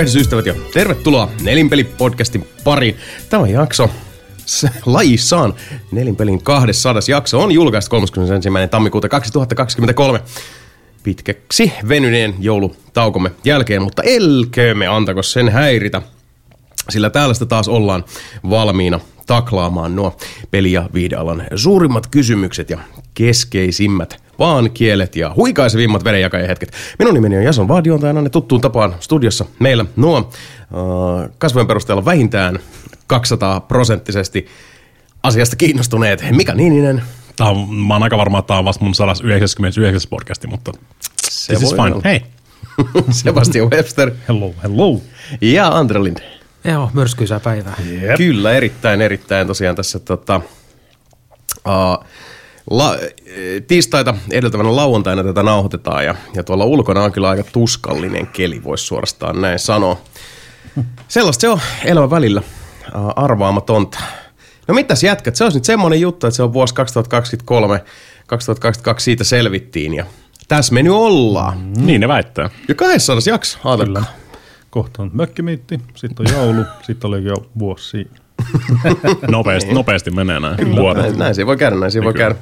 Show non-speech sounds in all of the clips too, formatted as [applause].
Tervehdysystävät ja tervetuloa Nelinpeli-podcastin pariin. Tämä jakso lajissaan Nelinpelin 200 jakso on julkaistu 31. tammikuuta 2023 pitkäksi venyneen joulutaukomme jälkeen, mutta elköömme antako sen häiritä, sillä täällä sitä taas ollaan valmiina taklaamaan nuo peli- ja viidealan suurimmat kysymykset ja keskeisimmät vaan kielet ja huikaisevimmat vedenjakajahetket. Minun nimeni on Jason Vaadion, ja ne tuttuun tapaan studiossa meillä nuo uh, kasvojen perusteella vähintään 200 prosenttisesti asiasta kiinnostuneet. Mika Niininen. Tämä on, mä oon aika varma, että tämä on vasta mun 199 podcasti, mutta Se this is fine. olla. Hei. [laughs] Sebastian Webster Hello, hello. ja Andre Lind. Joo, myrskyisää päivää. Yep. Kyllä, erittäin, erittäin tosiaan tässä tota, uh, la, eh, tiistaita edeltävänä lauantaina tätä nauhoitetaan ja, ja tuolla ulkona on kyllä aika tuskallinen keli, voisi suorastaan näin sanoa. Sellaista se on elämä välillä, arvaamatonta. No mitäs jätkät, se olisi nyt semmoinen juttu, että se on vuosi 2023, 2022 siitä selvittiin ja tässä me nyt ollaan. Niin ne väittää. Ja 200 jakso, ajatelkaa. Kohta on mökkimiitti, sitten on joulu, sitten oli jo vuosi siinä. [laughs] Nopeasti, nopeasti menee näin vuodet. Näin, näin siinä voi käydä, näin siinä voi käydä.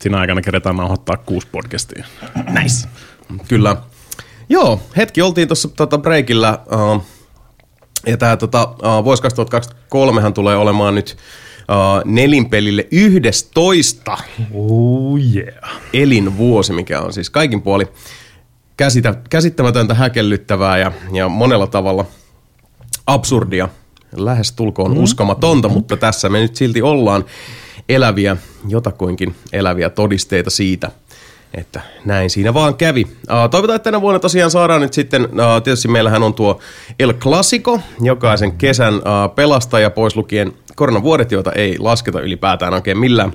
Siinä aikana keretään nauhoittaa kuusi podcastia. Nice. Kyllä. Joo, hetki oltiin tuossa tota breakillä. Uh, ja tämä tota, uh, vuosi 2023 tulee olemaan nyt uh, nelinpelille 11 Oh yeah. elinvuosi, mikä on siis kaikin puoli käsitä, käsittämätöntä, häkellyttävää ja, ja monella tavalla absurdia, lähes tulkoon mm. uskomatonta, mutta tässä me nyt silti ollaan eläviä, jotakuinkin eläviä todisteita siitä, että näin siinä vaan kävi. Uh, toivotaan, että tänä vuonna tosiaan saadaan nyt sitten, uh, tietysti meillähän on tuo El Clasico, jokaisen kesän uh, pelastaja pois lukien koronavuodet, joita ei lasketa ylipäätään oikein millään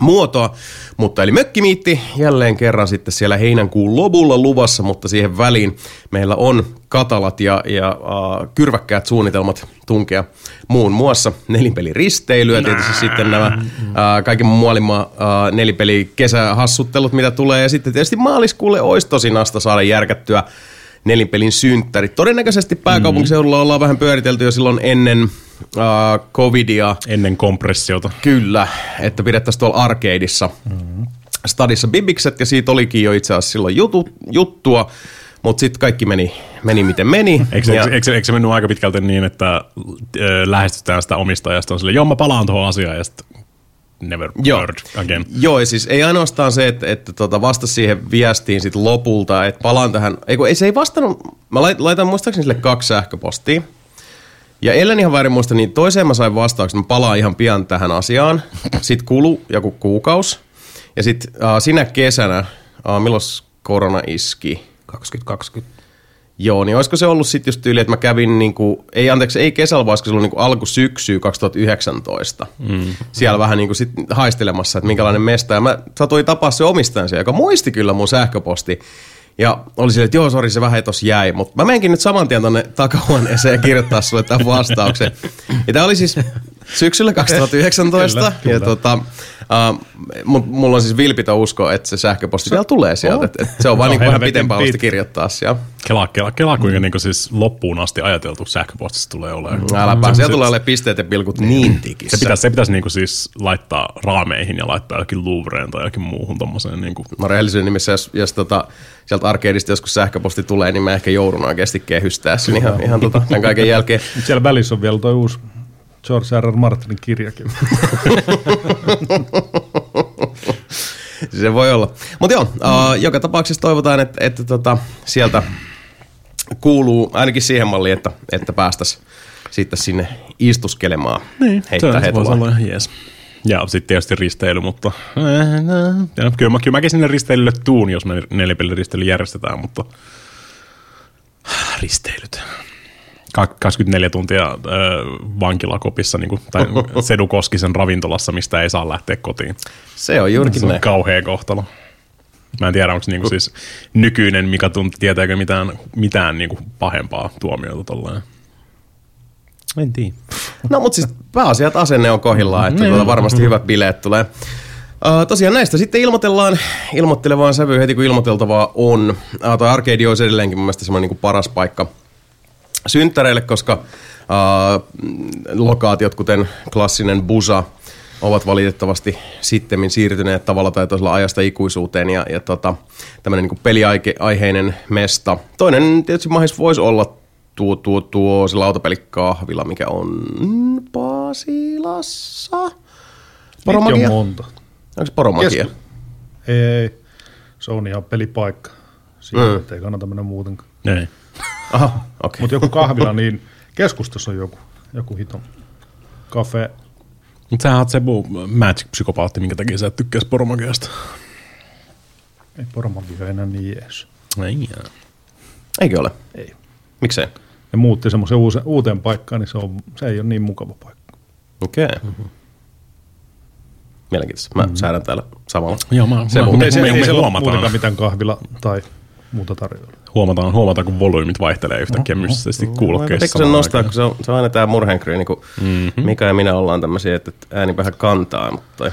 muotoa, mutta eli mökkimiitti jälleen kerran sitten siellä heinänkuun lopulla luvassa, mutta siihen väliin meillä on katalat ja, ja äh, kyrväkkäät suunnitelmat tunkea muun muassa nelinpeliristeilyä, tietysti sitten nämä äh, kaiken maailman äh, nelipeli kesähassuttelut, mitä tulee, ja sitten tietysti maaliskuulle olisi tosi nasta saada järkättyä nelinpelin synttärit. Todennäköisesti pääkaupunkiseudulla ollaan vähän pyöritelty jo silloin ennen äh, covidia, Ennen kompressiota. Kyllä, että pidettäisiin tuolla arcadeissa mm-hmm. stadissa bibikset ja siitä olikin jo itse asiassa silloin jutu, juttua, mutta sitten kaikki meni, meni miten meni. Eikö, ja, eikö, eikö, eikö se mennyt aika pitkälti niin, että ö, lähestytään sitä omistajasta on sille, joo mä palaan tuohon asiaan ja sitten never Joo. heard again. Joo, ja siis ei ainoastaan se, että, että tota vasta siihen viestiin sit lopulta, että palaan tähän, ei, kun ei se ei vastannut, mä lait- laitan muistaakseni sille kaksi sähköpostia, ja ellen ihan väärin muista, niin toiseen mä sain vastauksen, mä palaan ihan pian tähän asiaan. Sitten kulu joku kuukaus. Ja sitten äh, sinä kesänä, äh, milloin korona iski? 2020. Joo, niin olisiko se ollut sitten just tyyli, että mä kävin niinku, ei anteeksi, ei kesällä, vaan olisiko se ollut niinku alkusyksyä 2019. Mm. Siellä vähän niinku sit haistelemassa, että minkälainen mesta. Ja mä satuin tapaa se omistajan siellä, joka muisti kyllä mun sähköposti. Ja oli silleen, että joo, sori, se vähän tos jäi. Mutta mä menenkin nyt saman tien tonne takahuoneeseen ja kirjoittaa sulle tämän vastauksen. Ja tää oli siis syksyllä 2019. [laughs] Kyllä, ja kyllä. tota, uh, mut mulla on siis vilpitön usko, että se sähköposti vielä tulee sieltä. Et, et se on vaan No, niinku vähän pitempään vasta kirjoittaa siellä. Kela, kela, kela kuinka niinku siis loppuun asti ajateltu sähköpostissa tulee olemaan. Äläpä, Se- siellä tulee olemaan pisteet ja pilkut niin tikissä. Se pitäisi, se pitäisi niinku siis laittaa raameihin ja laittaa jokin Louvreen tai jokin muuhun tommoseen. Niinku. No rehellisyyden nimissä, jos, jos tota, sieltä arcadeista joskus sähköposti tulee, niin mä ehkä joudun oikeasti kehystää sen ihan, ihan tota, tämän kaiken jälkeen. [laughs] Siellä välissä on vielä toi uusi George R. R. Martinin kirjakin. [laughs] Se voi olla. Mutta joo, uh, joka tapauksessa toivotaan, että, että tota, sieltä kuuluu ainakin siihen malliin, että, että päästäisiin sitten sinne istuskelemaan. Niin, heittää se hetulaa. olla ihan jees. Ja sitten tietysti risteily, mutta ja, kyllä, mä, kyllä mäkin sinne risteilylle tuun, jos me nelipeliristeily järjestetään, mutta risteilyt. Ka- 24 tuntia äh, vankilakopissa, niin kuin, tai [laughs] Sedu Koskisen ravintolassa, mistä ei saa lähteä kotiin. Se on juurikin Se on näin. kauhea kohtalo. Mä en tiedä, onko niinku siis nykyinen Mika Tunt, tietääkö mitään, mitään niinku pahempaa tuomiota tolleen. En tiedä. No mutta siis pääasia, että asenne on kohillaan, että tuota, varmasti hyvät bileet tulee. Uh, tosiaan näistä sitten ilmoitellaan ilmoittelevaan sävyyn heti kun ilmoiteltavaa on. Uh, toi Arcade olisi edelleenkin mun mielestä semmoinen niin paras paikka synttäreille, koska uh, lokaatiot, kuten klassinen Busa, ovat valitettavasti sitten siirtyneet tavalla tai toisella ajasta ikuisuuteen ja, ja tota, tämmöinen niin peliaiheinen mesta. Toinen tietysti mahis voisi olla tuo, tuo, tuo se lautapelikahvila, mikä on Pasilassa. Niitä Poromagia? on monta. Onko se poromagia? Kesku- Ei, se on ihan pelipaikka. Siinä Mm. ei kannata mennä muutenkaan. Ei. Aha, okei. Okay. Mutta joku kahvila, niin keskustassa on joku, joku hiton kafe. Mutta sä oot se Magic-psykopaatti, minkä takia sä et tykkäis poromagiasta. Ei poromagia enää niin ees. Ei jää. Eikö ole? Ei. Miksei? Ne muutti semmoisen uuse, uuteen paikkaan, niin se, on, se ei ole niin mukava paikka. Okei. Okay. Mm-hmm. Mielenkiintoista. Mä mm-hmm. säädän täällä samalla. Joo, mä, Se mä, me, Ei, se, me, ei me huomataan, mitään kahvila tai muuta tarjolla. huomataan, huomataan, kun volyymit vaihtelee yhtäkkiä mystisesti kuulokkeissa. Pikkusen samaan nostaa, kun se on, se on aina tää murhenkryy, niin kuin mm-hmm. Mika ja minä ollaan tämmöisiä, että että ääni vähän kantaa, mutta toi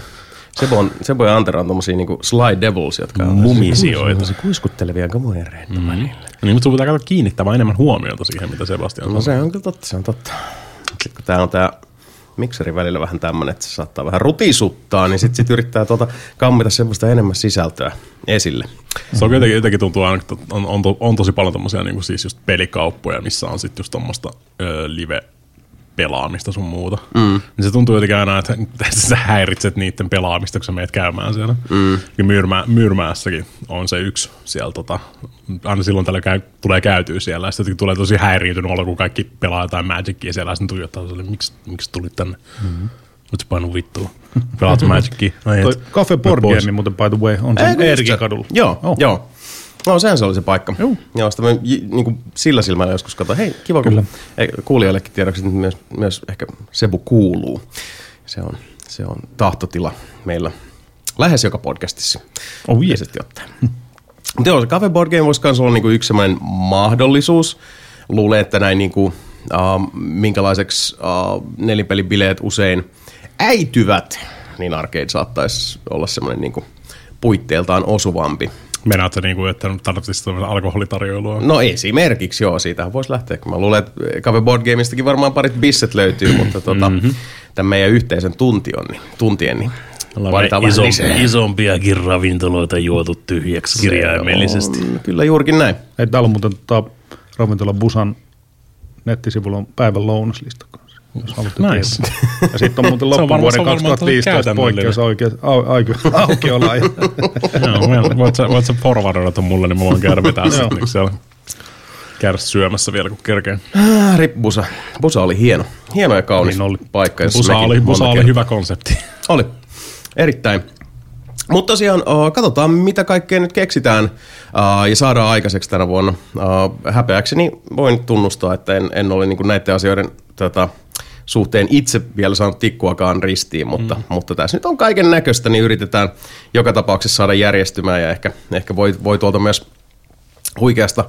Sebo, on, Sebo ja Antero on tommosia niinku Sly Devils, jotka on Mumisioita. tommosia kuiskuttelevia kamonereita mm-hmm. välillä. Niin, mutta sun pitää katsoa kiinnittää vaan enemmän huomiota siihen, mitä Sebastian No sanoo. se on kyllä totta, se on totta. Sitten kun tää on tää mikseri välillä vähän tämmönen, että se saattaa vähän rutisuttaa, niin sit, sit yrittää tuota kammita semmoista enemmän sisältöä esille. Se on jotenkin, jotenkin tuntuu aina, että on, on, to, on tosi paljon tommosia niin siis just pelikauppoja, missä on sitten just tommoista ö, live pelaamista sun muuta. Mm. Niin se tuntuu jotenkin aina, että, että [laughs] sä häiritset niiden pelaamista, kun sä meet käymään siellä. Mm. Ja Myyrmä, Myyrmässäkin on se yksi siellä, tota, aina silloin tällä käy, tulee käytyä siellä, ja sitten tulee tosi häiriintynyt olo, kun kaikki pelaa jotain Magicia siellä, ja sitten tuijottaa sille, miksi, miksi tulit tänne? Mm-hmm. Nyt painu vittua. Pelaat Magicia? Cafe Board. Game, muuten by the way, on sen just Eerikin se? kadulla. Joo. Oh. joo. No sehän se oli se paikka. Joo. Joo sitä j- niin kuin sillä silmällä joskus katsoin, hei kiva kun ei, kuulijoillekin tiedoksi, että myös, myös ehkä Sebu kuuluu. Se on, se on tahtotila meillä lähes joka podcastissa. Oh, yeah. Yleisesti ottaen. Mutta joo, se Cafe Board Game voisi myös olla niinku yksi sellainen mahdollisuus. Luulen, että näin niinku, uh, minkälaiseksi uh, nelipelibileet usein äityvät, niin arcade saattaisi olla semmoinen niinku puitteeltaan osuvampi. Meinaat sä niinku, että tarvitsisi tämmöistä alkoholitarjoilua? No esimerkiksi joo, siitähän voisi lähteä. Kun mä luulen, että Cafe Board Gameistakin varmaan parit bisset löytyy, [clears throat] mutta tota, mm-hmm. tämän meidän yhteisen tuntion, niin, tuntien, niin lisää. isompiakin ravintoloita juotu tyhjäksi kirjaimellisesti. On, kyllä juurikin näin. Ei, täällä on muuten tota, ravintola Busan nettisivulla on päivän lounaslista. Jos haluatte Nice. Ja sitten on muuten loppuvuoden on varmaan tosi 2015 poikkeus oikein au, au, [laughs] aukioloa. Joo, voit sä, voit sä forwardoida ton mulle, niin mä voin käydä vetää sitten niin siellä käydä syömässä vielä, kun kerkeen. Ah, Rip Busa. Oli hieno. Hieno ja kaunis Niin oli. paikka. Busa oli, Busa oli hyvä konsepti. Oli. Erittäin. Mutta tosiaan, uh, katsotaan mitä kaikkea nyt keksitään uh, ja saadaan aikaiseksi tänä vuonna. Uh, häpeäkseni voin tunnustaa, että en, en ole niinku näiden asioiden tota, suhteen itse vielä saanut tikkuakaan ristiin, mutta, mm. mutta tässä nyt on kaiken näköistä, niin yritetään joka tapauksessa saada järjestymään ja ehkä, ehkä voi, voi tuolta myös huikeasta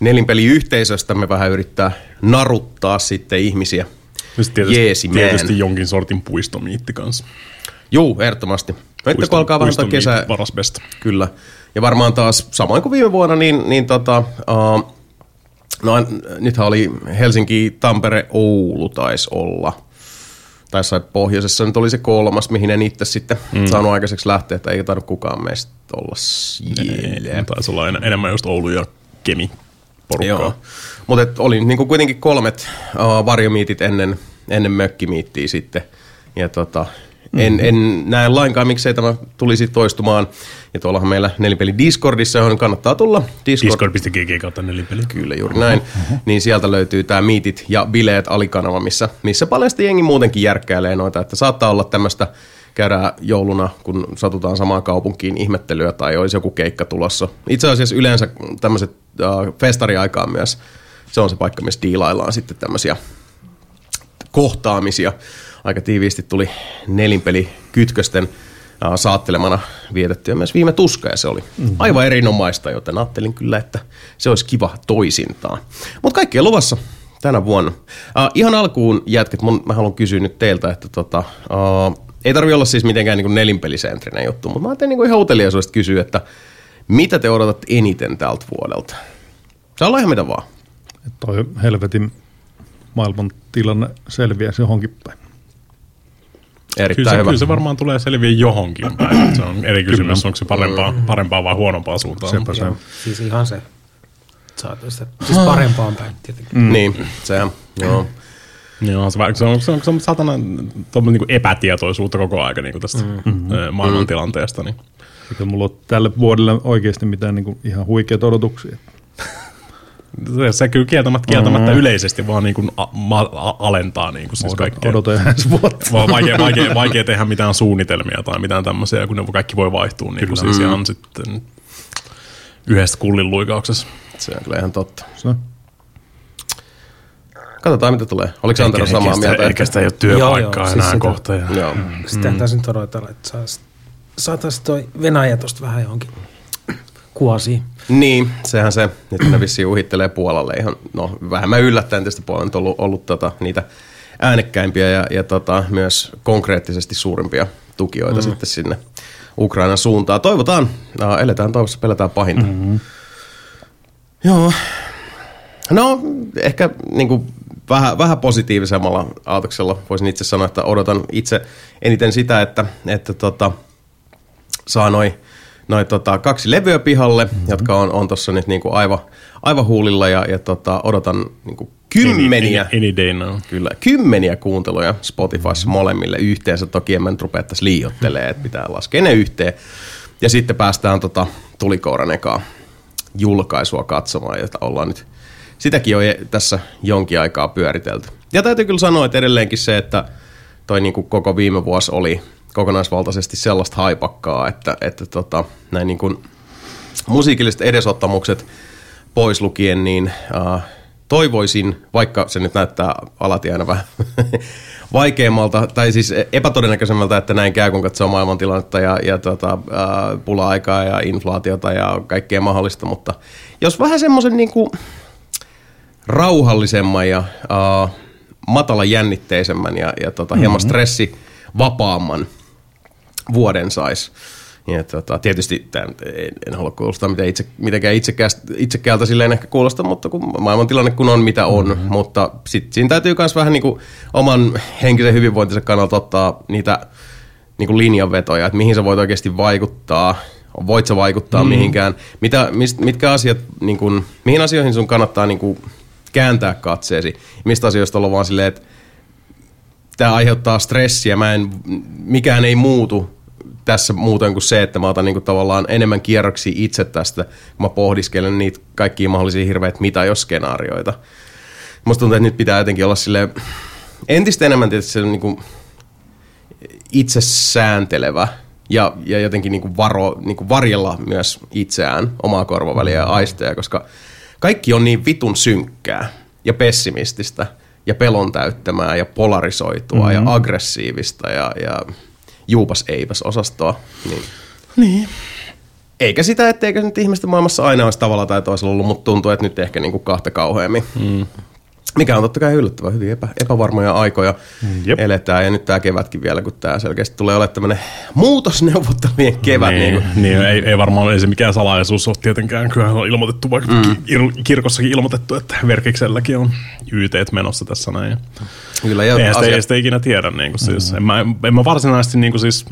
nelinpeliyhteisöstä me vähän yrittää naruttaa sitten ihmisiä tietysti, jeesimään. tietysti jonkin sortin puistomiitti kanssa. Juu, ehdottomasti. Nyt kun alkaa vähän kesä, Paras besta. Kyllä. Ja varmaan taas, samoin kuin viime vuonna, niin, niin tota, uh, no nythän oli Helsinki, Tampere, Oulu taisi olla. Tai jossain pohjoisessa nyt oli se kolmas, mihin en itse sitten mm. saanut aikaiseksi lähteä, että ei tarvitse kukaan meistä olla siellä. Ei, taisi olla en, enemmän just Oulu ja Kemi porukkaa. Mutta oli niinku kuitenkin kolmet uh, varjomiitit ennen, ennen mökkimiittiä sitten. Ja tota, en, Mhm. en näe lainkaan, miksei tämä tulisi toistumaan. Ja tuollahan meillä nelipeli Discordissa, johon kannattaa tulla. Discord, Discord.gg kautta nelipeli. Kyllä, juuri näin. Niin sieltä löytyy tämä Miitit ja Bileet alikanava, missä, missä paljon sitten jengi muutenkin järkkäilee noita. Että saattaa olla tämmöistä käydään jouluna, kun satutaan samaan kaupunkiin ihmettelyä tai olisi joku keikka tulossa. Itse asiassa yleensä tämmöiset äh, festariaikaan myös, se on se paikka, missä diilaillaan sitten tämmöisiä kohtaamisia. Aika tiiviisti tuli nelinpeli kytkösten saattelemana vietettyä myös viime tuska ja se oli mm-hmm. aivan erinomaista, joten ajattelin kyllä, että se olisi kiva toisintaan. Mutta kaikkea luvassa tänä vuonna. Äh, ihan alkuun jätket, mun, mä haluan kysyä nyt teiltä, että tota, äh, ei tarvi olla siis mitenkään niin nelinpelisentrinen juttu, mutta mä ajattelin niin ihan uteliaisuudesta kysyä, että mitä te odotatte eniten tältä vuodelta? Se on ihan mitä vaan. Toi helvetin maailman tilanne selviäisi johonkin päin. Erittäin Kyllä se, hyvä. kyllä se varmaan tulee selviä johonkin päin. [clears throat] Se on eri kysymys, onko se parempaa, parempaa vai huonompaa suuntaan. Sepä se. Joo, siis ihan se. Saat sitä, siis parempaan päin tietenkin. Mm. Niin, sehän, joo. On se, se on, se on, se on satana niin epätietoisuutta koko aika niin tästä mm-hmm. maailmantilanteesta. Niin. Eikä mulla ole tälle vuodelle oikeasti mitään niin kuin ihan huikeita odotuksia. Se, kyllä kieltämättä, kieltämättä yleisesti vaan niin kuin a, ma, a, alentaa niin kuin siis kaikkea. Odotan ensi vuotta. Vaan vaikea, vaikea, vaikea tehdä mitään suunnitelmia tai mitään tämmöisiä, kun ne kaikki voi vaihtua niin kuin siis ihan sitten yhdestä kullin luikauksessa. Se on kyllä ihan totta. Se. Katsotaan, mitä tulee. Oliko Antero samaa mieltä? Eikä sitä ei ole työpaikkaa Joo, joo, enää siis sitä- kohta. Ja... Joo. Sitä taisin nyt odotella, että saataisiin toi Venäjä tosta vähän johonkin kuosiin. Niin, sehän se, että ne vissiin uhittelee Puolalle ihan, no vähemmän yllättäen tietysti Puola on ollut, ollut tota, niitä äänekkäimpiä ja, ja tota, myös konkreettisesti suurimpia tukijoita mm. sitten sinne Ukrainan suuntaan. Toivotaan, no, eletään toivossa, pelätään pahinta. Mm-hmm. Joo, no ehkä niin kuin, vähän, vähän positiivisemmalla aatoksella voisin itse sanoa, että odotan itse eniten sitä, että, että tota, saa noin noi, tota, kaksi levyä pihalle, mm-hmm. jotka on, on tuossa nyt niinku aivan, aivan huulilla ja, ja tota, odotan niinku kymmeniä, Any, any day now. kyllä, kymmeniä kuunteluja Spotifyssa molemmille yhteensä. Toki en mä nyt rupea tässä liiottelee, että pitää laskea ne yhteen. Ja sitten päästään tota Tulikouran ekaa julkaisua katsomaan, jota ollaan nyt sitäkin on tässä jonkin aikaa pyöritelty. Ja täytyy kyllä sanoa, että edelleenkin se, että toi niin kuin koko viime vuosi oli kokonaisvaltaisesti sellaista haipakkaa, että, että tota, näin niin kuin musiikilliset edesottamukset pois lukien, niin äh, toivoisin, vaikka se nyt näyttää alati aina vähän [laughs] vaikeammalta, tai siis epätodennäköisemmältä, että näin käy, kun katsoo maailmantilannetta ja, ja tota, äh, pula-aikaa ja inflaatiota ja kaikkea mahdollista, mutta jos vähän semmoisen niin kuin rauhallisemman ja äh, matala jännitteisemmän ja, ja tota, hieman mm-hmm. stressi vapaamman vuoden sais. Ja tota, tietysti tämän, en, en halua kuulostaa mitä itse, mitenkään itsekäältä, silleen ehkä kuulosta, mutta kun maailman tilanne kun on mitä on, mm-hmm. mutta sitten siinä täytyy myös vähän niin kuin oman henkisen hyvinvointinsa kannalta ottaa niitä niin kuin linjanvetoja, että mihin sä voit oikeasti vaikuttaa, voit sä vaikuttaa mm. mihinkään, mitä, mist, mitkä asiat, niin kuin, mihin asioihin sun kannattaa niin kuin, kääntää katseesi, mistä asioista olla vaan silleen, että tämä aiheuttaa stressiä, mä en, mikään ei muutu tässä muuten kuin se, että mä otan niinku tavallaan enemmän kierroksia itse tästä, kun mä pohdiskelen niitä kaikkia mahdollisia hirveitä mitä jos skenaarioita. Musta tuntuu, että nyt pitää jotenkin olla sille entistä enemmän tietysti se niinku itse sääntelevä ja, ja jotenkin niinku varo, niinku varjella myös itseään, omaa korvaväliä ja aisteja, koska kaikki on niin vitun synkkää ja pessimististä ja pelon täyttämää ja polarisoitua mm-hmm. ja aggressiivista ja, ja juupas eipäs osastoa. Niin. Niin. Eikä sitä, etteikö nyt ihmisten maailmassa aina olisi tavalla tai toisella ollut, mutta tuntuu, että nyt ehkä niinku kahta kauheammin. Mm. Mikä on totta kai yllättävän hyvin epä, epävarmoja aikoja Jep. eletään. Ja nyt tämä kevätkin vielä, kun tämä selkeästi tulee olemaan tämmöinen muutosneuvottelujen kevät. Niin, Niin, niin niin ei, ei varmaan ei se mikään salaisuus ole tietenkään. Kyllähän on ilmoitettu, vaikka mm. kirkossakin ilmoitettu, että Verkikselläkin on YT menossa tässä näin. Kyllä, ja Eihän sitä, asia- ei sitä ikinä tiedä. Niin kuin siis. en, mä, en mä varsinaisesti niin kuin siis,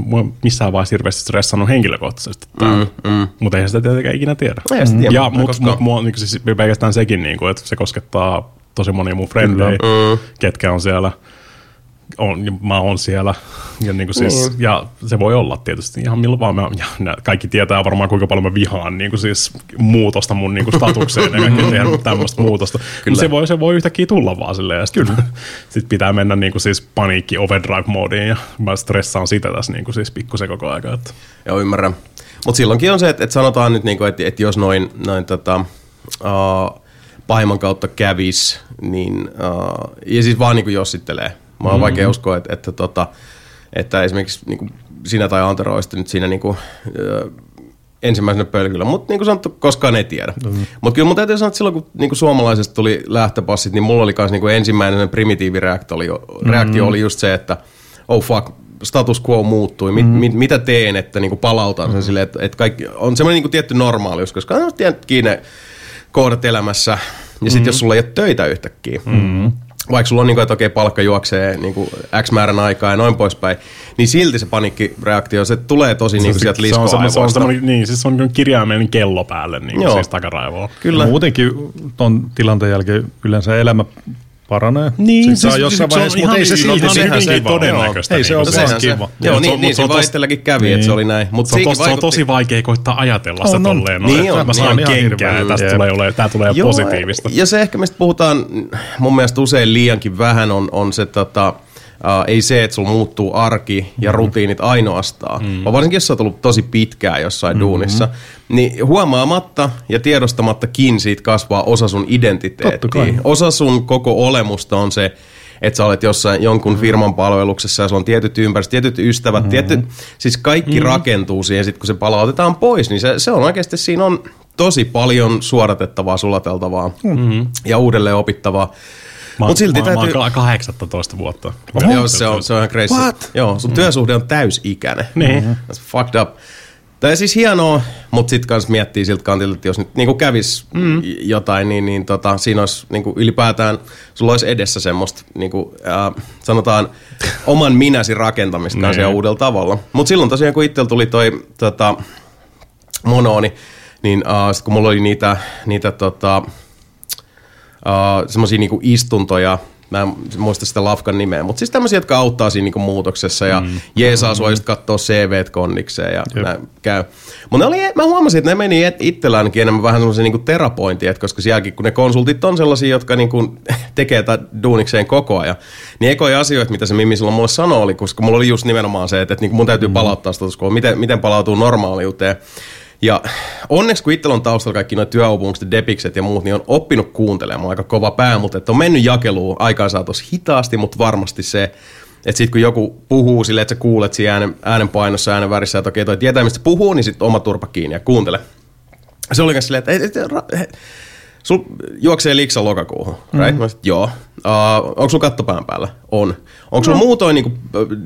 missään vaiheessa hirveästi stressannut henkilökohtaisesti. Mm, mm. Mutta eihän sitä tietenkään ikinä tiedä. Ei sitä tiedä, ja, mutta koska- mut, mua, niin kuin siis pelkästään sekin, niin kuin, että se koskettaa tosi monia mun frendejä, mm. ketkä on siellä on, mä oon siellä. Ja, niin kuin siis, Niin. ja se voi olla tietysti ihan milloin vaan. Mä, ja nää kaikki tietää varmaan, kuinka paljon mä vihaan niin kuin siis muutosta mun niin kuin statukseen ja kaikkea tehdä [laughs] tämmöistä muutosta. Mutta se voi, se voi yhtäkkiä tulla vaan silleen. Ja sit, Kyllä. [laughs] Sitten pitää mennä niin kuin siis paniikki overdrive-moodiin ja mä stressaan sitä tässä niin kuin siis pikkusen koko aika. Että. Joo, ymmärrän. Mutta silloinkin on se, että, että sanotaan nyt, niinku, että, että jos noin, noin tota, uh, pahimman kautta kävis, niin, uh, ja siis vaan niinku jossittelee. Mä oon mm-hmm. vaikea uskoa, että, että, tota, että esimerkiksi niinku sinä tai Antero olisitte nyt siinä niinku, uh, ensimmäisenä pölkyllä, mutta niin kuin sanottu, koskaan ei tiedä. Mm-hmm. Mutta kyllä mun täytyy sanoa, että silloin kun niin kuin suomalaisesta tuli lähtöpassit, niin mulla oli myös niin kuin ensimmäinen primitiivireaktio oli, reaktio oli just se, että oh fuck, status quo muuttui, mit, mit, mitä teen, että niin kuin palautan sen silleen, että, että kaikki, on semmoinen niin kuin tietty normaalius, koska on tietenkin ne kohdat elämässä, Ja sitten jos sulla ei ole töitä yhtäkkiä, mm-hmm. vaikka sulla on niin kuin, että okei, palkka juoksee niin kuin X määrän aikaa ja noin poispäin, niin silti se paniikkireaktio, se tulee tosi niin kuin sieltä se, on, semmo- se on liskoaivoista. semmoinen, niin, siis se on niin kirjaimellinen kello päälle, niin kuin siis takaraivoa. Kyllä. Muutenkin ton tilanteen jälkeen yleensä elämä paranee. Niin, siis saa jossain se on vaiheessa, ihan mutta ei se niin- ihan se hyvinkin kiva. todennäköistä. Ei se ole vaan se, kiva. joo, se niin, on- niin se se on vaistellakin kävi, että se Niin. oli näin. Mutta Se on, tos, se on tosi vaikea koittaa ajatella sitä On, on. tolleen, no, Niin että on, mä niin saan on ihan kenkää ja tästä tulee, ole, tää tulee positiivista. Ja se ehkä, mistä puhutaan mun mielestä usein liiankin vähän, on, on se, tota, uh, ei se, että sulla muuttuu arki ja rutiinit ainoastaan, mm. vaan varsinkin jos sä oot ollut tosi pitkään jossain mm-hmm. duunissa, niin huomaamatta ja tiedostamattakin siitä kasvaa osa sun identiteettiä. Osa sun koko olemusta on se, että sä olet jossain jonkun firman palveluksessa ja sulla on tietyt ympäristöt, tietyt ystävät, mm-hmm. tietyt, siis kaikki mm-hmm. rakentuu siihen, sit kun se palautetaan pois, niin se, se on oikeasti, siinä on tosi paljon suodatettavaa, sulateltavaa mm-hmm. ja uudelleen opittavaa. Mä, Mutta silti mä, täytyy... mä oon 18 vuotta. Joo, se on, se on ihan crazy. What? Joo, sun työsuhde on täysikäinen. Niin. That's fucked up. Tämä siis hienoa, mutta sitten kans miettii siltä kantilta, että jos nyt niinku kävis mm. jotain, niin, niin tota, siinä olisi niinku ylipäätään, sulla olisi edessä semmoista, niinku, äh, sanotaan, oman minäsi rakentamista kanssa Niin. ja uudella tavalla. Mutta silloin tosiaan, kun itsellä tuli toi tota, monooni, niin äh, sit kun mulla oli niitä, niitä tota, uh, semmoisia niinku istuntoja, mä en muista sitä lafkan nimeä, mutta siis tämmöisiä, jotka auttaa siinä niinku muutoksessa ja mm. jeesaa sua just kattoo CVt konnikseen ja Jep. näin käy. Mutta oli, mä huomasin, että ne meni et- itsellä ainakin enemmän vähän semmoisen niinku terapointiin, että koska sielläkin kun ne konsultit on sellaisia, jotka niinku [laughs] tekee tätä duunikseen koko ajan, niin ekoja asioita, mitä se Mimmi silloin mulle sanoi, oli, koska mulla oli just nimenomaan se, että, että niinku mun täytyy palauttaa status quo, miten, miten palautuu normaaliuteen. Ja onneksi kun itsellä on taustalla kaikki nuo työuupumukset, depikset ja muut, niin on oppinut kuuntelemaan aika kova pää, mutta että on mennyt jakeluun aikaan saatossa hitaasti, mutta varmasti se, että sitten kun joku puhuu silleen, että sä kuulet siinä äänen, äänen painossa, äänen värissä, että okei, toi tietää, mistä puhuu, niin sitten oma turpa kiinni ja kuuntele. Se oli myös silleen, että, että, että ra- he- sul juoksee liksa lokakuuhun, right? Mä sit, joo. Uh, onko sulla katto pään päällä? On. Onko sulla muutoin niinku,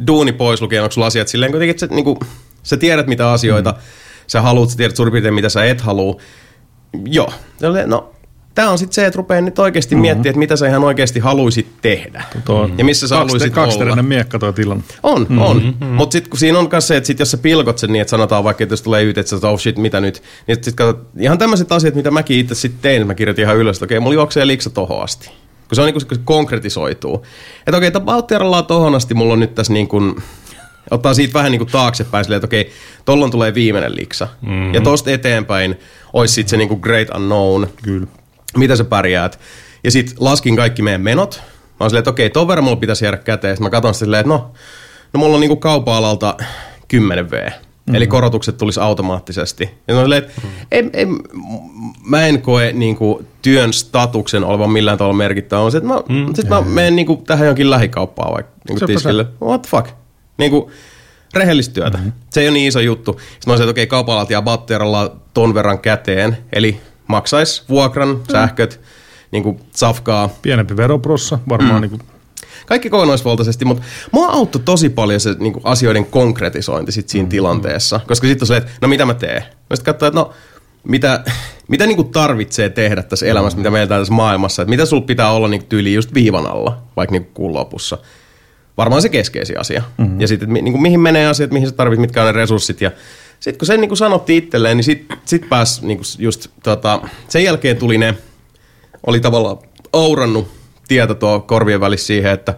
duuni pois lukien, onko sulla asiat silleen kuitenkin, että sä, niinku, sä tiedät mitä asioita sä haluat, sä tiedät suurin piirtein mitä sä et halua. Joo. No, Tämä on sitten se, että rupeaa nyt oikeasti mm-hmm. miettimään, että mitä sä ihan oikeasti haluaisit tehdä. Tuo Ja missä sä haluaisit olla. Miekka toi tilanne. On, mm-hmm. on. Mutta sitten kun siinä on myös se, että sit jos sä pilkot sen niin, että sanotaan vaikka, että jos tulee yt, että sä oh shit, mitä nyt, niin sitten katsot, ihan tämmöiset asiat, mitä mäkin itse sitten tein, mä kirjoitin ihan ylös, että okei, mulla juoksee liksa tohon asti. Kun se on niin kuin se konkretisoituu. Että okei, tapauttiarallaan tohon asti mulla on nyt tässä niin kuin, ottaa siitä vähän niin kuin taaksepäin silleen, että okei, tollon tulee viimeinen liksa. Mm-hmm. Ja tosta eteenpäin olisi sitten se niin kuin great unknown. Kyllä. Mitä sä pärjäät. Ja sitten laskin kaikki meidän menot. Mä oon silleen, että okei, ton verran mulla pitäisi jäädä käteen. Sitten mä katson silleen, että no, no mulla on niinku kaupa-alalta 10 V. Mm-hmm. Eli korotukset tulisi automaattisesti. Ja silleen, että mm-hmm. ei, ei, mä en koe niinku työn statuksen olevan millään tavalla merkittävä. On se, että mä, mm, sit mä menen niinku tähän jonkin lähikauppaan vaikka Sepä se. tiskille. What the fuck? Niinku, rehellistä työtä. Mm-hmm. Se ei ole niin iso juttu. Sitten mä olisin, että okei, kaupalat ja batterilla ton verran käteen, eli maksaisi vuokran, mm. sähköt, niin kuin safkaa, Pienempi veroprossa, varmaan mm. niin kuin, kaikki kokonaisvaltaisesti, mutta mua auttoi tosi paljon se niin kuin asioiden konkretisointi sit siinä mm. tilanteessa, koska sitten on se, että no mitä mä teen? Mä sitten katsoin, että no mitä, mitä niin kuin tarvitsee tehdä tässä elämässä, mitä meillä tässä maailmassa, että mitä sulla pitää olla niin tyyli just viivan alla, vaikka niin kuun lopussa. Varmaan se keskeisin asia. Mm-hmm. Ja sitten, niin kuin, mihin menee asiat, mihin sä tarvit, mitkä on ne resurssit. Ja sitten kun sen niin kuin sanottiin itselleen, niin sitten sit pääsi niin kuin just, tota, sen jälkeen tuli ne, oli tavallaan aurannut tieto tuo korvien välissä siihen, että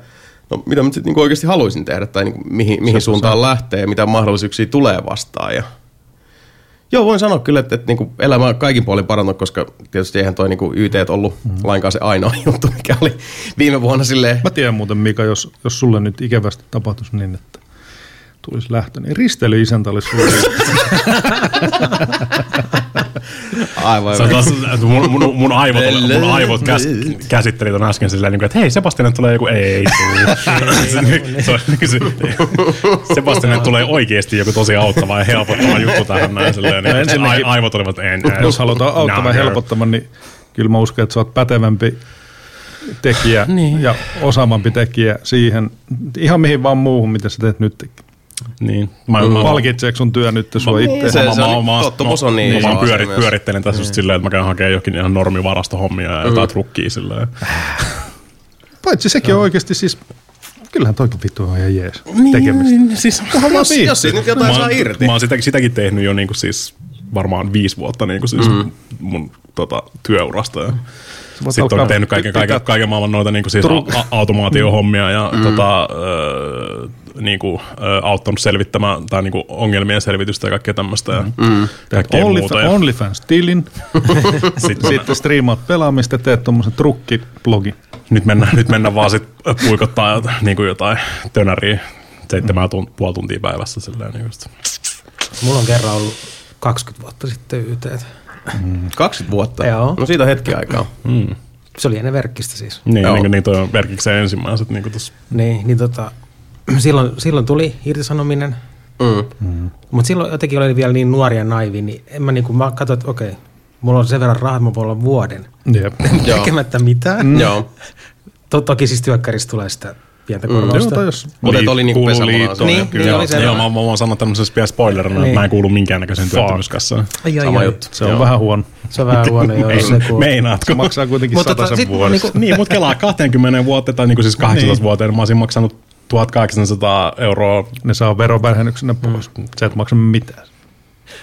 no mitä mä sitten niin oikeasti haluaisin tehdä tai niin kuin, mihin, mihin suuntaan lähtee ja mitä mahdollisuuksia tulee vastaan. Ja Joo, voin sanoa kyllä, että, että niin kuin elämä on kaikin puolin parantunut, koska tietysti eihän toi niin kuin YT ollut mm. lainkaan se ainoa [laughs] juttu, mikä oli viime vuonna silleen. Mä tiedän muuten Mika, jos, jos sulle nyt ikävästi tapahtuisi niin, että tulisi lähtö, niin risteilyisäntä olisi sulle. Aivan. On taas, että mun, mun, mun, aivot, mun aivot käs, käsitteli ton äsken silleen, niin kuin, että hei Sebastian tulee joku, ei [laughs] Sebastian tulee oikeasti joku tosi auttava ja helpottava juttu tähän näin silleen. Niin, No aivot olivat, en, jos halutaan auttamaan ja helpottamaan, niin kyllä mä uskon, että sä oot pätevämpi tekijä niin. ja osaavampi tekijä siihen, ihan mihin vaan muuhun, mitä sä teet nyt. Niin. Mä, mä, Palkitseeko sun työ nyt sua itse? se- mä, se mä, oli- mä, tottumus on niin mä, pyörit, pyörittelen tässä just silleen, että mä käyn hakemaan jokin ihan normivarastohommia ja jotain trukkia silleen. [laughs] Paitsi sekin on oikeasti siis, kyllähän toikin vittu on ihan jees tekemistä. Niin, siis, Jos, jos siitä nyt jotain mä, saa oon- irti. Mä oon sitäkin, sitäkin tehnyt jo niinku siis varmaan viisi vuotta niinku siis mm. mun tota, työurasta. Ja sitten on tehnyt kaiken, kaiken, kaiken maailman noita niinku siis a- automaatiohommia ja mm. tota, ö, niinku, ö, auttanut selvittämään tai niinku ongelmien selvitystä ja kaikkea tämmöistä ja mm. kaikkea Only, muuta. Ja OnlyFans tilin, [laughs] sit, sitten striimaat pelaamista, teet tuommoisen trukkiblogin. nyt, mennään, nyt mennään vaan sit puikottaa jota- niinku jotain tönäriä seitsemän tun, puoli tuntia päivässä. Silleen, niin just. Mulla on kerran ollut 20 vuotta sitten YT. 20 vuotta? Joo. No siitä on hetki aikaa. Se oli ennen verkkistä siis. Niin, Joo. niin, kuin- niin toi on merkikseen ensimmäiset niin tuossa Niin, niin tota, [clears throat] silloin, silloin tuli irtisanominen, Mm. mutta silloin jotenkin oli vielä niin nuori ja naivi, niin en mä niinku, mä katsoin, että okei, mulla on sen verran rahaa, että mä voin olla vuoden Jep. [laughs] Joo. tekemättä mitään. Mm. Joo. [laughs] To, toki siis työkkäristä tulee sitä pientä Joo, korvausta. jos Mutta et oli niinku kuuluu liittoon. Niin, niin joo, oli se- Joo, mä, mä voin sanoa tämmöisessä pian spoilerina, Niin. että mä en kuulu minkäännäköiseen työttömyyskassaan. ai, ai, Sama ai. juttu. se on Joo. vähän huono. Se on vähän huono, joo, jos se. Meinaatko? Se maksaa kuitenkin Mutta tota, sataisen sit vuodessa. niinku- niin, mutta kelaa 20 vuoteen tai niin kuin siis 18 Niin. vuoteen, mä olisin maksanut 1800 euroa. Ne saa verovähennyksenä pois. Sä et maksa mitään.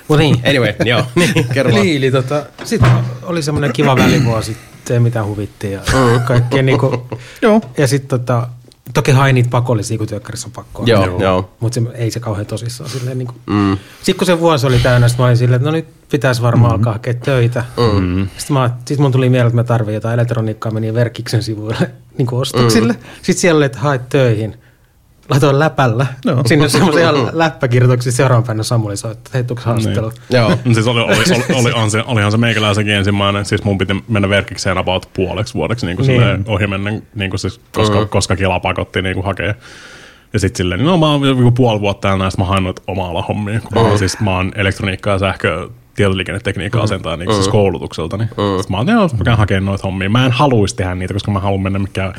Mut niin, Anyway, [laughs] joo. Niin, kerro vaan. Eli, eli tota, sitten oli semmoinen kiva välivuosi, ei mitään huvitti ja kaikkea niinku. Joo. Ja sitten tota, toki hain niitä pakollisia, kun työkkärissä on pakko. Joo, joo. Mutta se, ei se kauhean tosissaan silleen niinku. Mm. Sitten kun se vuosi oli täynnä, sit mä olin silleen, että no nyt pitäisi varmaan alkaa hakea töitä. Mm. Sitten mä, sit mun tuli mieleen, että mä tarvitsen jotain elektroniikkaa, menin Verkiksen sivuille [laughs] niin kuin ostoksille. Mm. Sitten siellä oli, että haet töihin. Laitoin läpällä. Joo. Sinne semmoisen ihan läppäkirjoituksen seuraavan päivänä Samuli soittaa, että hei, haastattelu? Joo. No siis oli, oli, oli, oli, on se, olihan se meikäläisenkin ensimmäinen, siis mun piti mennä verkikseen about puoleksi vuodeksi niin kuin Niin. niin. ohi mennä, niin kuin siis, koska, mm. koska Kela pakotti niin kuin hakea. Ja sitten silleen, niin no mä oon joku puoli vuotta täällä näistä, mä hain noita oma-ala hommia, kun mä, oon siis, mä oon elektroniikkaa ja sähkö tietoliikennetekniikkaa asentaa niin siis koulutukselta. Niin. Sitten mä oon, joo, mä käyn hakemaan noita hommia. Mä en haluaisi tehdä niitä, koska mä haluan mennä mikään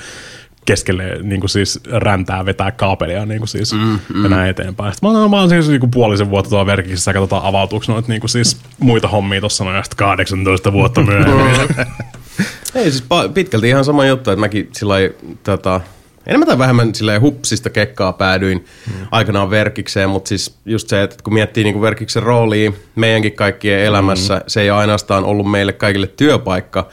keskelle niin kuin siis räntää vetää kaapelia niin kuin siis, mm, mm. ja näin eteenpäin. Sitten mä oon, mä oon siis niin kuin puolisen vuotta tuolla verkissä ja katsotaan avautuuko noita niin kuin siis muita hommia tuossa noin ja sitten 18 vuotta [laughs] myöhemmin. Ei siis pitkälti ihan sama juttu, että mäkin sillä tota, enemmän tai vähemmän sillä hupsista kekkaa päädyin mm. aikanaan verkikseen, mutta siis just se, että kun miettii niin verkiksen roolia meidänkin kaikkien elämässä, mm. se ei ainoastaan ollut meille kaikille työpaikka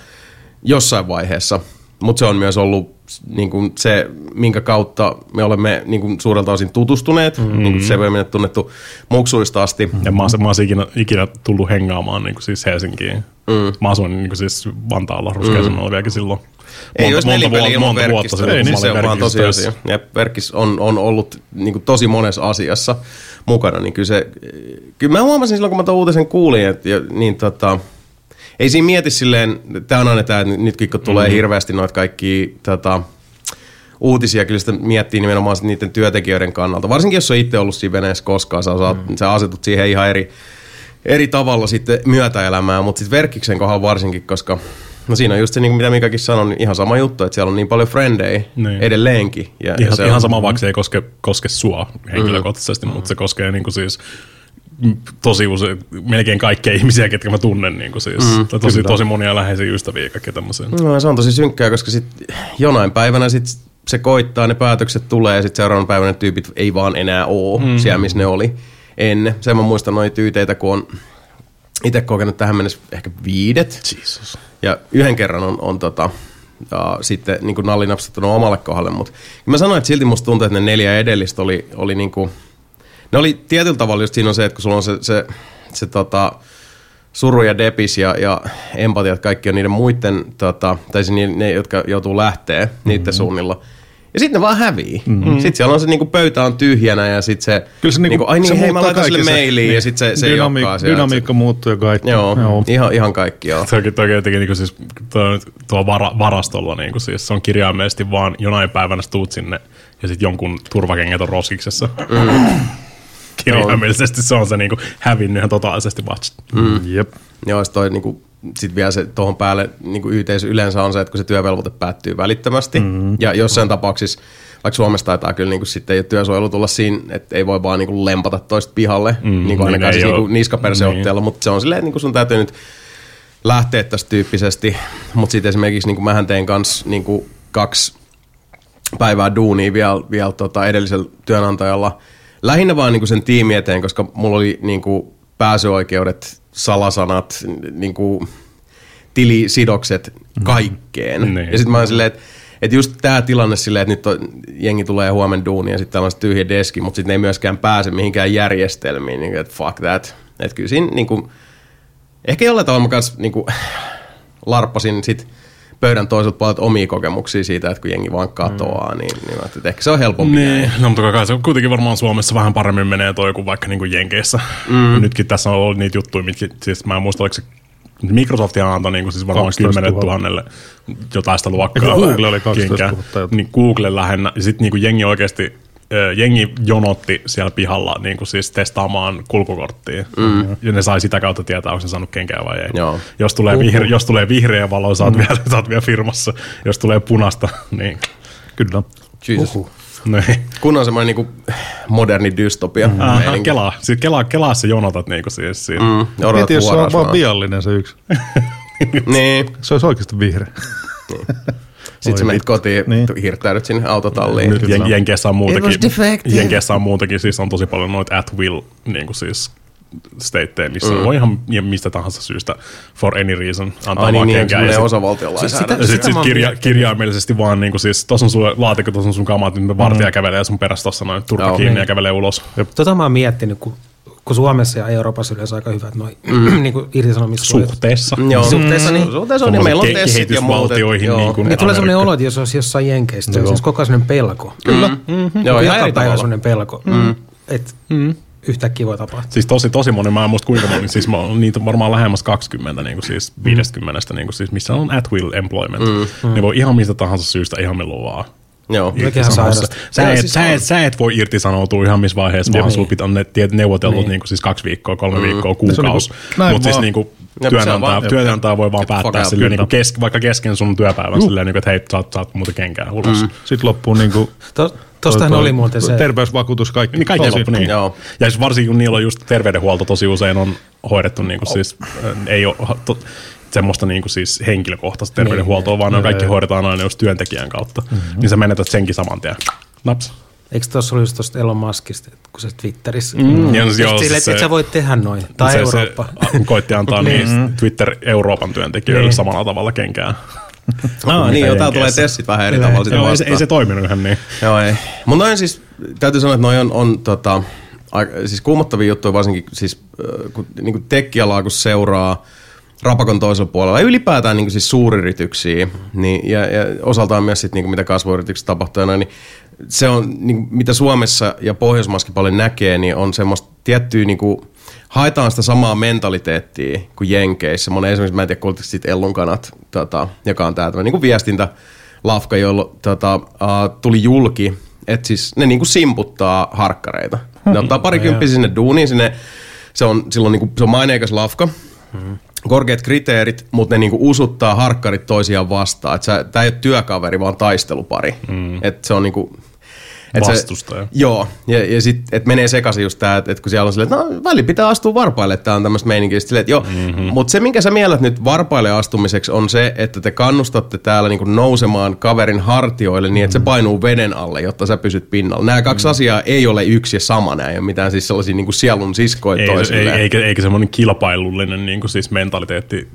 jossain vaiheessa, mutta se on myös ollut niin kuin se, minkä kautta me olemme niin kuin suurelta osin tutustuneet, mm. niin kuin se on tunnettu muksuista asti. Ja mä, mä oon ikinä, ikinä tullut hengaamaan niin kuin siis Helsinkiin. Mm. Mä asuin niin kuin siis Vantaalla Ruskeasunnalla vieläkin silloin. Ei olisi nelipeli vuotta- ilman monta vuotta verkistä, silloin, ei, niin se on vaan tosiasia. Ja verkis on, on ollut niin kuin tosi monessa asiassa mukana, niin kyllä se, kyllä mä huomasin silloin, kun mä tuon uutisen kuulin, että niin tota, ei siinä mieti silleen, tämä on aina tämä, että nytkin kun tulee mm. hirveästi noita kaikki tota, uutisia, kyllä sitä miettii nimenomaan sit niiden työntekijöiden kannalta. Varsinkin jos on itse ollut siinä veneessä koskaan, sä, osaat, mm. sä asetut siihen ihan eri, eri tavalla sitten myötäelämään, mutta sitten verkkiksen kohdalla varsinkin, koska no siinä on just se, niin kuin mitä Mikakin sanoi, niin ihan sama juttu, että siellä on niin paljon frendejä Niin. edelleenkin. Ja, ja Ihan, se ihan on, sama, vaikka se ei koske, koske sua henkilökohtaisesti, mm. mutta se koskee niin kuin siis tosi usein, melkein kaikkia ihmisiä, ketkä mä tunnen, niin kuin siis, mm, tosi, tosi monia läheisiä ystäviä ja kaikkea tämmöisiä. No, se on tosi synkkää, koska sit jonain päivänä sit se koittaa, ne päätökset tulee ja sitten seuraavan päivänä tyypit ei vaan enää ole mm. siellä, missä ne oli ennen. Sen mä muistan noita tyyteitä, kun on itse kokenut tähän mennessä ehkä viidet. Jesus. Ja yhden kerran on, on tota, ja sitten niin nalli napsattunut omalle kohdalle, mutta mä sanoin, että silti musta tuntuu, että ne neljä edellistä oli, oli niin kuin, ne oli tietyllä tavalla just siinä on se, että kun sulla on se, se, se tota, suru ja depis ja, ja empatiat, kaikki on niiden muiden, tota, tai siis ne, ne, jotka joutuu lähteä mm-hmm. niiden suunnilla. Ja sitten ne vaan hävii. Mm-hmm. Sitten siellä on se niinku pöytä on tyhjänä ja sitten se, Kyllä se, niinku, niinku, ai niin, se hei mä muuttaa laitan sille se- mailiin ja niin. sitten se, se Dynamiik- jokkaa siellä. Dynamiikka muuttuu ja kaikki. Joo, Joo. Ihan, ihan kaikki joo. Toki, toki jotenkin niin siis, tuo, tuo vara, varastolla, niin kuin siis, se on kirjaimellisesti vaan jonain päivänä sä tuut sinne ja sitten jonkun turvakengät on roskiksessa. Mm. Kirjaimellisesti se on se niin kuin, hävinnyt ihan totaalisesti vasta. Mm. Jep. Joo, sit toi niinku, sit vielä se tuohon päälle niinku YTS yleensä on se, että kun se työvelvoite päättyy välittömästi, mm-hmm. ja jossain tapauksissa vaikka Suomessa taitaa kyllä niin kuin sitten jo työsuojelu tulla siinä, että ei voi vaan niin kuin lempata toista pihalle, mm, niin kuin ainakaan niin siis ei niin kuin niskaperseotteella, mutta se on silleen, niin kuin sun täytyy nyt lähteä tästä tyyppisesti, mutta sitten esimerkiksi niin kuin mähän tein kanssa niin kuin kaksi päivää duunia vielä, vielä tota edellisellä työnantajalla. Lähinnä vaan niin kuin sen tiimi eteen, koska mulla oli niin kuin pääsyoikeudet, salasanat, niin kuin tilisidokset kaikkeen. Niin. Ja sitten mä oon silleen, että että just tämä tilanne silleen, että nyt on, jengi tulee huomenna duunia ja sitten se tyhjä deski, mutta sitten ne ei myöskään pääse mihinkään järjestelmiin, niin että fuck that. Että kyllä siinä niin kuin, ehkä jollain tavalla mä kanssa niin kuin, larppasin sit pöydän toiselta puolelta omia kokemuksia siitä, että kun jengi vaan katoaa, niin, niin ajattelin, että ehkä se on helpompi. näin. Niin, no mutta kai se kuitenkin varmaan Suomessa vähän paremmin menee toi kuin vaikka niinku Jenkeissä. Mm. Nytkin tässä on ollut niitä juttuja, mitkä, siis mä en muista, oliko se Microsoft antoi niinku siis varmaan 12 10 000. 000 jotain sitä luokkaa. Google oli 12 kenkää. 000 jotain? Niin Google lähinnä. Ja sitten niinku jengi oikeasti jengi jonotti siellä pihalla niin kuin siis testaamaan kulkukorttia. Mm. Ja ne sai sitä kautta tietää, onko se saanut kenkää vai ei. Joo. Jos, tulee vihre, jos tulee vihreä valo, saat, mm. vielä, saat vielä firmassa. Jos tulee punasta, [laughs] niin... Kyllä. Jesus. Uhuh. niin. Kun on semmoinen niinku moderni dystopia. Mm. Aha, kelaa. Siis kelaa, kelaa se jonotat niinku siis siinä. Mm. Mm, odotat Mieti, jos se on vaan vaan. viallinen se yksi. [laughs] Niin, Se olisi oikeasti vihreä. Sit sä menet kotiin, Niin. niin. hirttäydyt sinne autotalliin. Nyt jen, Jenkeissä on muutakin. Jenkeissä on muutakin, siis on tosi paljon noita at will niin kuin siis stateja, missä mm. Mm. voi ihan ja mistä tahansa syystä for any reason antaa Ai niin, vaan niin, kenkää. semmoinen ja sit- osavaltion Ja lainsäädäntö. sitten Sitä sit mä oon kirja, kirjaimellisesti vaan niin kuin siis, tossa on sun laatikko, tossa on sun kamat, me vartija kävelee sun perässä tossa noin turpa Joo. kiinni ja Niin. kävelee ulos. Tota mä oon miettinyt, kun, kun Suomessa ja Euroopassa yleensä aika hyvät noin mm. [clears throat] niin. Suhteessa. Joo. Suhteessa niin. Suhteessa on, niin meillä on tessit ja muut. et- niin kuin- Niin tulee sellainen olo, että jos olisi jossain Jenkeistä, se olisi koko ajan sellainen pelko. Kyllä. Mm-hmm. Joo, ihan Joka eri päivä sellainen pelko, mm. että mm. yhtäkkiä voi tapahtua. Siis tosi, tosi moni, mä en muista kuinka moni, siis mä oon niitä varmaan lähemmäs 20, niin kuin siis 50, niin kuin siis, missä on at will employment. Mm. Ne voi ihan mistä tahansa syystä ihan milloin vaan. Joo. Mikä on sairasta. Sä, et, siis sä, et, sä et voi irtisanoutua ihan missä vaiheessa, vaan Niin. sulla pitää on ne tiet neuvotellut Niin. niin. kuin siis kaksi viikkoa, kolme viikkoa, on kuukausi. niinku- näin Mutta siis niin kuin työnantaja, vaan- työnantaja voi vaan päättää out. silleen, niin kuin kes, vaikka kesken sun työpäivän silleen, niin kuin, että hei, saat, saat muuten kenkää ulos. Mm. Sitten loppuu niinku... To, tostahan oli muuten se, Terveysvakuutus kaikki. Niin kaikki loppu, niin. Joo. Ja jos varsinkin kun niillä on just terveydenhuolto tosi usein on hoidettu niin kuin siis, äh, ei ole to, semmoista niin kuin siis henkilökohtaista terveydenhuoltoa, vaan ne kaikki hoidetaan aina just työntekijän kautta. Mm-hmm. Niin sä menetät senkin saman tien. Naps. eikö tuossa ollut just tuosta Elon Muskista, että kun se Twitterissä, Mm. Ja Just joo, sille, että et sä voit tehdä noin, tai se, Eurooppa. Se koitti antaa [laughs] niin Twitter Euroopan työntekijöille Niin. samalla tavalla kenkää. [laughs] Ah, niin, joo, täällä tulee tessit vähän eri tavalla sitä Joo, ei, se, ei se toiminut ihan niin. Joo, ei. Mutta noin siis, täytyy sanoa, että noin on, on tota, siis kuumottavia juttuja varsinkin, siis kun niin tekkialaa kun seuraa rapakon toisella puolella. Ja ylipäätään niin siis suuryrityksiä niin, ja, ja osaltaan myös sit, niin mitä kasvuyrityksissä tapahtuu niin se on, niin, mitä Suomessa ja Pohjoismaissakin paljon näkee, niin on semmoista tiettyä niin kuin, haetaan sitä samaa mentaliteettia kuin Jenkeissä. Monen esimerkiksi, mä en tiedä, kuulitko siitä Ellun kanat, tota, joka on tämä niin viestintä lafka, jolla tota, uh, tuli julki, että siis ne niinku simputtaa harkkareita. Ne ottaa parikymppisiä sinne duuniin, sinne, se on, silloin niinku, se on maineikas lafka, korkeat kriteerit, mutta ne niinku usuttaa harkkarit toisiaan vastaan. Tämä ei ole työkaveri, vaan taistelupari. Mm. Et se on niinku, et se- Vastustaja. Joo, ja, ja sitten et menee sekaisin just tämä, että et kun siellä on silleen, että no väli pitää astua varpaille, että tämä on tämmöistä meininkiä. Silleen, että joo, mm-hmm. mutta se minkä sä mielät nyt varpaille astumiseksi on se, että te kannustatte täällä niinku nousemaan kaverin hartioille niin, että se painuu veden alle, jotta sä pysyt pinnalla. Nämä kaksi mm-hmm. asiaa ei ole yksi ja sama, nämä ei ole mitään siis sellaisia niinku sielun siskoja Ei, ei, toisilleen. eikä, eikä semmoinen kilpailullinen niin kuin siis mentaliteetti,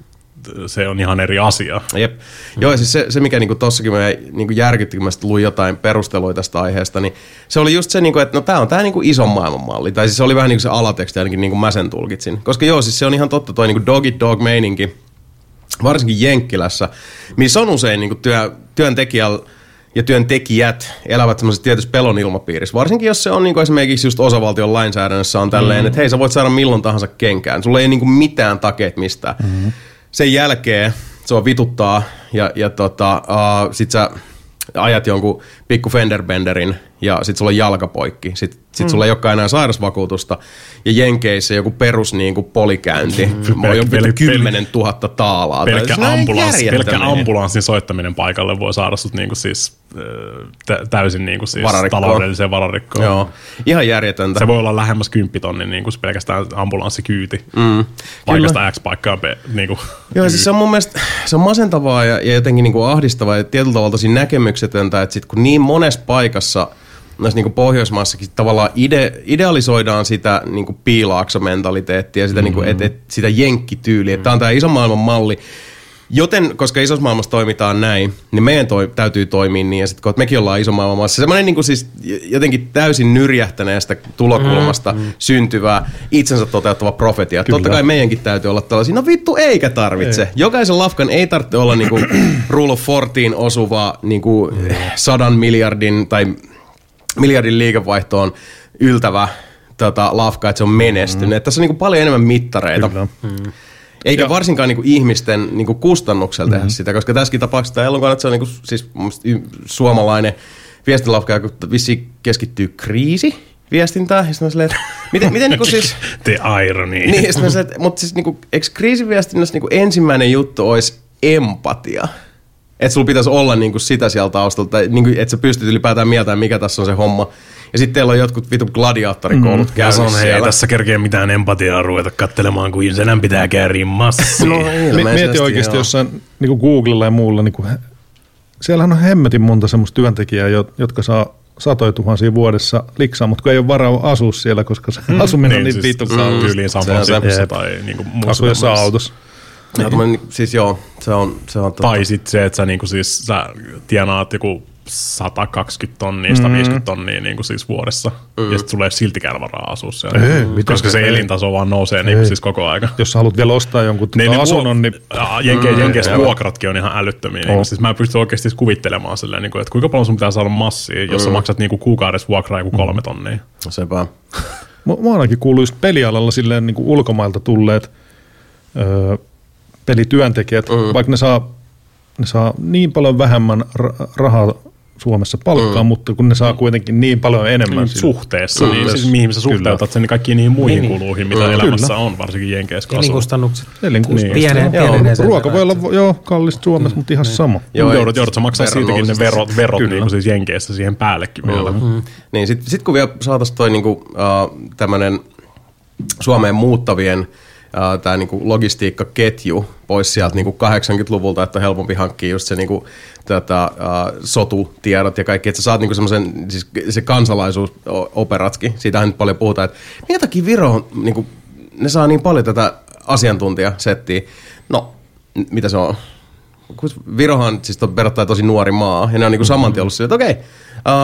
se on ihan eri asia. Jep. Joo, ja siis se, se mikä niinku tossakin mä niinku järkytti, kun mä luin jotain perusteluja tästä aiheesta, niin se oli just se, niinku, että no tämä on tämä niinku ison maailman malli. Tai siis se oli vähän niin kuin se alateksti, ainakin niin kuin mä sen tulkitsin. Koska joo, siis se on ihan totta toi niinku dog eat dog meininki, varsinkin Jenkkilässä, missä on usein niinku työ, työntekijällä ja työntekijät elävät semmoisessa tietyssä pelon ilmapiirissä. Varsinkin jos se on niinku esimerkiksi just osavaltion lainsäädännössä on tälleen, mm. että hei sä voit saada milloin tahansa kenkään. Sulla ei niinku mitään takeet mistään. Mm. Sen jälkeen se on vituttaa ja, ja tota, uh, sit sä ajat jonkun pikku fenderbenderin ja sit sulla on jalkapoikki. Sit, sit sulla ei olekaan enää sairasvakuutusta. Ja Jenkeissä joku perus niin kuin polikäynti. Mm. on joku Pel- pel- 10 000 taalaa. Pelkkä, ambulanssi, pelkkä ambulanssin soittaminen paikalle voi saada sut niinku siis, äh, tä- täysin niinku siis Vararikkoon. taloudelliseen vararikkoon. Joo, ihan järjetöntä. Se voi olla lähemmäs 10 tonnin niin kuin pelkästään ambulanssikyyti. Mm, Paikasta X paikkaan B. Niin kuin. Joo, siis se on mun mielestä se on masentavaa ja, ja jotenkin niinku ahdistavaa ja tietyllä tavalla tosi näkemyksetöntä, että sit kun niin monessa paikassa näissä niinku Pohjoismaissakin tavallaan ide, idealisoidaan sitä niinku piilaaksomentaliteettia, sitä, niinku, et, et, sitä jenkkityyliä. Mm. Tämä on tämä iso maailman malli. Joten, koska isossa maailmassa toimitaan näin, niin meidän toi, täytyy toimia niin, ja sitten kun mekin ollaan iso maailman maassa, semmoinen niin siis jotenkin täysin nyrjähtäneestä tulokulmasta mm, mm. syntyvää itsensä toteuttava profetia. Kyllä. Totta kai meidänkin täytyy olla tällaisia, no vittu eikä tarvitse. Ei. Jokaisen lafkan ei tarvitse olla niinku [clears throat] rule of 14 osuva niinku sadan miljardin tai miljardin liikevaihtoon yltävä tota, lafka, että se on menestynyt. Mm. Tässä on niinku paljon enemmän mittareita. Kyllä. Eikä ja. varsinkaan niinku ihmisten niinku kustannuksella tehdä sitä, koska tässäkin tapauksessa tämä Elon se on siis mun mielestä y- suomalainen viestinlafka, joka vissiin keskittyy kriisi viestintään. Ja sitten mä silleen, että miten, miten niinku siis... [laughs] The irony. Niin, sitten mä silleen, että, mutta siis niinku, eikö kriisiviestinnässä niinku ensimmäinen juttu olisi empatia? Että sulla pitäisi olla niinku sitä sieltä taustalta, tai niinku, että sä pystyt ylipäätään mieltämään, mikä tässä on se homma. Ja sitten teillä on jotkut vitun gladiaattorikoulut mm, käynnissä on, hei, siellä. tässä kerkeä mitään empatiaa ruveta kattelemaan, kun senän pitää kääriä massia. No, [laughs] Mieti oikeasti joo. jossain niin Googlella ja muulla, niin kuin, siellähän on hemmetin monta semmoista työntekijää, jo- jotka saa satoja tuhansia vuodessa liksaa, mutta kun ei ole varaa asua siellä, koska se mm. asuminen on niin siis vittu mm, kallista. tyyliin Jep. tai niin kuin muussa Asuu jossain autossa. Ja tommonen, siis joo, se on, se on tota, Tai sitten se, että sä, niinku siis, sä tienaat joku 120 tonnia, 150 tonnia niinku siis vuodessa. Mm. Ja sitten sulla ei ole siltikään varaa asua siellä. Ei, koska se ei. elintaso vaan nousee niinku siis koko aika. Jos sä haluat vielä ostaa jonkun Niin, tota niin asunnon, niin Jenke, Mm, Jenkeissä vuokratkin on ihan älyttömiä. Niin, Oh. siis mä en pysty oikeasti kuvittelemaan silleen, niin kuin, että kuinka paljon sun pitää saada massia, jos sä maksat niin kuin kuukaudessa vuokraa joku kolme tonnia. sepä. [laughs] Mä, mä ainakin kuuluu just pelialalla silleen niin kuin ulkomailta tulleet öö, pelityöntekijät, mm. vaikka ne saa, ne saa niin paljon vähemmän ra- rahaa Suomessa palkkaa, mm. mutta kun ne saa kuitenkin niin paljon enemmän. Niin, sillä- suhteessa, niin siis mihin sä Kyllä. suhteutat sen kaikkiin niihin muihin Niin, kuluihin, mitä Mm. elämässä Kyllä. on, varsinkin Jenkeissä kun asuu. Elinkustannukset Elinkustannukset. pieneen, sen Ruoka voi olla joo, kallista Suomessa, mutta ihan sama. Joo, joudut, joudut sä maksaa siitäkin ne verot, verot Kyllä. niin kuin siis Jenkeissä siihen päällekin vielä. Mm. Niin, sitten sit kun vielä saataisiin toi niinku, uh, tämmöinen Suomeen muuttavien tämä niinku logistiikkaketju pois sieltä niinku 80-luvulta, että on helpompi hankkia just se niinku, tätä, uh, sotutiedot ja kaikki, että sä saat niinku semmoisen, siis se kansalaisuusoperatski, siitähän nyt paljon puhutaan, että minkä takia Viro on, niinku, ne saa niin paljon tätä asiantuntijasettiä. No, mitä se on? Virohan siis on tosi nuori maa, ja ne on niinku saman tien ollut silleen, että okei,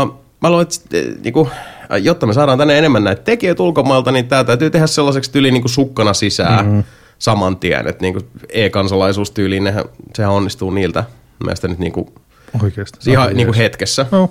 uh, mä luulen, että eh, niinku, äh, jotta me saadaan tänne enemmän näitä tekijöitä ulkomailta, niin tämä täytyy tehdä sellaiseksi tyyliin niinku sukkana sisään mm-hmm. saman tien, että niinku e-kansalaisuustyyliin, nehän, sehän onnistuu niiltä mielestäni nyt niinku, Oikeasti. ihan niinku hetkessä. No,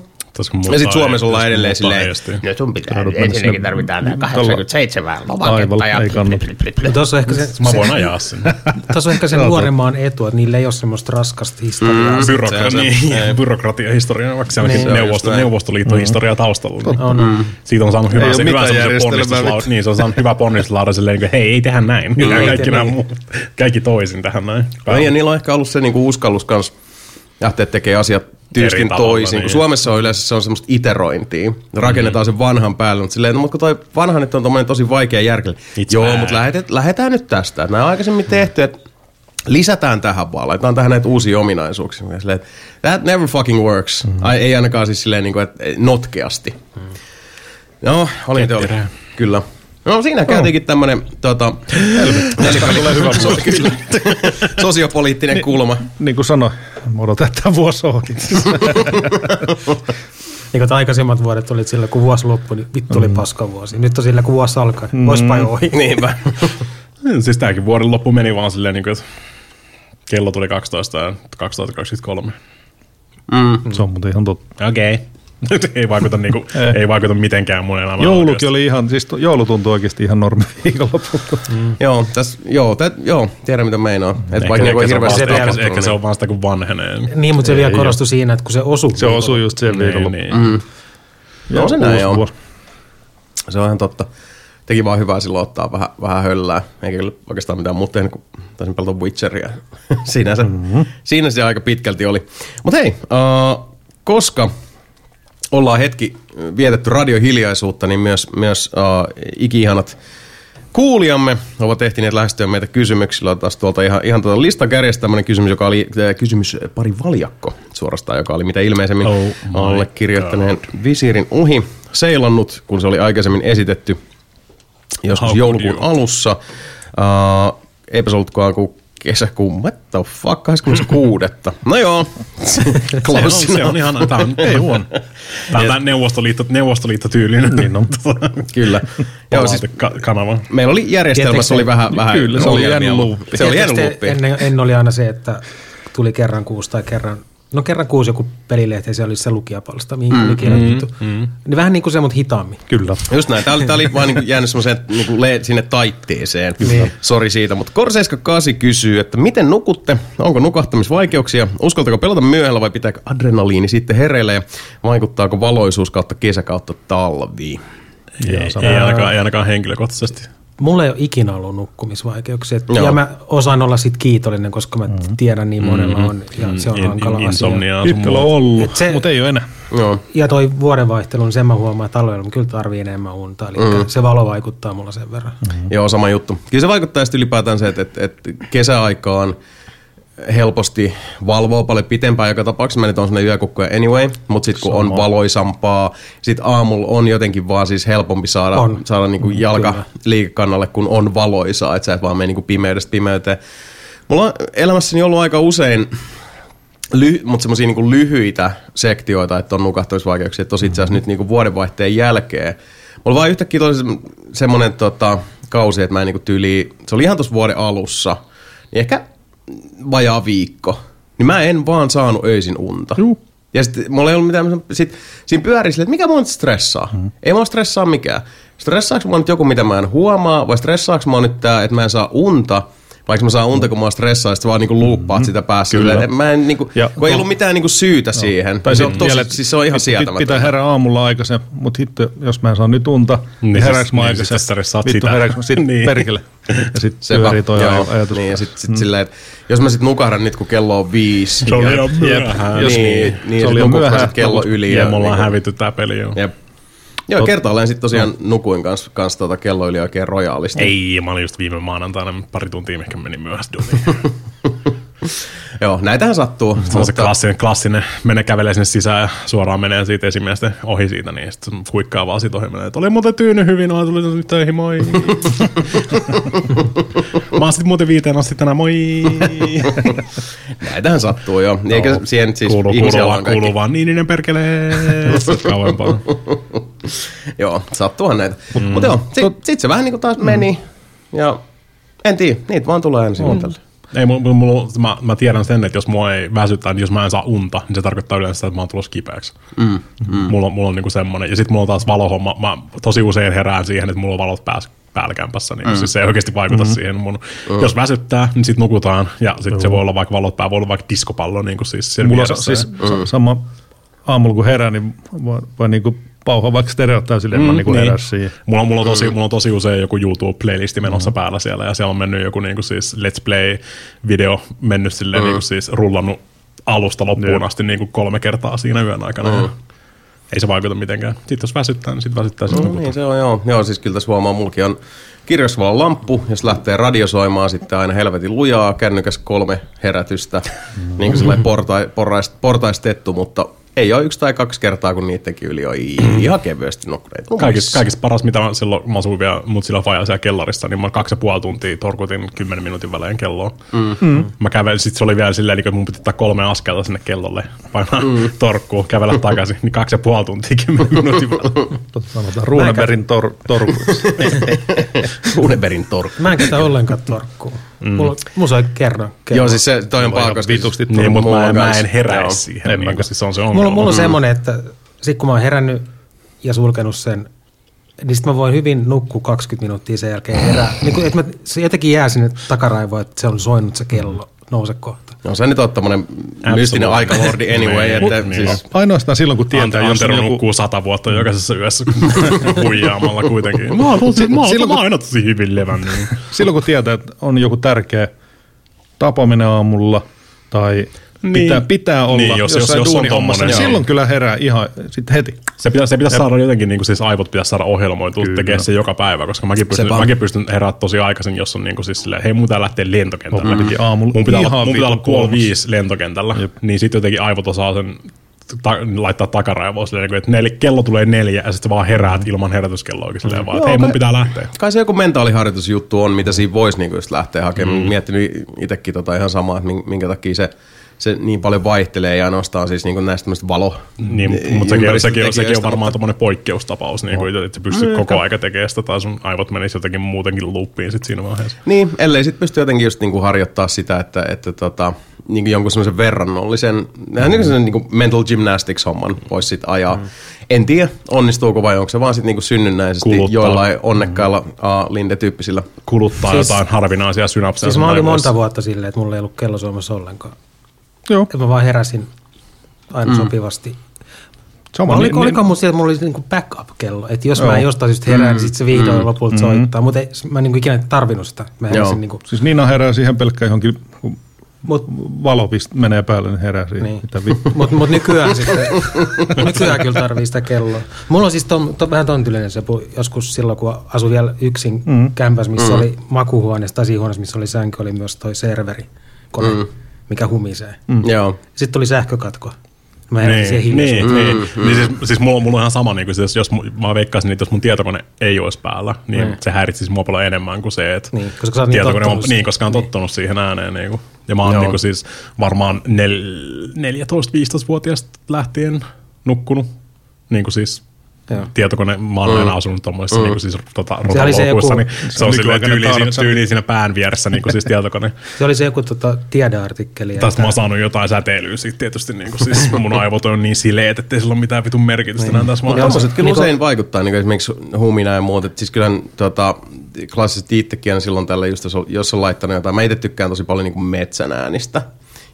Ja sitten Suomessa ollaan edelleen silleen? No sun pitää, ensinnäkin tarvitaan tällä- 87 lomaketta ja... ei kannata. Tuossa on ehkä se, Mä voin ajaa sinne. [laughs] tuossa on ehkä se nuoren maan etu, että niillä ei ole semmoista raskasta historiaa. Mm, Byrokratia, niin, [laughs] byrokratia historia, vaikka Niin. niin, Se on just neuvosto, neuvostoliiton historia taustalla. Niin. on, Mm. Siitä on saanut hyvä, se, hyvä ponnistuslauda, niin se on saanut hyvä ponnistuslauda silleen, että hei, ei tehdä näin. Niin, [laughs] kaikki, nämä niin. muut, kaikki toisin tähän näin. No, ja niillä on ehkä ollut se niinku uskallus kans lähteä tekemään asiat tavalla, toisin. Kun niin. Suomessa on yleensä se on semmoista iterointia. Rakennetaan sen vanhan päälle, mutta silleen, no, mutta kun toi vanha nyt on tommonen tosi vaikea järkellä. It's Joo, mutta lähetet, lähdetään nyt tästä. Nämä on aikaisemmin tehty, että lisätään tähän vaan, laitetaan tähän näitä uusia ominaisuuksia. Silleen, että that never fucking works. Mm. Ai, ei ainakaan siis silleen, niin kuin, että notkeasti. Mm. No, oli te oli. Kyllä. No siinä käytiinkin tämmönen tota, tulee hyvä [laughs] kyllä. sosiopoliittinen kulma. niin kuin sanoin, mä odotan, että tämä vuosi on ohi. niin kuin aikaisemmat vuodet oli sillä, kun vuosi loppui, niin vittu oli paska vuosi. Nyt on sillä, kun vuosi alkaa, mm. oispa jo ohi. [laughs] Niinpä. Niin, [laughs] Siis tämäkin vuoden loppu meni vaan silleen, niin kuin, että kello tuli 12 ja 2023. Se on muuten ihan totta. Okei. Okay. Ei, vaikuta, niinku, [laughs] ei vaikuta mitenkään mun elämään. Joulukin oikeasti. oli ihan, siis to- joulu tuntui oikeasti ihan normi [laughs] viikonlopulta. Joo, täs, joo, tä, joo, tiedän mitä meinaa. Et Ehkä, vaikka ehkä, se on hirveästi vasta, ehkä, ehkä se niin- on vasta kun vanhenee. Niin, mutta se vielä korostui siinä, että kun se osui. Se osui just siihen Niin, viikonloppuun. niin. No se näin on. Se on ihan totta. Teki vaan hyvää silloin ottaa vähän, vähän höllää. Eikä kyllä oikeastaan mitään muuta tehnyt, kun taisin pelata Witcheria. [laughs] siinä, se, mm-hmm. siinä se aika pitkälti oli. Mutta hei, uh, koska ollaan hetki vietetty radiohiljaisuutta, niin myös, myös uh, ikiihanat kuulijamme ovat ehtineet lähestyä meitä kysymyksillä. Taas tuolta ihan, ihan tuolta listan kärjestä tämmöinen kysymys, joka oli äh, kysymys pari valjakko suorastaan, joka oli mitä ilmeisemmin Oh allekirjoittaneen visiirin ohi seilannut, kun se oli aikaisemmin esitetty joskus How joulukuun alussa. Uh, eipä se ollutkaan kuin kesäkuun, what the fuck, 26. no joo, [laughs] Se on, close se on ihan, tää on, ei huono. Tää on neuvostoliitto, neuvostoliitto tyylinen. [laughs] Niin on. [laughs] Kyllä. Joo, siis kanava. meillä oli järjestelmässä oli vähän, vähän Kyllä, se oli jäänyt. Se oli jäänyt luuppiin. Ennen, ennen oli aina se, että tuli kerran kuusi tai kerran, no kerran kuusi joku pelilehti se oli se lukijapalsta, mihin mm, oli kirjoitettu. Mm, mm. Niin vähän niin kuin se, mutta hitaammin. Kyllä. Just näin. Tämä oli, tää oli vaan niinku jäänyt semmoiseen niinku le- sinne taitteeseen. Sori siitä. Mutta Kor78 kysyy, että miten nukutte? Onko nukahtamisvaikeuksia? Uskaltako pelata myöhällä vai pitääkö adrenaliini sitten hereillä? Ja vaikuttaako valoisuus kautta kesä kautta talvi? Ei, ei, ainakaan, ei ainakaan henkilökohtaisesti. Mulla ei ole ikinä ollut nukkumisvaikeuksia. Et- Joo. Ja mä osaan olla sit kiitollinen, koska mä tiedän niin monella on. Ja se on In- in- hankala asia. Pitkällä on ollut, se- mutta ei ole enää. Joo. Ja toi vuodenvaihtelun, sen mä huomaan, että talvella mä kyllä tarvii enemmän unta. Eli mm. se valo vaikuttaa mulla sen verran. Mm. Joo, sama juttu. Kyllä se vaikuttaa sitten ylipäätään se, että, että, että kesäaikaan helposti valvoo paljon pitempään. Joka tapauksessa mä nyt on sellainen yökukkoja anyway, mutta sitten kun on valoisampaa, sitten aamulla on jotenkin vaan siis helpompi saada, On. saada niinku jalka Kyllä. liikekannalle, kun on valoisaa, että sä et vaan mene niinku pimeydestä pimeyteen. Mulla on elämässäni ollut aika usein ly- mutta semmoisia niinku lyhyitä sektioita, että on nukahtamisvaikeuksia. Tosi itse asiassa nyt niinku vuodenvaihteen jälkeen. Mulla vaan yhtäkkiä se- semmoinen tota, kausi, että mä en niinku tyyli, se oli ihan tuossa vuoden alussa, niin ehkä vajaa viikko. Niin mä en vaan saanut öisin unta. Juh. Ja sitten mulla ei ollut mitään, sit, siinä pyörii silleen, että mikä mua nyt stressaa. Mm. Ei mua stressaa mikään. Stressaaks mua nyt joku, mitä mä en huomaa, vai stressaaks mua nyt tää, että mä en saa unta, vaikka mä saan unta, kun mä stressaa, sit sä vaan niinku luuppaat sitä päässä. Kyllä. Mä en, niinku, Ja- kun ei ollut mitään niinku syytä siihen. Tai se, on tosi, siis se on ihan pit- sietämätöntä. Pitää herää aamulla aikaisin, mutta hitto, jos mä en saa nyt unta, niin, Niin herääks siis- mä niin, aikaisin. sit sä stressaat Vittu sitä. herääks mä sit [laughs] Niin. perkele. Ja sit Sepä, pyörii toi joo, ajatus. Niin, ja sit, sit mm. silleen, että jos mä sit nukahdan nyt, kun kello on viisi. Se oli ja- jo myöhään. Jos- niin, niin, se oli jo nukut mä myöhään, kello yli. Ja me ollaan hävitty tää peli jo. Jep. Joo, kertaalleen sitten tosiaan nukuin kanssa kans tota kello yli oikein rojaalisti. Ei, mä olin just viime maanantaina pari tuntia, mikä meni myöhässä duuniin. [laughs] [laughs] Joo, näitähän sattuu. Se on se klassinen, klassinen, menee kävelee sinne sisään ja suoraan menee siitä esimiesten ohi siitä, niin sitten huikkaa vaan siitä ohi menee, että oli muuten tyyny hyvin, olen tullut nyt töihin, moi. [laughs] Mä oon sitten muuten viiteen asti tänään, moi. [laughs] Näitähän sattuu jo. Eikä siihen siis kuuluu, ihmisiä kuuluu, vaan kuuluu vaan niininen perkelee. Sitten kauempaa. Joo, sattuuhan näitä. Mm. Mutta joo, sit, sit se vähän niin kuin taas meni. Ja en tiedä, niitä vaan tulee silloin tällä. Ei, mulla, mulla, mä, mä, tiedän sen, että jos mua ei väsytä, niin jos mä en saa unta, niin se tarkoittaa yleensä sitä, että mä oon tulossa kipeäksi. Mm, mm. Mulla, on- mulla on niinku semmoinen. Ja sitten mulla on taas valohomma. Mä tosi usein herään siihen, että mulla on valot päässä päällä kämpässä, niin mm. siis se ei oikeasti vaikuta mm. siihen. Mun, mm. Jos väsyttää, niin sitten nukutaan, ja sitten se voi olla vaikka valot päällä, voi olla vaikka diskopallo niin kuin siis Mulla on siis mm. sama aamulla kun herää, niin voi, voi niinku pauhaa vaikka stereottaa silleen, että mä niinku herää siihen. Mulla, on- mulla, on tosi, mulla on tosi usein joku YouTube-playlisti menossa mm. päällä siellä, ja siellä on mennyt joku niinku siis Let's Play-video mennyt silleen mm. niinku siis rullannut alusta loppuun Jep. asti niinku kolme kertaa siinä yön aikana. Mm. Ei se vaikuta mitenkään. Sitten jos väsyttää, niin sitten väsyttää. Sit No niin, se on joo. Joo, siis kyllä tässä huomaa, mullakin on kirjassa vaan lamppu, jos lähtee radiosoimaan sitten aina helvetin lujaa, kännykäs kolme herätystä, mm. [laughs] niin kuin sellainen portai, porraist, portaistettu, mutta ei ole yksi tai kaksi kertaa, kun niidenkin yli on ihan kevyesti nukkuneet. Kaikista, kaikista paras, mitä mä silloin, mä asuin vielä mut sillä siellä kellarissa, niin mä kaksi ja puoli tuntia torkutin kymmenen minuutin välein kelloa. Mm. Mä kävelin, sit se oli vielä silleen, että mun piti ottaa kolme askelta sinne kellolle, painaa mm. [laughs] torkkuun, kävellä takaisin, niin kaksi ja puoli tuntia kymmenen minuutin välein. Sanotaan Runebergin tor, torkuissa. [laughs] Runeberin torkku. Mä en käytä ollenkaan torkkua. Mm. Mulla, mulla kerran. kerran. Joo, siis se toi on koska vitusti Niin, mutta mulla mä, mä en herää joo. siihen, En niin, mäkään. siis se on se ongelma. mulla, mulla on semmoinen, että sitten kun mä oon herännyt ja sulkenut sen, niin sitten mä voin hyvin nukkua 20 minuuttia sen jälkeen herää. Niin kuin, että mä, se jotenkin jää sinne takaraivoon, että se on soinut se kello, nouse kohta. No se nyt on tommonen mystinen aikalordi anyway, että Niin, siis, Ainoastaan silloin, kun tietää, jos on joku... nukkuu sata vuotta jokaisessa yössä [laughs] huijaamalla kuitenkin. Mä oon, tosi, mä, oon, silloin, mä kun- oon aina tosi hyvin levännyt. silloin kun tietää, että on joku tärkeä tapaaminen aamulla tai Niin. pitää, pitää olla Niin, jos- jossain jos- jos on duunihommassa, niin silloin kyllä herää ihan sitten heti. Se pitäisi, se pitäisi saada jotenkin, niin kuin siis aivot pitäisi saada ohjelmoitua tekemään se joka päivä, koska mäkin pystyn, Sepä. mäkin pystyn herää tosi aikaisin, jos on niin kuin siis silleen, hei mun pitää lähteä lentokentälle. Mun piti aamulla mun pitää, olla, ihan mun pitää olla puoli viisi lentokentällä, Jep. niin sitten jotenkin aivot osaa sen ta- laittaa takaraivoon silleen, niin kuin, että nel, kello tulee neljä ja sitten vaan heräät ilman herätyskelloakin silleen vaan, että hei mun pitää lähteä. kai se joku mentaaliharjoitusjuttu on, mitä siinä voisi niinku just lähteä hakemaan. Mm. Miettinyt itsekin tota ihan samaa, että min- minkä takia se, se niin paljon vaihtelee ja ainoastaan siis niinku näistä tämmöistä valo Niin, mutta sekin, on- sekin, on- sekin on varmaan tämmöinen poikkeustapaus, niin kuin, että pystyt koko aika tekemään sitä, tai sun aivot menis jotenkin muutenkin loopiin sit siinä vaiheessa. Niin, ellei sitten pysty jotenkin just niinku harjoittaa sitä, että, että tota, niinku jonkun semmoisen verrannollisen, vähän niin kuin niinku mental gymnastics homman voisi sitten ajaa. Mm. En tiedä, onnistuuko vai onko se vaan sitten niinku synnynnäisesti Kuluttaa. joillain onnekkailla uh, Linde-tyyppisillä. Kuluttaa Siis- jotain harvinaisia synapseja. Siis mä olin monta vuotta silleen, että mulla ei ollut kello Suomessa ollenkaan. Joo. Että mä vaan heräsin aina mm. sopivasti. Sama, Mä oli, niin- oliko mun siellä, että mulla oli niinku backup-kello, että jos Joo. mä jostain syystä herään, niin sit se vihdoin lopulta soittaa, mutta mä en niinku ikinä tarvinnut sitä. Mä Joo. niinku, Siis Niina herää siihen pelkkä johonkin, kun mut, valo pist- menee päälle, niin herää siihen. Niin. Vittu. [laughs] mut, mut nykyään sitten, nykyään kyllä tarvii sitä kelloa. Mulla on siis ton, ton, vähän ton tyylinen se, joskus silloin, kun asuin vielä yksin mm. kämpäs, missä mm. oli makuhuoneessa tai siinä huoneessa, missä oli sänky, oli myös toi serveri, kone, mm. Mikä humisee. Mm. Joo. Sitten tuli sähkökatko. Mä heräsin siihen Niin, niin, niin. niin siis, siis mulla, on- mulla on ihan sama, niin kuin, siis jos mä veikkaisin, että jos mun tietokone ei olisi päällä, niin Niin. se häiritsisi mua paljon enemmän kuin se, että Niin, koska sä niin tietokone on, niin, koska on tottunut siihen ääneen. Niin kuin. Ja mä oon Joo. niin kuin, siis varmaan nel, 14-15-vuotiaasta lähtien nukkunut. Niin kuin siis Joo. tietokone, mä oon aina asunut tommoisessa mm. niin siis tota, Se oli se joku- niin se on silleen nykyaikainen tyyliin, siinä, tyyliin siinä pään vieressä niin kuin siis tietokone. [laughs] Se oli se joku tota, tiedeartikkeli. Tästä mä oon saanut jotain säteilyä siitä tietysti, niin kuin siis mun aivot on niin sileet, ettei sillä ole mitään vitun merkitystä enää tässä Mutta maailmassa. tommoset kyllä Niinku- usein vaikuttaa, niin kuin esimerkiksi humina ja muut. että Siis kyllähän tota, klassisesti itsekin silloin tällä, just jos on, jos on laittanut jotain. Mä itse tykkään tosi paljon niin kuin metsän äänistä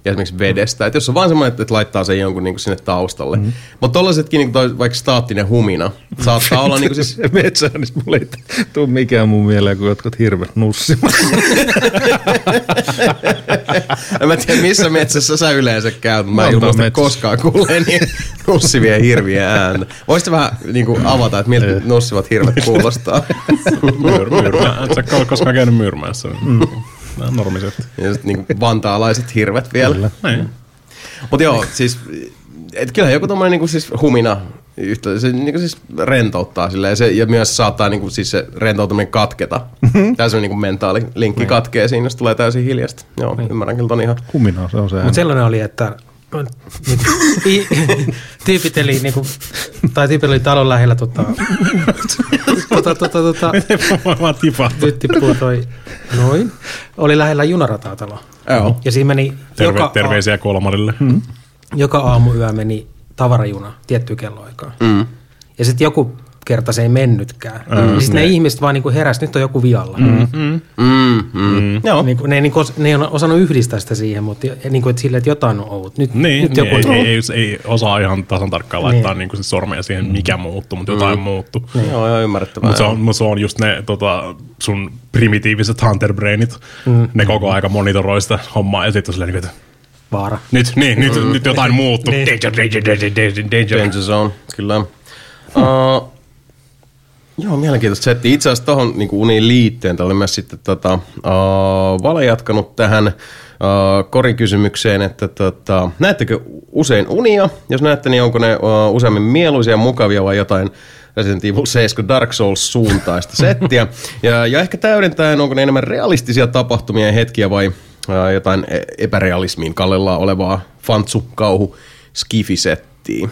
ja esimerkiksi vedestä. Että jos on vaan semmoinen, että, laittaa sen jonkun niin kuin sinne taustalle. Mm. Mutta tollasetkin, niin kuin toi, vaikka staattinen humina, saattaa olla niin kuin siis... [laughs] Metsään, niin mulle ei tule mikään mun mieleen, kun jotkut hirvet nussimassa. [laughs] en mä tiedä, missä metsässä sä yleensä käyt, mutta mä en muista koskaan kuulee niin nussivien hirvien ääntä. Voisitte vähän niin kuin avata, että miltä nussivat hirvet kuulostaa? Myr, myyrmä. Et sä koskaan käynyt myyrmässä. Mm. On normiset. ja sitten niin kuin vantaalaiset hirvet vielä. Kyllä. Niin. Mutta joo, siis et kyllähän joku tommonen niinku siis humina yhtä, se niinku siis rentouttaa silleen, ja, se, ja myös saattaa niinku siis se rentoutuminen katketa. Täysin niinku mentaali linkki katkee siinä, jos tulee täysin hiljasta. Joo, ymmärrän kyllä ton ihan. Humina se on se ääni. Mutta sellainen oli, että i- tyypit eli, niinku, tai tyypit oli talon lähellä tota, tota, tota, tota, Mä vaan tipahtu. nyt tippuu toi noin. Oli lähellä junarataa talo. Joo. Ja siinä meni Terve, joka, terveisiä kolmarille. joka aamuyö meni tavarajuna tiettyyn kelloaikaan. Mm. Ja sitten joku kerta se ei mennytkään. Mm, niin sitten ne ihmiset vaan niinku heräsi, nyt on joku vialla. Mm. Mm, mm. Joo. Niin kuin, ne, ei niinku, os- ne ei ole osannut yhdistää sitä siihen, mutta ja, niin kuin, että sille, että jotain on ollut. Nyt, Niin, nyt niin joku ei, ei, ei, ei, osaa ihan tasan tarkkaan laittaa Niin. niin. niin sormeja siihen, mikä muuttuu, mutta jotain muuttui. Joo, joo, ymmärrettävää. Mutta se, joo. on, mut se on just ne tota, sun primitiiviset hunterbrainit. Mm. Ne koko aika monitoroi sitä hommaa ja sitten on silleen, niin kuin, että vaara. nyt, niin, nyt, nyt jotain muuttuu. Niin. Danger, danger, danger, danger, danger. Danger Zone, kyllä. [laughs] Uh, joo, mielenkiintoista setti. Itse asiassa tuohon niin uniin liitteen, oli myös sitten tota, uh, Vale jatkanut tähän uh, korikysymykseen, että tota, näettekö usein unia? Jos näette, niin onko ne uh, useammin mieluisia, mukavia vai jotain Resident Evil 7 Dark Souls suuntaista settiä. Ja, ja ehkä täydentäen, onko ne enemmän realistisia tapahtumia ja hetkiä vai uh, jotain e- epärealismiin kallellaan olevaa fantsu, kauhu, skifisettiä.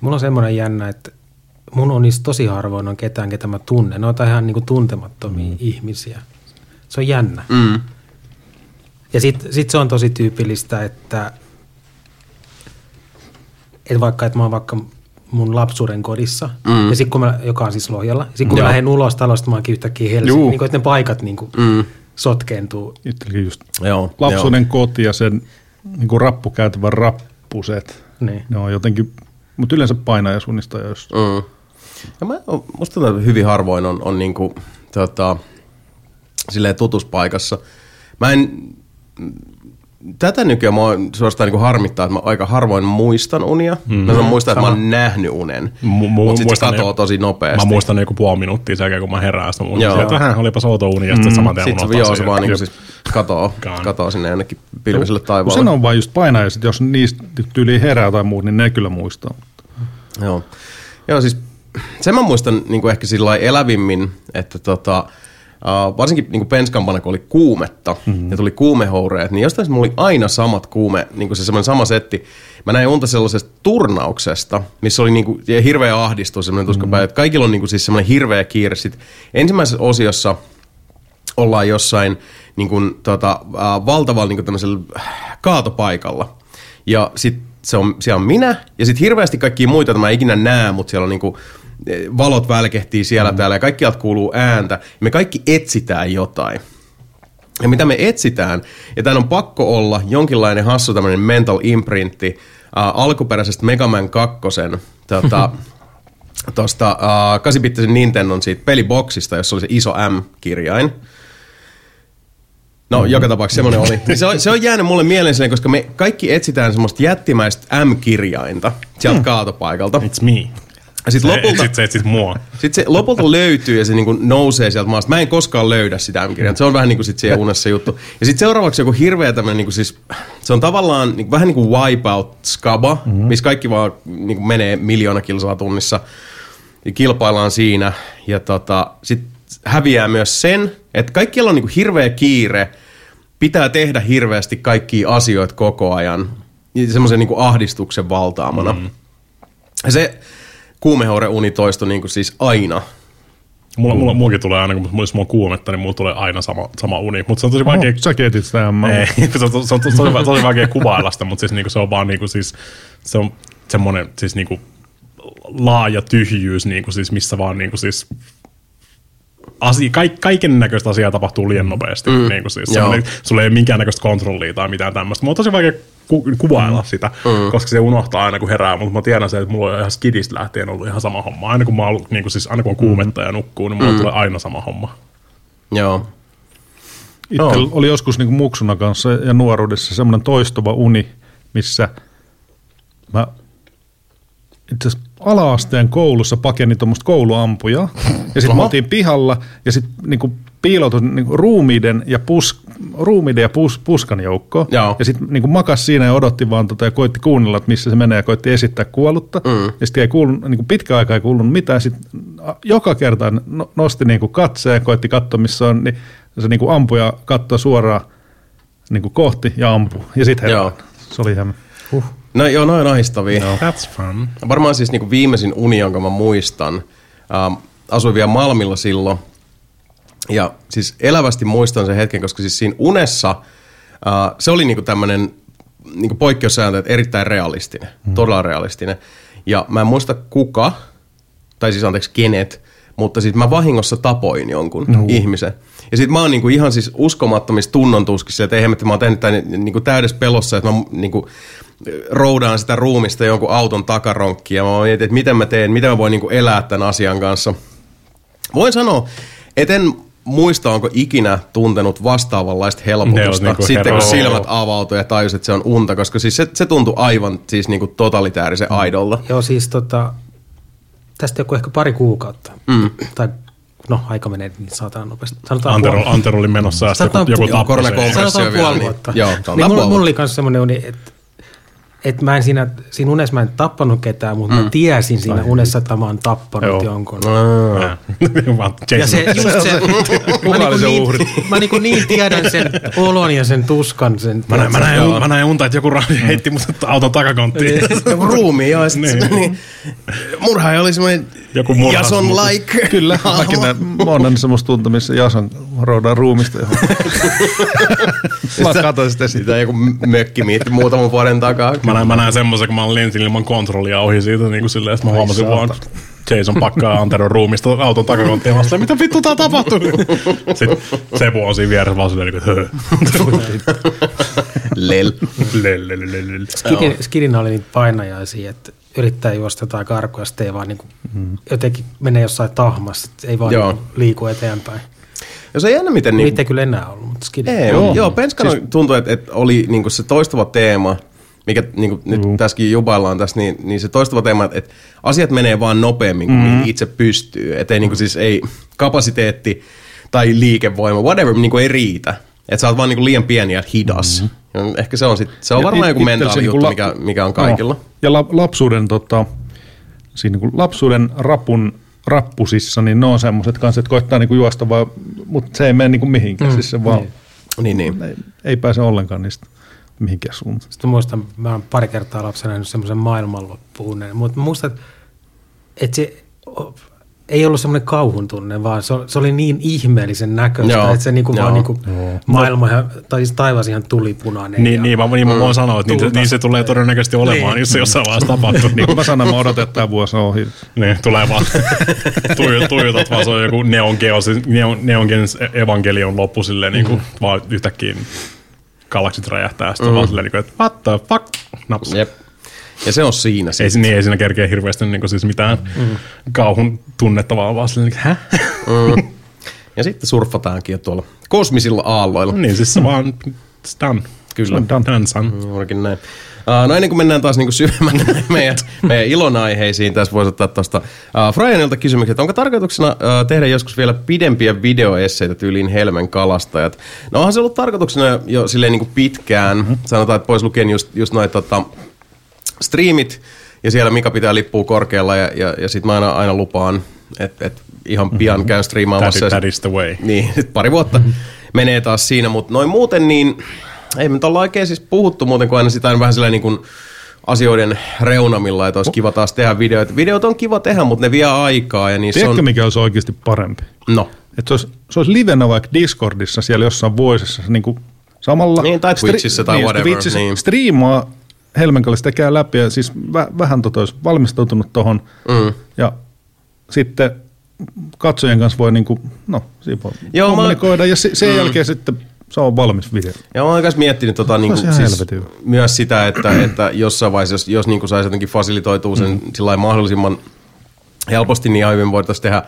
Mulla on semmoinen jännä, että mun on niistä tosi harvoin on ketään, ketä mä tunnen. Ne on ihan niin kuin tuntemattomia mm. ihmisiä. Se on jännä. Mm. Ja sitten sit se on tosi tyypillistä, että, että vaikka että mä oon vaikka mun lapsuuden kodissa, mm. ja sit kun mä, joka on siis Lohjalla. Sitten kun mä lähden ulos talosta, mä oonkin yhtäkkiä Helsinki, Juu. niin kuin, että ne paikat niin kuin, mm. sotkeentuu. Itselläkin just Joo, lapsuuden koti ja sen niin kuin rappukäytävän rappuset. Niin. Ne on jotenkin, mutta yleensä painaja suunnistaja, jos Mm. Ja mä, musta tuntuu, että hyvin harvoin on, on niinku, tota, silleen tutuspaikassa. Mä en, tätä nykyään mä suorastaan niinku harmittaa, että mä aika harvoin muistan unia. Mm-hmm. Mä sanon muistaa, että mä oon nähnyt unen, Mu- mu- mutta sitten se muistan katoo tosi nopeasti. Mä muistan joku puoli minuuttia sen jälkeen, kun mä herään sitä. Joo. Että vähän olipa outo uni ja sitten saman tien Sitten joo, se vaan Jep. siis katoo, [laughs] katoo sinne jonnekin pilviselle taivaalle. sen on vain just painaja, sit jos niistä tyyliin herää tai muut, niin ne kyllä muistaa. Joo. Joo, siis sen mä muistan niin kuin ehkä sillä elävimmin, että tota, uh, varsinkin niin penskampana, kun oli kuumetta mm-hmm. ja tuli kuumehoureet, niin jostain mulla oli aina samat kuume, niin kuin se semmoinen sama setti. Mä näin unta sellaisesta turnauksesta, missä oli niin kuin, ja hirveä ahdistus, semmoinen tuskapää, mm-hmm. että kaikilla on niin kuin siis semmoinen hirveä kiire. Sitten ensimmäisessä osiossa ollaan jossain niin kuin, tota, äh, valtavalla niin kuin tämmöisellä äh, kaatopaikalla. Ja sitten se on, siellä on minä ja sitten hirveästi kaikkia muita, joita mä en ikinä näe, mutta siellä on niin kuin, valot välkehtii siellä mm. täällä ja kaikkialta kuuluu ääntä. Me kaikki etsitään jotain. Ja mitä me etsitään, ja tämän on pakko olla jonkinlainen hassu tämmöinen mental imprintti äh, alkuperäisestä Mega Man 2 tota, [laughs] tuosta äh, 8-bittisen Nintendon siitä peliboksista, jossa oli se iso M-kirjain. No, mm-hmm. joka tapauksessa semmoinen oli. [laughs] Se on, se on jäänyt mulle mieleen silleen, koska me kaikki etsitään semmoista jättimäistä M-kirjainta sieltä mm. kaatopaikalta. It's me. Ja sitten lopulta, Sitten se etsit mua. sit se lopulta löytyy ja se niinku nousee sieltä maasta. Mä en koskaan löydä sitä M-kirjaa. Se on vähän niin kuin sit siellä unessa juttu. Ja sitten seuraavaksi joku hirveä tämmöinen, niinku siis, se on tavallaan niinku, vähän niin kuin Wipeout Skaba, mm-hmm. missä kaikki vaan niinku menee miljoona kilsaa tunnissa. Ja kilpaillaan siinä. Ja tota, sitten häviää myös sen, että kaikkialla on niinku hirveä kiire. Pitää tehdä hirveästi kaikkia asioita koko ajan. Ja Semmoisen niinku ahdistuksen valtaamana. Mm-hmm. Ja se kuumehoure-uni toistui niinku siis aina. Mulla, mulla, mullakin tulee aina, kun mulla, jos mulla on kuumetta, niin mulla tulee aina sama, sama uni. Mutta se on tosi vaikea... Oho, sä kietit sitä. Ei, [laughs] se on, se on tosi, tosi, tosi vaikea kuvailla sitä, mutta siis niinku se on vaan niinku siis, se on semmoinen siis niinku laaja tyhjyys, niinku siis missä vaan niinku siis asia, kaik, kaiken näköistä asiaa tapahtuu liian nopeasti. Mm. Niin kuin siis sulla ei ole minkäännäköistä kontrollia tai mitään tämmöistä. Mulla on tosi vaikea ku, kuvailla mm. sitä, mm. koska se unohtaa aina kun herää, mutta mä tiedän sen, että mulla on ihan skidistä lähtien ollut ihan sama homma. Aina kun, mä ollut, niin kuin siis, aina kun on kuumetta ja nukkuu, niin mulla mm. tulee aina sama homma. Joo. Itse Joo. oli joskus niin muksuna kanssa ja nuoruudessa semmoinen toistuva uni, missä mä itse asiassa ala-asteen koulussa pakenin tuommoista kouluampujaa. Ja sitten me oltiin pihalla ja sitten niinku piiloutui niinku ruumiiden ja, pus, ruumiiden ja pus, puskan joukkoon. Joo. Ja sitten niinku makas siinä ja odotti vaan tota, ja koitti kuunnella, että missä se menee ja koitti esittää kuollutta. Mm. Ja sitten ei kuulunut, niinku pitkä aika ei kuulunut mitään. Sitten joka kerta no, nosti niinku katseen, koitti katsoa missä on, niin se niinku ampuja katsoi suoraan niinku kohti ja ampui. Ja sitten. Se oli ihan... Huh. No joo, noin ahistavia. No. That's fun. Varmaan siis niinku viimeisin uni, jonka mä muistan. Ähm, asuin vielä Malmilla silloin. Ja siis elävästi muistan sen hetken, koska siis siinä unessa äh, se oli niinku tämmöinen niinku poikkeussääntö, että erittäin realistinen. Mm. Todella realistinen. Ja mä en muista kuka, tai siis anteeksi kenet, mutta siis mä vahingossa tapoin jonkun no. ihmisen. Ja sit mä oon niinku ihan siis uskomattomissa tunnontuskissa, että ei hemmetti, mä oon tehnyt tämän niinku täydessä pelossa, että mä niinku roudaan sitä ruumista jonkun auton takaronkkiin ja mä mietin, että miten mä teen, miten mä voin niinku elää tämän asian kanssa. Voin sanoa, että en muista, onko ikinä tuntenut vastaavanlaista helpotusta niinku sitten, kun silmät avautui ja tajus, että se on unta, koska siis se, se tuntui aivan siis niinku totalitäärisen aidolta. Joo, siis tota, tästä joku ehkä pari kuukautta. Mm. Tai no, aika menee niin saatana nopeasti. Sanotaan Antero, puoli- Antero oli menossa ja sitten joku, joku tappoi sen. Sanotaan puoli niin- vuotta. joo, se on niin mulla, mulla oli myös semmoinen uni, että et mä en siinä, siinä unessa mä en tappanut ketään, mutta mm. mä tiesin siinä unessa, että mä oon tappanut Joo. jonkun. [laughs] Ja Jason. se, just se, [laughs] mä, niinku se niin, mä niinku niin tiedän sen olon ja sen tuskan. Sen, Mä näin, mä, näin, mä näin unta, että joku ra- heitti mut auton takakonttiin. [laughs] Joku ruumi, joo. Ja sit niin. niin, murhaaja oli semmoinen Joku murhas Jason like. Kyllä, mäkin näin, mä oon nähnyt semmoista tunta, missä Jason roudaan ruumista johon. mä katsoin sitä siitä. Sitä joku mökkimiitti muutaman vuoden takaa. Mä mä näin, mä näin semmoisen, kun mä lensin ilman kontrollia ohi siitä, niin kuin silleen, että mä huomasin vaan Jason pakkaa Anteron ruumista auton takakonttiin vastaan, mitä vittu tää tapahtuu? Sitten Sepu on siinä vieressä vaan silleen, niin kuin, höh. Lel. Lel, lel, lel, lel. Skidin, skidin oli niitä painajaisia, että yrittää juosta jotain karkuja, sitten ei vaan niin kuin, mm. jotenkin menee jossain tahmassa, että ei vaan Joo. niin liiku eteenpäin. Ja se on jännä, miten... Niin. Niin, Niitä ei kyllä enää ollut, mutta skidin. ei, joo, joo Penskana siis, tuntui, että, että oli niin se toistuva teema, mikä niin kuin nyt tässäkin jubaillaan tässä, niin, niin se toistuva teema, että, asiat menee vaan nopeammin kuin mm. itse pystyy. Että ei, niin kuin siis, ei kapasiteetti tai liikevoima, whatever, niin kuin ei riitä. Että sä oot vaan niin kuin liian pieni ja hidas. Mm. Ehkä se on, sit, se on Ja varmaan it- joku mentaali niinku juttu, la- mikä, mikä on kaikilla. No. Ja la, lapsuuden, tota, siinä niin lapsuuden rapun rappusissa, niin ne on semmoiset kanssa, että koittaa niinku juosta vaan, mutta se ei mene niinku mihinkään. Mm, siis se vaan, Niin, niin. ei, ei pääse ollenkaan niistä mihinkään suuntaan. Sitten muistan, mä oon pari kertaa lapsena nähnyt semmoisen maailmanloppuun, mutta muistan, että- että se ei ollut semmoinen kauhun tunne, vaan se oli, se oli niin ihmeellisen näköistä, Joo, että se niinku joo. vaan niinku maailma, ihan, tai siis taivas ihan tulipunainen. Niin, ja- niin, mä, niin mä voin sanoa, että niin, niin, se tulee todennäköisesti olemaan, Niin. jos se jossain vaiheessa [laughs] tapahtuu. Niin, Niin mä sanon, mä odotan, että tämä vuosi on ohi. niin tulee vaan, [laughs] tuijot, tuijotat vaan, se on joku Neon Genesis, Neon, Neon Genesis Evangelion loppu silleen, niin kuin, Mm-hmm. vaan yhtäkkiä galaksit räjähtää, sitten vaan silleen, niin kuin, että what the fuck, naps. Jep. Ja se on siinä Ei, sitten. si- niin, ei siinä kerkeä hirveästi niin kuin, siis mitään mm. kauhun tunnetta, vaan vaan silleen, niin kuin, häh? Mm. Ja sitten surffataankin jo tuolla kosmisilla aalloilla. niin, siis se vaan, it's done. Kyllä. Se on done, done son. Juurikin näin. Uh, no ennen kuin mennään taas niinku syvemmälle [laughs] meidän, meidän ilonaiheisiin, tässä voisi ottaa tuosta uh, Fryanilta kysymyksen, että onko tarkoituksena uh, tehdä joskus vielä pidempiä videoesseitä tyyliin Helmen kalastajat? No onhan se ollut tarkoituksena jo silleen niinku pitkään, mm-hmm. sanotaan, että pois lukien just, just noita tota, striimit, ja siellä Mika pitää lippua korkealla, ja, ja, ja sitten mä aina, aina lupaan, että et ihan pian mm-hmm. käyn striimaamassa. That, that is the way. niin, [laughs] pari vuotta menee taas siinä, mutta noin muuten niin, ei me nyt olla oikein siis puhuttu muuten kuin aina sitä aina vähän sellainen niin kuin asioiden reunamilla, että olisi kiva taas tehdä videoita. Videot on kiva tehdä, mutta ne vie aikaa ja niissä Tiedätkö, on... mikä olisi oikeasti parempi? No, Että se olisi, se olisi livenä vaikka Discordissa siellä jossain vuosissa niin kuin samalla... Niin, tai Twitchissä tai whatever, Twitchissä niin. striimaa Helmenkalista käy läpi ja siis vä, vähän tota olisi valmistautunut tuohon. Mm. Ja sitten katsojien kanssa voi niin kuin, no, siinä voi Joo, mä- kommunikoida ja se, sen mm. jälkeen sitten se on valmis video. Ja mä oon myös miettinyt tota, niin kuin, siis helvetin myös sitä, että, että jossain vaiheessa, jos, jos niin saisi jotenkin fasilitoitua sen mm. mahdollisimman helposti, niin ihan hyvin voitaisiin tehdä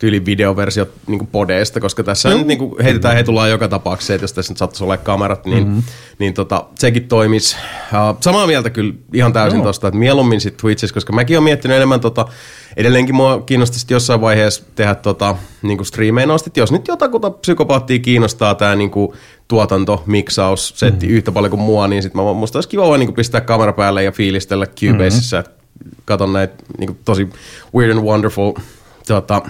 tyyli videoversiot niin podeista, koska tässä nyt niin kuin heitetään hetullaan joka tapauksessa, että jos tässä nyt saattaisi olla kamerat, niin, mm-hmm. niin tota, sekin toimisi. Uh, samaa mieltä kyllä ihan täysin tuosta, että mieluummin sitten Twitchissä, koska mäkin olen miettinyt enemmän tota, edelleenkin mua kiinnostaisi jossain vaiheessa tehdä tota, niin kuin striimejä asti, jos nyt jotakuta psykopaattia kiinnostaa tämä niin kuin tuotanto, miksaus, setti mm. yhtä paljon kuin mua, niin sitten musta olisi kiva vaan niin kuin pistää kamera päälle ja fiilistellä Cubaseissa, mm-hmm. että katon näitä niin kuin tosi weird and wonderful tota,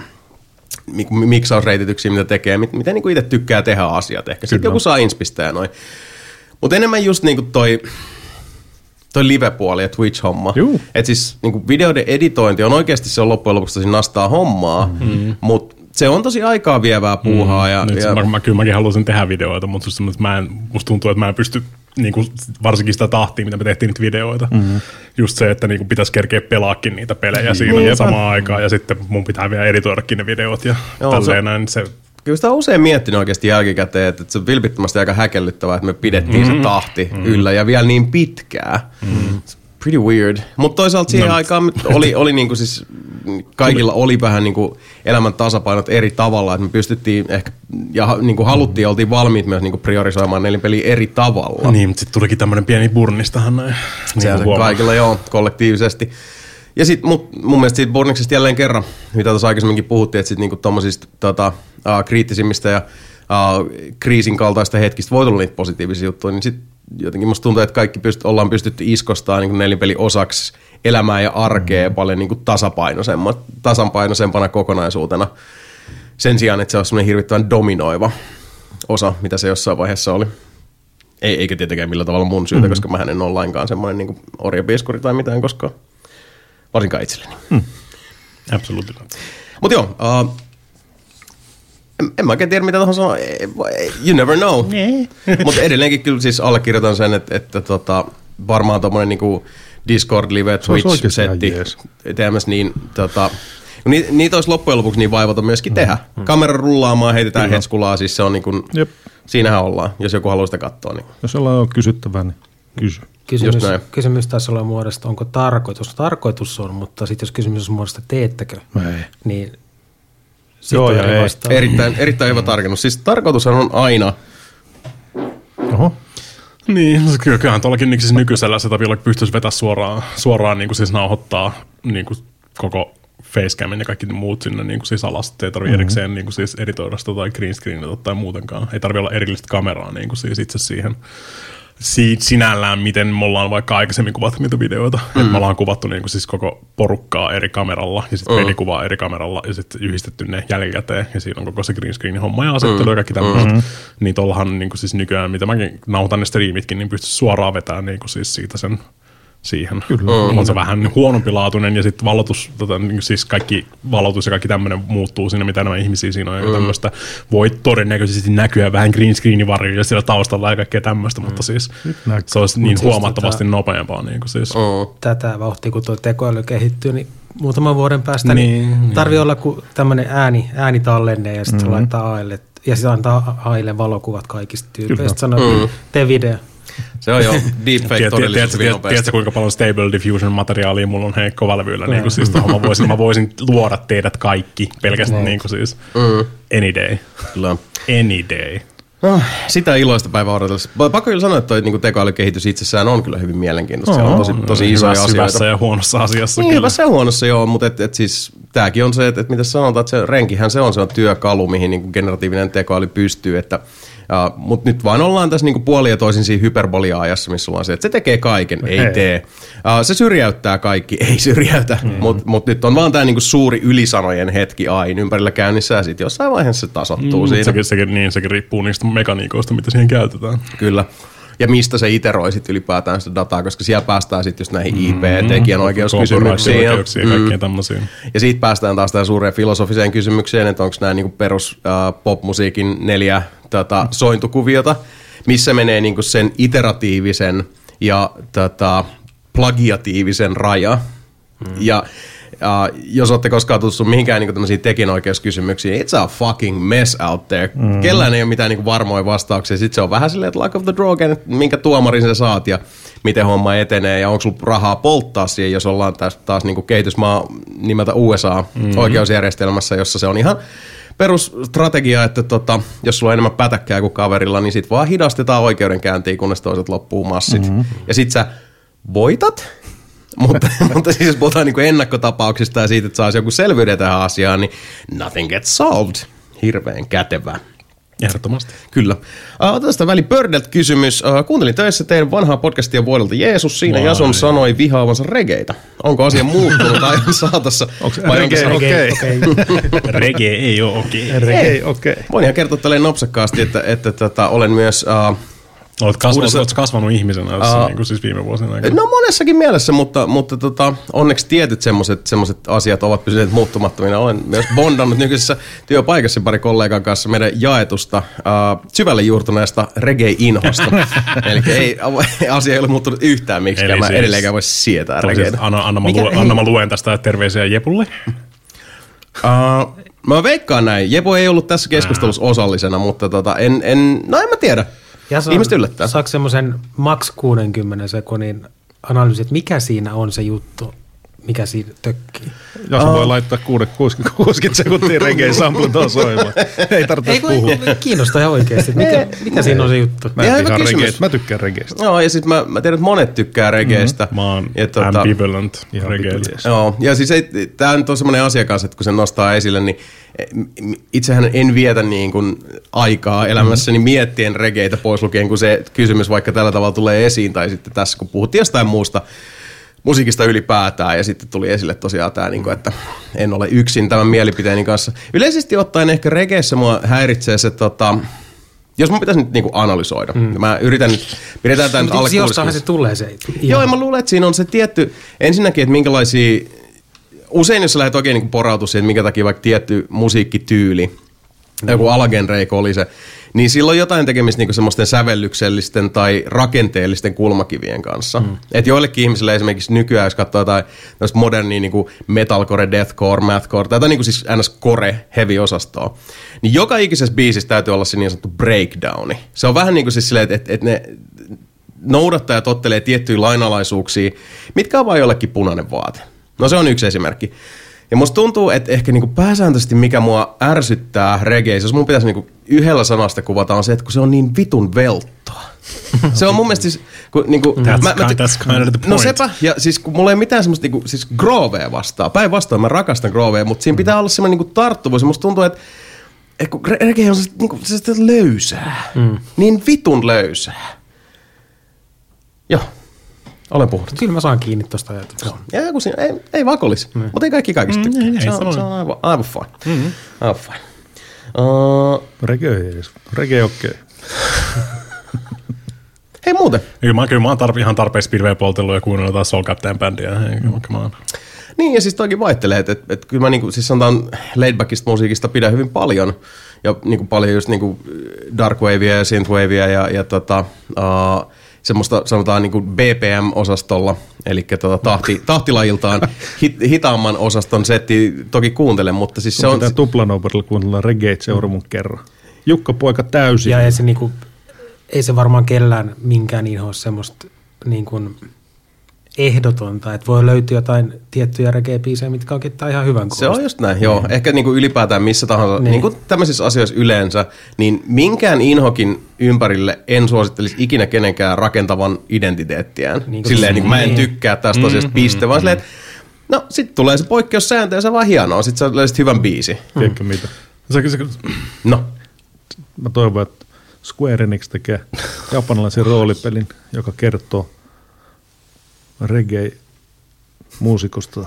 miksausreitityksiä, mitä tekee, mit, miten niin itse tykkää tehdä asiat. Ehkä sitten joku saa inspistä ja noin. Mutta enemmän just niin kuin toi, toi live-puoli ja Twitch-homma. Juu. Et siis niin kuin videoiden editointi on oikeasti se on loppujen lopuksi tosi nastaa hommaa, mm-hmm. mutta se on tosi aikaa vievää puuhaa. Ja, Nyt, ja, mä, mä, kyllä mäkin haluaisin tehdä videoita, mutta mä en, musta tuntuu, että mä en pysty niin kuin, varsinkin sitä tahtia, mitä me tehtiin niitä videoita. Mm-hmm. Just se, että niin kuin, pitäisi kerkeä pelaakin niitä pelejä siinä Niinpä. samaan aikaan ja sitten mun pitää vielä editoidakin ne videot ja Joo, Joo, se- tälleen näin. Se, Kyllä sitä on usein miettinyt oikeasti jälkikäteen, että se on vilpittömästi aika häkellyttävää, että me pidettiin mm-hmm. se tahti mm-hmm. yllä ja vielä niin pitkää. Mm-hmm. Pretty weird. Mutta toisaalta siihen no. aikaan oli, oli niinku siis, kaikilla oli vähän niinku elämän tasapainot eri tavalla, että me pystyttiin ehkä, ja niinku haluttiin oltiin valmiit myös niinku priorisoimaan nelinpeliä eri tavalla. niin, mutta sitten tulikin tämmöinen pieni burnistahan näin. On kuin se kaikilla, joo, kollektiivisesti. Ja sitten mun mielestä siitä Burniksesta jälleen kerran, mitä tuossa aikaisemminkin puhuttiin, että sitten niinku tommosista tota, uh, kriittisimmistä ja uh, kriisin kaltaista hetkistä voi tulla niitä positiivisia juttuja, niin sitten jotenkin musta tuntuu, että kaikki pyst- ollaan pystytty iskostaa niin nelinpeli osaksi elämää ja arkea mm. paljon niin tasapainoisempana kokonaisuutena. Sen sijaan, että se on semmoinen hirvittävän dominoiva osa, mitä se jossain vaiheessa oli. Ei, eikä tietenkään millään tavalla mun syytä, mm-hmm. koska mä en ole lainkaan semmoinen niin orjapieskuri tai mitään koskaan. Varsinkaan itselleni. Absolutely. Mutta joo, uh, en, en mä oikein tiedä mitä tuohon sanoa. Eh, You never know. [laughs] Mutta edelleenkin kyllä siis allekirjoitan sen, että, että tota, varmaan tommonen niinku Discord Live olisi oikeasti ihan Twitch-setti teemässä, niin tota, ni, niitä olisi loppujen lopuksi niin vaivata myöskin tehdä. Kamera rullaamaan, heitetään hetskulaa, siis se on niin kuin, Jep. siinähän ollaan, jos joku haluaa sitä katsoa. Niin. Jos jollain on kysyttävää, niin kysy. Kysymys, kysymys taisi olla muodosta, onko tarkoitus. Tarkoitus on, mutta sitten jos kysymys on muodosta, teettekö, Ei. niin Joo, ja ei. Erittäin, erittäin hyvä tarkennus. Siis tarkoitushan on aina, Oho. Niin, no kyllä- kyllähän tuollakin niin siis nykyisellä setupilla pystyisi vetämään suoraan, suoraan niin kuin siis nauhoittaa niin kuin koko facecamin ja kaikki muut sinne niin kuin siis alas. Ei tarvitse mm-hmm. erikseen niin kuin siis editoida sitä tai green screenata tai muutenkaan. Ei tarvitse olla erillistä kameraa niin kuin siis itse siihen siitä sinällään, miten me ollaan vaikka aikaisemmin kuvattu niitä videoita. Mm. Et me ollaan kuvattu niin kuin siis koko porukkaa eri kameralla ja sitten mm. pelikuvaa eri kameralla ja sitten yhdistetty ne jälkikäteen. Ja siinä on koko se green screen homma ja asettelu mm. ja kaikki tämmöiset. Mm-hmm. Niin tuollahan niin kuin siis nykyään, mitä mäkin nauhoitan ne striimitkin, niin pystyy suoraan vetämään niin kuin siis siitä sen siihen. Kyllä. On se vähän huonompilaatuinen ja sitten valotus, tota, niin siis kaikki valotus ja kaikki tämmöinen muuttuu siinä, mitä enemmän ihmisiä siinä on ja tämmöistä. Voi todennäköisesti näkyä vähän green screenin varjoja siellä taustalla ja kaikkea tämmöistä, mutta siis näkyy. se olisi niin siis huomattavasti nopeampaa. Niin kuin siis. mm, tätä vauhtia, kun tuo tekoäly kehittyy, niin muutaman vuoden päästä niin, Niin, niin tarvii olla kuin tämmöinen ääni, äänitallenne ja sitten mm-hmm. laittaa AIlle ja sitten antaa AIlle valokuvat kaikista tyypeistä. Sanoo, mm. tee video. Se on jo deepfake todellisuus tiedätkö, tiedätkö, kuinka paljon Stable Diffusion materiaalia mulla on heikko valvyydellä? Niin kuin siis mä, voisin, mä voisin luoda teidät kaikki pelkästään niin kuin siis Mm, any day. kyllä. Any day. No, sitä iloista päivää odotellessa. Pakko kyllä sanoa, että toi niin tekoälykehitys itsessään on kyllä hyvin mielenkiintoista. Siellä on tosi, tosi isoja hyvässä, asioita. hyvässä ja huonossa asiassa. Niin, kyllä. hyvässä ja huonossa joo, mutta et, et siis, tämäkin on se, että et mitä sanotaan, että se renkihän se on, se on työkalu, mihin niin generatiivinen tekoäly pystyy, että Uh, mutta nyt vaan ollaan tässä niinku puoli ja toisin siinä hyperbolia-ajassa, missä ollaan se, että se tekee kaiken, ei, Ei. tee. Uh, se syrjäyttää kaikki, [laughs] ei syrjäytä. Mm. Mutta mut nyt on vaan tämä niinku suuri ylisanojen hetki aina ympärillä käynnissä ja sitten jossain vaiheessa se tasottuu mm, Mm, siinä. sekin, sekin, niin, sekin riippuu niistä mekaniikoista, mitä siihen käytetään. Kyllä. Ja mistä se iteroi sitten ylipäätään sitä dataa, koska siellä päästään sitten just näihin IP-tekijänoikeuskysymyksiin. ja- Copyright-oikeuksia ja kaikkea tämmöisiä. Ja siitä päästään taas tähän suureen filosofiseen kysymykseen, että onko nämä niinku perus äh, popmusiikin neljä tota, sointukuviota, missä menee niinku sen iteratiivisen ja tota, plagiatiivisen raja. Mm. Ja äh, jos olette koskaan tutustunut mihinkään niinku tämmöisiin tekijänoikeuskysymyksiin, it's a fucking mess out there. Mm. Kellään ei ole mitään niinku varmoja vastauksia. Sitten se on vähän silleen, että luck of the draw, kenet- minkä tuomarin sä saat ja miten homma etenee ja onko sulla rahaa polttaa siihen, jos ollaan taas, taas niinku kehitysmaa nimeltä USA mm-hmm. oikeusjärjestelmässä, jossa se on ihan perusstrategia, että tota, jos sulla on enemmän pätäkkää kuin kaverilla, niin sit vaan hidastetaan oikeudenkäyntiä, kunnes toiset loppuu massit. Mm-hmm. Ja sit sä voitat, mutta, [laughs] mutta siis jos puhutaan niin ennakkotapauksista ja siitä, että saisi joku selvyyden tähän asiaan, niin nothing gets solved. Hirveän kätevä. Ehdottomasti. Kyllä. Uh, otetaan tästä väli Pördelt kysymys. Uh, kuuntelin töissä teidän vanhaa podcastia vuodelta Jeesus. Siinä Vai. Jason sanoi vihaavansa regeitä. Onko asia muuttunut ajan [laughs] saatossa? Onko reggae okei? Okei. [laughs] Rege ei ole okei. Ei, okei. Voin ihan kertoa tälleen nopsakkaasti, että, että tota, olen myös... Uh, Olet kasvanut, Uudessa- olet kasvanut ihmisenä tässä Aa. niin kuin siis viime vuosina aikana. No monessakin mielessä, mutta, mutta tota, onneksi tietyt semmoiset semmoset asiat ovat pysyneet muuttumattomina. Olen myös bondannut nykyisessä työpaikassa pari kollegan kanssa meidän jaetusta uh, syvälle juurtuneesta reggae-inhosta. [laughs] Eli ei, [laughs] asia ei ole muuttunut yhtään miksikään. Eli Mä siis- edelleenkään voi sietää Siis reggaetä. anna, anna, mä Mikä- luen, anna mä luen tästä terveisiä Jepulle. [laughs] Uh, mä veikkaan näin. Jepo ei ollut tässä keskustelussa osallisena, mutta tota, en, en, no en mä tiedä. Ja se Ihmiset yllättää. Saako semmoisen max 60 sekunnin analyysi, että mikä siinä on se juttu, mikä siinä tökkii? Jos voi laittaa 60, 60 sekuntia reggae samplin tuohon soimaan. Ei tarvitse Ei puhua. kiinnostaa ihan oikeasti, mikä, mikä siinä on se juttu. Mä en Ihan. Mä tykkään reggaestä. Joo, ja sitten mä, mä tiedän, että monet tykkää reggaestä. Mä oon ja, tota, ambivalent jees. Joo, ja siis tämä nyt on semmoinen asia kanssa, että kun se nostaa esille, niin m- itsehän en vietä niin kuin aikaa elämässäni Mm. miettien regeitä pois lukien, kun se kysymys vaikka tällä tavalla tulee esiin, tai sitten tässä kun puhuttiin jostain muusta musiikista ylipäätään, ja sitten tuli esille tosiaan tämä, niin kuin, että en ole yksin tämän mielipiteeni kanssa. Yleisesti ottaen ehkä regeessä mua häiritsee se, tota, jos mun pitäisi nyt niinku analysoida. Mm. Mä yritän nyt, pidetään tämä nyt alle jostainhan se 60. tulee se. Joo, ja mä luulen, että siinä on se tietty, ensinnäkin, että minkälaisia, usein jos sä lähdet oikein niin porautua siihen, että minkä takia vaikka tietty musiikkityyli, joku alagenreiko oli se, niin sillä on jotain tekemistä niinku semmoisten sävellyksellisten tai rakenteellisten kulmakivien kanssa. Mm. Et joillekin ihmisille esimerkiksi nykyään, jos katsoo jotain modernia niinku metalcore, deathcore, mathcore, tai jotain niinku siis ns. core heavy osastoa, niin joka ikisessä biisissä täytyy olla se niin sanottu breakdowni. Se on vähän niin kuin siis silleen, että, että ne noudattajat ottelee tiettyjä lainalaisuuksia, mitkä on vain jollekin punainen vaate. No se on yksi esimerkki. Ja musta tuntuu, että ehkä niinku pääsääntöisesti mikä mua ärsyttää regeissä, jos mun pitäisi niinku yhdellä sanasta kuvata, on se, että kun se on niin vitun velttoa. [laughs] Se on mun mielestä siis, kun niinku, That's kind- that's kind of the No point. sepä, ja siis kun mulla ei mitään semmoista niinku, siis groovea vastaan. Päinvastoin mä rakastan groovea, mutta siinä pitää olla semmoinen niinku tarttuvuus. Ja musta tuntuu, että et kun re- reggae on se, niinku, se löysää. Mm. Niin vitun löysää. Joo, olen puhunut. Kyllä mä saan kiinni tuosta ajatuksesta. Ja kun siinä, ei, ei vakolis, mm. mutta ei kaikki kaikista tykkää. ei, ei, se, on, se on- se on aivan, aivan fine. Mm-hmm. Aivan fine. Uh, Reggae ei edes. Reggae okei. Okay. [laughs] hei muuten, Kyllä mä, kyllä mä oon tarpe, ihan tarpeeksi pilveä poltellut ja kuunnellut jotain Soul Captain bändiä. On. Niin, ja siis toikin vaihtelee, että et, et kyllä mä niinku, siis sanotaan laidbackista musiikista pidän hyvin paljon, ja niinku paljon just niinku dark wavea ja synthwavea ja, ja tota, uh, semmoista sanotaan niinku BPM-osastolla, eli tota tahti, [laughs] tahtilajiltaan hit, hitaamman osaston setti toki kuuntelen, mutta siis se on... pitää tuplanoperilla kuunnella reggae seuraavan kerran. Jukka poika täysin. Ja ei se, niinku, ei se varmaan kellään minkään inhoa semmoista niin kuin ehdotonta, että voi löytyä jotain tiettyjä reggae-biisejä, mitkä onkin tää ihan hyvän Se on just näin, joo. Ehkä niin kuin ylipäätään missä tahansa, niin. Niin. niin kuin tämmöisissä asioissa yleensä, niin minkään inhokin ympärille en suosittelisi ikinä kenenkään rakentavan identiteettiään. Niin Niin silleen, niin kuin mä en niin. tykkää tästä asiasta, piste, vaan silleen, että no sit tulee se poikkeussääntö ja se on vaan hienoa, sit sä löysit hyvän biisi. Tiedätkö mitä? Se, se, No, Mä toivon, että Square Enix tekee japanilaisen roolipelin, joka kertoo reggae-muusikosta.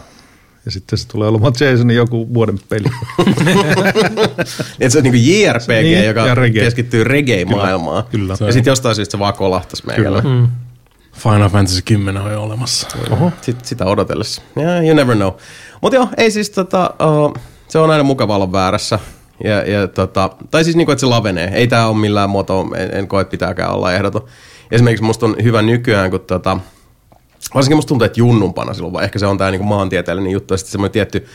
Ja sitten se tulee olemaan Jasonin joku vuoden peli. [laughs] että se on niin kuin JRPG, Niin, joka reggae. keskittyy reggae-maailmaan. Kyllä. Ja sitten jostain syystä se vaan kolahtaisi meikällä. Mm. Final Fantasy 10 on jo olemassa. Oho. Sit, sitä odotellessa. Yeah, you never know. Mutta joo, ei siis tota, uh, se on aina mukava olla väärässä. Ja, ja tota, tai siis niinku, että se lavenee. Ei tämä ole millään muotoa, en, en koe, että pitääkään olla ehdoton. Esimerkiksi musta on hyvä nykyään, kun tota, varsinkin musta tuntuu, että junnumpana silloin, vaan ehkä se on tämä niinku maantieteellinen juttu, ja sitten semmoinen tietty,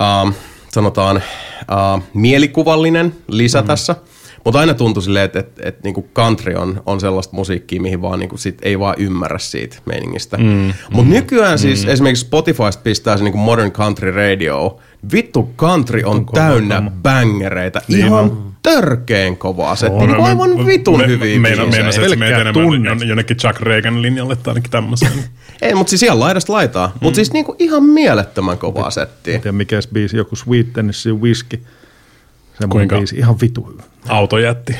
uh, sanotaan, uh, mielikuvallinen lisä mm. tässä. Mutta aina tuntui silleen, että, että, että niinku country on, on sellaista musiikkia, mihin vaan niinku sit ei vaan ymmärrä siitä meiningistä. Mm. Mutta nykyään siis esimerkiksi Spotifysta pistää se niinku Modern Country Radio. Vittu country on täynnä bangereita. Ihan törkeen kovaa setti. Niinku aivan vitun hyviä Meina, biisejä. meina, että meitä enemmän jonnekin Chuck Reagan linjalle tai ainakin tämmöisen. [laughs] Ei, mutta siis ihan laidasta laitaa. Mm. Mutta siis niinku ihan mielettömän kovaa settiä. En tiedä mikä se biisi, joku Sweet Tennessee Whiskey. Semmoinen Kuinka? biisi, ihan vitu hyvä. Auto jätti.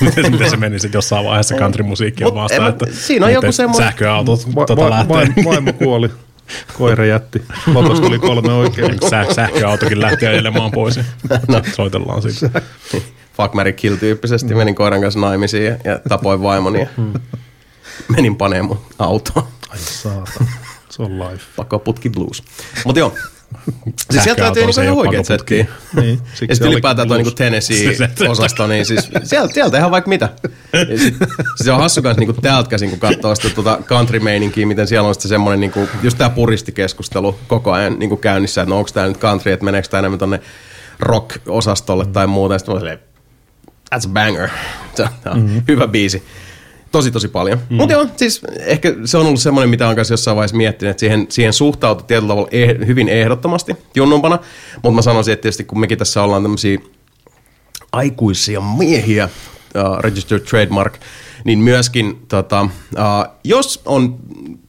[laughs] Miten se meni sitten jossain vaiheessa countrymusiikkia vastaan, että siinä on joku semmoinen- Sähköautot Va- tota va- lähtee. vaimo, vaimo kuoli, [laughs] koira jätti. Lotossa tuli kolme oikein. [laughs] Sä, sähköautokin lähti ajelemaan pois. ja Soitellaan siitä. [laughs] Fuck, Mary Kill tyyppisesti. Menin koiran kanssa naimisiin ja, ja tapoin vaimoni ja menin paneen mun autoon. Ai saatana, se on life. Pakoputki blues. Mutta joo. Siis sieltä löytyy se niinku oikeet pakoputki. settiä. Niin, Ja siksi sitten se oli ylipäätään tuo niinku Tennessee-osasto, niin siis sieltä, sieltä ihan vaikka mitä. Ja sit, se on hassu kanssa niinku täältä käsin, kun katsoo sitä tuota country-meininkiä, miten siellä on sitten semmoinen, niinku, just tämä puristikeskustelu koko ajan niinku käynnissä, että no onko tämä nyt country, että meneekö tämä enemmän tonne rock-osastolle tai muuta. Ja sitten mä olin silleen, that's a banger. [laughs] Se on mm-hmm. hyvä biisi. Tosi, tosi paljon. Mm. Mutta joo, siis ehkä se on ollut semmoinen, mitä on kanssa jossain vaiheessa miettinyt, että siihen, siihen suhtautui tietyllä tavalla eh, hyvin ehdottomasti junnumpana. Mutta mä sanoisin, että tietysti kun mekin tässä ollaan tämmöisiä aikuisia miehiä, uh, registered trademark, niin myöskin, tota, uh, jos on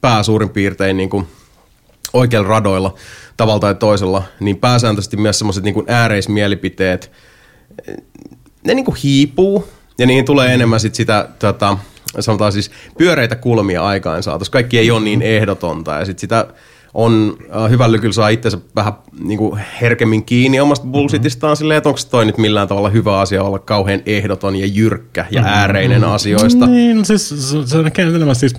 pää suurin piirtein niin kuin oikeilla radoilla tavalla tai toisella, niin pääsääntöisesti myös semmoiset niin kuin ääreismielipiteet, ne niin kuin hiipuu ja niihin tulee enemmän sit sitä, tota, sanotaan siis pyöreitä kulmia aikaan saatossa. Kaikki ei ole niin ehdotonta ja sit sitä on äh, hyvällä kyllä saa itsensä vähän niin kuin herkemmin kiinni omasta bullshitistaan silleen, että onko toi nyt millään tavalla hyvä asia olla kauhean ehdoton ja jyrkkä ja ääreinen asioista. Niin, siis se, on siis,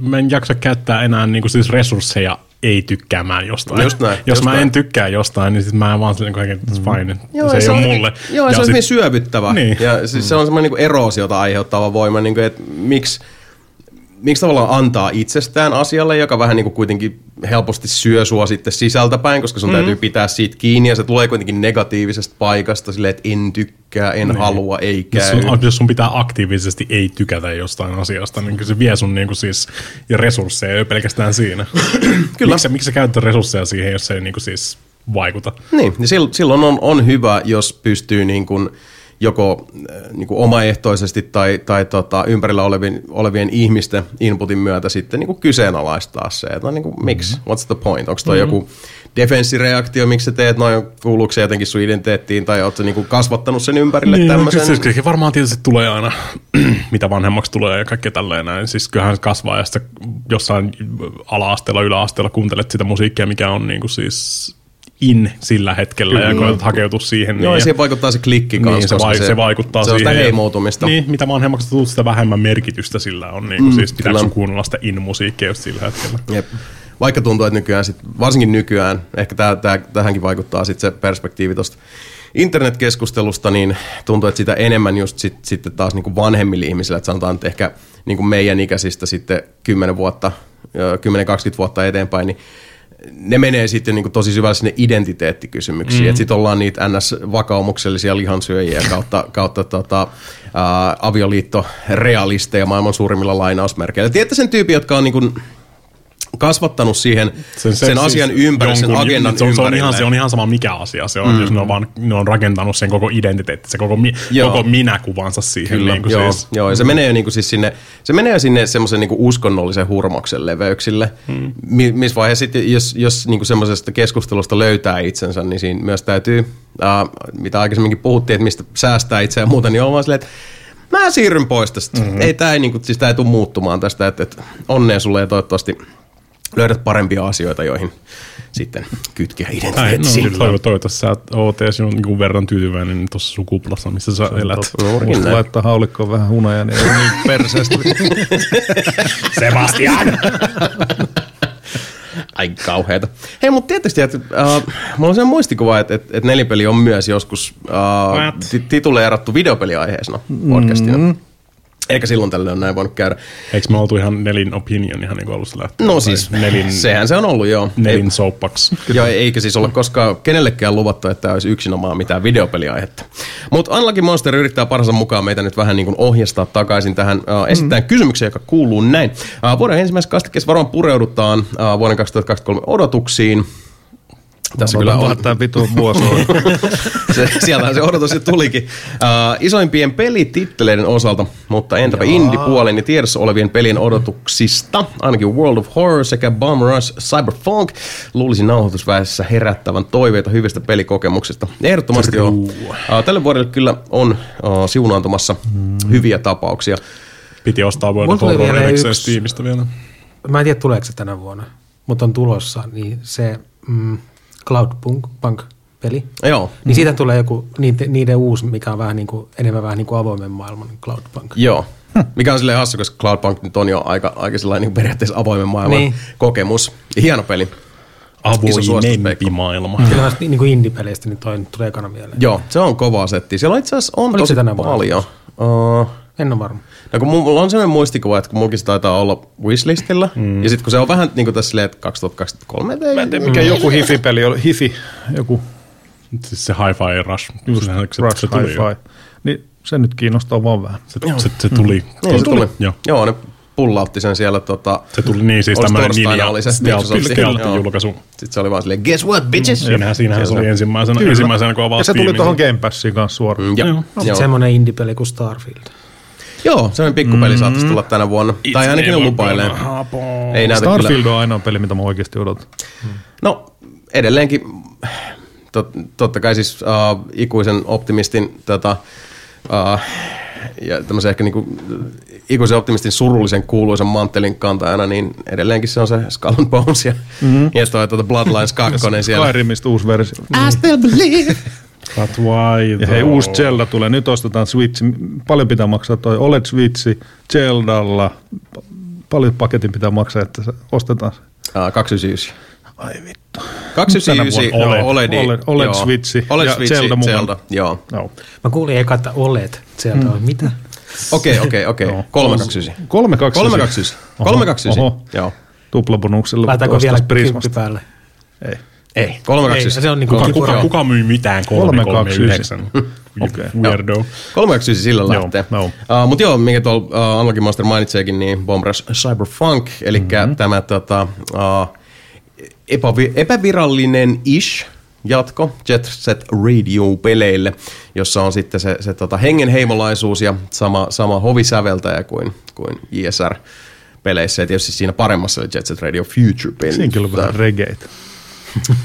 mä en jaksa käyttää enää niinku siis resursseja ei tykkäämään jostain. Just näin, Jos just mä näin. en tykkää jostain, niin sit mä en vaan silleen kaiken, mm. fine, Joo, se ja ei ole on- mulle. Joo, ja se on sit- hyvin syövyttävä. Niin. Ja siis se on semmoinen niin eroosiota aiheuttava voima, niin kuin, että miksi, miksi tavallaan antaa itsestään asialle, joka vähän niin kuin kuitenkin helposti syö sua sitten sisältäpäin, koska sun mm. täytyy pitää siitä kiinni, ja se tulee kuitenkin negatiivisesta paikasta, silleen, että en tykkää, en niin. halua, ei Jos käy. sun, jos sun pitää aktiivisesti ei tykätä jostain asiasta, niin se vie sun niinku siis ja resursseja jo pelkästään siinä. [clears throat] Kyllä. Miksi, miksi sä käytät resursseja siihen, jos se ei niinku siis vaikuta? Niin, niin sil- silloin on, on hyvä, jos pystyy niin kuin joko äh, niin kuin omaehtoisesti tai, tai tota, ympärillä olevien, olevien ihmisten inputin myötä sitten niin kuin kyseenalaistaa se, että no niin kuin, miksi, what's the point, onko toi joku defenssireaktio, miksi sä teet? Noin, kuuluuko se jotenkin sun identiteettiin tai ootko niin kuin kasvattanut sen ympärille Niin, tämmöisen. kyllä, siis, varmaan tietysti tulee aina, [clears throat] mitä vanhemmaksi tulee ja kaikkea tälleen näin. Siis kyllähän se kasvaa ja sitten jossain ala-asteella, yläasteella kuuntelet sitä musiikkia, mikä on niinku siis in sillä hetkellä ja koetat hakeutua siihen. Joo, ja niin, siihen vaikuttaa se klikki kanssa, niin, se, vai, se, vaikuttaa se on siihen. sitä ja- heimoutumista. Niin, mitä vanhemmaksi tulet, sitä vähemmän merkitystä sillä on. Niin, mm, siis pitääkö kyllä. sun kuunnella sitä in-musiikkia just sillä hetkellä. Jep. Vaikka tuntuu, että nykyään, sit, varsinkin nykyään, ehkä tää, tää, tähänkin vaikuttaa sit se perspektiivi tuosta internetkeskustelusta, niin tuntuu, että sitä enemmän just sit, sitten taas niinku vanhemmille ihmisille, että sanotaan, että ehkä niinku meidän ikäisistä sitten 10 vuotta, ö, 10-20 vuotta eteenpäin, niin ne menee sitten niin tosi syvälle sinne identiteettikysymyksiin. Mm. Että sitten ollaan niitä NS-vakaumuksellisia lihansyöjiä kautta, [laughs] kautta tota, ää, avioliittorealisteja maailman suurimmilla lainausmerkeillä. Tiedätte sen tyypin, jotka on niin kuin kasvattanut siihen sen, sen asian ympäri, sen jonkun- agendan se on, se on, ympärille. ihan, se on ihan sama mikä asia se on, mm. jos ne on, vaan, ne on rakentanut sen koko identiteetti, se koko, mi, Joo. koko minäkuvansa siihen. Kyllä, niin kuin joo, siis. joo, ja se menee jo niinku siis sinne, se menee jo sinne semmoisen niinku uskonnollisen hurmoksen leveyksille. Hmm. Mi- missä vaiheessa sitten, jos, jos niinku semmoisesta keskustelusta löytää itsensä, niin siinä myös täytyy, äh, mitä aikaisemminkin puhuttiin, että mistä säästää itseä ja muuta, niin on vaan silleen, että mä siirryn pois tästä. Mm-hmm. Ei tämä ei, niinku, siis tää ei tule muuttumaan tästä, että, että onnea sulle ja toivottavasti löydät parempia asioita, joihin sitten kytkeä identiteetti. no, toivo, toivottavasti sä oot edes jonkun verran tyytyväinen tuossa sukupuolessa, missä sä elät. Musta laittaa haulikkoon vähän hunaja, niin ei niin perseestä. [laughs] Sebastian! Ai kauheeta. Hei, mutta tietysti, että äh, mulla on sellainen muistikuva, että, että, että nelipeli on myös joskus äh, tituleerattu videopeliaiheesena podcastina. Mm. Eikä silloin tällöin on näin voinut käydä. Eikö me oltu ihan nelin opinion ihan niin kuin alussa lähtien? No siis, nelin, [laughs] sehän se on ollut joo. nelin soapbox. Joo, eikä siis ole koskaan kenellekään luvattu, että tämä olisi yksinomaan mitään videopeliaihetta. Mutta Unlucky Monster yrittää parhaansa mukaan meitä nyt vähän niin kuin ohjastaa takaisin tähän. Uh, esitetään mm. kysymyksiä, joka kuuluu näin. Uh, vuoden ensimmäisessä kastikkeessa varmaan pureudutaan uh, vuoden 2023 odotuksiin. Tässä kyllä on, Tämä vitu vuosi on. [laughs] se, sieltähän se odotus jo tulikin. Uh, isoimpien pelititteleiden osalta, mutta entäpä indie-puolen ja tiedossa olevien pelien odotuksista, ainakin World of Horror sekä Bomb Rush Cyberpunk, luulisi nauhoitusväessä herättävän toiveita hyvistä pelikokemuksista. Ehdottomasti jo. Uh, tälle vuodelle kyllä on uh, siunaantumassa mm. hyviä tapauksia. Piti ostaa World of Horror vielä erikseen yksi- Steamista vielä. Mä en tiedä tuleeko se tänä vuonna, mutta on tulossa, niin se mm, Cloudpunk-peli. Joo, Niin siitä tulee joku niiden, niiden uusi, mikä on vähän niin kuin, enemmän vähän niin kuin avoimen maailman Cloudpunk. Joo. Mikä on silleen hassu, koska Cloudpunk nyt on jo aika, aika sellainen niin periaatteessa avoimen maailman Niin. kokemus. Hieno peli. Avoimempi maailma. Kyllä niin kuin indie-peleistä niin toi nyt tulee ekana mieleen. Joo, se on kova setti. Siellä on itse asiassa on Oliko tosi se tänä vuonna? paljon. Uh, En ole varma. no kun mulla on sellainen muistikuva, että kun mulkin se taitaa olla wishlistillä, mm. ja sitten kun se on vähän niin kuin tässä silleen, että 2023 ei, Mä en tiedä, mikä Mm. joku hifi-peli oli. Hifi, joku Siis se Hi-Fi Rush. just se, Rush se, tuli jo. Hi-Fi. Niin se nyt kiinnostaa vaan vähän. Se, se, se tuli. niin, se tuli. Joo. Joo, ne pullautti sen siellä. Tota, Se tuli niin siis tämmöinen ninja oli se stealth- joo. julkaisu. sitten se oli vaan silleen, guess what, bitches? Siinähän, siinähän se oli ensimmäisenä, Kyllä. ensimmäisenä kun avaa Ja se tuli tuohon Game Passiin kanssa suoraan. Mm, joo. Joo. No, Joo. semmoinen indie-peli kuin Starfield. Joo, sellainen pikkupeli mm. saattaisi tulla tänä vuonna. tai ainakin ne lupailee. Ei näytä kyllä. Starfield on ainoa peli, mitä mä oikeasti odotan. No, edelleenkin, tot, totta kai siis uh, ikuisen optimistin tota, uh, ja tämmöisen ehkä niinku, ikuisen optimistin surullisen kuuluisen manttelin kantajana, niin edelleenkin se on se Skull and Bones ja, mm-hmm. ja toi tuota Bloodlines 2 [laughs] siellä. Skyrimistä uusi versio. I still believe. But why Ja hei, uusi Zelda tulee. Nyt ostetaan Switch. Paljon pitää maksaa toi OLED Switchi Zeldalla. Paljon paketin pitää maksaa, että se ostetaan se. Uh, 299. Ai vittu. 299 Tänä vuonna OLED, OLED, OLED joo. Switchi OLED ja Switchi, Zelda mukana. Zelda, joo. No. Mä kuulin eka, että olet sieltä. Mm. Mitä? Okei, okei, okei. 329. 329. 329. 329. Oho. Joo. Tuplabonuksella Laitaanko vielä ostas kymppi päälle? Ei. Ei, 329. Ei, se on niinku Kuka, kuka, kuka myy mitään 339? [laughs] Okei. Weirdo. 329 sillä lähtee. joo. Uh, Mutta joo, minkä tuolla uh, Unlucky Master mainitseekin, niin Bomb Rush Cyberpunk, eli mm-hmm. tämä tota, uh, epävi- epävirallinen ish jatko Jet Set Radio-peleille, jossa on sitten se, se tota, hengenheimolaisuus ja sama, sama hovisäveltäjä kuin, kuin ISR-peleissä. Ja tietysti siinä paremmassa oli Jet Set Radio Future-peli. Siinäkin on vähän regeitä.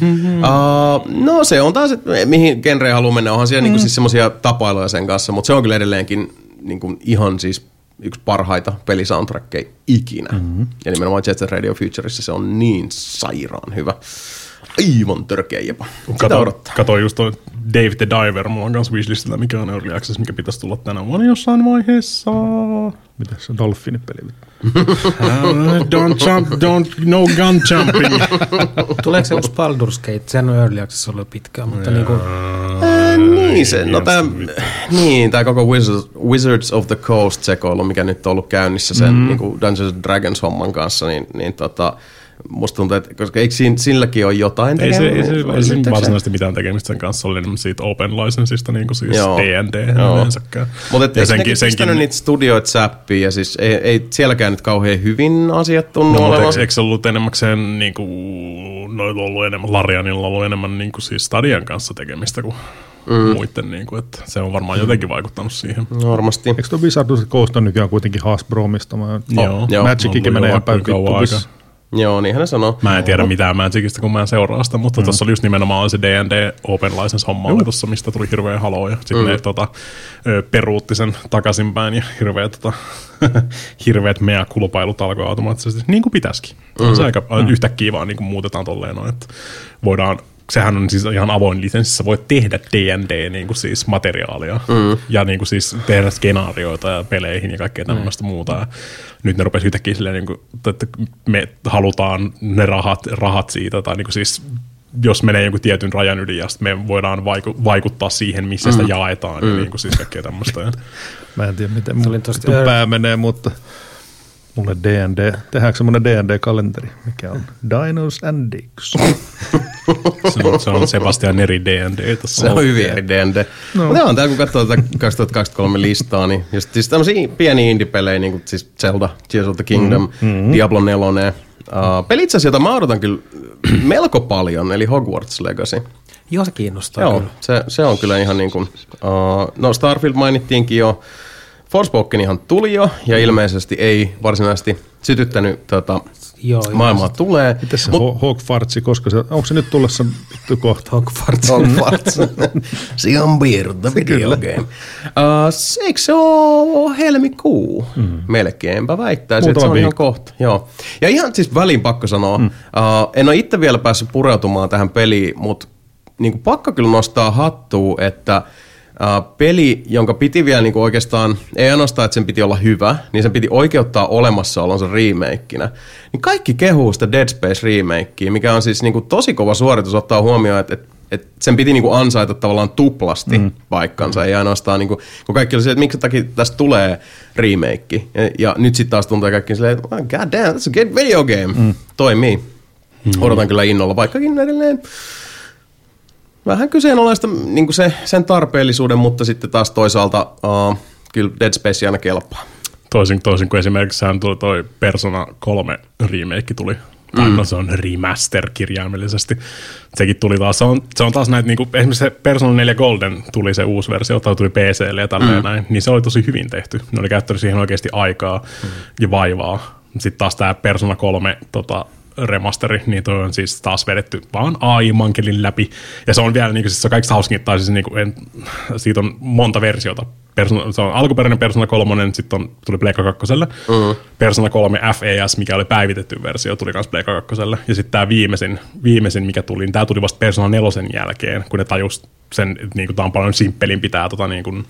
Uh, [laughs] no se on taas, että mihin genreen haluaa mennä. Onhan siellä mm. niinku siis semmoisia tapailuja sen kanssa, mutta se on kyllä edelleenkin niinku ihan siis yksi parhaita pelisoundtrackeja ikinä. Mm-hmm. Ja nimenomaan Jet Set Radio Futureissa se on niin sairaan hyvä. Aivan törkeä jopa. Sitä Kato, odottaa. kato just toi Dave the Diver, mulla on kans wishlistillä, mikä on Early Access, mikä pitäisi tulla tänä vuonna jossain vaiheessa. Mitä se Dolphinipeli? Uh, [laughs] don't jump, don't, no gun jumping. [laughs] Tuleeko se uusi Baldur's Gate? Sehän on Early Access ollut pitkään, mutta niin kuin, Ää, niin, se, no tää, niin, tää koko Wizards, Wizards of the Coast sekoilu, mikä nyt on ollut käynnissä sen mm. niin Dungeons and Dragons homman kanssa, niin, niin tota, musta tuntuu, että koska eikö siinä, silläkin ole jotain ei se, ei se, ei se varsinaisesti mitään tekemistä sen kanssa, oli enemmän siitä open licenseista, niin kuin siis Joo. D&D yleensäkään. Mutta et, Ja eikö senkin, pistänyt niitä studioita säppiin ja siis ei, ei sielläkään nyt kauhean hyvin asiat tunnu No, mutta olevan. eikö, eikö se ollut enemmäkseen, niin kuin, noilla ollut enemmän, Larianilla ollut enemmän niin kuin siis Stadian kanssa tekemistä kuin mm. muiden, niin kuin, että se on varmaan jotenkin vaikuttanut siihen. Varmasti. Eikö tuo Wizard of the Coast on nykyään kuitenkin Hasbro-omista? Mä- Joo. joo. Magicikin menee ihan päin vittu. Joo, niinhän ne sanoo. Mä en tiedä mitään Magicista, kun mä en seuraa sitä, mutta mm. tuossa oli just nimenomaan se D&D Open License homma oli tossa, mistä tuli hirveä haloo ja sitten mm. ne tota, peruutti sen takaisinpäin ja hirveä, tota, [laughs] hirveät mea kulpailut alkoi automaattisesti, niin kuin pitäisikin. Mm. Se aika mm. yhtäkkiä vaan niin kuin muutetaan tolleen noin, että voidaan sehän on siis ihan avoin lisenssi, sä voit tehdä D&D niin kuin siis materiaalia mm. ja niin kuin siis tehdä skenaarioita ja peleihin ja kaikkea tämmöistä mm. muuta. Ja nyt ne rupesi yhtäkkiä silleen, niin kuin, että me halutaan ne rahat, rahat siitä, tai niin kuin siis jos menee jonkun tietyn rajan yli ja me voidaan vaiku- vaikuttaa siihen, missä sitä jaetaan, mm. ja niin kuin siis kaikkea tämmöistä. [laughs] Mä en tiedä, miten mun pää menee, mutta mulle D&D, tehdäänkö semmoinen D&D-kalenteri, mikä on Dinos and Dicks. se, on, se on Sebastian eri D&D tässä. Se on hyvin eri D&D. No. Mutta on tää, kun katsoo tätä 2023 listaa, niin just siis tämmöisiä pieniä indie-pelejä, niin kuin siis Zelda, Tears of the Kingdom, mm-hmm. Diablo 4. Uh, peli itse asiassa, jota mä odotan kyllä melko paljon, eli Hogwarts Legacy. joo se kiinnostaa Joo, kyllä. se, se on kyllä ihan niin kuin, uh, no Starfield mainittiinkin jo, Forspoken tuli jo, ja ilmeisesti ei varsinaisesti sytyttänyt tota, Joo, maailmaa tulee. Miten se Mut, Hogfartsi, koska se, onko se nyt tulossa vittu kohta? Hogwarts. Hogwarts. [laughs] se on weird, the video game. Uh, se, eikö se ole helmikuu? Mm. Melkeinpä väittäisin, että se on ihan kohta. Joo. Ja ihan siis väliin pakko sanoa, mm. uh, en ole itse vielä päässyt pureutumaan tähän peliin, mutta niin pakko kyllä nostaa hattua, että Uh, peli, jonka piti vielä niin kuin oikeastaan, ei ainoastaan, että sen piti olla hyvä, niin sen piti oikeuttaa olemassaolonsa remakeinä. Niin kaikki kehuu sitä Dead Space remakea, mikä on siis niin kuin tosi kova suoritus ottaa huomioon, että, että, sen piti niin kuin ansaita tavallaan tuplasti mm. paikkansa, ei ainoastaan, niin kuin, kun kaikki oli se, että minkä takia tästä tulee remake. Ja, ja nyt sitten taas tuntuu kaikki silleen, että "Oh, god damn, that's a good video game. Mm. Toimii. Mm. Odotan kyllä innolla, vaikkakin edelleen vähän kyseenalaista niin se, sen tarpeellisuuden, mutta sitten taas toisaalta uh, kyllä Dead Space aina kelpaa. Toisin, toisin kuin esimerkiksi sehän tuli toi Persona 3 remake tuli. Tai mm. no se on remaster kirjaimellisesti. Sekin tuli taas, se on, se on taas näitä, niinku, esimerkiksi se Persona 4 Golden tuli se uusi versio, tai tuli PClle ja tälleen mm. näin, niin se oli tosi hyvin tehty. Ne oli käyttänyt siihen oikeasti aikaa mm. ja vaivaa. Sitten taas tämä Persona 3 tota, remasteri, niin toi on siis taas vedetty vaan AI-mankelin läpi. Ja se on vielä niin kuin, siis se on kaikista hauskin, tai siis niin kuin, en, siitä on monta versiota. Persona, se on alkuperäinen Persona 3, sitten on, tuli Pleikka 2. Mm. Persona 3 FAS, mikä oli päivitetty versio, tuli myös Pleikka 2. Ja sitten tämä viimeisin, viimeisin, mikä tuli, niin tämä tuli vasta Persona 4 jälkeen, kun ne tajus sen, että niin kuin, tämä on paljon simppelimpi tämä tota, niin kuin,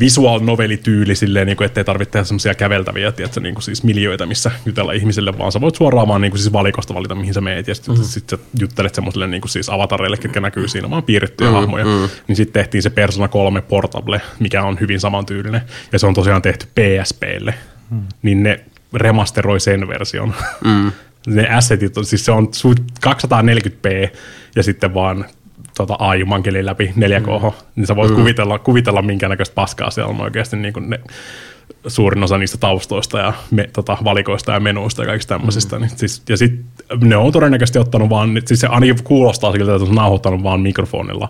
visual novelityyli silleen, niin kuin, ettei tarvitse tehdä semmoisia käveltäviä, tiedätkö, niin kuin siis miljöitä, missä jutella ihmisille, vaan sä voit suoraan vaan niin kuin siis valikosta valita, mihin sä meet, ja sitten mm. sit sä juttelet semmoiselle niin kuin siis avatareille, ketkä näkyy siinä, vaan piirrettyjä mm, hahmoja. Mm. Niin sitten tehtiin se Persona 3 Portable, mikä on hyvin samantyylinen, ja se on tosiaan tehty PSPlle, mm. niin ne remasteroi sen version. Mm. [laughs] ne assetit, on- siis se on su- 240p ja sitten vaan tota, AI-mankelin läpi 4K, mm. niin sä voit mm. kuvitella, kuvitella minkä näköistä paskaa siellä on oikeasti niin kuin ne, suurin osa niistä taustoista ja me, tota, valikoista ja menuista ja kaikista tämmöisistä. Mm. Niin, siis, ja sitten ne on todennäköisesti ottanut vaan, siis se ainakin kuulostaa siltä, että on nauhoittanut vaan mikrofonilla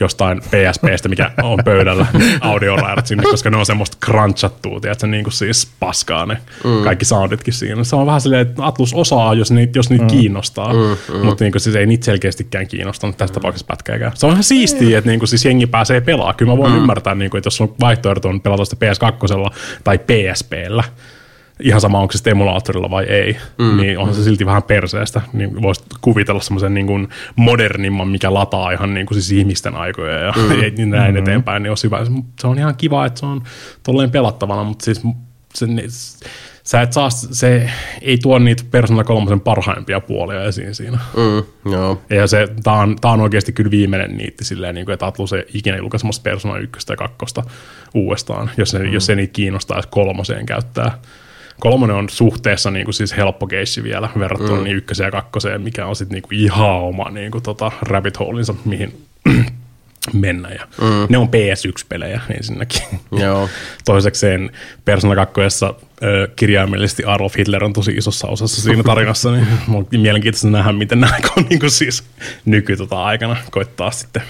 jostain PSPstä, mikä on pöydällä [laughs] audioraidat sinne, koska ne on semmoista crunchattua, tiedätkö, niin kuin siis paskaa ne mm. kaikki sounditkin siinä. Se on vähän silleen, että Atlus osaa, jos niitä, jos niitä mm. kiinnostaa, mm, mm. mutta niin kuin, siis ei niitä selkeästikään kiinnostanut tässä tapauksessa pätkääkään. Se on ihan siistiä, että niin kuin, siis jengi pääsee pelaamaan. Kyllä mä voin mm. ymmärtää, niin kuin, että jos on vaihtoehto on pelata sitä PS2 tai PSPllä, ihan sama onko se sitten emulaattorilla vai ei, mm. niin onhan se silti vähän perseestä. Niin voisi kuvitella semmoisen niin kuin modernimman, mikä lataa ihan niin kuin siis ihmisten aikoja ja mm. [laughs] näin mm. eteenpäin, niin olisi hyvä. Se on ihan kiva, että se on tolleen pelattavana, mutta siis se, sä et saa, se ei tuo niitä Persona 3 parhaimpia puolia esiin siinä. Mm, joo. Ja se, tää on, tää on oikeasti kyllä viimeinen niitti silleen, niin kuin, että Atlus ei ikinä julkaisemassa Persona 1 ja 2 uudestaan, jos, se, mm. jos se niitä kiinnostaa edes kolmoseen käyttää. Kolmonen on suhteessa niin kuin siis helppo keissi vielä verrattuna mm. niin ykköseen ja kakkoseen, mikä on sitten niin kuin ihan oma niin kuin tota rabbit holinsa, mihin [clears throat] mennä. Ja mm. Ne on PS1-pelejä ensinnäkin. Joo. [laughs] Toisekseen Persona 2 ö, kirjaimellisesti Adolf Hitler on tosi isossa osassa siinä tarinassa, niin on mielenkiintoista nähdä, miten nämä on [laughs] niin kuin siis nyky tota aikana koittaa sitten.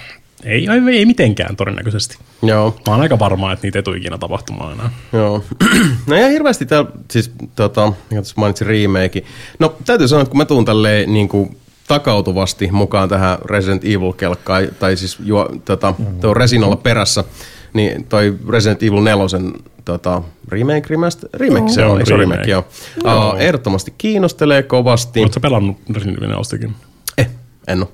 Ei, ei, ei mitenkään todennäköisesti. Joo. Mä oon aika varma, että niitä ei tule ikinä tapahtumaan enää. Joo. [clears throat] No ihan hirveästi täällä, siis tota, tässä mainitsin remake. No täytyy sanoa, että kun mä tuun tälleen niin kuin takautuvasti mukaan tähän Resident Evil-kelkkaan, tai siis juo, tota, tuo Resinalla perässä, niin toi Resident Evil 4 tota, remake, remaster, remake se Se on, on se ole remake. remake, joo. Uh, ehdottomasti kiinnostelee kovasti. Oletko pelannut Resident Evil 4 Eh, en ole.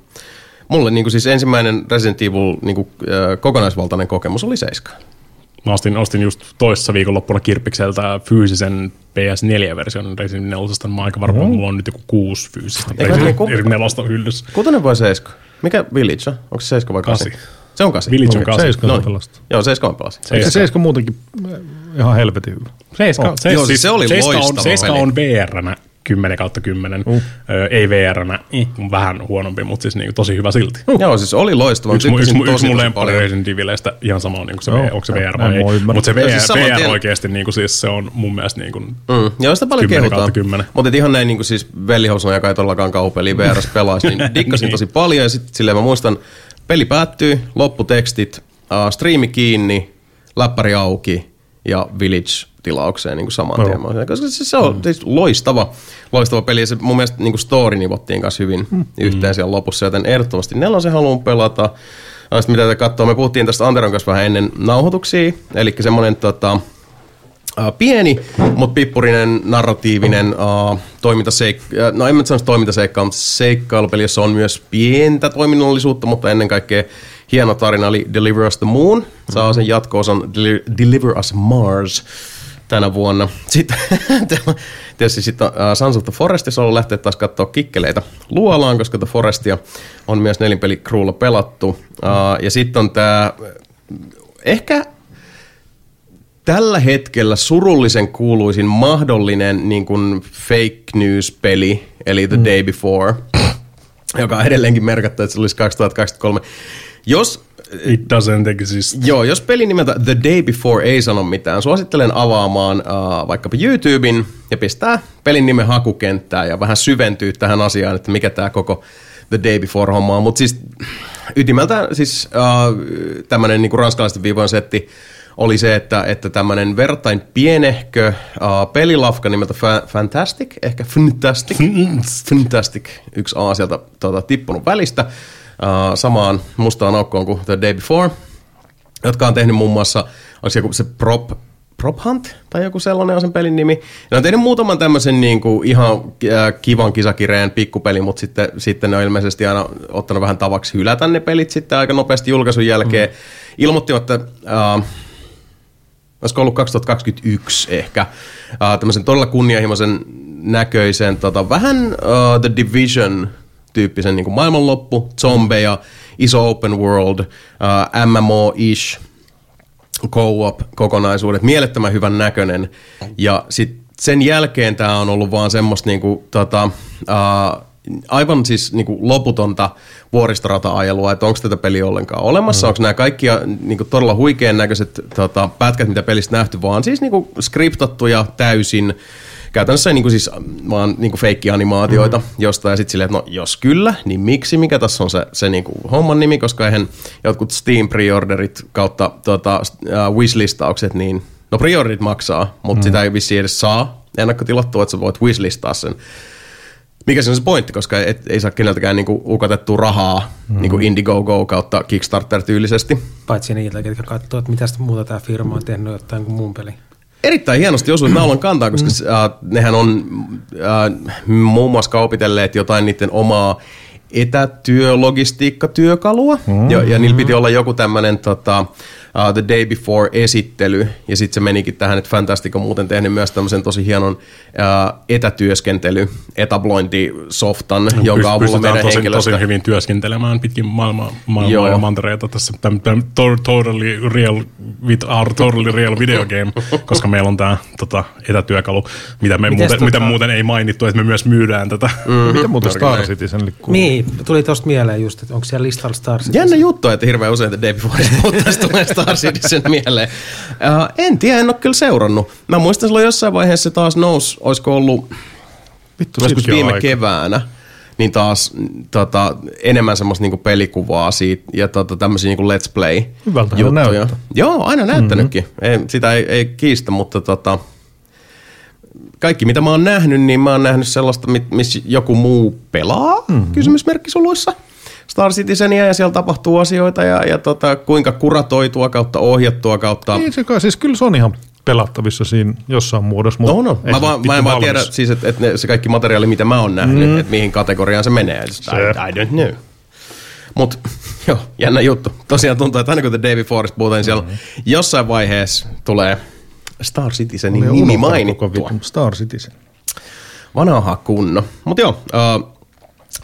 Mulle niin kuin siis ensimmäinen Resident Evil niin kuin, äh, kokonaisvaltainen kokemus oli 7. Mä ostin, ostin just toissa viikonloppuna Kirppikseltä fyysisen PS4-version Resident Evil 4. Mä aika varma, että mulla on nyt joku kuusi fyysistä Eikö Resident niin, Evil 4 hyllyssä. Kutonen vai 7? Mikä Village on? Onko se 7 vai 8? Kasi. Se on 8. Village on Okei. kasi. Seiska No no, niin. pelasta. Joo, 7 mä pelasin. Eikö se seiska muutenkin äh, ihan helvetin hyvä? Seiska, Oh. Joo, siis se oli Seiska on, loistava Seiska on VR-nä 10 kautta 10. Uh. Ö, ei VR-nä, eh, vähän huonompi, mutta siis niinku tosi hyvä silti. Uh. Joo, siis oli loistava. Yksi, yksi, mu- yksi mun tosi lemppari paljon. Resident Evileistä ihan sama on niin kuin se, Joo, VR, onko se VR vai ei. Mutta se VR, siis VR tien- oikeasti niin kuin siis se on mun mielestä niin kuin, Mm. Joo, sitä paljon 10 kehutaan. kautta 10. Mutta ihan näin niin kuin siis vellihousuna, joka ei todellakaan kauhupeliä VRS pelaisi, niin dikkasin Niin. tosi paljon. Ja sitten silleen mä muistan, peli päättyy, lopputekstit, uh, striimi kiinni, läppäri auki ja Village-tilaukseen niin kuin saman. Mä olin, Koska se, se on siis loistava, loistava peli ja se mun mielestä niin kuin story nivottiin kanssa hyvin Mm. yhteen siellä lopussa, joten ehdottomasti nelosen haluan pelata. Sitten mitä te katsoo, me puhuttiin tästä Anderon kanssa vähän ennen nauhoituksia, eli semmoinen tota, pieni, mutta pippurinen, narratiivinen uh, toimintaseikka, no en mä nyt sanoisi toimintaseikkaa, mutta seikkailupeli, jossa on myös pientä toiminnallisuutta, mutta ennen kaikkea hieno tarina oli Deliver Us the Moon, saa sen jatko-osan Deli- Deliver Us Mars tänä vuonna. [laughs] Sitten tietysti sitten uh, Sons of the Forestissa on lähteä taas katsoa kikkeleitä luolaan, koska The Forestia on myös nelinpeli crewlla pelattu. Uh, ja sitten on tämä ehkä tällä hetkellä surullisen kuuluisin mahdollinen niin kuin fake news-peli, eli The mm. Day Before, joka on edelleenkin merkattu, että se olisi 2023. Jos, it doesn't exist. joo, jos peli nimeltä The Day Before ei sano mitään, suosittelen avaamaan uh, vaikkapa YouTuben ja pistää pelin nimen hakukenttään ja vähän syventyy tähän asiaan, että mikä tämä koko The Day Before-homma on. Mutta siis ytimeltä siis uh, tämmöinen niinku ranskalaisten viivojen setti oli se, että, että tämmöinen verrattain pienehkö uh, pelilafka nimeltä Fa- Fantastic, ehkä Fantastic, Fantastic, yksi A sieltä tuota, tippunut välistä, uh, samaan mustaan aukkoon kuin The Day Before, jotka on tehnyt muun muassa, onko se joku se Prop, Prop Hunt tai joku sellainen on sen pelin nimi. Ne on tehnyt muutaman tämmöisen niin kuin ihan äh, kivan kisakireen pikkupeli, mutta sitten, sitten ne on ilmeisesti aina ottanut vähän tavaksi hylätä ne pelit sitten aika nopeasti julkaisun jälkeen. Mm. Ilmoittivat, että äh, olisiko ollut 2021 ehkä, uh, tämmöisen todella kunnianhimoisen näköisen, tota, vähän uh, The Division tyyppisen niin maailmanloppu, zombeja, iso open world, uh, MMO-ish, co-op kokonaisuudet, mielettömän hyvän näköinen. Ja sitten sen jälkeen tämä on ollut vaan semmoista niinku, tota, uh, aivan siis niinku loputonta vuoristorata-ajelua, että onko tätä peliä ollenkaan olemassa, mm. onko nämä kaikki niinku todella huikean näköiset tota, pätkät, mitä pelistä nähty, vaan siis niinku skriptattuja täysin, käytännössä niinku siis vaan niinku feikkianimaatioita mm. jostain ja sitten silleen, että no jos kyllä, niin miksi, mikä tässä on se, se niinku homman nimi, koska eihän jotkut Steam preorderit kautta tota, uh, wishlistaukset, niin no preorderit maksaa, mutta mm. sitä ei vissiin edes saa ennakkotilattua, että sä voit wishlistaa sen mikä se on se pointti, koska et, ei saa keneltäkään niinku ukatettua rahaa mm. niinku Indiegogo kautta Kickstarter tyylisesti. Paitsi niiltä, ketkä katsoo, että mitä muuta tämä firma on tehnyt jotain kuin muun peli. Erittäin hienosti osuit naulan kantaa, koska äh, nehän on äh, muun muassa kaupitelleet jotain niiden omaa etätyölogistiikkatyökalua, mm. ja, ja niillä piti olla joku tämmöinen tota, uh, The Day Before-esittely, ja sitten se menikin tähän, että Fantastic on muuten tehnyt myös tämmöisen tosi hienon uh, etätyöskentely, etablointisoftan, no, jonka avulla meidän tosi, henkilöstö... tosi hyvin työskentelemään pitkin maailmaa, maailmaa ja mantereita tässä tämän, tämän totally real, with our totally real video game, koska meillä on tämä tota, etätyökalu, mitä, me muuten, tota... mitä muuten ei mainittu, että me myös myydään tätä. Mm. Mitä muuten Star Citizenille kuuluu? Niin, tuli tosta mieleen just, että onko siellä listalla Star Citizen. Jännä juttu, että hirveän usein The Day Before [laughs] tulee Star Citizen mieleen. Uh, en tiedä, en ole kyllä seurannut. Mä muistan silloin jossain vaiheessa se taas nousi, olisiko ollut Vittu, joskus viime aika. keväänä, niin taas tota, enemmän semmoista niinku pelikuvaa siitä ja tota, tämmöisiä niinku let's play Hyvältähän juttuja. Joo, aina näyttänytkin. Mm-hmm. Ei, sitä ei, ei kiistä, mutta tota, kaikki mitä mä oon nähnyt, niin mä oon nähnyt sellaista, missä joku muu pelaa, mm-hmm. kysymysmerkkisuluissa. Star Citizenia ja siellä tapahtuu asioita ja, ja tota, kuinka kuratoitua kautta ohjattua kautta... Ei se kai, siis kyllä se on ihan pelattavissa siinä jossain muodossa. Mutta No, no. Mä, vaan, mä en vaan tiedä, siis, että et ne- se kaikki materiaali, mitä mä oon nähnyt, mm. että mihin kategoriaan se menee. Just, I, Se. I don't know. Mut [laughs] joo, jännä juttu. Tosiaan tuntuu, että aina kun The Davy Forest puhutaan, niin siellä mm. jossain vaiheessa tulee Star Citizenin nimi mainittua. Star Citizen. Vanha kunno. Mutta joo, uh,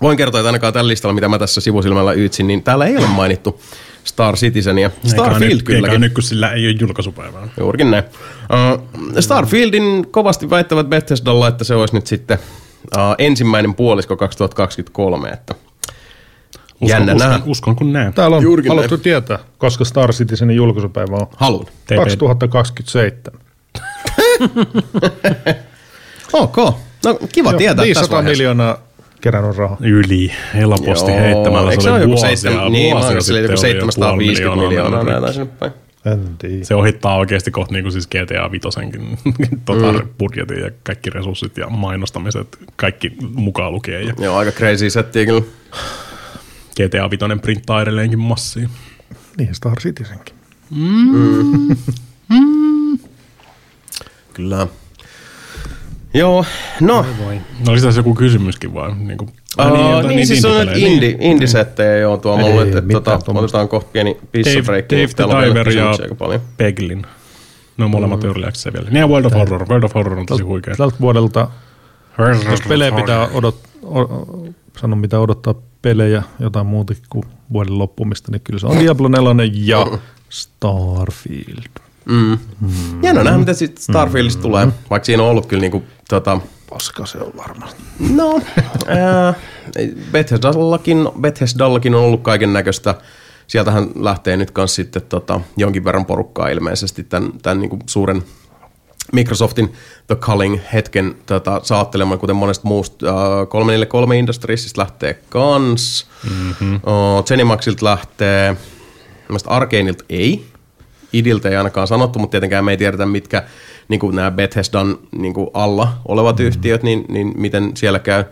voin kertoa, että ainakaan tällä listalla, mitä mä tässä sivusilmällä yytsin, niin täällä ei ole mainittu Star Citizenia. Starfield Eikä kylläkin. nyt, kun sillä ei ole julkaisupäivää. Juurikin näin. Uh, Starfieldin kovasti väittävät Bethesdalla, että se olisi nyt sitten uh, ensimmäinen puolisko 2023, että Uskon, Jännä uskon, nähdä. uskon kun näen. Täällä on Juurikin haluttu tietää, koska Star Citizenin julkaisupäivä on halun. TP. 2027. Ok. No kiva Joo, tietää tässä 500 vaiheessa. miljoonaa kerännyt rahaa. Yli helposti Joo, heittämällä. eikö Se se ole oli joku vuosia, seitsemän, niin, sitten joku oli jo 750 puoli miljoonaa näitä sinne päin. En tiedä. Se ohittaa oikeasti kohta niin kuin siis GTA Vitosenkin [laughs] tota, Mm. budjetin ja kaikki resurssit ja mainostamiset, kaikki mukaan lukien. Ja Joo, aika crazy settiä kyllä. GTA Vitoinen printtaa edelleenkin massia. Niin, Star Citizenkin. [laughs] Kyllä. Joo, no. Voi. No oli tässä joku kysymyskin vaan. Niin, kuin, Uh, niin, niin, siis on näitä indie, indie-settejä joo tuolla. Luulen, että mitään tota, otetaan kohta pieni Dave, pissabreikki. Dave mutta the Diver ja. Peglin. Ne on molemmat mm. early access vielä. Niin ja World of Horror. World of Horror on tosi huikea. Tältä vuodelta, jos pelejä pitää odot, o, sano mitä odottaa pelejä, jotain muuta kuin vuoden loppumista, niin kyllä se on [laughs] Diablo 4 ja Starfield. Mm. Jännä nähdä, mitä sitten Starfieldista tulee, vaikka siinä on ollut kyllä niinku, tota, Paska se on varmasti. no, ää, Bethesdallakin, Bethesdallakin on ollut kaiken näköistä. Sieltähän lähtee nyt kanssa sitten tota, jonkin verran porukkaa ilmeisesti tämän, tämän niinku suuren Microsoftin The Culling-hetken tota, saattelemaan, kuten monesta muusta. Uh, 343 Industriesista lähtee kans. Mm-hmm. Uh, Zenimaxilta lähtee, mielestäni Arkaneilta ei. Idiltä ei ainakaan sanottu, mutta tietenkään me ei tiedetä, mitkä niin kuin nämä Bethesdan niin kuin alla olevat mm-hmm. yhtiöt, niin, niin miten siellä käy.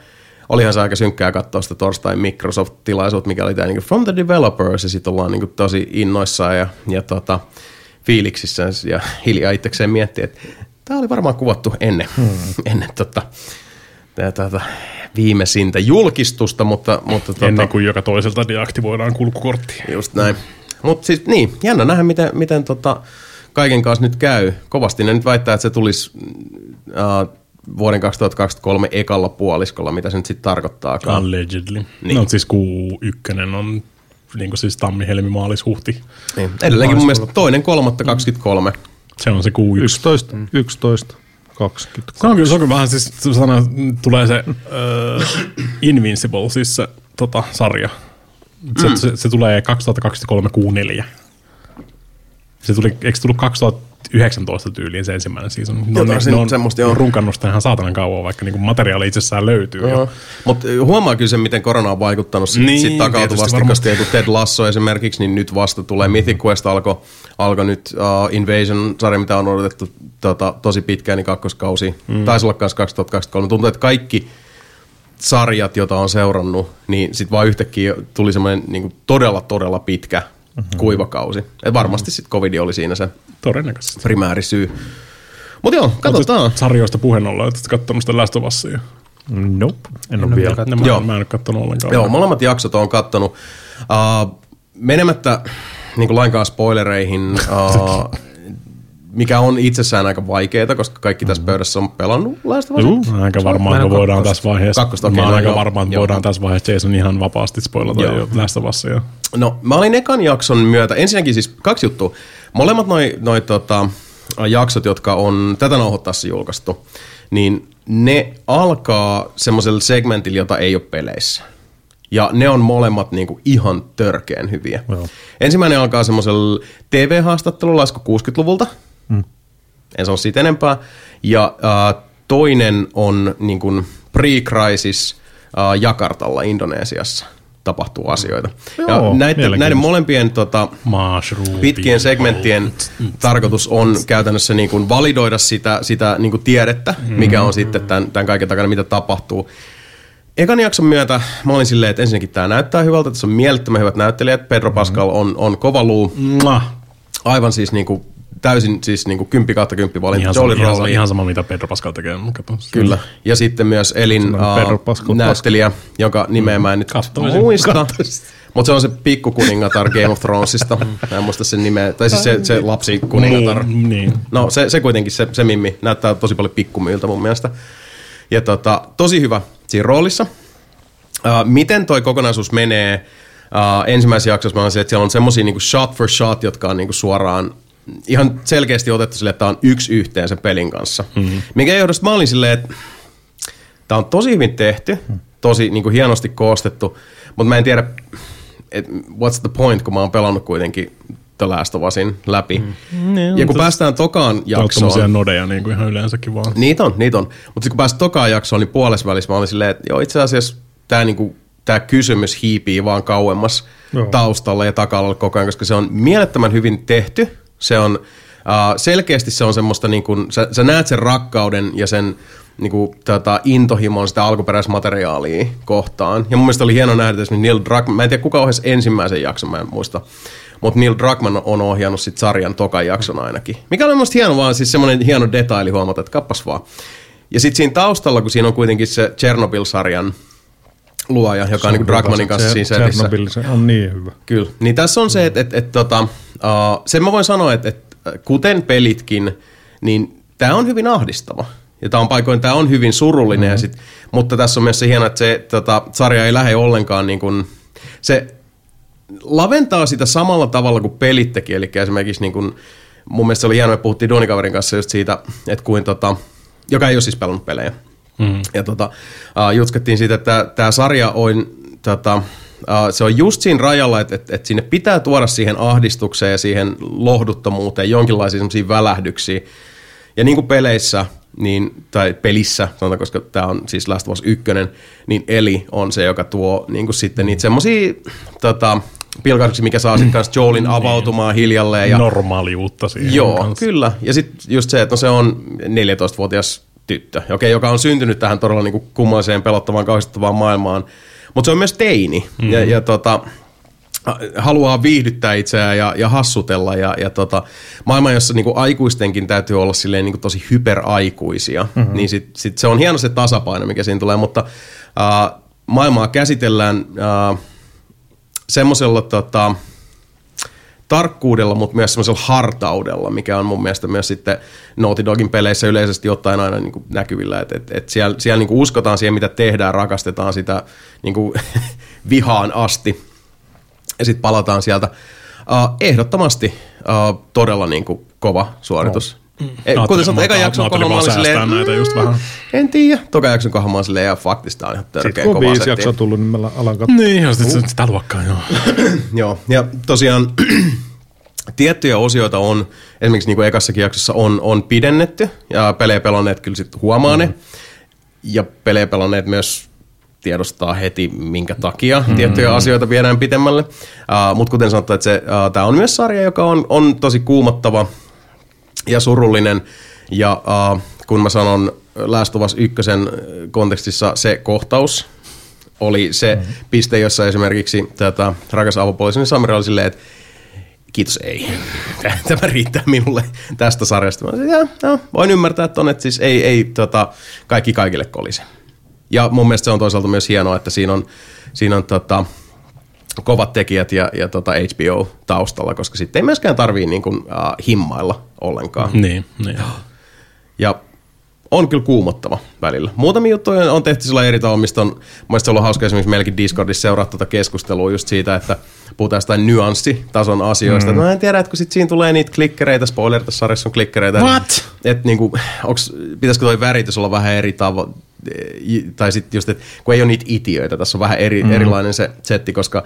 Olihan se aika synkkää katsoa sitä torstain Microsoft-tilaisuutta, mikä oli tämä niin From the Developers, ja sitten ollaan niin kuin tosi innoissaan ja, ja tota, fiiliksissä ja hiljaa itsekseen miettiä, että tämä oli varmaan kuvattu ennen, hmm. [laughs] ennen tota, tätä viimeisintä julkistusta, mutta, mutta tota, Ennen kuin joka toiselta deaktivoidaan kulkukortti. Just näin. Mutta siis niin, jännä nähdä, miten, miten tota, kaiken kanssa nyt käy. Kovasti ne nyt väittää, että se tulisi äh, vuoden 2023 ekalla puoliskolla, mitä se nyt sitten tarkoittaa. Allegedly. Niin. No siis Q1 on niin kuin siis tammi, helmi, maalis, huhti. Niin. Edelleenkin mun mielestä toinen kolmatta 23. Se on se Q1. 11, 11, 20. Se on kyllä, se on kyllä vähän siis, sana, tulee se uh, Invincible, siis se tota, sarja. Se, mm. se, se, tulee 2023 Q4. Se tuli, eikö se tullut 2019 tyyliin se ensimmäinen season? Ne on, Jotain ne sen- on semmoista, joo. runkannut sitä ihan saatanan kauan, vaikka niinku materiaali itsessään löytyy. Joo. Mutta huomaa kyllä sen, miten korona on vaikuttanut sit, Niin, sit takautuvasti, koska Ted Lasso esimerkiksi, niin nyt vasta tulee Mythic Quest alkoi alko nyt uh, Invasion-sarja, mitä on odotettu tota, tosi pitkään, niin kakkoskausi. Mm. Taisi olla kanssa 2023. Tuntuu, että kaikki sarjat, joita on seurannut, niin sitten vaan yhtäkkiä tuli semmoinen niin todella, todella pitkä mm-hmm. kuivakausi. Et varmasti sitten covid oli siinä se Todennäköisesti. primäärisyy. Mutta joo, katsotaan. Oletko sarjoista puheen ollen, että katsonut sitä Last of Usia? Nope, en ole ole vielä. mä, Joo. mä en ole katsonut ollenkaan. Joo, molemmat jaksot on kattonut. Uh, menemättä niin kuin lainkaan spoilereihin, uh, [laughs] mikä on itsessään aika vaikeaa, koska kaikki tässä pöydässä on pelannut Last of. Juu, aika varmaan, että voidaan kakkosta. tässä vaiheessa. Kakkosta, oon no aika joo, varmaan, että joo. voidaan tässä vaiheessa Jason ihan vapaasti spoilata Joo. jo Last of Usia. No, mä olin ekan jakson myötä, ensinnäkin siis kaksi juttua. Molemmat noi, noi tota, jaksot, jotka on tätä nauhoittaessa julkaistu, niin ne alkaa semmoisella segmentillä, jota ei ole peleissä. Ja ne on molemmat niinku ihan törkeän hyviä. Joo. Ensimmäinen alkaa semmoisella TV-haastattelulla, olisiko 60-luvulta. Mm. En sano siitä enempää. Ja äh, toinen on niin kuin pre-crisis äh, Jakartalla Indonesiassa tapahtuu asioita. Joo, ja näiden, näiden molempien tota, pitkien segmenttien tarkoitus on käytännössä niin kuin validoida sitä, sitä niin kuin tiedettä, mikä on sitten tämän, tämän kaiken takana, mitä tapahtuu. Ekan jakson myötä mä olin silleen, että ensinnäkin tämä näyttää hyvältä, tässä on mielettömän hyvät näyttelijät. Pedro Pascal on, on kova luu, aivan siis niin kuin, täysin siis niin kuin 10 kautta 10 valinta. Ihan, sama, Joelin ihan, ihan sama, mitä Pedro Pascal tekee. Kyllä. Ja sitten myös Elin Pascal uh, näyttelijä, jonka nimeä mä en nyt Kattoisin. muista. Mutta se on se pikkukuningatar Game of Thronesista. Mä en muista sen nimeä. Tai siis se, se lapsikuningatar. Niin, niin. No se, se kuitenkin, se, se Mimmi, näyttää tosi paljon pikkumyiltä mun mielestä. Ja tota, tosi hyvä siinä roolissa. Uh, miten toi kokonaisuus menee? Uh, ensimmäisessä jaksossa mä olen että siellä on semmosia niinku shot for shot, jotka on niinku suoraan ihan selkeästi otettu sille, että tämä on yksi yhteen sen pelin kanssa. Mm-hmm. Minkä johdosta mä olin silleen, että tämä on tosi hyvin tehty, tosi niinku hienosti koostettu, mutta mä en tiedä, et what's the point, kun mä oon pelannut kuitenkin The Last of Usin läpi. Mm. Ja kun päästään tokaan Tää on tommosia jaksoon, nodeja niin kuin ihan yleensäkin vaan. Niitä on, niitä on. Mutta kun pääsit tokaan jaksoon, niin puolessa välissä mä olin silleen, että joo, itse asiassa tämä niinku, tää kysymys hiipii vaan kauemmas Joo. taustalla ja takalla koko ajan, koska se on mielettömän hyvin tehty. Se on, uh, selkeästi se on semmoista, niin kuin, sä, sä näet sen rakkauden ja sen niin kuin, tota, intohimon sitä alkuperäismateriaalia kohtaan. Ja mun mielestä oli hieno nähdä, esimerkiksi Neil Druckmann, mä en tiedä kuka ohjasi ensimmäisen jakson, mä en muista, mutta Neil Druckmann on ohjannut sit sarjan tokan jakson ainakin. Mikä oli mielestä hieno vaan, siis semmoinen hieno detaili huomata, että kappas vaan. Ja sitten siinä taustalla, kun siinä on kuitenkin se Chernobyl-sarjan luoja, joka on niin Druckmannin kanssa siinä setissä. Chernobyl, se on niin hyvä. Kyllä. Niin tässä on se, että et, et, tota, uh, sen mä voin sanoa, että et, kuten pelitkin, niin tämä on hyvin ahdistava. Ja tämä on paikoin, tämä on hyvin surullinen, mm-hmm. ja sit, mutta tässä on myös se hieno, että se tota, sarja ei lähde ollenkaan niin kuin, se laventaa sitä samalla tavalla kuin pelit teki, eli esimerkiksi niin kuin, mun mielestä se oli hienoa, me puhuttiin Donikaverin kanssa just siitä, että kuin tota, joka ei ole siis pelannut pelejä. Mm. Ja tota, uh, jutskattiin siitä, että tämä sarja on, tota, uh, se on just siinä rajalla, että et, et sinne pitää tuoda siihen ahdistukseen ja siihen lohduttomuuteen jonkinlaisia semmoisia välähdyksiä. Ja niin kuin peleissä, niin, tai pelissä, sanotaan, koska tämä on siis Last of Us 1, niin Eli on se, joka tuo niin kuin sitten niitä semmoisia tota, pilkahduksia, mikä saa sitten kanssa Joelin avautumaan hiljalleen. Ja, Normaaliutta siihen Joo, kanssa. kyllä. Ja sitten just se, että no se on 14-vuotias tyttö, okei, joka on syntynyt tähän todella niin kummalliseen, pelottavaan, kauhistuttavaan maailmaan. Mutta se on myös teini. Mm. Ja, ja tota, haluaa viihdyttää itseään ja, ja hassutella. Ja, ja tota, maailma, jossa niinku aikuistenkin täytyy olla silleen niinku tosi hyperaikuisia, mm-hmm. niin sit, sit se on hieno se tasapaino, mikä siinä tulee. Mutta äh, maailmaa käsitellään äh, semmoisella tota, tarkkuudella, mutta myös semmoisella hartaudella, mikä on mun mielestä myös sitten Naughty Dogin peleissä yleisesti ottaen aina niin kuin näkyvillä. Että et, et siellä, siellä niin kuin uskotaan siihen, mitä tehdään, rakastetaan sitä niin kuin [laughs] vihaan asti ja sitten palataan sieltä. Uh, ehdottomasti uh, todella niin kuin kova suoritus. No. E, kuten sanotaan, eka jakson kohdalla mä olin silleen, näitä just vähän. en tiedä. Toka jakson kohdalla mä olin silleen, ja faktista on ihan törkeä Sitten kun kova viisi jaksoa tullut, niin mä alan katsoa. Niin, jos sitä, sitä luokkaa, joo. [clears throat] Joo, ja tosiaan [clears throat] tiettyjä osioita on, esimerkiksi niin kuin ekassakin jaksossa on, on pidennetty, ja pelejä pelanneet kyllä sitten huomaa ne, ja pelejä pelanneet myös tiedostaa heti, minkä takia mm-hmm. tiettyjä asioita viedään pitemmälle. Uh, Mutta kuten sanottu, että se, uh, tämä on myös sarja, joka on, on tosi kuumottava ja surullinen. Ja uh, kun mä sanon Last of Us 1 kontekstissa se kohtaus, oli se mm-hmm. piste, jossa esimerkiksi tätä rakas avopuolisoni Samira oli silleen, että kiitos ei. [laughs] Tämä riittää minulle tästä sarjasta. Mä sanoin, ja, no, voin ymmärtää ton, että siis ei, ei tota, kaikki kaikille kolise. Ja mun mielestä se on toisaalta myös hienoa, että siinä on, siinä on tota, kovat tekijät ja, ja tota HBO taustalla, koska sitten ei myöskään tarvii niin kuin, uh, himmailla ollenkaan. Niin, niin. Ja on kyllä kuumottava välillä. Muutamia juttuja on tehty sillä eri tavalla, mistä on, mun mielestä se on ollut hauska esimerkiksi meilläkin Discordissa seuraa tuota keskustelua just siitä, että puhutaan jostain nyanssitason asioista. Mm. No en tiedä, että kun sit siinä tulee niitä klikkereitä, spoiler tässä sarjassa on klikkereitä. What? Että niinku, onks, pitäisikö toi väritys olla vähän eri tavalla, tai sitten just, että kun ei ole niitä itiöitä, tässä on vähän eri, mm. erilainen se setti, koska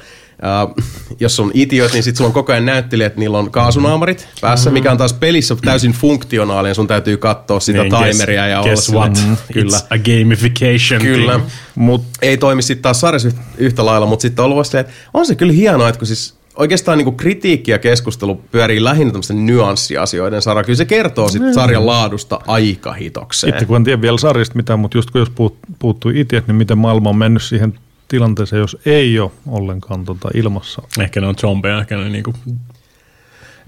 äh, jos on itiöt, niin sitten sulla on koko ajan näyttelijät, niillä on kaasunaamarit päässä, mm. mikä on taas pelissä täysin funktionaalinen, sun täytyy katsoa sitä Niin, timeria ja olla guess what? mm, kyllä. It's a gamification Kyllä, thing. mut ei toimi sitten taas sarjassa yht- yhtä lailla, mutta sitten on ollut vasta että on se kyllä hienoa, että kun siis oikeastaan niinku kritiikki ja keskustelu pyörii lähinnä tämmöisten nyanssiasioiden sarja. Kyllä se kertoo sitten sarjan laadusta aika hitokseen. Itse kun en tiedä vielä sarjasta mitään, mutta just kun jos puut, puuttuu itse, niin miten maailma on mennyt siihen tilanteeseen, jos ei ole ollenkaan tota ilmassa. Ehkä ne on zombeja, ehkä ne niinku...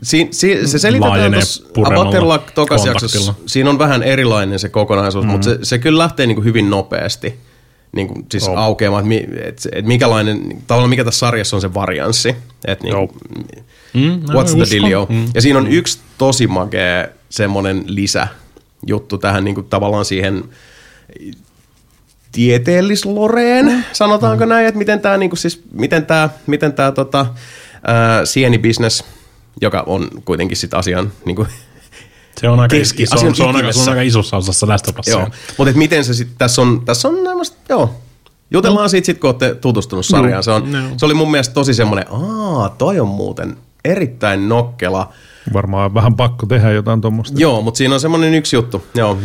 Siin, si, se selitetään Laajenee tuossa tokas jaksossa. Siinä on vähän erilainen se kokonaisuus, mm. mutta se, se kyllä lähtee niinku hyvin nopeasti niin kuin, siis Joo. aukeamaan, että, et, et minkälainen, tavallaan mikä tässä sarjassa on se varianssi. Että niin, Joo. Mm, no, what's the uskon. dealio? Mm. Ja siinä on yksi tosi makea semmoinen lisäjuttu tähän niin kuin, tavallaan siihen tieteellisloreen, sanotaanko näin, että miten tämä niinku siis, miten tää, miten tää, tota, ää, sienibisnes, joka on kuitenkin sit asian niinku, Se on aika, Keski- se on, se on, aika, se on aika isossa osassa Usia. joo. Mutta miten se sitten, tässä on, tässä on nämmöistä, joo, Jutellaan no. siitä sitten, kun olette tutustunut sarjaan. Se, on, No. se oli mun mielestä tosi semmoinen, aa, toi on muuten erittäin nokkela. Varmaan vähän pakko tehdä jotain tuommoista. Joo, mutta siinä on semmoinen yksi juttu. Joo,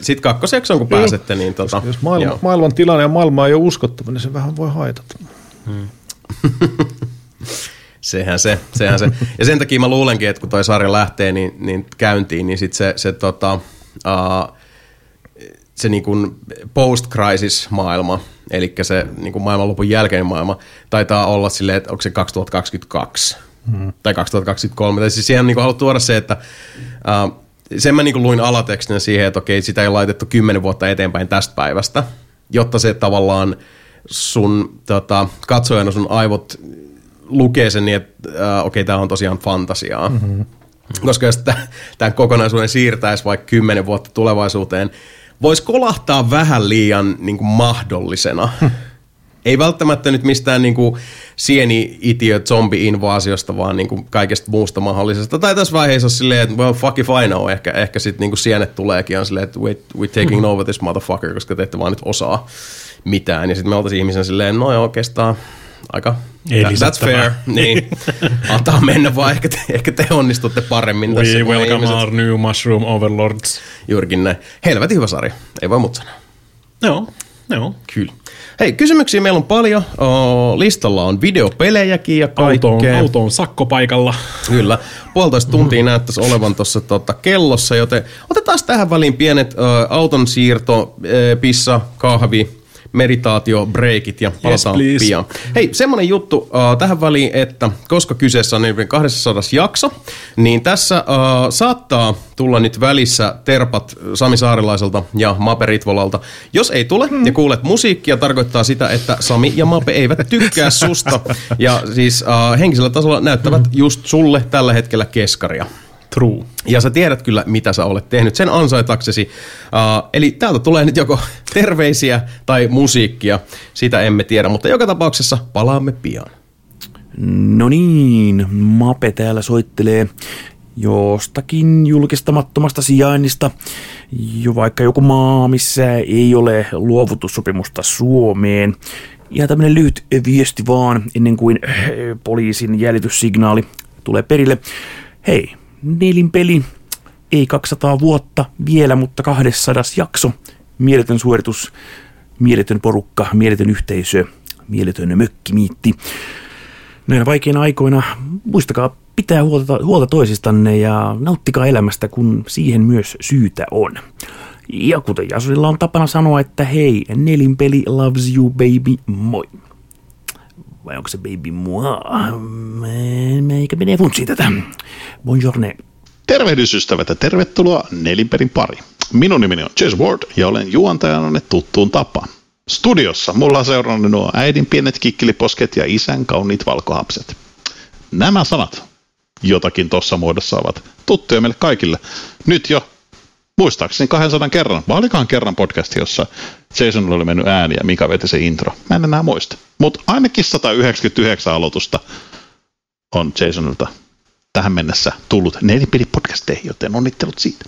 sitten kakkosjaksoon kun pääsette, niin tota, Jos maailma, joo. maailman tilanne ja maailma ei ole uskottava, niin se vähän voi haitata. [laughs] Sehän se, sehän se. Ja sen takia mä luulenkin, että kun toi sarja lähtee niin, niin käyntiin, niin sit se, se, tota, uh, se niin kuin post-crisis maailma, eli se niin kuin maailmanlopun jälkeinen maailma, taitaa olla silleen, että onko se 2022 hmm. tai 2023. Tai siis siihen niin kuin haluat tuoda se, että uh, sen mä niin kuin luin alatekstinä siihen, että okei, sitä ei laitettu kymmenen vuotta eteenpäin tästä päivästä, jotta se tavallaan sun tota, katsojana sun aivot lukee sen niin, että äh, okei, tämä on tosiaan fantasiaa. Mm-hmm. Koska jos tämän kokonaisuuden siirtäisi vaikka kymmenen vuotta tulevaisuuteen, voisi kolahtaa vähän liian niin kuin mahdollisena. [laughs] Ei välttämättä nyt mistään niin kuin sieni-itiö zombi-invaasiosta, vaan niin kuin kaikesta muusta mahdollisesta. Tai tässä vaiheessa on silleen, että well, fuck if I know. Ehkä, ehkä sitten niin kuin sienet tuleekin on silleen, että wait, we're taking over this motherfucker, koska te ette vaan nyt osaa mitään. Ja sitten me oltaisiin ihmisen silleen, no joo, kestää aika Ei That- That's fair. [laughs] Niin. Antaa mennä vaan, ehkä te, ehkä te onnistutte paremmin tässä. We kuin ne welcome ihmiset. our new mushroom overlords. Juurikin näin. Helvetin hyvä sarja. Ei voi muuta sanoa. Joo, joo. Kyllä. Hei, kysymyksiä meillä on paljon. O, listalla on videopelejäkin ja Auto on, kaikkea. auto on sakkopaikalla. Kyllä. Puolitoista tuntia näyttäisi olevan tuossa tota, kellossa, joten otetaan tähän väliin pienet ö, auton siirto, ö, pissa, kahvi, meditaatio-breakit ja palataan please. pian. Hei, semmonen juttu uh, tähän väliin, että koska kyseessä on 200 jakso, niin tässä uh, saattaa tulla nyt välissä terpat Sami Saarilaiselta ja Mape Ritvolalta. Jos ei tule ja kuulet musiikkia, tarkoittaa sitä, että Sami ja Mape eivät tykkää susta. [laughs] Ja siis uh, henkisellä tasolla näyttävät just sulle tällä hetkellä keskaria. True. Ja sä tiedät kyllä, mitä sä olet tehnyt sen ansaitaksesi. Uh, eli täältä tulee nyt joko terveisiä tai musiikkia, sitä emme tiedä, mutta joka tapauksessa palaamme pian. No niin, Mape täällä soittelee jostakin julkistamattomasta sijainnista, jo vaikka joku maa, missä ei ole luovutussopimusta Suomeen. Ja tämmönen lyhyt viesti vaan, ennen kuin poliisin jäljityssignaali tulee perille. Hei, nelinpeli, ei 200 vuotta vielä, mutta 200 jakso. Mieletön suoritus, mieletön porukka, mieletön yhteisö, mieletön mökkimiitti. Näinä vaikeina aikoina muistakaa pitää huolta, huolta toisistanne ja nauttikaa elämästä, kun siihen myös syytä on. Ja kuten Jasurilla on tapana sanoa, että hei, nelinpeli loves you baby, moi. Vai onko se baby mua? Meikä menee funtsiin tätä. Buongiorne. Tervehdys ystävät ja tervetuloa Nelinperin pari. Minun nimeni on Jess Ward ja olen juontajanne tuttuun tapaan. Studiossa mulla on seurannut nuo äidin pienet kikkiliposket ja isän kauniit valkohapset. Nämä sanat jotakin tuossa muodossa ovat tuttuja meille kaikille. Nyt jo muistaakseni 200 kerran, vai olikohan kerran podcast, jossa Jasonilla oli mennyt ääni ja Mika veti se intro. Mä en enää muista. Mutta ainakin 199 aloitusta on Jasonilta tähän mennessä tullut nelipelipodcasteihin, joten onnittelut siitä.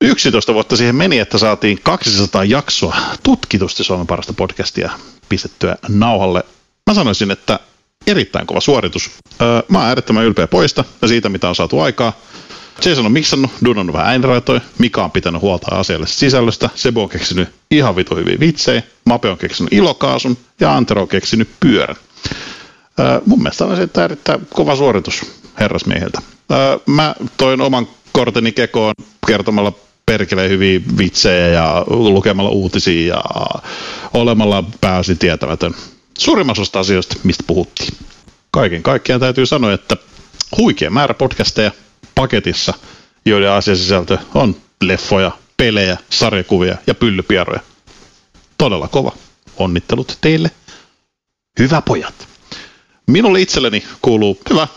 11 vuotta siihen meni, että saatiin 200 jaksoa tutkitusti Suomen parasta podcastia pistettyä nauhalle. Mä sanoisin, että erittäin kova suoritus. Öö, mä oon äärettömän ylpeä poista ja siitä, mitä on saatu aikaa. Jason on miksannut, Dunannut vähän ääniraitoja, Mika on pitänyt huolta asiallisesta sisällöstä, Sebo on keksinyt ihan vitu hyviä vitsejä, Mape on keksinyt ilokaasun ja Antero on keksinyt pyörän. Öö, mun mielestä on siitä erittäin kova suoritus herrasmieheltä. Öö, mä toin oman korteni kekoon kertomalla perkeleen hyviä vitsejä ja lukemalla uutisia ja olemalla pääosin tietämätön suurimmassa osasta asioista, mistä puhuttiin. Kaiken kaikkiaan täytyy sanoa, että huikea määrä podcasteja paketissa, joiden asiasisältö on leffoja, pelejä, sarjakuvia ja pyllypieroja. Todella kova. Onnittelut teille. Hyvä pojat. Minulle itselleni kuuluu hyvä.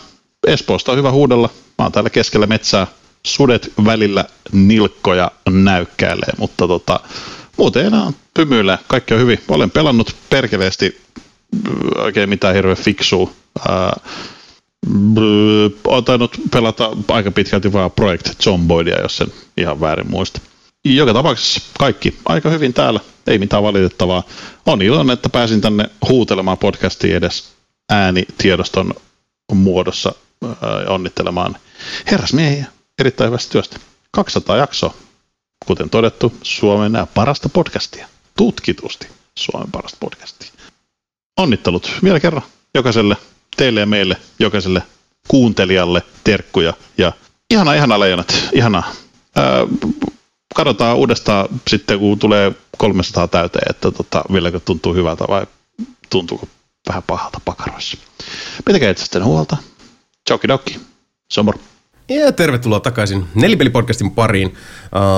Espoosta on hyvä huudella. Mä oon täällä keskellä metsää. Sudet välillä nilkkoja näykkäilee, mutta tota, muuten enää pymyillä. Kaikki on hyvin. Olen pelannut perkeleesti äh, oikein mitään hirveän fiksua. Ää, olen tainnut pelata aika pitkälti vaan Project Zomboidia, jos sen ihan väärin muista. Joka tapauksessa kaikki aika hyvin täällä, ei mitään valitettavaa. On iloinen, että pääsin tänne huutelemaan podcastiin edes äänitiedoston muodossa äh, onnittelemaan herrasmiehiä erittäin hyvästä työstä. 200 jaksoa, kuten todettu, Suomen parasta podcastia. Tutkitusti Suomen parasta podcastia. Onnittelut vielä kerran jokaiselle teille ja meille, jokaiselle kuuntelijalle terkkuja ja ihana, ihana leijonat, ihanaa. Ää, katsotaan uudestaan sitten, kun tulee 300 täyteen, että tota, vieläkö tuntuu hyvältä vai tuntuuko vähän pahalta pakaroissa. Pitäkää itsestänne huolta. Chokidokki. Se on moro. Ja tervetuloa takaisin Nelipeli-podcastin pariin.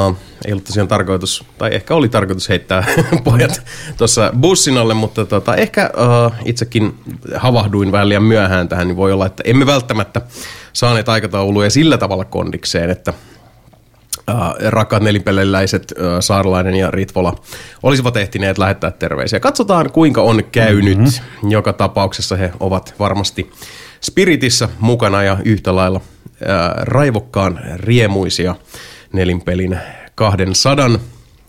Uh, ei ollut tosiaan tarkoitus, tai ehkä oli tarkoitus heittää [laughs] pojat tuossa bussin alle, mutta tota, ehkä uh, itsekin havahduin vähän liian myöhään tähän, niin voi olla, että emme välttämättä saaneet aikatauluja sillä tavalla kondikseen, että uh, rakkaat nelipeliläiset uh, Saarlainen ja Ritvola olisivat ehtineet lähettää terveisiä. Katsotaan kuinka on käynyt. Mm-hmm. Joka tapauksessa he ovat varmasti Spiritissä mukana ja yhtä lailla ää, raivokkaan riemuisia nelinpelin 200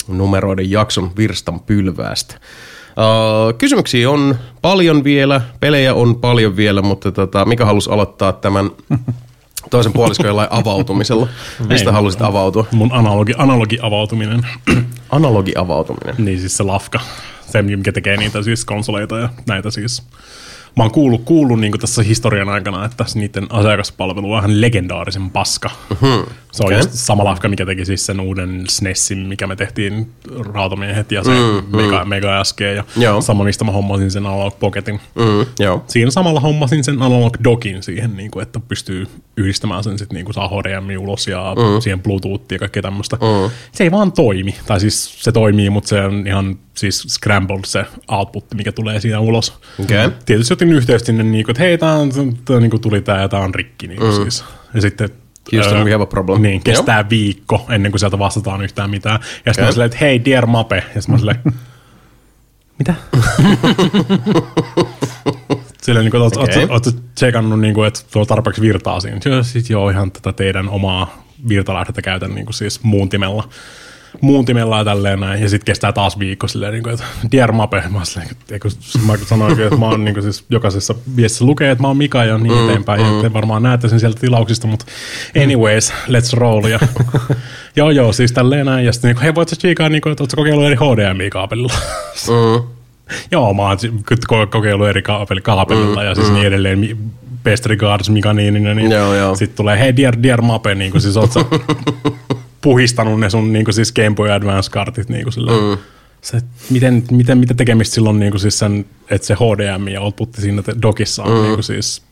numeroiden jakson virstan pylväästä. Uh, kysymyksiä on paljon vielä, pelejä on paljon vielä, mutta tota, mikä halusi aloittaa tämän toisen puoliskon jollain avautumisella? Mistä Ei, halusit avautua? Mun analogi, analogi avautuminen. Analogi avautuminen. niin siis se lafka. Se, mikä tekee niitä siis konsoleita ja näitä siis mä oon kuullut, kuullut niin tässä historian aikana, että niiden asiakaspalvelu on vähän legendaarisen paska. Mm-hmm. Se on okay. just sama lafka, mikä teki siis sen uuden SNESin, mikä me tehtiin Rautamiehet ja se mm, Mega, Mega SG. Ja Joo. sama, mistä mä hommasin sen Analog Pocketin. Mm, joo. Siinä samalla hommasin sen Analog Dockin siihen, niin kuin, että pystyy yhdistämään sen sitten niin saa HDMI ulos ja mm. siihen Bluetoothia ja kaikkea tämmöistä. Mm. Se ei vaan toimi. Tai siis se toimii, mutta se on ihan siis scrambled se output, mikä tulee siinä ulos. Okei. Tietysti otin yhteys sinne, niin kuin, että hei, tää, on, tää niin kuin tuli tää ja tää on rikki. Niin kuin mm. siis. Ja sitten Houston, öö, we have a problem. Niin, kestää viikko ennen kuin sieltä vastataan yhtään mitään. Ja sitten mä silleen, että hei, dear Mape. Ja sitten mä silleen, [laughs] mitä? [laughs] Silleen, niin kuin, oot, Okei. oot, oot tsekannut, niin kuin, että tuolla on tarpeeksi virtaa siinä. Joo, sit joo, ihan tätä teidän omaa virtalähdettä käytän niin kuin siis muuntimella. Muuntimella ja tälleen näin. Ja sitten kestää taas viikko silleen, niin kuin, että Dear [laughs] Mape. Mä, silleen, että, eikö, mä sanoin, että mä oon niin kuin, siis jokaisessa viestissä lukee, että mä oon Mika ja niin eteenpäin. Ja te varmaan näette sen sieltä tilauksista, mutta anyways, let's roll. Ja, [laughs] joo, joo, siis tälleen näin. Ja sitten niin kuin, hei, voit sä chiikaa, niin kuin, että ootko kokeillut eri HDMI-kaapelilla? Mm. [laughs] Joo, mä oon kokeillut eri kaapeli, kaapelilla mm, ja siis mm. niin edelleen. Best regards Mika Niininen. Niin Joo, joo. Sitten tulee, hei Dear, Dear Mape, niin kuin siis oot sä puhistanut ne sun niin kuin siis Game Boy Advance-kartit niin kuin silleen. Mm. Se, miten, miten, mitä tekemistä silloin niin kuin siis sen, että se HDMI ja outputti siinä dokissa on mm. niin kuin siis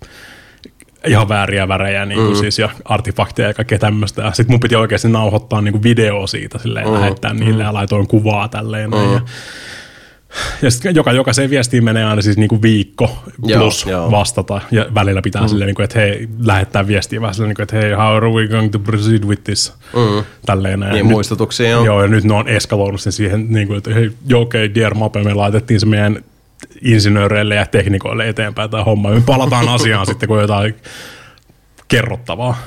ihan vääriä värejä niin kuin mm. siis, ja artefakteja ja kaikkea tämmöistä. Sitten mun piti oikeasti nauhoittaa niin kuin video siitä, silleen, mm. lähettää niille ja laitoin kuvaa tälleen. Mm. Ja, ja sitten joka, jokaiseen viestiin menee aina siis niinku viikko Joo, plus joo. vastata. Ja välillä pitää mm. silleen, niinku, että hei, lähettää viestiä vähän silleen, niinku, että hei, how are we going to proceed with this? Mm. Tälleen. näin. Niin, Nyt- muistutuksia, joo. Joo, ja nyt ne on eskaloinut sen siihen, niinku, että hei, joo, okei, okay, Dear Mape, me laitettiin se meidän insinööreille ja teknikoille eteenpäin tämä homma. Me palataan [laughs] asiaan sitten, kun jotain kerrottavaa.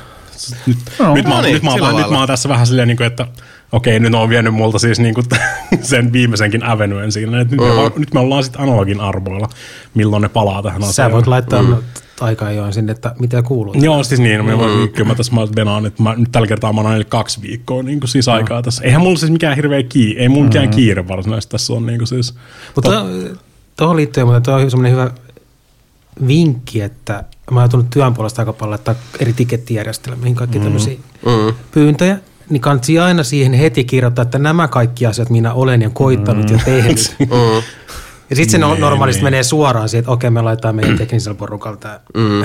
Nyt, No, nyt, mä, no oon- niin, nyt, mä, nyt mä oon tässä vähän silleen, niin kuin, että okei, nyt on vienyt multa siis niin kuin, [laughs] sen viimeisenkin avenuen siinä. Et nyt, me, vaan- nyt me ollaan sitten analogin arvoilla, milloin ne palaa tähän Sä asiaan. voit laittaa mm. aikaa ajoin sinne, että mitä kuuluu. Joo, siis niin, mä voin, kyllä mä tässä mä venaan, että mä, nyt tällä kertaa mä oon aina kaksi viikkoa niin kuin siis aikaa tässä. Eihän mulla siis mikään hirveä kiire, ei mulla mikään kiire varsinaisesti tässä on niin kuin siis. Mutta tuohon liittyen, mutta tuo on semmoinen hyvä vinkki, että mä oon joutunut työn puolesta aika paljon laittaa eri tikettijärjestelmiin kaikki mm. tämmöisiä mm. pyyntöjä, niin kannattaa aina siihen heti kirjoittaa, että nämä kaikki asiat minä olen ja koittanut [laughs] mm. ja tehnyt. Mm. Ja sitten se no, Niin, normaalisti niin. menee suoraan siihen, että okei, me laitetaan meidän [clears throat] teknisellä porukalla tämä. Mm.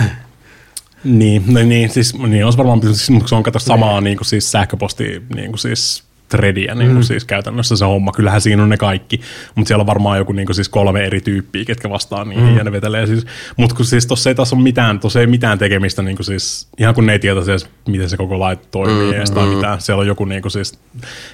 Niin, no niin, siis niin olisi varmaan, siis, mutta se on kato samaa niin kuin siis sähköposti, niin kuin siis threadia niin kuin siis käytännössä se homma. Kyllähän siinä on ne kaikki, mutta siellä on varmaan joku niin kuin siis kolme eri tyyppiä, ketkä vastaa niihin mm. ja ne vetelee siis. Mutta kun siis tossa ei taas ole mitään, tossa ei mitään tekemistä niin kuin siis, ihan kun ne ei tiedä siis, miten se koko laite toimii mm. tai mitään. Siellä on joku niin kuin siis,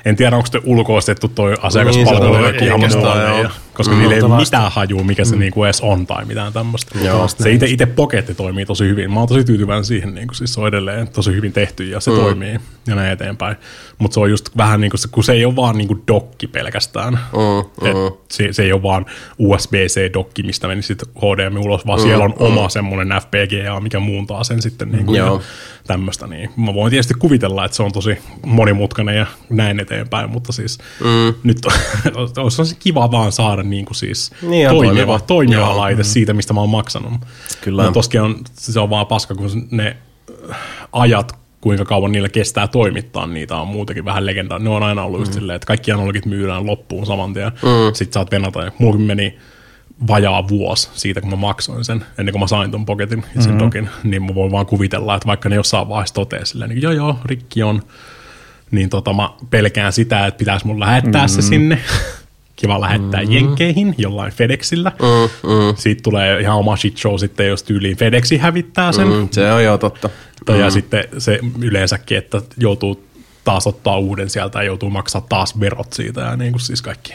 en tiedä onko se ulkoistettu toi asiakaspalvelu Niin, jollekin ihan muualle, koska mm. niillä ei ole mitään hajua, mikä se mm. niinku edes on tai mitään tämmöistä. Se itse, itse poketti toimii tosi hyvin. Mä oon tosi tyytyväinen siihen, niin kuin, siis se on edelleen tosi hyvin tehty ja se mm. toimii ja näin eteenpäin. Mutta se on just vähän niin kuin se, kun se ei ole vaan niin kuin dokki pelkästään. Mm, Et se, se, ei ole vaan USB-C-dokki, mistä meni sitten HDMI ulos, vaan mm, siellä on mm. oma semmoinen FPGA, mikä muuntaa sen sitten niin kuin Joo. tämmöistä. Niin. Mä voin tietysti kuvitella, että se on tosi monimutkainen ja näin eteenpäin, mutta siis mm. nyt [laughs] olisi kiva vaan saada niin kuin siis Niin, toimiva, toimiva. toimiva Joo. laite siitä, mistä mä oon maksanut. Kyllä. Mutta toskin on, se on vaan paska, kun ne ajat, kuinka kauan niillä kestää toimittaa niitä, on muutenkin vähän legendaa. Ne on aina ollut just silleen, että kaikki analogit myydään loppuun saman tien. Mm. Sitten saat venata. Ja mulla meni vajaa vuosi siitä, kun mä maksoin sen, ennen kuin mä sain ton poketin ja sen mm-hmm. dokin, niin mä voin vaan kuvitella, että vaikka ne jossain vaiheessa toteaa silleen, niin joo joo, rikki on, niin tota mä pelkään sitä, että pitäisi mun lähettää mm-hmm. se sinne. Kiva lähettää mm-hmm. jenkkeihin jollain FedExillä. Mm-hmm. Siitä tulee ihan oma shit show sitten, jos tyyliin FedExi hävittää sen. Mm, se on joo totta. Mm. Ja sitten se yleensäkin, että joutuu taas ottaa uuden sieltä ja joutuu maksaa taas verot siitä ja niin kuin siis kaikki.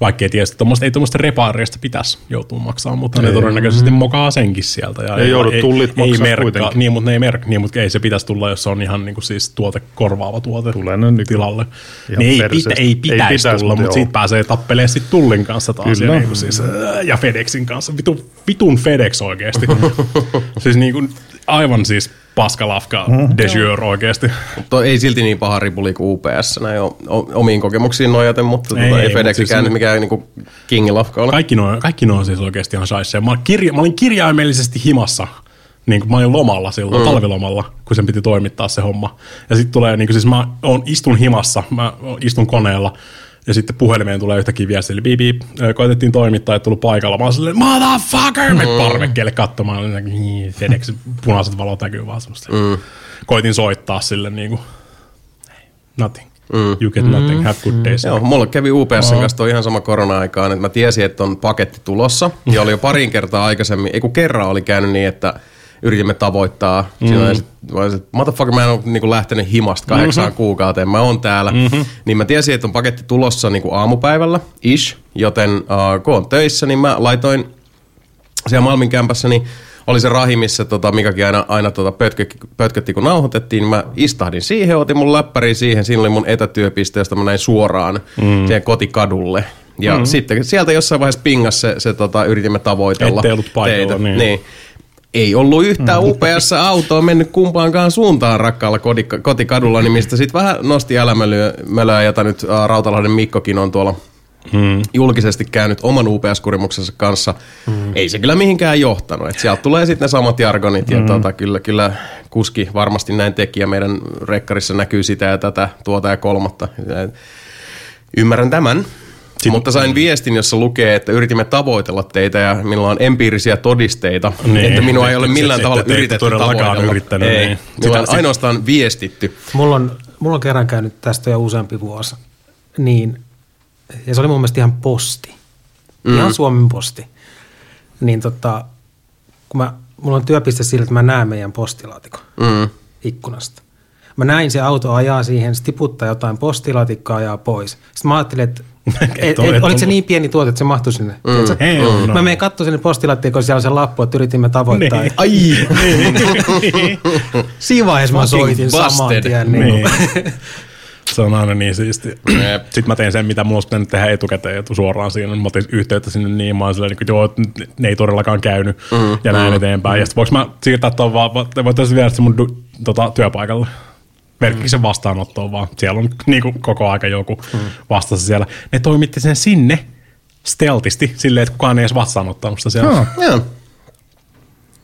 Vaikka ei tietysti, tommoista, ei tuommoista repaareista pitäisi joutua maksamaan, mutta ei. ne todennäköisesti mokaa senkin sieltä. Ja Ei joudu tullit maksaa merkkaa, kuitenkin. Niin, mutta ne ei, merk, niin, mutta ei se pitäisi tulla, jos se on ihan niin kuin siis tuote, korvaava tuote Tulee ne nyt tilalle. ihan Niin ei, pitä, ei Ei pitäisi pitäisi, tulla, mutta siitä pääsee tappelemaan sitten Tullin kanssa taas. Ja, Kyllä. niin kuin siis, ää, ja FedExin kanssa. Vitu, vitun FedEx oikeasti. [laughs] siis niin kuin, aivan siis paskalafka mm. de jour oikeesti. Mutta ei silti niin paha ripuli kuin UPS näin o- o- omiin kokemuksiin nojaten, mutta Ei, tota, ei, ei mut FedExikään siis- mikään niinku kingilafka ole. Kaikki noin kaikki noi on siis oikeasti ihan shaisseja. Mä, kirja, mä olin kirjaimellisesti himassa. Niin kuin mä olin lomalla silloin, mm. talvilomalla, kun sen piti toimittaa se homma. Ja sitten tulee, niin kuin siis mä on, istun himassa, mä istun koneella, ja sitten puhelimeen tulee yhtäkkiä viesti, eli biip, biip, ö, koetettiin toimittaa, et tullut paikalla. Mä oon silleen, motherfucker, me parvekkeelle katsomaan. "Niin, FedEx, punaiset valot näkyy vaan semmoista. Mm. Koitin soittaa sille niin kuin, nothing. Mm. You get nothing, have good days. Joo, mulla kävi UPSn kanssa toi ihan sama korona-aikaan, että mä tiesin, että on paketti tulossa. Ja oli jo parin kertaa aikaisemmin, ei kun kerran oli käynyt niin, että yritimme tavoittaa. Mm. Mä olisin, että motherfucker, mä en ole niinku lähtenyt himasta kahdeksaan mm-hmm. kuukauteen, mä oon täällä. Mm-hmm. Niin mä tiesin, että on paketti tulossa niinku aamupäivällä, ish, joten uh, kun on töissä, niin mä laitoin siellä Malmin kämpässä, niin oli se rahi, missä tota, Mikakin aina, aina tota pötkötti, pötkötti, kun nauhoitettiin, niin mä istahdin siihen, otin mun läppäri siihen, siinä oli mun etätyöpiste, josta mä näin suoraan mm. siihen kotikadulle. Ja mm. sitten sieltä jossain vaiheessa pingas se, se tota, yritimme tavoitella Ette ollut paikalla, teitä. niin. niin. Ei ollut yhtään upeassa autoa mennyt kumpaankaan suuntaan rakkaalla kodika- kotikadulla, niin mistä sitten vähän nosti älämölöä, jota nyt Rautalahden Mikkokin on tuolla hmm. julkisesti käynyt oman UPS-kurimuksensa kanssa. Hmm. Ei se kyllä mihinkään johtanut. Et sieltä tulee sitten ne samat jargonit ja tota, kyllä, kyllä kuski varmasti näin teki ja meidän rekkarissa näkyy sitä ja tätä, tuota ja kolmatta. Ymmärrän tämän. Sitten, mutta sain viestin, jossa lukee, että yritimme tavoitella teitä ja minulla on empiirisiä todisteita, Niin. että minua ei ole millään tavalla yritetty tavoitella. yrittänyt, ei, niin. minulla on Sitä- ainoastaan viestitty. Mulla on, mulla on kerran käynyt tästä jo useampi vuosi. Niin, ja se oli mun mielestä ihan posti. Mm. Ihan Suomen posti. Niin tota, kun mä, mulla on työpiste sillä, että mä näen meidän postilaatikon Mm. ikkunasta. Mä näin se auto ajaa siihen, se tiputtaa jotain postilaatikkoa ajaa pois. Sitten mä ajattelin, että et, et, et oliko se niin pieni tuote, että se mahtui sinne? Mm. Ei oo, no. Mä menen katsomaan sinne postilaatikkoon, siellä on se lappu, että yritimme tavoittaa. Niin. Ai! Siinä vaiheessa mä soitin saman busted. tien. Niin. Niin. Se on aina niin siisti. Sitten mä tein sen, mitä mulla olisi pitänyt tehdä etukäteen etu suoraan siinä. Mä otin yhteyttä sinne niin, mä oon silleen, niin joo, että ne ei todellakaan käynyt mm, ja näin mm, eteenpäin. Ja sitten voinko mä siirtää tuon vaan, voitaisiin viedä se mun du, tota, työpaikalle. Merkiksi vastaanottoon vaan. Siellä on niin kuin, koko aika joku mm. vastassa siellä. Ne toimitti sen sinne steltisti, silleen, että kukaan ei edes vastaanottanut sitä siellä. Joo. Joo.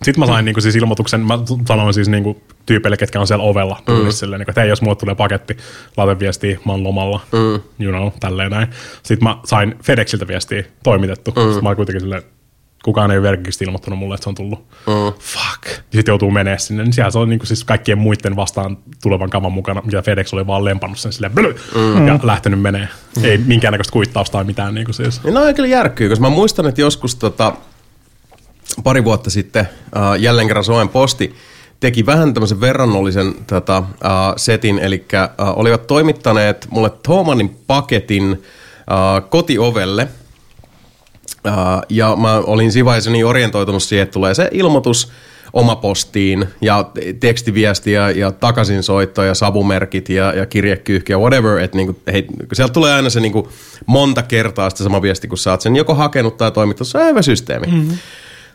Sitten mä sain niinku siis ilmoituksen, mä sanoin siis niinku tyypeille, ketkä on siellä ovella, mm. silleen, niinku, että hei, jos mulle tulee paketti, laita viestiä, mä oon lomalla, mm. you know, tälleen näin. Sitten mä sain FedExiltä viestiä toimitettu. Mm. Sitten mä olin kuitenkin silleen, kukaan ei verkiksi ilmoittanut mulle, että se on tullut. Mm. Fuck. Ja sitten joutuu menee sinne, niin siellä se on niinku siis kaikkien muiden vastaan tulevan kavan mukana, mitä FedEx oli vaan lempannut sen silleen, blö, mm. ja lähtenyt menee. Mm. Ei minkäännäköistä kuittausta tai mitään niinku siis. Niin no kyllä järkyy, koska mä muistan, että joskus tota, pari vuotta sitten äh, jälleen kerran Suomen Posti teki vähän tämmöisen verrannollisen tota, äh, setin, eli äh, olivat toimittaneet mulle Thomanin paketin äh, kotiovelle, ja mä olin siinä vaiheessa niin orientoitunut siihen, että tulee se ilmoitus oma postiin ja tekstiviesti ja, ja takaisinsoitto ja savumerkit ja, ja kirjekyyhki ja whatever, että niinku, hei, sieltä tulee aina se niinku monta kertaa sitä sama viesti, kun sä oot sen joko hakenut tai toimittanut, se on hyvä systeemi. Mm-hmm.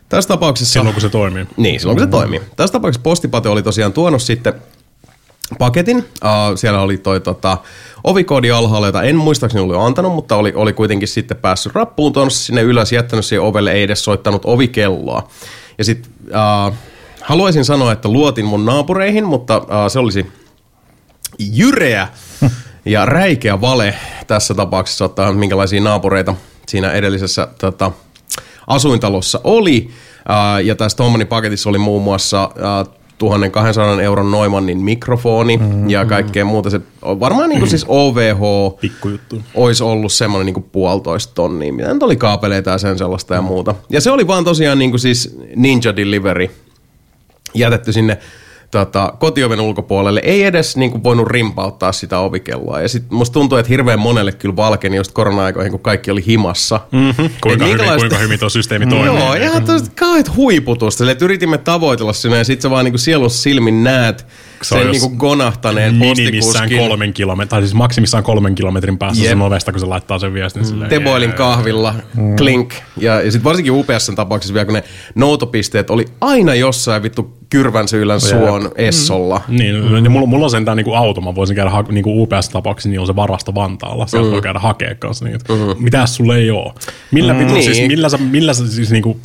Tässä tapauksessa... Silloin kun se toimii. Niin, silloin kun se toimii. Tässä tapauksessa postipate oli tosiaan tuonut sitten paketin. Uh, siellä oli toi tota, ovikoodi alhaalla, jota en muistaakseni ollut antanut, mutta oli, oli kuitenkin sitten päässyt rappuun, tuonut sinne ylös, jättänyt siihen ovelle, ei edes soittanut ovikelloa. Ja sitten uh, haluaisin sanoa, että luotin mun naapureihin, mutta uh, se olisi jyreä [laughs] ja räikeä vale tässä tapauksessa, ottaa minkälaisia naapureita siinä edellisessä tota, asuintalossa oli. Ää, ja tässä Tommanin paketissa oli muun muassa ää, 1200 euron Neumannin mikrofoni mm, ja kaikkea mm. muuta. Se on varmaan niin kuin siis OVH Pikkujuttu. olisi ollut semmoinen niin kuin puolitoista tonnia, mitä nyt oli kaapeleita ja sen sellaista ja muuta. Ja se oli vaan tosiaan niin kuin siis Ninja Delivery jätetty sinne tota, kotioven ulkopuolelle. Ei edes niin kuin, voinut rimpauttaa sitä ovikelloa. Ja sitten musta tuntuu, että hirveän monelle kyllä valkeni just korona-aikoihin, kun kaikki oli himassa. Mm-hmm. Kuinka, hyvin, kuinka hyvin tuo systeemi toimii. Joo, niin ihan tuosta kauheat huiputusta. Eli, että yritimme tavoitella sinne ja sit sä vaan niinku sielun silmin näet, Se on sen niinku gonahtaneen minimissään postikuskin kolmen kilometrin, tai siis maksimissaan kolmen kilometrin päässä Jep. sun ovesta, kun se laittaa sen viestin silleen. Teboilin kahvilla, klink. Ja, ja sitten varsinkin upeassa tapauksessa vielä, kun ne noutopisteet oli aina jossain vittu Kyrvänsyylän suon Essolla. Niin, mm. mulla, mulla on sentään niinku auto, mä voisin käydä ha- niinku UPS-tapauksessa, niin on se varasto Vantaalla, sieltä mm. voi käydä hakea kanssa. Niin, mm. Mitäs sulle ei oo? Millä, mm. Niin. siis, millä, sä, millä sä siis niinku...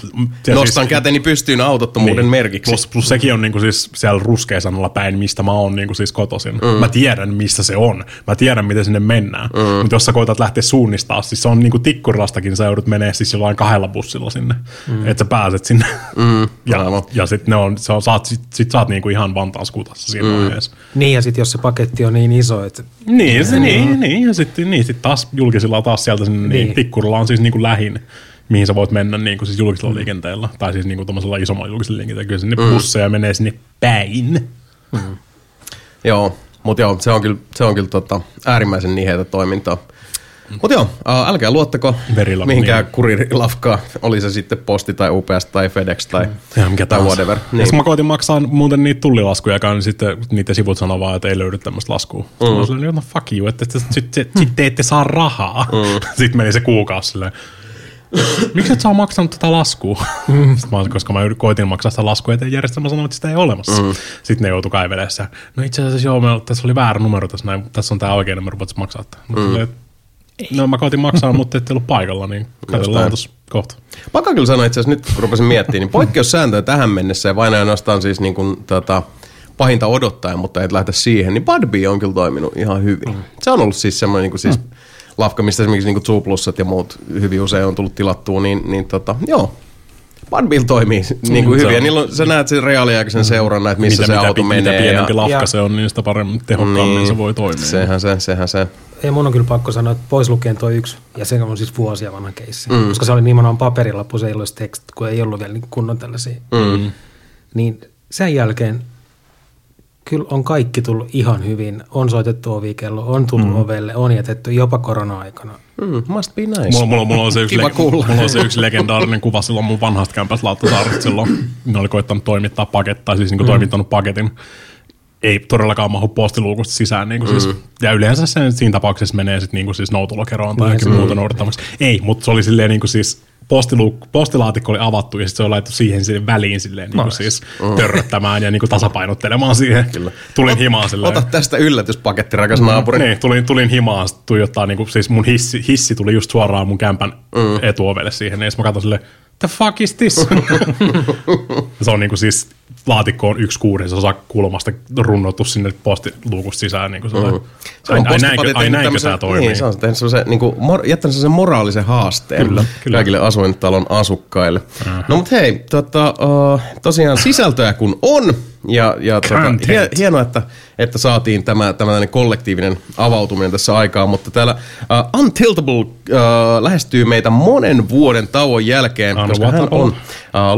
ja Nostan käteni pystyyn autottomuuden Niin. merkiksi. Plus, plus sekin on niinku siis siellä ruskeasanalla päin, mistä mä oon niinku siis kotoisin. Mm. Mä tiedän, missä se on. Mä tiedän, miten sinne mennään. Mm. Mutta jos sä koetat lähteä suunnistaa, siis se on niinku Tikkurilastakin, sä joudut menee siis jollain kahdella bussilla sinne, mm. että sä pääset sinne. Mm. [laughs] ja Aivan. ja sit ne on, se on, saat, sit, sit sä oot niinku ihan Vantaan skutassa siinä mm. vaiheessa. Niin ja sitten jos se paketti on niin iso, että Niin, se, niin, niin, ja sitten niin, sit taas julkisilla taas sieltä sinne, niin. niin Niin. Tikkurilla on siis niinku lähin, mihin sä voit mennä niin kuin siis julkisella liikenteellä, tai siis niin kuin isommalla julkisella liikenteellä, kyllä sinne mm. busseja menee sinne päin. Joo, mutta joo, se on kyllä, se on kyllä tota, äärimmäisen niheitä toimintaa. Mutta joo, ää, älkää luottako Verila- mihinkään niin. kurirlafkaa, oli se sitten posti tai UPS tai FedEx tai, Ja mikä tai whatever. Niin. Jos mä koitin maksaa muuten niitä tullilaskuja, niin sitten niiden sivut sanoo vaan, että ei löydy tämmöistä laskua. Mm. Mä olin, no fuck you, että sitten sit, sit, sit te ette saa rahaa. Mm. [laughs] Sitten meni se kuukausi silleen, [coughs] miksi et sä maksanut tätä laskua? Mm. [coughs] Sitten mä, olin, koska mä koitin maksaa sitä laskua, että järjestelmä sanoi, että sitä ei ole olemassa. Mm. Sitten ne joutui kaivelemaan sitä. No itse asiassa joo, me, tässä oli väärä numero tässä näin, tässä on tämä oikea numero, voit maksaa. Mm. No mä koitin maksaa, [coughs] mutta ette ollut paikalla, niin katsellaan näin. tuossa kohta. Pakko kyllä sanoa itse asiassa nyt, kun rupesin miettimään, niin poikkeussääntöjä tähän mennessä ja vain ainoastaan siis niin kuin, tota, pahinta odottaen, mutta et lähde siihen, niin Budbee on kyllä toiminut ihan hyvin. Se on ollut siis semmoinen niin kuin siis lafka, mistä esimerkiksi niin kuin Zuplussat ja muut hyvin usein on tullut tilattua, niin, niin tota, joo, Budbee toimii niin kuin se hyvin. Ja on- niillä on, sä näet sen reaaliaikaisen seurannan, että missä mitä, se mitä, auto mitä menee. pienempi ja, lafka Ja- se on, niin sitä paremmin tehokkaammin niin, se voi toimia. Sehän se, sehän se. ei mun on kyllä pakko sanoa, että pois lukien toi yksi, ja se on siis vuosia vanha keissi. Mm. Koska se oli nimenomaan paperilappu, se ei ollut tekst, kun ei ollut vielä niin kunnon tällaisia. Mm. Niin sen jälkeen kyllä on kaikki tullut ihan hyvin. On soitettu ovikello, on tullut mm. ovelle, on jätetty jopa korona-aikana. Mm, must be nice. Mulla, mulla, mulla, on se yksi, Kiva le- kuulla. mulla on se yksi legendaarinen kuva silloin mun vanhasta kämpästä Lauttasaaresta silloin. Ne oli koittanut toimittaa pakettia, siis niin mm. toimittanut paketin. Ei todellakaan mahu postiluukusta sisään. Niin mm. siis, ja yleensä se siinä tapauksessa menee sit niin siis noutulokeroon tai jokin muuta noudattamaksi. Ei, mutta se oli silleen niin siis postiluuk- postilaatikko oli avattu ja sitten se oli laitettu siihen sinne väliin silleen niin Nice. siis törröttämään ja niin tasapainottelemaan siihen. Kyllä. Tulin himaan silleen. Ota tästä yllätyspaketti, rakas naapuri. Niin, tulin, tulin himaan, tuijottaa, niinku, siis mun hissi, hissi tuli just suoraan mun kämpän mm. etuovelle siihen, niin mä katsoin silleen, the fuck is this? [laughs] se on niinku siis, laatikko on yksi kuudesosa kulmasta runnottu sinne postiluukusta sisään. Niinku mm. Se on ai, näinkö, postipaketti ai näinkö tää toimii? Niin, se on tehnyt semmoisen, niin kuin, mor, jättänyt sen moraalisen haasteen Kyllä, kyllä. kaikille asuintalon asukkaille. No mutta hei, tota, uh, tosiaan sisältöä kun on, ja, ja Content. hie, hienoa, että, että saatiin tämä tämmöinen kollektiivinen avautuminen tässä aikaa, mutta täällä uh, Untiltable uh, lähestyy meitä monen vuoden tauon jälkeen, koska hän on uh,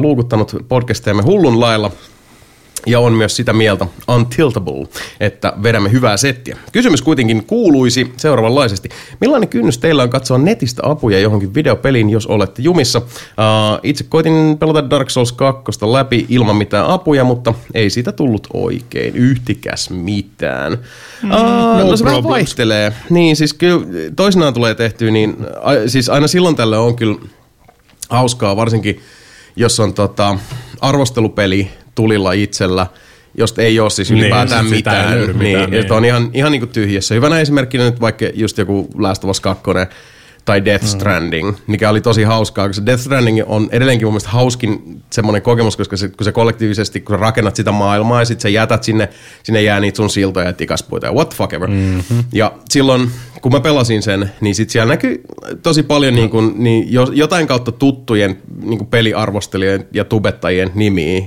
luukuttanut podcastejamme hullun lailla ja on myös sitä mieltä untiltable, että vedämme hyvää settiä. Kysymys kuitenkin kuuluisi seuraavanlaisesti. Millainen kynnys teillä on katsoa netistä apuja johonkin videopeliin, jos olette jumissa? Uh, itse koitin pelata Dark Souls 2 läpi ilman mitään apuja, mutta ei siitä tullut oikein yhtikäs mitään. Uh, no, se vähän vaihtelee. Niin, siis kyllä toisinaan tulee tehtyä, niin a, siis aina silloin tällä on kyllä hauskaa, varsinkin jos on tota, arvostelupeli tulilla itsellä, josta ei ole siis Niin, ylipäätään sit sitä ei mitään. niin, mitään, niin. niin. On ihan, ihan niin kuin tyhjässä. Hyvänä esimerkkinä nyt vaikka just joku Last of Us 2 tai Death Stranding, mikä oli tosi hauskaa, koska Death Stranding on edelleenkin mun mielestä hauskin semmoinen kokemus, koska se, kun se kollektiivisesti, kun sä rakennat sitä maailmaa ja sitten sä jätät sinne, sinne jää niitä sun siltoja ja tikaspuita ja what the fuck ever. Mm-hmm. Ja silloin, kun mä pelasin sen, niin sit siellä näkyy tosi paljon niin kuin, niin jo- jotain kautta tuttujen niin kuin peliarvostelijoiden ja tubettajien nimiä.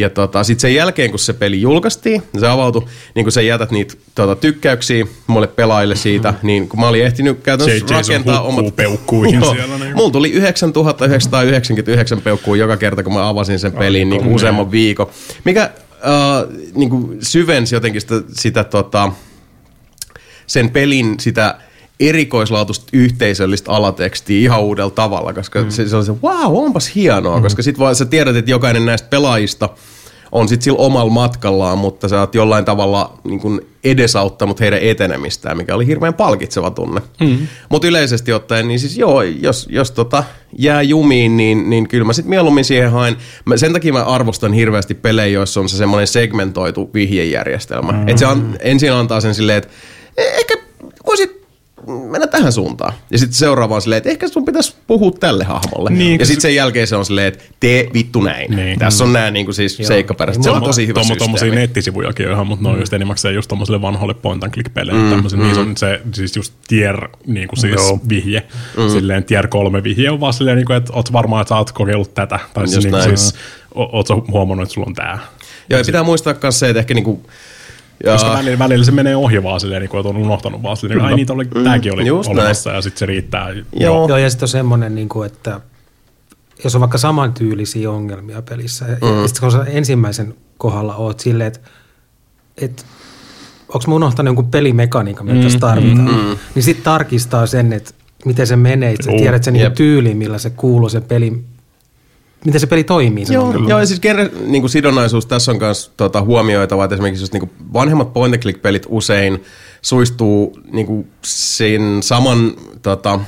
Ja tota, sitten sen jälkeen, kun se peli julkaistiin, se avautui, niin kun sä jätät niitä tota, tykkäyksiä mulle pelaajille siitä, niin kun mä olin ehtinyt käytännössä Jason rakentaa omat... peukkuihin [laughs] Joo. siellä, niin. Mulla tuli 9999 peukkua joka kerta, kun mä avasin sen pelin niin kuin useamman viikon. Mikä äh, niin kuin syvensi jotenkin sitä, sitä tota, sen pelin sitä erikoislaatuista yhteisöllistä alatekstiä ihan uudella tavalla, koska mm. se, se on se, wow, onpas hienoa, mm. koska sit vaan sä tiedät, että jokainen näistä pelaajista on sitten sillä omalla matkallaan, mutta sä oot jollain tavalla niin kuin edesauttanut heidän etenemistään, mikä oli hirveän palkitseva tunne. Mm. Mutta yleisesti ottaen, niin siis joo, jos, jos tota jää jumiin, niin, niin kyllä mä sitten mieluummin siihen haen. Mä, sen takia mä arvostan hirveästi pelejä, joissa on se semmoinen segmentoitu vihjejärjestelmä. Mm. Että se an, ensin antaa sen silleen, että "Eh, ehkä voisit mennä tähän suuntaan. Ja sitten seuraava on silleen, että ehkä sun pitäisi puhua tälle hahmolle. Niin, ja sitten sen jälkeen se on silleen, että tee vittu näin. Niin. Tässä on nämä niin siis seikkaperäiset. Se on tosi hyvä Tommo, systeemi. nettisivujakin on ihan, mutta ne on just enimmäkseen just tommosille vanhoille point and click peleille. Mm, mm. Niissä on se siis just tier niin kuin siis Joo. vihje. Mm. Silleen tier kolme vihje on vaan silleen, niin kuin, että oot varmaan, että sä oot kokeillut tätä. Tai siis, Just niin kuin näin. siis o- oot huomannut, että sulla on tää. Joo, ja pitää muistaa myös se, että ehkä niinku, ja, Koska välillä, välillä, se menee ohi vaan silleen, niin kuin, että on unohtanut vaan silleen, ai niitä oli, tääkin oli Mm. just olemassa ja sitten se riittää. Joo. Joo, ja sitten on semmoinen, niin kuin, että jos on vaikka samantyylisiä ongelmia pelissä, mm. ja sitten kun sä ensimmäisen kohdalla oot silleen, että, että onko mä unohtanut jonkun pelimekaniikan, mitä tässä tarvitaan, mm. niin sitten tarkistaa sen, että miten se menee, että sä Joo, tiedät sen niin jep. tyyli, millä se kuuluu se peli, miten se peli toimii. Sen Joo, ongelman. joo, ja siis genre, niin kuin sidonnaisuus tässä on myös tota, huomioitava, että esimerkiksi just, niin kuin vanhemmat point and click pelit usein suistuu niin kuin sen saman, tota,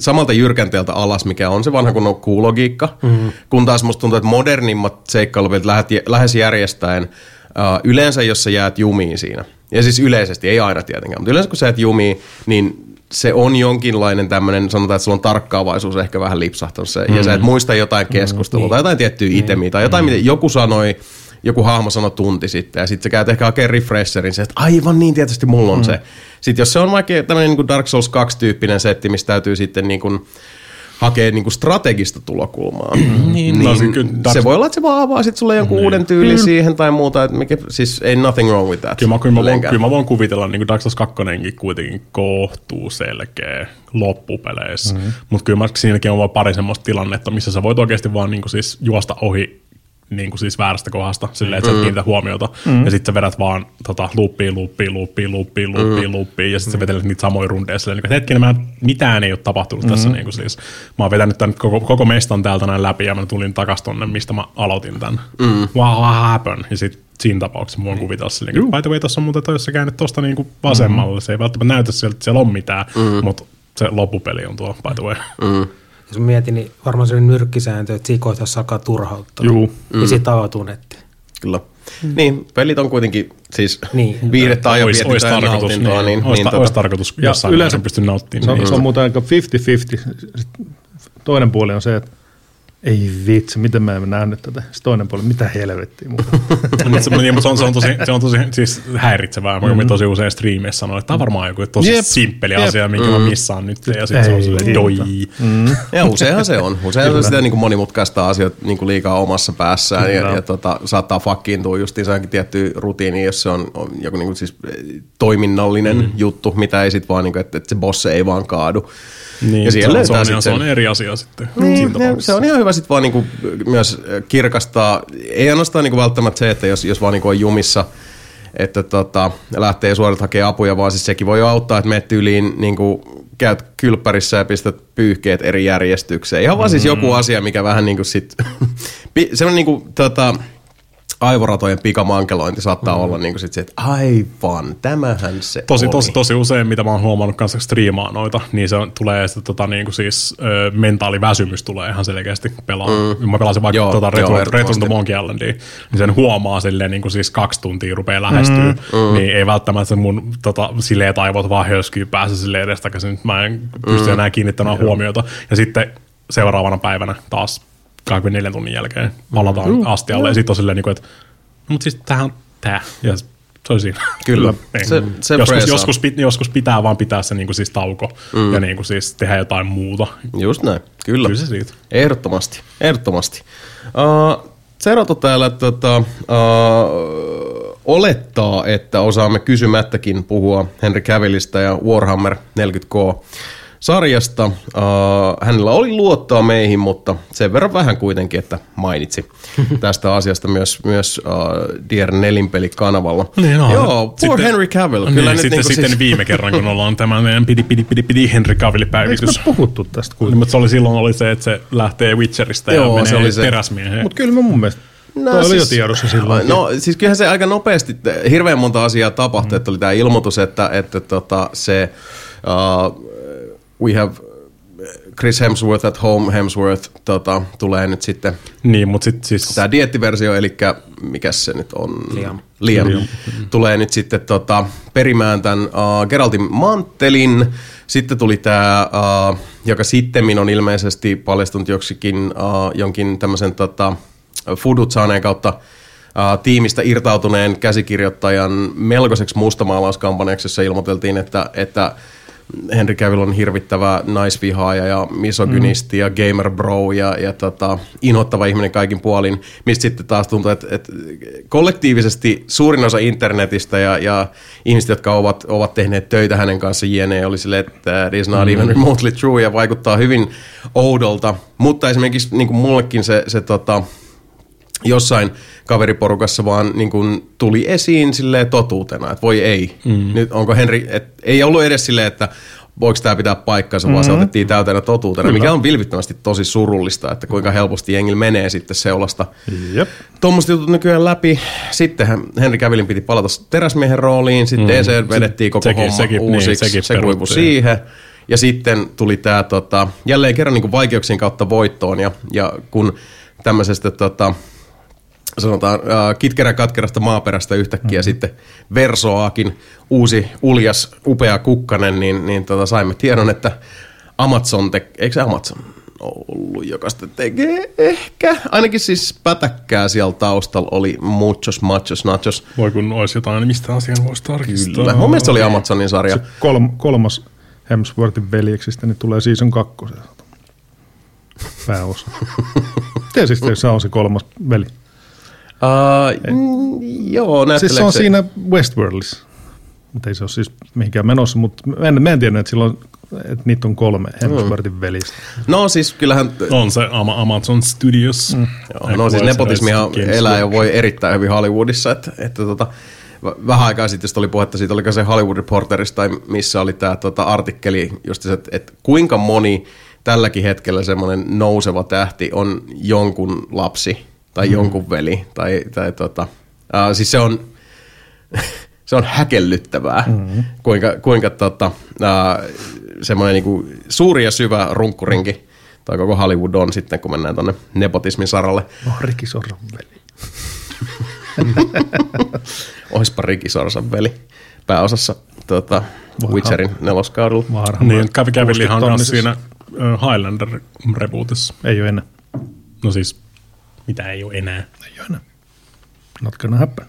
samalta jyrkänteeltä alas, mikä on se vanha kunnon kuulogiikka, mm-hmm. kun taas musta tuntuu, että modernimmat seikkailupelit lähes järjestäen uh, yleensä, jos sä jäät jumiin siinä, ja siis yleisesti, ei aina tietenkään, mutta yleensä kun sä jäät jumiin, niin se on jonkinlainen tämmöinen, sanotaan, että sulla on tarkkaavaisuus ehkä vähän lipsahtanut se, mm. ja sä et muista jotain keskustelua niin. tai jotain tiettyä itemiä tai jotain, mitä joku sanoi, joku hahmo sanoi tunti sitten, ja sitten sä käyt ehkä hakemaan refresherin, se, että aivan niin, tietysti mulla on mm. se. Sitten jos se on vaikka tämmöinen niin kuin Dark Souls 2-tyyppinen setti, missä täytyy sitten niin kuin hakea niin kuin strategista tulokulmaa, [clears throat] niin, no, niin se kyllä se voi olla, että se vaan avaa sitten sulle jonkun uuden tyylin siihen tai muuta, että mikä, siis ei nothing wrong with that. Kyllä mä, kyllä, mä voin, kyllä mä voin kuvitella, niin kuin Dark Souls 2 kuitenkin kohtuu selkeä loppupeleissä. Mm-hmm. Mutta kyllä mä, siinäkin on vaan pari semmoista tilannetta, missä sä voit oikeasti vaan niin kuin siis juosta ohi niin kuin siis väärästä kohdasta, silleen, että sä et kiinnitä huomiota. Mm. Ja sitten sä vedät vaan tota, loopiin, loopiin, loopiin, loopiin, loopiin, loopiin, ja sitten sä vetelet niitä samoja rundeja silleen, niin kuin, että hetkinen, mä, mitään ei ole tapahtunut mm. tässä. Niin kuin siis. Mä oon vetänyt tämän koko, koko mestan täältä näin läpi, ja mä tulin takas tonne, mistä mä aloitin tämän. Mm. What happened? Ja sitten siinä tapauksessa mä voin kuvitella silleen, että by the way, tuossa on muuten toisessa käännyt tuosta niinku vasemmalle. Se ei välttämättä näytä sieltä, että siellä on mitään, mm. mutta se loppupeli on tuo, by the way. Mm. Jos mä mietin, niin varmaan se on nyrkkisääntö, että siinä kohtaa alkaa turhauttaa. Juu. Mm. Ja sitten avautuu netti. Kyllä. Mm. Niin, pelit on kuitenkin siis Niin. viihdettä ja Ois- ois tarkoitus, nautintoa. Niin, ois, niin, ta- tota, ois tarkoitus Ja yleensä- määrin pysty nauttimaan. Se on, niistä. se on muuten aika 50-50. Sitten Toinen puoli on se, että ei vitsi, miten mä en nähnyt tätä. Sitten toinen puoli, mitä helvettiä muuta. [laughs] Mutta se, niin, se, on, se, on tosi, se on tosi siis häiritsevää. Mä mm-hmm. tosi usein striimeissä sanoin, että tämä on varmaan joku tosi Jep. Simppeli Jep. asia, minkä mä missaan nyt. Ja sitten se on silleen, doi. [laughs] Ja useinhan se on. Useinhan se sitä niin kuin monimutkaista asiat niin kuin liikaa omassa päässään ja, Kyllä. ja tota, saattaa fakkiintua just johonkin tiettyyn rutiiniin, jos se on, on joku niin kuin siis eh, toiminnallinen mm. juttu, mitä ei sit vaan, niin kuin, että, että se boss ei vaan kaadu. Niin, ja se, siellä on, se, löytää on, sit se on eri asia sitten. Niin, se on ihan hyvä sitten vaan niinku myös kirkastaa, ei ainoastaan niinku välttämättä se, että jos, jos vaan niinku on jumissa, että tota, lähtee suorat hakemaan apuja, vaan siis sekin voi auttaa, että menet yliin niinku, käyt kylppärissä ja pistät pyyhkeet eri järjestykseen. Ihan vaan siis joku asia, mikä vähän niinku sit, [laughs] pi- semmoinen niinku tota, aivoratojen pikamankelointi saattaa mm. olla niinku sit se, että aivan, tämähän se Tosi, oli. tosi, tosi usein, mitä mä oon huomannut kanssa striimaa noita, niin se on, tulee sitten tota, niin kuin siis, ö, mentaaliväsymys tulee ihan selkeästi pelaa. Mm. Mä pelasin vaikka Joo, tota, joo, Return. Return to Monkey Islandia, niin sen huomaa silleen niin kuin siis kaksi tuntia rupeaa lähestyä, mm. niin ei välttämättä mun tota, sileet aivot vaan höskyy päässä silleen edestakaisin, mä en pysty mm. enää kiinnittämään huomiota. Ja sitten seuraavana päivänä taas 24 tunnin jälkeen palataan mm. astialle, ja sitten on silleen, niin kuin, että no, mutta siis tämähän on tää. Ja se on siinä. Kyllä. [laughs] Niin. Se- se joskus, joskus, pit, joskus pitää vaan pitää se niinku siis tauko mm. ja niinku siis tehdä jotain muuta. Just näin, kyllä. Kyllä se siitä. Ehdottomasti, ehdottomasti. Uh, Seroto täällä tota, uh, olettaa, että osaamme kysymättäkin puhua Henry Cavillista ja Warhammer 40K sarjasta. Uh, hänellä oli luottoa meihin, mutta sen verran vähän kuitenkin, että mainitsi [laughs] tästä asiasta myös, myös uh, Dier Nelinpeli-kanavalla. Niin on. Joo, poor Sitten- Henry Cavill. Niin, Kyllä nyt sitten, niinku sitten siis- viime kerran, kun ollaan tämä meidän pidi, pidi, pidi, pidi Henry Cavillin Eikö päivitys. me puhuttu tästä Niin, kuitenkin? mutta se oli silloin oli se, että se lähtee Witcherista Joo, ja se menee oli se. teräsmieheen. Mutta kyllä me mun mielestä No, Toi oli jo tiedossa silloin. No siis kyllähän se aika nopeasti, hirveän monta asiaa tapahtui, mm. että oli tämä ilmoitus, että, että tota, se uh, we have Chris Hemsworth at home, Hemsworth tota, tulee nyt sitten Niin, mutta sitten siis... tämä diettiversio, eli mikä se nyt on? Liam. Liam. Liam. Tulee nyt sitten tota, perimään tämän uh, Geraltin manttelin. Sitten tuli tämä, uh, joka sitten on ilmeisesti paljastunut joksikin uh, jonkin tämmöisen tota, Fudut saaneen kautta uh, tiimistä irtautuneen käsikirjoittajan melkoiseksi mustamaalauskampanjaksi, jossa ilmoiteltiin, että, että Henry Cavill on hirvittävä naisvihaaja ja misogynisti mm. ja gamer bro ja, ja tota, inhottava ihminen kaikin puolin, mistä sitten taas tuntuu, että, että kollektiivisesti suurin osa internetistä ja, ja ihmiset, jotka ovat, ovat tehneet töitä hänen kanssaan jne, oli silleen, että it is not mm. even remotely true ja vaikuttaa hyvin oudolta, mutta esimerkiksi niin kuin mullekin se, se tota, jossain kaveriporukassa vaan niin kuin tuli esiin sille totuutena, että voi ei. Mm. Nyt onko Henri, et, ei ollut edes silleen, että voiko tämä pitää paikkansa, mm-hmm. vaan se Mm. otettiin täytänä totuutena, Kyllä. mikä on vilpittömästi tosi surullista, että kuinka helposti jengillä menee sitten seulasta. Jep. Tuommoista jutut nykyään läpi. Sittenhän Henri Kävilin piti palata teräsmiehen rooliin, sitten mm. DC vedettiin koko Sekin- homma sekin- niin, uusiksi, sekin se peruttiin. siihen. Ja sitten tuli tämä tota, jälleen kerran niin vaikeuksien kautta voittoon, ja, ja kun tämmöisestä tota, sanotaan kitkerä katkerasta maaperästä yhtäkkiä mm-hmm. sitten versoakin uusi uljas upea kukkanen, niin, niin tota, saimme tiedon, että Amazon, te- eikö se Amazon ollut, joka sitä tekee ehkä, ainakin siis pätäkkää siellä taustalla oli muchos, machos, nachos. Voi kun olisi jotain, niin mistä asian voisi tarkistaa. Kyllä. Mun mielestä se oli Amazonin sarja. Se kolm, kolmas Hemsworthin veljeksistä niin tulee season kakkosen pääosa. [laughs] Tiesit, että se on se kolmas veli. Uh, mm, joo, Siis se on siinä Westworldissa. Mutta ei se ole siis mihinkään menossa, mutta mä en, mä en tiedä, että, silloin, että niitä on kolme Hemsworthin velistä. No siis kyllähän On se Ama- Amazon Studios. Mm. Joo, no siis nepotismihan elää ja voi erittäin hyvin Hollywoodissa, että, että tota, vähän aikaa sitten oli puhetta siitä, oliko se Hollywood Reporterista tai missä oli tämä tota, artikkeli, just se, että, että kuinka moni tälläkin hetkellä semmoinen nouseva tähti on jonkun lapsi tai mm. jonkun veli. Tai, tai tota, uh, siis se on, [laughs] se on häkellyttävää, mm-hmm. kuinka, kuinka tota, uh, semmoinen niinku suuri ja syvä runkkurinki tai koko Hollywood on sitten, kun mennään tuonne nepotismin saralle. Oh, Riki Sorron veli. [laughs] Oispa Ricky Sorsan veli pääosassa tota, Witcherin neloskaudella. Vaara. Niin, kävi kanssa 60 siinä ö, Highlander rebootissa. Ei ole enää. No siis, mitä ei ole enää. Ei ole enää. Not gonna happen.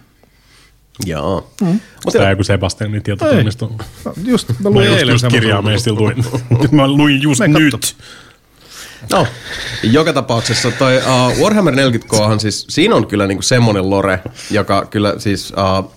Joo. Mm. Mutta Tämä joku Sebastianin tietotoimisto. No, Just, mä Mä luin just, eilen just semmoisen kirjaa meistä luin. Mä luin just Me nyt. katsotaan. No, joka tapauksessa toi uh, Warhammer 40K, siis siinä on kyllä niinku semmoinen lore, joka kyllä siis uh,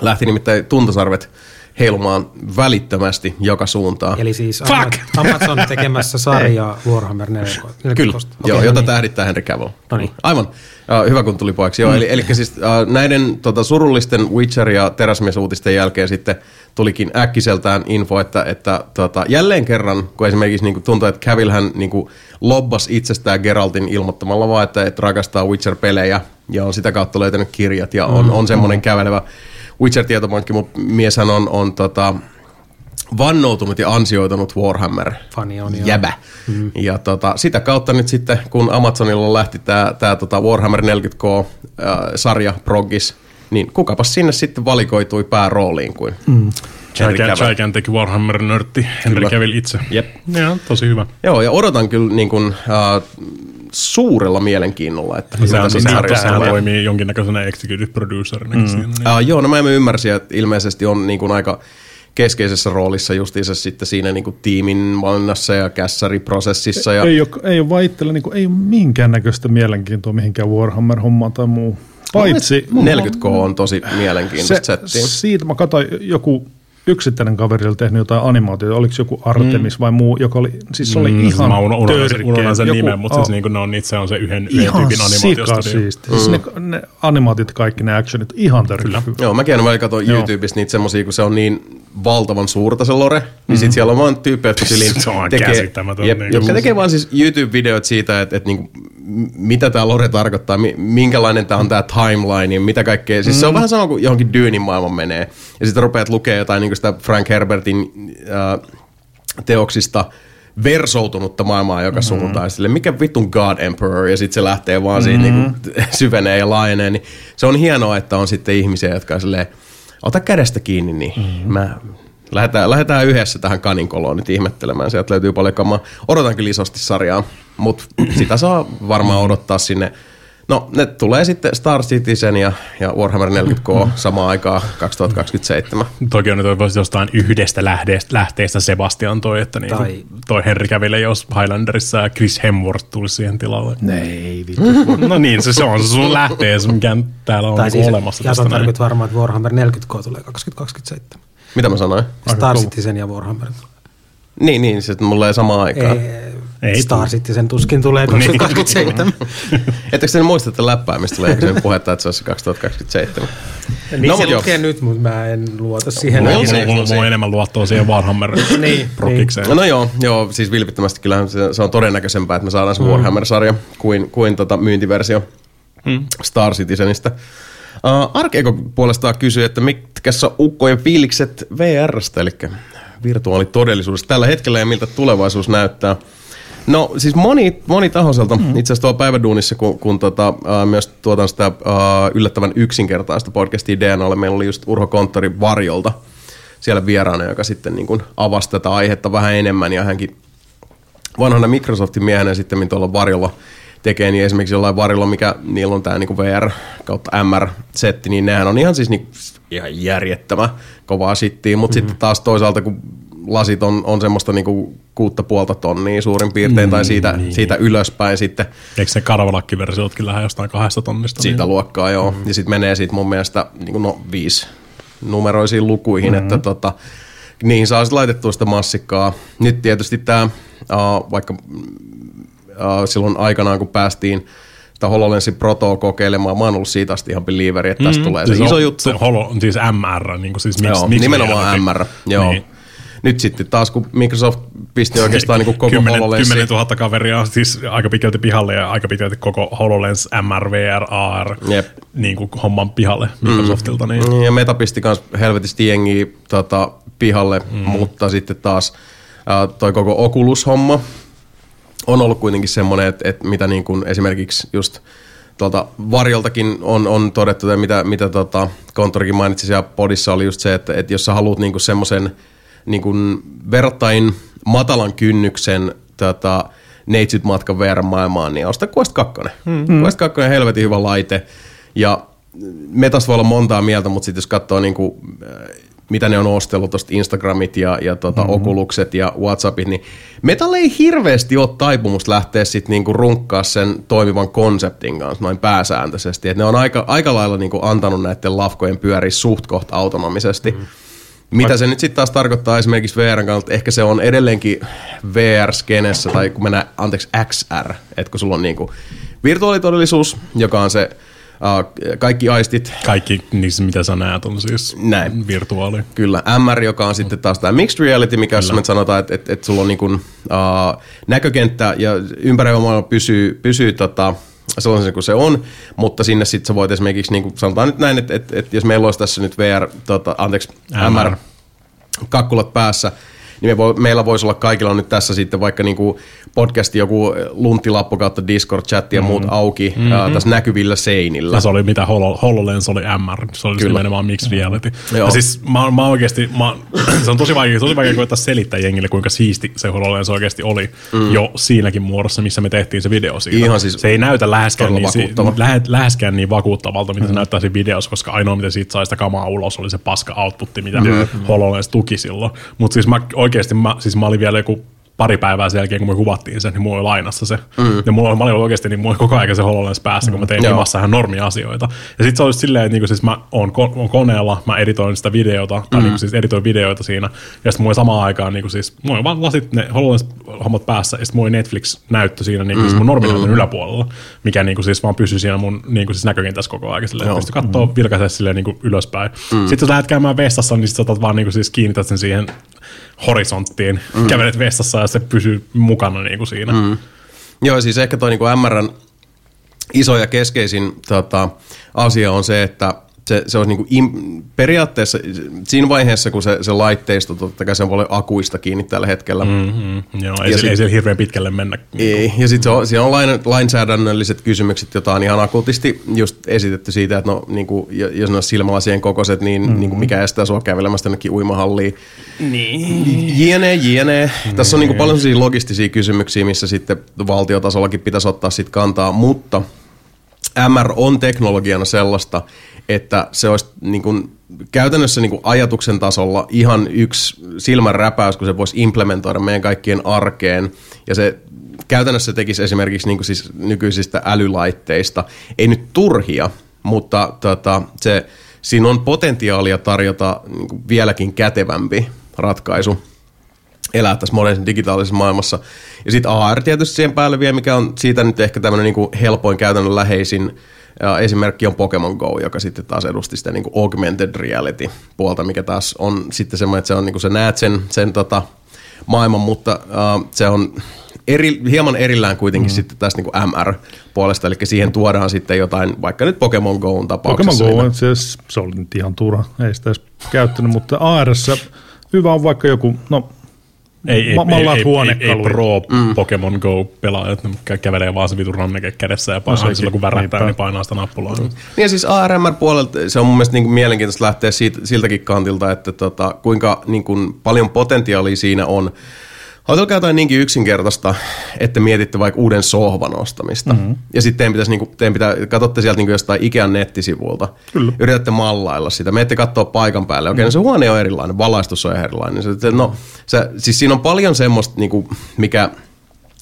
lähti nimittäin tuntosarvet heilumaan välittömästi joka suuntaan. Eli siis Fuck! Amazon tekemässä [laughs] sarjaa Warhammer 40. Kyllä, Okei, joo, no jota niin. tähdittää Henry Cavill. No niin. Aivan. Uh, hyvä, kun tuli pojaksi. Joo, eli, eli siis uh, näiden tota, surullisten Witcher- ja teräsmiesuutisten jälkeen sitten tulikin äkkiseltään info, että, että tota, jälleen kerran, kun esimerkiksi niin kuin tuntuu, että Cavill hän niin kuin lobbas itsestään Geraltin ilmoittamalla vaan, että, että rakastaa Witcher-pelejä ja on sitä kautta löytänyt kirjat ja on, on semmoinen kävelevä Witcher-tietopankki, mutta mieshän on, on tota, vannoutunut ja ansioitunut Warhammer Fani on, jäbä. Mm. Ja tota, sitä kautta nyt sitten, kun Amazonilla lähti tämä tää, tota Warhammer 40K-sarja Progis, niin kukapas sinne sitten valikoitui päärooliin kuin mm. Henry Cavill. Gigantic Warhammer-nörtti Henry. Cavill itse. Jep. Joo, tosi hyvä. Joo, ja odotan kyllä niin kuin, äh, suurella mielenkiinnolla, että mitä siitä sehän, sarjassa sehän tulee. toimii jonkinnäköisenä executive producerina. Mm. Siinä, niin. Uh, joo, no mä ymmärsin, että ilmeisesti on niin kuin aika keskeisessä roolissa justiinsa sitten siinä niin kuin tiimin valinnassa ja kässariprosessissa. Ja, Ei ole, ei ole vaan itsellä, niin kuin, ei ole minkäännäköistä mielenkiintoa mihinkään Warhammer-hommaan tai muu. Paitsi 40K on tosi mielenkiintoista se, settiä. siitä mä katsoin joku yksittäinen kaveri oli tehnyt jotain animaatiota, oliko se joku Artemis mm. vai muu, joka oli, siis se oli Mm, ihan mä unohdan, sen, törkeä. unohdan sen Joku- nimen, mutta siis a- niin kuin ne on itse on se yhden, yhden ihan tyypin animaatiostudio. sikasiisti. Mm. Siis ne, ne animaatiot, kaikki ne actionit, ihan törkeä. Joo, mäkin aina välillä katson Joo. YouTubesta niitä semmosia, kun se on niin valtavan suurta se lore, niin sit siellä on vaan tyyppejä, jotka tyyliin [laughs] Se on tekee, käsittämätön, jep, niin jotka tekee vaan siis YouTube-videot siitä, että, että niinku, mitä tämä lore tarkoittaa, mi- minkälainen tämä on tämä timeline ja mitä kaikkea. Siis mm. se on vähän sama kuin johonkin Dyynin maailman menee. Ja sitten rupeat lukemaan jotain niin sitä Frank Herbertin äh, teoksista versoutunutta maailmaa joka mm-hmm. suuntaan. Sille, mikä vittun God Emperor, ja sitten se lähtee vaan siitä mm-hmm. niin [laughs] syvenee ja laajenee. Niin se on hienoa, että on sitten ihmisiä, jotka on silleen, ota kädestä kiinni, niin mm-hmm. mä lähdetään, lähdetään yhdessä tähän kaninkoloon nyt ihmettelemään. Sieltä löytyy paljon kamaa. Odotan kyllä isosti sarjaa, mutta sitä saa varmaan odottaa sinne. No, ne tulee sitten Star Citizen ja, ja Warhammer 40K samaan aikaan 2027. Toki on nyt jostain yhdestä lähteestä, lähteestä Sebastian toi, että niin Tai- toi Henry käveli jos Highlanderissa ja Chris Hemsworth tulisi siihen tilalle. Ei vittu. No niin, se, se on se sun lähtees, mikä täällä on Tai siis olemassa. Jason tästä näin. tarkoit varmaan, että Warhammer 40K tulee 2027. Mitä mä sanoin? Star Citizen ja Warhammer. Niin, niin, se mulle ei samaan aikaan. Ei, Ei Star. Citizen tuskin tulee 2027. Ettekö te muista, että läppää, mistä tulee sen puhetta, että se olisi 2027? niin No, se lukee nyt, mutta mä en luota siihen. No, se- Mulla, mulla, mulla on enemmän luottoa siihen Warhammer Niin, prokikseen. No joo, joo, siis vilpittömästi kyllähän se, se on todennäköisempää, että me saadaan se Warhammer-sarja kuin, kuin tota myyntiversio Star Citizenistä. Uh, Arkeko puolestaan kysyy, että mitkä on ukkojen fiilikset VRstä, eli virtuaalitodellisuudesta tällä hetkellä ja miltä tulevaisuus näyttää. No siis moni, monitahoiselta, mm. itse asiassa tuolla päiväduunissa, kun, kun tota, uh, myös tuotan sitä uh, yllättävän yksinkertaista podcastia DNAlle, meillä oli just Urho Konttori Varjolta siellä vieraana, joka sitten niin kuin avasi tätä aihetta vähän enemmän ja hänkin vanhana Microsoftin miehenä sitten tuolla varjolla tekee, niin esimerkiksi jollain varjolla, mikä niillä on tämä niin VR kautta MR-setti, niin nehän on ihan siis niin, ihan järjettömä kovaa shittiä, mutta mm-hmm. sitten taas toisaalta, kun lasit on, on semmoista niinku kuutta puolta tonnia suurin piirtein, mm, tai siitä, niin. siitä ylöspäin sitten Eikö se karvalakkiversiotkin lähde jostain kahdesta tonnista? siitä niin? luokkaa, joo. Mm. Ja sitten menee siitä mun mielestä niin kuin, no, viisi numeroisiin lukuihin, mm-hmm. että tota, niihin saa sitten laitettua sitä massikkaa. Nyt tietysti tämä, uh, vaikka uh, silloin aikanaan kun päästiin sitä HoloLensin Protoa kokeilemaan, mä oon ollut siitä asti ihan believeri, että tästä mm, tulee se Siis iso on- juttu. Se holo, siis MR, niin kuin siis miksi, Joo, miksi nimenomaan MR, joo. Niin. Nyt sitten taas, kun Microsoft pisti oikeastaan niin kuin koko 10, HoloLensin 10 000 kaveria on siis aika pitkälti pihalle ja aika pitkälti koko HoloLens, MR, VR, AR Jep. niin kuin homman pihalle Microsoftilta. Niin. Niin, ja Meta pisti kans helvetisti jengiä tota, pihalle, mm. mutta sitten taas ää, toi koko Oculus-homma on ollut kuitenkin semmoinen, että, että mitä niin kuin esimerkiksi just tuolta Varjoltakin on, on todettu, tai mitä, mitä tota, konttorikin mainitsi siellä podissa, oli just se, että, että jos sä haluat niin semmoisen niin kuin verrattain matalan kynnyksen tota, neitsyt matkan VR-maailmaan, niin osta Quest 2. Mm. Quest 2 on helvetin hyvä laite, ja Metas voi olla montaa mieltä, mutta sitten jos katsoo niin kuin, mitä ne on ostellut tuosta Instagramit ja, ja tota mm-hmm. Oculukset ja Whatsappit, niin Metalle ei hirveästi ole taipumusta lähteä sitten niinku runkkaa sen toimivan konseptin kanssa noin pääsääntöisesti. Et ne on aika, aika lailla niinku antanut näiden lafkojen pyöriä suht kohta autonomisesti. Mm-hmm. Mitä se nyt sitten taas tarkoittaa esimerkiksi VRn kannalta? Ehkä se on edelleenkin VR-skenessä, tai kun mennään, anteeksi, XR, että kun sulla on niinku virtuaalitodellisuus, joka on se uh, kaikki aistit, Kaikki niissä, mitä sä näet, on siis Näin. virtuaali. Kyllä, MR, joka on sitten taas tämä mixed reality, mikä jos me sanotaan, että, että, että sulla on niin kuin, uh, näkökenttä ja ympäröivä maailma pysyy, pysyy tota, sellaisen kuin se on, mutta sinne sitten sä voit esimerkiksi, niin kuin sanotaan nyt näin, että, että, että jos meillä olisi tässä nyt VR, tota, anteeksi, MR, kakkulat päässä, niin me voi, meillä voisi olla kaikilla nyt tässä sitten vaikka niinku podcasti, joku lunttilappu kautta Discord-chatti ja muut auki mm-hmm. ää, tässä näkyvillä seinillä. Ja se oli mitä Holo, HoloLens oli MR, se oli Kyllä. Nimenomaan mixed reality. Joo. Ja siis mä, mä oikeasti, mä, [clears throat] se on tosi vaikea, tosi vaikea koittaa selittää jengille, kuinka siisti se HoloLens oikeasti oli mm. jo siinäkin muodossa, missä me tehtiin se video siitä. Ihan siis se ei näytä läheskään niin, si, lähe, läheskään niin vakuuttavalta, mitä mm. se näyttää siinä videossa, koska ainoa, mitä siitä sai sitä kamaa ulos, oli se paska outputti, mitä mm. HoloLens tuki silloin. Mutta siis mä oikeasti, mä, siis mä olin vielä joku pari päivää sen jälkeen, kun me kuvattiin sen, niin mulla oli lainassa se. Mm. Ja mulla oli, mä olin oikeasti, niin mulla oli koko ajan se HoloLens päässä, kun mä tein himassa ihan normiasioita. Ja sitten se oli silleen, että niinku, siis mä oon, ko- oon koneella, mä editoin sitä videota, tai mm. niinku, siis editoin videoita siinä. Ja sitten mulla oli samaan aikaan, niinku, siis, mulla oli vaan lasit ne HoloLens-hommat päässä, ja sitten mulla oli Netflix-näyttö siinä niinku, mm. siis mun norminäytön yläpuolella, mikä niinku, siis vaan pysyi siinä mun niinku, siis näkökentässä koko ajan. Silleen, että pystyi kattoo mm. vilkaisee silleen niinku, ylöspäin. Mm. Sitten jos lähdet käymään vessassa, niin sit sä otat vaan niinku, siis kiinnität sen siihen horisonttiin, mm. kävelet vessassa ja se pysyy mukana niinku siinä. Mm. Joo, siis ehkä toi niinku MRn iso ja keskeisin tota, asia on se, että se, se olisi niin kuin im, periaatteessa siinä vaiheessa, kun se, se laitteisto, totta kai se on paljon akuista kiinni tällä hetkellä. Mm. Mm-hmm. Joo, ei, Ja se, sit- ei siellä hirveän pitkälle mennä. Ei. Ja sitten on, siellä on lain, lainsäädännölliset kysymykset, joita on ihan akuutisti just esitetty siitä, että no, niin kuin, jos ne on silmälasien kokoiset, niin, mm-hmm. niin kuin mikä estää sua kävelemästä jonnekin uimahalliin. Niin. Jne, jne. Tässä on niin kuin paljon sellaisia logistisia kysymyksiä, missä sitten valtiotasollakin pitäisi ottaa sit kantaa, mutta MR on teknologiana sellaista, että se olisi niin kuin käytännössä niin kuin ajatuksen tasolla ihan yksi silmän räpäys, kun se voisi implementoida meidän kaikkien arkeen. Ja se käytännössä tekisi esimerkiksi niin kuin siis nykyisistä älylaitteista, ei nyt turhia, mutta tota, se, siinä on potentiaalia tarjota niin kuin vieläkin kätevämpi ratkaisu elää tässä modernissa digitaalisessa maailmassa. Ja sitten AR tietysti siihen päälle vielä, mikä on siitä nyt ehkä tämmöinen niinku helpoin käytännön läheisin ja esimerkki on Pokemon Go, joka sitten taas edusti sitä niinku augmented reality puolta, mikä taas on sitten semmoinen, että se on niinku sä näet sen, sen tota maailman, mutta uh, se on eri, hieman erillään kuitenkin mm. sitten tästä niinku MR-puolesta, eli siihen tuodaan sitten jotain, vaikka nyt Pokemon Goon tapauksessa. Pokemon Go, niin- se, se oli nyt ihan turha, ei sitä edes käyttänyt, mutta ARS hyvä on vaikka joku, no Ei, ei, Ma- ei, ei, ei, huonekaluja. pro mm. Pokemon Go-pelaajat, ne kä- kävelee vaan se vitun ranneke kädessä ja painaa silloin kun värähtää, niin painaa sitä nappulaa. Mm. Niin ja siis ARMR-puolelta se on mun mielestä niin kuin mielenkiintoista lähteä siitä, siltäkin kantilta, että tota, kuinka niin kuin paljon potentiaalia siinä on. Ajatelkaa jotain niinkin yksinkertaista, että mietitte vaikka uuden sohvan ostamista. Mm-hmm. Ja sitten teidän, pitäisi, niin kuin, teidän pitää, katsotte sieltä niin kuin jostain Ikean nettisivuilta. Kyllä. Yritätte mallailla sitä. Menette katsoa paikan päälle. Okei, no se huone on erilainen, valaistus on erilainen. Se, se, no, se, siis siinä on paljon semmoista, niin kuin, mikä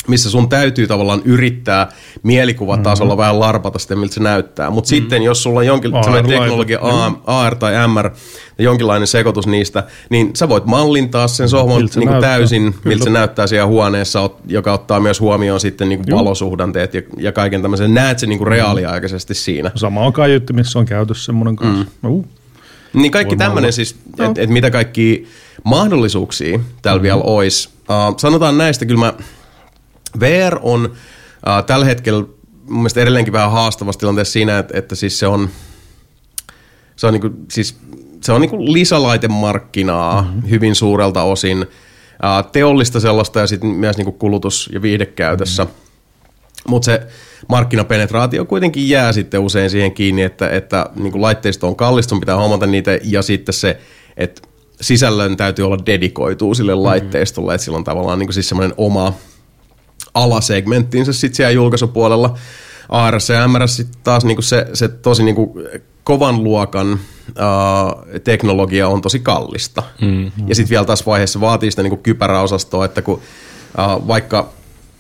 missä sun täytyy tavallaan yrittää mielikuvatasolla mm-hmm. vähän larpata sitä, miltä se näyttää. Mutta mm-hmm. sitten, jos sulla on jonkin AR teknologia, A, AR tai MR, jonkinlainen sekoitus niistä, niin sä voit mallintaa sen sohvan Miltä se niin näyttää. täysin, Kyllä. miltä se näyttää siellä huoneessa, joka ottaa myös huomioon sitten niin valosuhdanteet ja, ja kaiken tämmöisen. Näet se niin kuin reaaliaikaisesti siinä. sama on kaiuttimissä on käytössä semmoinen kanssa. Mm. Uh. Niin kaikki tämmöinen siis, että et mitä kaikki mahdollisuuksia täällä mm-hmm. vielä olisi. Uh, sanotaan näistä, kyllä mä, VR on uh, tällä hetkellä mun mielestä edelleenkin vähän haastavassa tilanteessa siinä, että, että siis se on, se on, niinku, siis, se on niinku lisälaitemarkkinaa mm-hmm. hyvin suurelta osin. Uh, teollista sellaista ja sitten myös niinku kulutus- ja viihdekäytössä. Mm-hmm. Mutta se markkinapenetraatio kuitenkin jää sitten usein siihen kiinni, että, että niin kuin laitteisto on kallista, sun pitää hommata niitä ja sitten se, että sisällön täytyy olla dedikoituu sille laitteistolle, että sillä on tavallaan niin kuin siis semmoinen oma alasegmenttinsä sitten siellä julkaisupuolella. ARS ja MRS sitten taas niinku se, se tosi niinku kovan luokan uh, teknologia on tosi kallista. Mm. Ja sitten vielä tässä vaiheessa vaatii sitä niinku kypäräosastoa, että kun uh, vaikka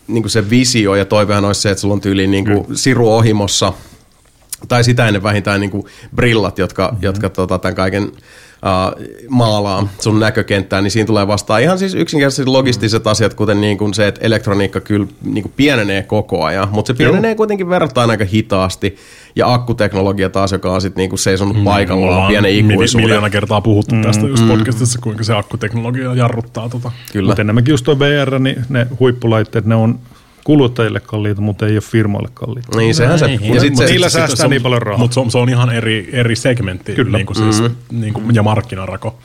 niinku se visio ja toivehan olisi se, että sulla on tyyliin niinku siru ohimossa tai sitä ennen vähintään niinku brillat, jotka, mm-hmm. jotka tota, tämän kaiken maalaa sun näkökenttään, niin siinä tulee vastaan ihan siis yksinkertaisesti logistiset asiat, kuten niin kuin se, että elektroniikka kyllä niin kuin pienenee koko ajan, mutta se pienenee Joo. kuitenkin verrattain aika hitaasti, ja akkuteknologia taas, joka on sitten niin seisonut paikallaan Ollaan pienen mil- ikuisuuden. miljoona kertaa puhuttu mm, tästä just podcastissa, kuinka se akkuteknologia jarruttaa tota. Kyllä. Mutta enemmänkin just tuo VR, niin ne huippulaitteet, ne on kuluttajille kalliita, mutta ei ole firmoille kalliita. Niin sehän se. Niin, Ja sit se, niillä se, säästää niin paljon rahaa. Mutta se, on- se on ihan eri, eri segmentti Kyllä. Niin kuin siis, mm-hmm. niin kuin, ja markkinarako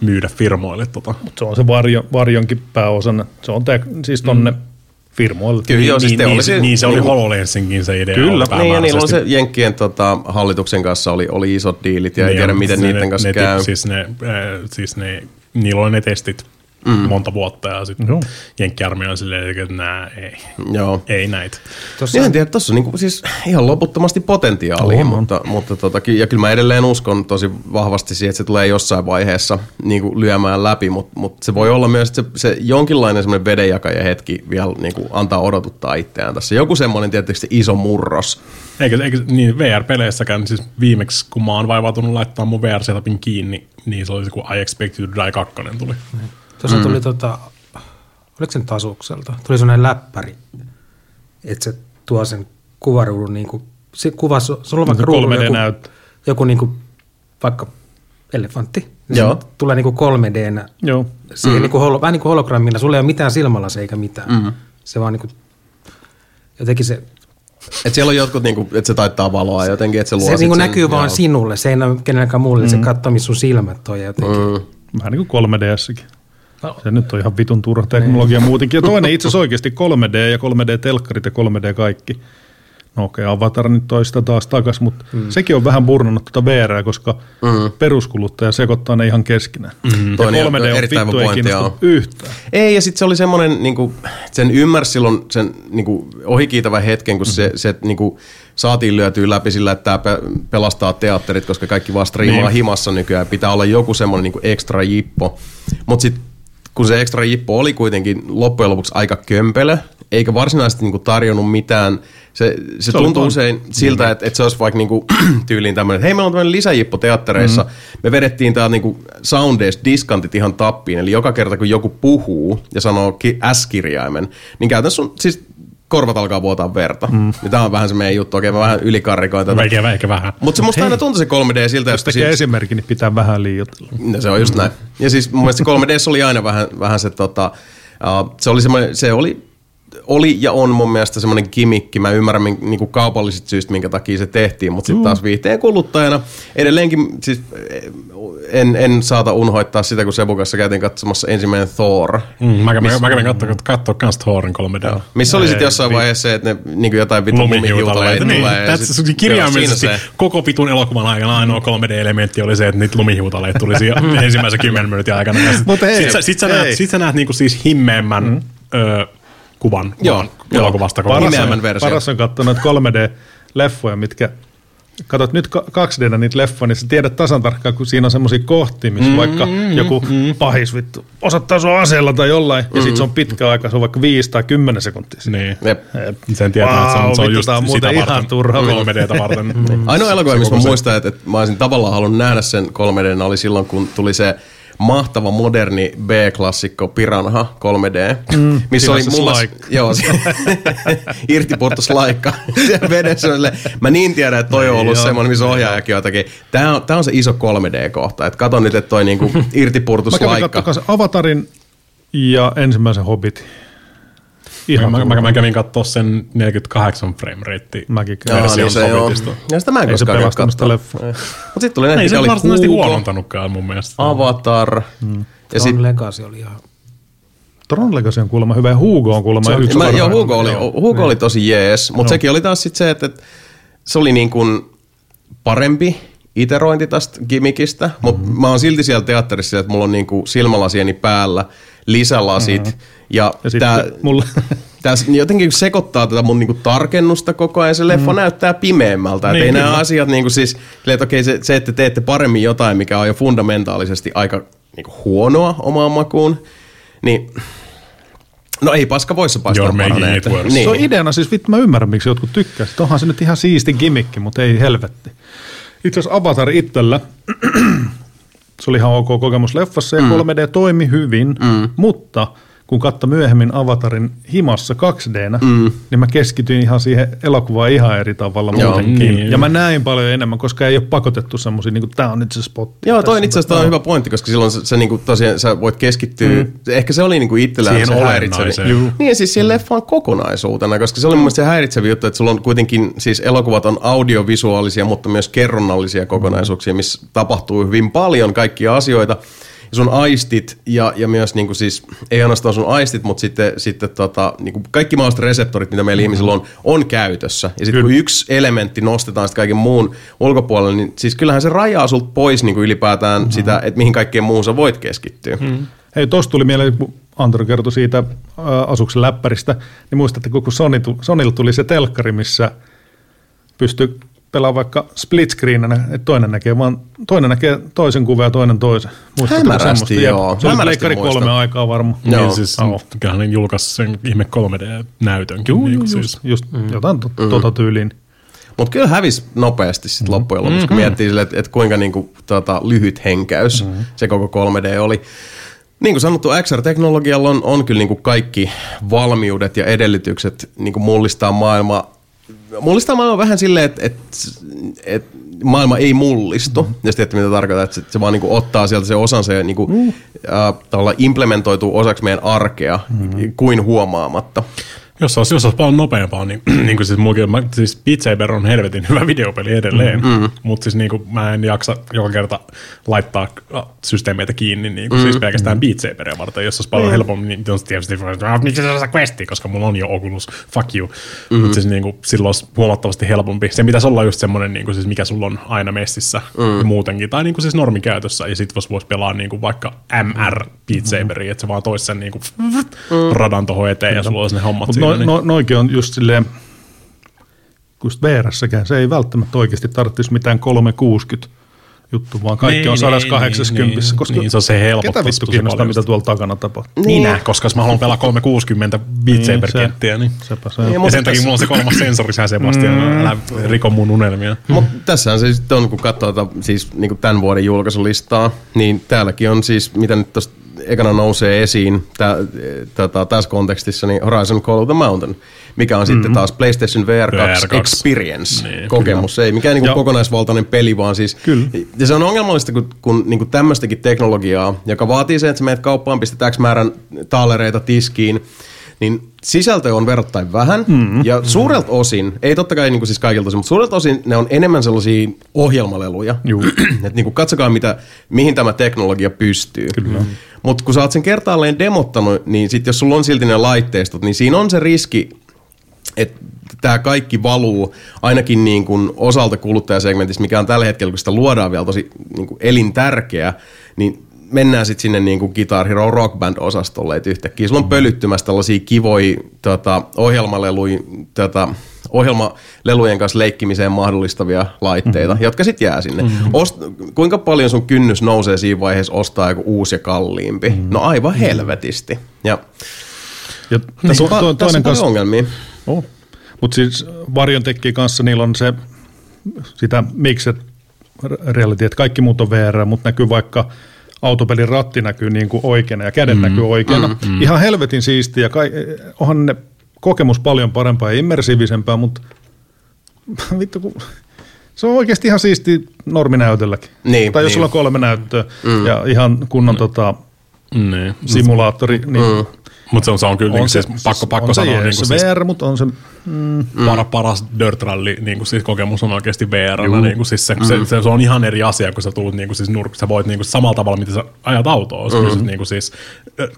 myydä firmoille. Tota. Se on se varjo, varjonkin pääosana. Se on te, siis tonne mm. firmoille. Kyllä, joo, siis niin, niin, teollisia- se, niin se oli niin HoloLensinkin se idea. Kyllä. niin, ja niillä on se. Jenkkien tota, hallituksen kanssa oli, oli isot diilit, ja ei Niin tiedä on, miten ne- niiden kanssa ne, käy. Siis, ne, äh, siis ne, niillä oli ne testit mm. monta vuotta ja sitten Joo. Jenkkiarmeija on silleen, että nää, ei, Joo. ei näitä. Tuossa Niin, en tiedä, tuossa on niinku, siis ihan loputtomasti potentiaalia, On, mutta, mutta tota, ja kyllä mä edelleen uskon tosi vahvasti siihen, että se tulee jossain vaiheessa niinku lyömään läpi, mutta, mutta se voi olla myös, että se, se jonkinlainen semmoinen vedenjakaja hetki vielä niinku antaa odotuttaa itseään tässä. Joku semmoinen tietysti iso murros. Eikö, eikö niin VR-peleissäkään, siis viimeksi kun mä oon vaivautunut laittaa mun VR-setupin kiinni, niin se oli se, kun I Expect You to Die 2 tuli. Tuossa tuli tota, oliko se nyt Asukselta? Tuli sellainen läppäri, että se tuo sen kuvaruudun niin kuin, se kuva, sulla on vaikka ruudulla joku, näyttö. joku niin kuin, vaikka elefantti. Niin Joo. se tulee niin kuin 3D Joo. siihen mm. niin kuin, holo, vähän niin kuin hologrammina. Sulla ei ole mitään silmällä eikä mitään. Mm. Se vaan niin kuin, jotenkin se Et siellä on jotkut, niinku, että se taittaa valoa jotenkin, että se luo Se niinku sen, näkyy vaan joo. sinulle, se ei näy kenellekään muulle, mm. se katsoo, missä sun silmät on ja jotenkin. Mm. Vähän niin kuin 3DSkin. Se nyt on ihan vitun turha teknologia muutenkin. Ja toinen itse asiassa oikeasti 3D ja 3D-telkkarit ja 3D kaikki. No okei, okay, Avatar nyt toista taas takas, mutta mm. sekin on vähän burnannut tuota VR, koska mm. peruskuluttaja sekoittaa ne ihan keskenään. Mm. Ja ihan 3D on vittu ei kiinnosta yhtään. Ei, ja sitten se oli semmoinen, niinku, sen ymmärsi silloin sen niinku, ohikiitävän hetken, kun se, se niinku, saatiin lyötyä läpi sillä, että tämä pe- pelastaa teatterit, koska kaikki vaan striimaa Niin. himassa nykyään. Pitää olla joku semmoinen niinku ekstra jippo. Mutta sitten kun se ekstra jippo oli kuitenkin loppujen lopuksi aika kömpelö, eikä varsinaisesti niinku tarjonnut mitään, se, se, se tuntuu usein siltä, että, että se olisi vaikka niinku, [clears throat] tyyliin tämmöinen, että hei meillä on tämmöinen lisäjippo teattereissa, mm. me vedettiin tää niinku soundeista diskantit ihan tappiin, eli joka kerta kun joku puhuu ja sanoo ki- S-kirjaimen, niin käytännössä sun, siis korvat alkaa vuotaa verta. Mm. Ja tämä on vähän se meidän juttu, okei mä vähän ylikarrikoin tätä. Eikä, eikä vähän. Mutta se musta aina tuntui se 3D siltä, Jos tekee siis- esimerkki, niin pitää vähän liioitella. No, se on just näin. Ja siis mun mielestä se 3DS oli aina vähän, vähän se, tota, uh, se oli semmoinen, se oli, oli ja on mun mielestä semmoinen kimikki. Mä ymmärrän min, niinku kaupallisista syistä, minkä takia se tehtiin, mutta sitten taas viihteen kuluttajana edelleenkin siis en, en saata unhoittaa sitä, kun Sebukassa käytiin katsomassa ensimmäinen Thor. Mm, mä, kävin katsoa, katsoa kans Thorin 3D. Missä oli sitten jossain vaiheessa se, että ne niinku jotain vittu lumihiutaleita Niin, tulee. tässä sit- kirjaimellisesti se. koko pitun elokuvan aikana ainoa 3D-elementti oli se, että niitä lumihiutaleita tuli siinä [laughs] ensimmäisen kymmenen minuutin aikana. Ja sit, sit, sä, näet, sit sä näet niinku siis himmeämmän mm. Kuvan Joo, elokuvasta. Paras-. Nimeämän versio. Paras on katsonut 3D-leffoja, mitkä Katsot nyt 2D niitä leffoja, niin sä tiedät tasan tarkkaan, kun siinä on semmoisia kohtia, missä mm, vaikka mm, joku mm. pahis vittu osoittaa sua aseella tai jollain, ja sit se on pitkä aika, se on vaikka 5 tai 10 sekuntia. siinä. Niin. Jep. Sen tietää, että se on, se on just on sitä muuten ihan varten. turha. 3Dtä varten. Ainoa elokuva, missä mä muistan, että, että mä olisin tavallaan halunnut nähdä sen 3D, oli silloin, kun tuli se mahtava moderni B-klassikko Piranha 3D, mm, missä oli mulla... [laughs] Joo, se, [laughs] irtipurtu slaikka [laughs] vedessä. Mä niin tiedän, että toi on ollut semmoinen, missä ohjaajakin on jotakin. Tää on, tää on se iso 3D-kohta. Että kato nyt, että toi niinku irtipurtu Mä kävin slaikka. katsomaan kanssa Avatarin ja ensimmäisen Hobbitin. Ihan Mä, mä, mä kävin katsoa sen 48 frame rate Mäkin kävin. Joo, niin se joo. Ja sitä mä en Ei se koskaan käy katsoa. Mutta sitten tuli näitä, Ei se oli varsinaisesti huonontanutkaan mun mielestä. Avatar. Mm. Ja sit, Tron Legacy oli ihan... Tron Legacy on kuulemma hyvä ja Hugo on kuulemma yksi Mä, joo. Hugo oli, Hugo oli tosi jees, mutta sekin oli taas sit se, että, että se oli niin kuin parempi iterointi tästä gimmickistä, mutta mm-hmm. mä oon silti siellä teatterissa, että mulla on niin kuin silmälasieni päällä, lisälasit, mm-hmm. ja, Ja sitten tää, mulla- [laughs] tää jotenkin sekoittaa tätä mun niinku tarkennusta koko ajan. Se leffa mm. näyttää pimeämmältä. Niin, Niin, ei nämä asiat, niinku siis, että okei, se, se, että teette paremmin jotain, mikä on jo fundamentaalisesti aika niinku huonoa omaan makuun, niin no ei paska voissa paistaa You're making paranee. Niin. Se on ideana, siis vittu mä ymmärrän, miksi jotkut tykkää. Sitten onhan se nyt ihan siisti gimmikki, mutta ei helvetti. Itse asiassa Avatar itsellä, se oli ihan ok kokemus leffassa ja mm. 3D toimi hyvin, mm. mutta kun katso myöhemmin Avatarin himassa 2D, mm. niin mä keskityin ihan siihen elokuvaan ihan eri tavalla Joo, muutenkin. niin. ja mä näin paljon enemmän, koska ei ole pakotettu semmoisia, niin kuin tää on nyt se spotti. Joo, toi Tässä itse asiassa on hyvä pointti, koska silloin se, se niinku, tosiaan sä voit keskittyä, mm. ehkä se oli niinku itsellään Siihen se. Juu. Niin ja siis siihen leffaan kokonaisuutena, koska se oli mun mielestä se häiritsevi juttu, että sulla on kuitenkin, siis elokuvat on audiovisuaalisia, mutta myös kerronnallisia kokonaisuuksia, missä tapahtuu hyvin paljon kaikkia asioita. Sun aistit ja, ja myös niinku siis, ei ainoastaan sun aistit, mutta sitten, sitten tota, niinku kaikki mahdolliset reseptorit, mitä meillä ihmisillä on, on käytössä. Ja sitten kun yksi elementti nostetaan sitten kaiken muun ulkopuolelle, niin siis kyllähän se rajaa sulta pois niinku ylipäätään mm-hmm. sitä, että mihin kaikkeen muuhun sä voit keskittyä. Mm. Hei, tuossa tuli mieleen, kun Antero kertoi siitä ää, asuksen läppäristä, niin muistatte, kun Sony, Sonylla tuli se telkkari, missä pystyy pelaamaan vaikka split screeninä, että toinen näkee, vaan, toinen näkee toisen kuvan ja toinen toisen. Muistatteko Hämärästi, joo. Se oli Hämärästi leikkari kolme aikaa varmaan. Joo. Niin siis, Joo. kyllähän ne julkaisi sen ihme 3D-näytönkin. Juu, niin just, kuin just, mm. jotain to, tuota tyyliin. Mutta kyllä hävisi nopeasti sit loppujen lopuksi, Mm-hmm. kun miettii sille, että et kuinka niinku, tota, lyhyt henkäys mm-hmm. se koko 3D oli. Niin kuin sanottu, XR-teknologialla on, on kyllä niinku kaikki valmiudet ja edellytykset niinku mullistaa maailmaa. Mullistaa maailmaa vähän silleen, että et, et maailma ei mullistu, mm. jos tiedätte mitä tarkoittaa, että se, vaan niinku ottaa sieltä se osansa ja niinku, mm. äh, implementoituu osaksi meidän arkea mm. kuin huomaamatta. Jos olisi, jos olisi paljon nopeampaa, niin, [clears throat] niin kuin siis, mullakin, mä, siis Beat Saber on helvetin hyvä [laughs] videopeli edelleen, mm-hmm. mutta siis niin kuin, mä en jaksa joka kerta laittaa äh, systeemeitä kiinni niin kuin, mm-hmm. siis pelkästään Beat Saberia varten. Jos olisi paljon helpommin, niin on tietysti, että miksi sä saa questi, koska mulla on jo Oculus, fuck you. Mm-hmm. Mutta siis niin kuin, silloin olisi huomattavasti helpompi. Se pitäisi olla just semmoinen, niin kuin, siis mikä sulla on aina messissä mm. muutenkin, tai niin kuin siis normikäytössä, ja sitten vois, vois pelaa niin kuin vaikka MR Beat Saberia, että se vaan toisi sen niin kuin, radan tuohon eteen, ja sulla olisi ne hommat siinä. No, niin. no, noikin on just silleen, kun VR-säkään se ei välttämättä oikeasti tarvitsisi mitään 360 juttu, vaan kaikki Niin, on niin, 180, niin, koska niin, se on se helpottaa ketä vittu kiinnostaa, mitä tuolla takana tapahtuu. Minä, koska jos mä haluan pelaa 360 Beat Niin, Saber-kenttiä, niin. Sepä se. Niin, Ja sen takia mulla on se kolmas sensori, sä Sebastian, mm. älä riko mun unelmia. Mutta tässähän se sitten on, kun katsoo tätä, siis niin kuin tämän vuoden julkaisulistaa, niin täälläkin on siis, mitä nyt tuosta ekana nousee esiin tä, tätä, tässä kontekstissa, niin Horizon Call of the Mountain, mikä on mm-hmm. sitten taas PlayStation VR 2, VR 2. Experience Niin, kokemus. Ei mikään niinku Joo. kokonaisvaltainen peli, vaan siis... Kyllä. Ja se on ongelmallista, kun, kun niinku tämmöistäkin teknologiaa, joka vaatii sen, että sä menet kauppaan, pistät X määrän taalereita tiskiin, niin sisältö on verrattain vähän, mm-hmm. ja suurelta osin, ei totta kai niin kuin siis kaikilta osin, mutta suurelta osin ne on enemmän sellaisia ohjelmaleluja. Että niin kuin katsokaa, mitä, mihin tämä teknologia pystyy. Kyllä. Mutta kun sä oot sen kertaalleen demottanut, niin sit jos sulla on silti ne laitteistot, niin siinä on se riski, että tämä kaikki valuu ainakin niin kuin osalta kuluttajasegmentistä, mikä on tällä hetkellä, kun sitä luodaan vielä tosi niin elintärkeä, niin mennään sitten sinne niin kuin Guitar Hero Rock Band-osastolle, että yhtäkkiä sulla on pölyttymässä tällaisia kivoja tota, ohjelmaleluja, tota, ohjelmalelujen kanssa leikkimiseen mahdollistavia laitteita, mm-hmm. jotka sitten jää sinne. Mm-hmm. Ost, kuinka paljon sun kynnys nousee siinä vaiheessa ostaa joku uusi ja kalliimpi? Mm-hmm. No aivan helvetisti. Ja Ja tässä to, on, to, to, tässä toinen on kanssa, ongelmia. oh. mutta siis Varjon kanssa, niillä on se sitä mixed reality, että kaikki muut on VR, mutta näkyy vaikka autopelin ratti näkyy niin kuin oikeana ja kädet mm, näkyy oikeana. Mm, mm. Ihan helvetin siistiä ja kai, onhan ne kokemus paljon parempaa ja immersiivisempää, mutta [laughs] vittu kun se on oikeasti ihan siisti norminäytölläkin. Niin, tai jos niin. sulla on kolme näyttöä mm. ja ihan kunnon mm. tota, Niin. simulaattori, niin mm. Mutta se on, se on kyllä, niin, siis, pakko, pakko on sanoa, se niin kuin, siis, VR, mutta on se mm, para, paras dirt rally niin kuin siis kokemus on oikeasti VR. Niin kuin siis se, se, se, se, on ihan eri asia, kun sä tulet niin kuin siis nurk, sä voit niin kuin samalla tavalla, miten sä ajat autoa, sä pystyt niin kuin siis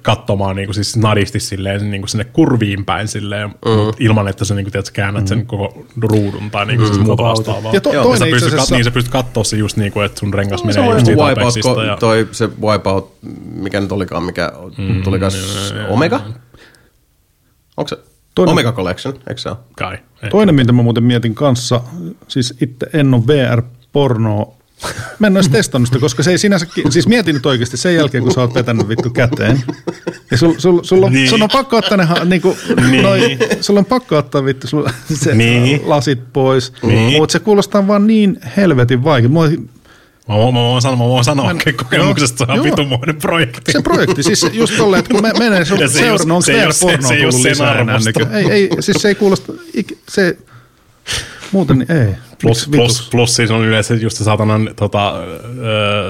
katsomaan niin kuin siis nadisti silleen, niin kuin sinne kurviin päin silleen, mut ilman, että sä niin kuin, tiedät, sä käännät sen koko ruudun tai niin kuin siis muuta vastaavaa. Ja to- Ja toinen sä pystyt, kat, asiassa- niin sä pystyt katsoa se just niin kuin, että sun rengas menee Samoin just siitä Wipeout, Ja, toi se Wipeout, mikä nyt olikaan, mikä mm, tulikaan Omega? Onko se Toinen- Omega Collection, eikö se ole? kai. Ei. Toinen, mitä mä muuten mietin kanssa, siis itse en ole VR-pornoa, mä en olisi testannut sitä, koska se ei sinänsä, ki- siis mietin nyt oikeasti sen jälkeen, kun sä oot vetänyt vittu käteen. Ja sul, sul, sul, on, Niin. sun on pakko ottaa ne, ha- niinku, Niin. noi, sulla on pakko ottaa vittu sulla, se Niin. lasit pois, Niin. mutta se kuulostaa vaan niin helvetin vaikea. Mua, Mä, voin- mä, voin sanoa, mä voin sanoa oikein kokemuksesta, se on Joo. vitumoinen projekti. se projekti, siis just tolleen, että kun me menee sun [laughs] se ei seurannut, oo- onko ei oo tullut lisää enää nykyään? Ei, ei, siis se ei kuulosta, se, muuten niin ei. Plus, plus, plus siis on yleensä just se saatanan tota, ö,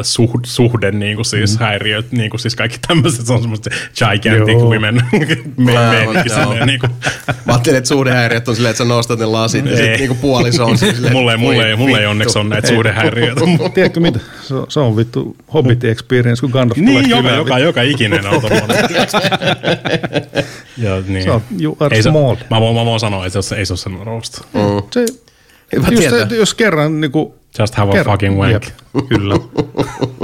suh, suhde, niin kuin siis mm. häiriöt, niin kuin siis kaikki tämmöiset, se on semmoista gigantic Joo. women [laughs] me, silleen, niin kuin, Mä ajattelin, että suhdehäiriöt on silleen, että sä nostat ne lasit ja sitten niinku puoliso on silleen, mulle, että mulle, mulle ei onneksi ole näitä suhdehäiriöitä. [laughs] Tiedätkö mitä? Se, on- se on vittu Hobbit experience, kun Gandalf tulee niin, joka, joka, joka ikinen on tommoinen. [laughs] ja, niin. Sä oot- you are ei se, small. mä, voin, mä voin sanoa, että se, ei se ole sen roast. Se, Hyvä just, tietää. jos kerran niinku, Just have a kerran, fucking wank. jep, [laughs] kyllä.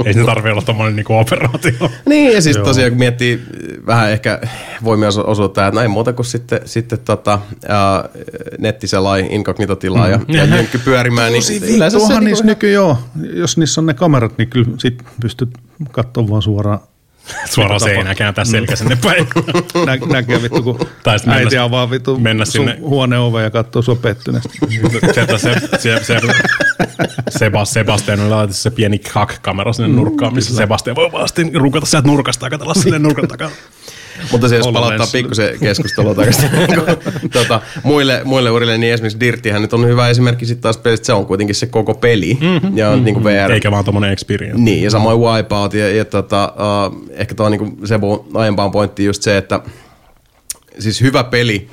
Ei se tarvitse olla tommonen niinku operaatio. [laughs] Niin, ja siis tosiaan kun miettii, vähän ehkä voi myös osoittaa, että näin muuta kuin sitten, sitten tota, ää, nettiselai, inkognitotilaa ja, ja [laughs] jynkky pyörimään, niin yleensä se Tuohan niinku nyky joo. Jos niissä on ne kamerat, niin kyllä sit pystyt katsomaan vaan suoraan. [laughs] Suoraan seinään kääntää selkä sinne päin. [laughs] Nä, näkee vittu, kun Tai sit äiti mennä- avaa vittu mennä sinne- huoneoven ja katsoo sua pettyneesti. [laughs] Sieltä se, se, se, Sebas, Sebastian on laitettu se pieni hack-kamera sinne nurkkaan, missä Sebastian voi vaan sitten rukata sieltä nurkasta ja katsella sinne nurkan takana. Mutta se jos palauttaa pikkusen keskustelua takaisin [laughs] tota, muille, muille urille, niin esimerkiksi Dirttihän nyt on hyvä esimerkki sitten taas pelistä, se on kuitenkin se koko peli. Mm-hmm, ja on mm-hmm. niin VR. Eikä vaan tommonen experience. Niin, ja samoin Wipeout, ja, ja tota, uh, ehkä tuo niinku Sebu aiempaan pointtiin just se, että siis hyvä peli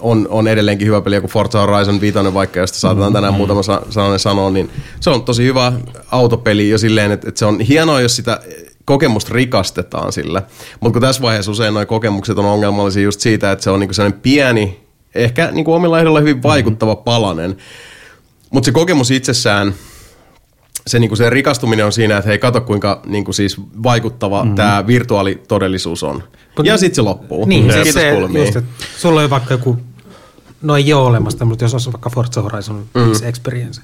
on, on edelleenkin hyvä peli, joku Forza Horizon 5 vaikka, josta saatetaan tänään muutama sa- sananen sanoa, niin se on tosi hyvä autopeli jo silleen, että, että se on hienoa, jos sitä kokemusta rikastetaan sillä. Mutta kun tässä vaiheessa usein nuo kokemukset on ongelmallisia just siitä, että se on niinku sellainen pieni, ehkä niinku omilla ehdoilla hyvin vaikuttava palanen. Mutta se kokemus itsessään, se, niinku se rikastuminen on siinä, että hei, kato kuinka niinku siis vaikuttava mm-hmm. tämä virtuaalitodellisuus on. Mut- ja sitten se loppuu. Niin, Kiitos se, kulmiin. just, että sulla on vaikka joku, no ei ole olemassa, mutta jos olisi vaikka Forza Horizon Mm. 5 Experience,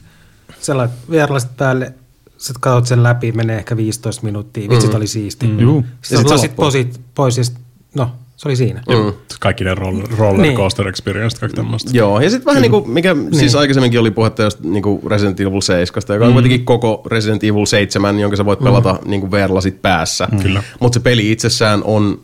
laitat VR-lasit päälle, sä katsot sen läpi, menee ehkä 15 minuuttia, vitsit oli siisti. Mm. Juu. Ja Sitten sit se lasit posit pois ja sit, no, se oli siinä. Mm. Kaikki ne roller, roller coaster experience, kaikki tämmöistä. Joo, ja sitten vähän niin kuin, mikä niin. siis aikaisemminkin oli puhetta just niin kuin Resident Evil 7, joka on kuitenkin koko Resident Evil 7, jonka sä voit pelata mm. niin kuin VR-lasit päässä. Kyllä. Mutta se peli itsessään on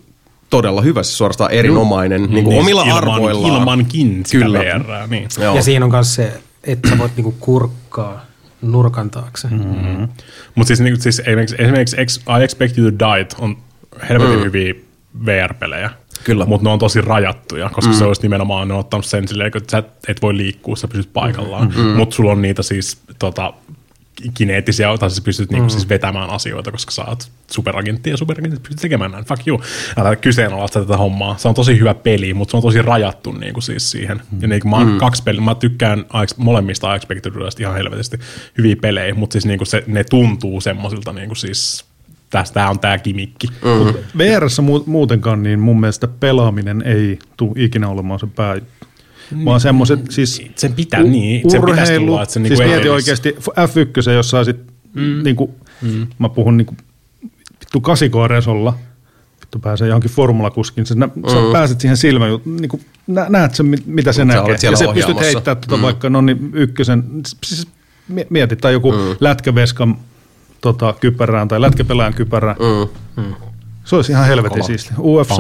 todella hyvä, se suorastaan erinomainen, niin kuin omilla ilman, arvoillaan. Ilmankin sitä Kyllä. VR, niin. Joo. Ja siinä on myös se, että sä voit niinku kurkkaa nurkan taakse. Mm. Mutta siis, niinku, siis esimerkiksi, I Expect You to Die on helvetin mm. hyviä VR-pelejä. Kyllä. Mutta ne on tosi rajattuja, koska mm. se olisi nimenomaan, ne on ottanut sen silleen, että sä et voi liikkua, sä pysyt paikallaan. Mm. Mutta sulla on niitä siis tota, kineettisiä, tai sä pystyt niinku siis vetämään asioita, koska sä oot superagentti ja superagentti pystyt tekemään näin. Fuck you. Älä kyseenalaista tätä hommaa. Se on tosi hyvä peli, mutta se on tosi rajattu niinku siis siihen. Mm. Ja niinku mä mm. kaksi peliä, mä tykkään molemmista Expected Realista ihan helvetisti hyviä pelejä, mutta siis niinku se, ne tuntuu semmoisilta niinku siis tästä on tää kimikki. Mm. VRssä mu- muutenkaan, niin mun mielestä pelaaminen ei tule ikinä olemaan se pää. Vaan semmoiset siis Sen pitää, niin, sen pitäisi urheilu, tulla, että se siis niinku mieti oikeasti F1, jos sä sit, mm. niinku, mm. mä puhun niinku, vittu kasikoaresolla, vittu pääsee johonkin formulakuskin, sä, nä, mm. sä pääset siihen silmään, niinku, nä, näet sen, mit- mitä se sä näkee. Ja sä pystyt heittämään tota mm. vaikka no niin, ykkösen, siis mi- mieti, tai joku mm. lätkäveskan tota, kypärään tai lätkäpelään kypärään. Mm. Se olisi ihan helvetin siisti. UFC,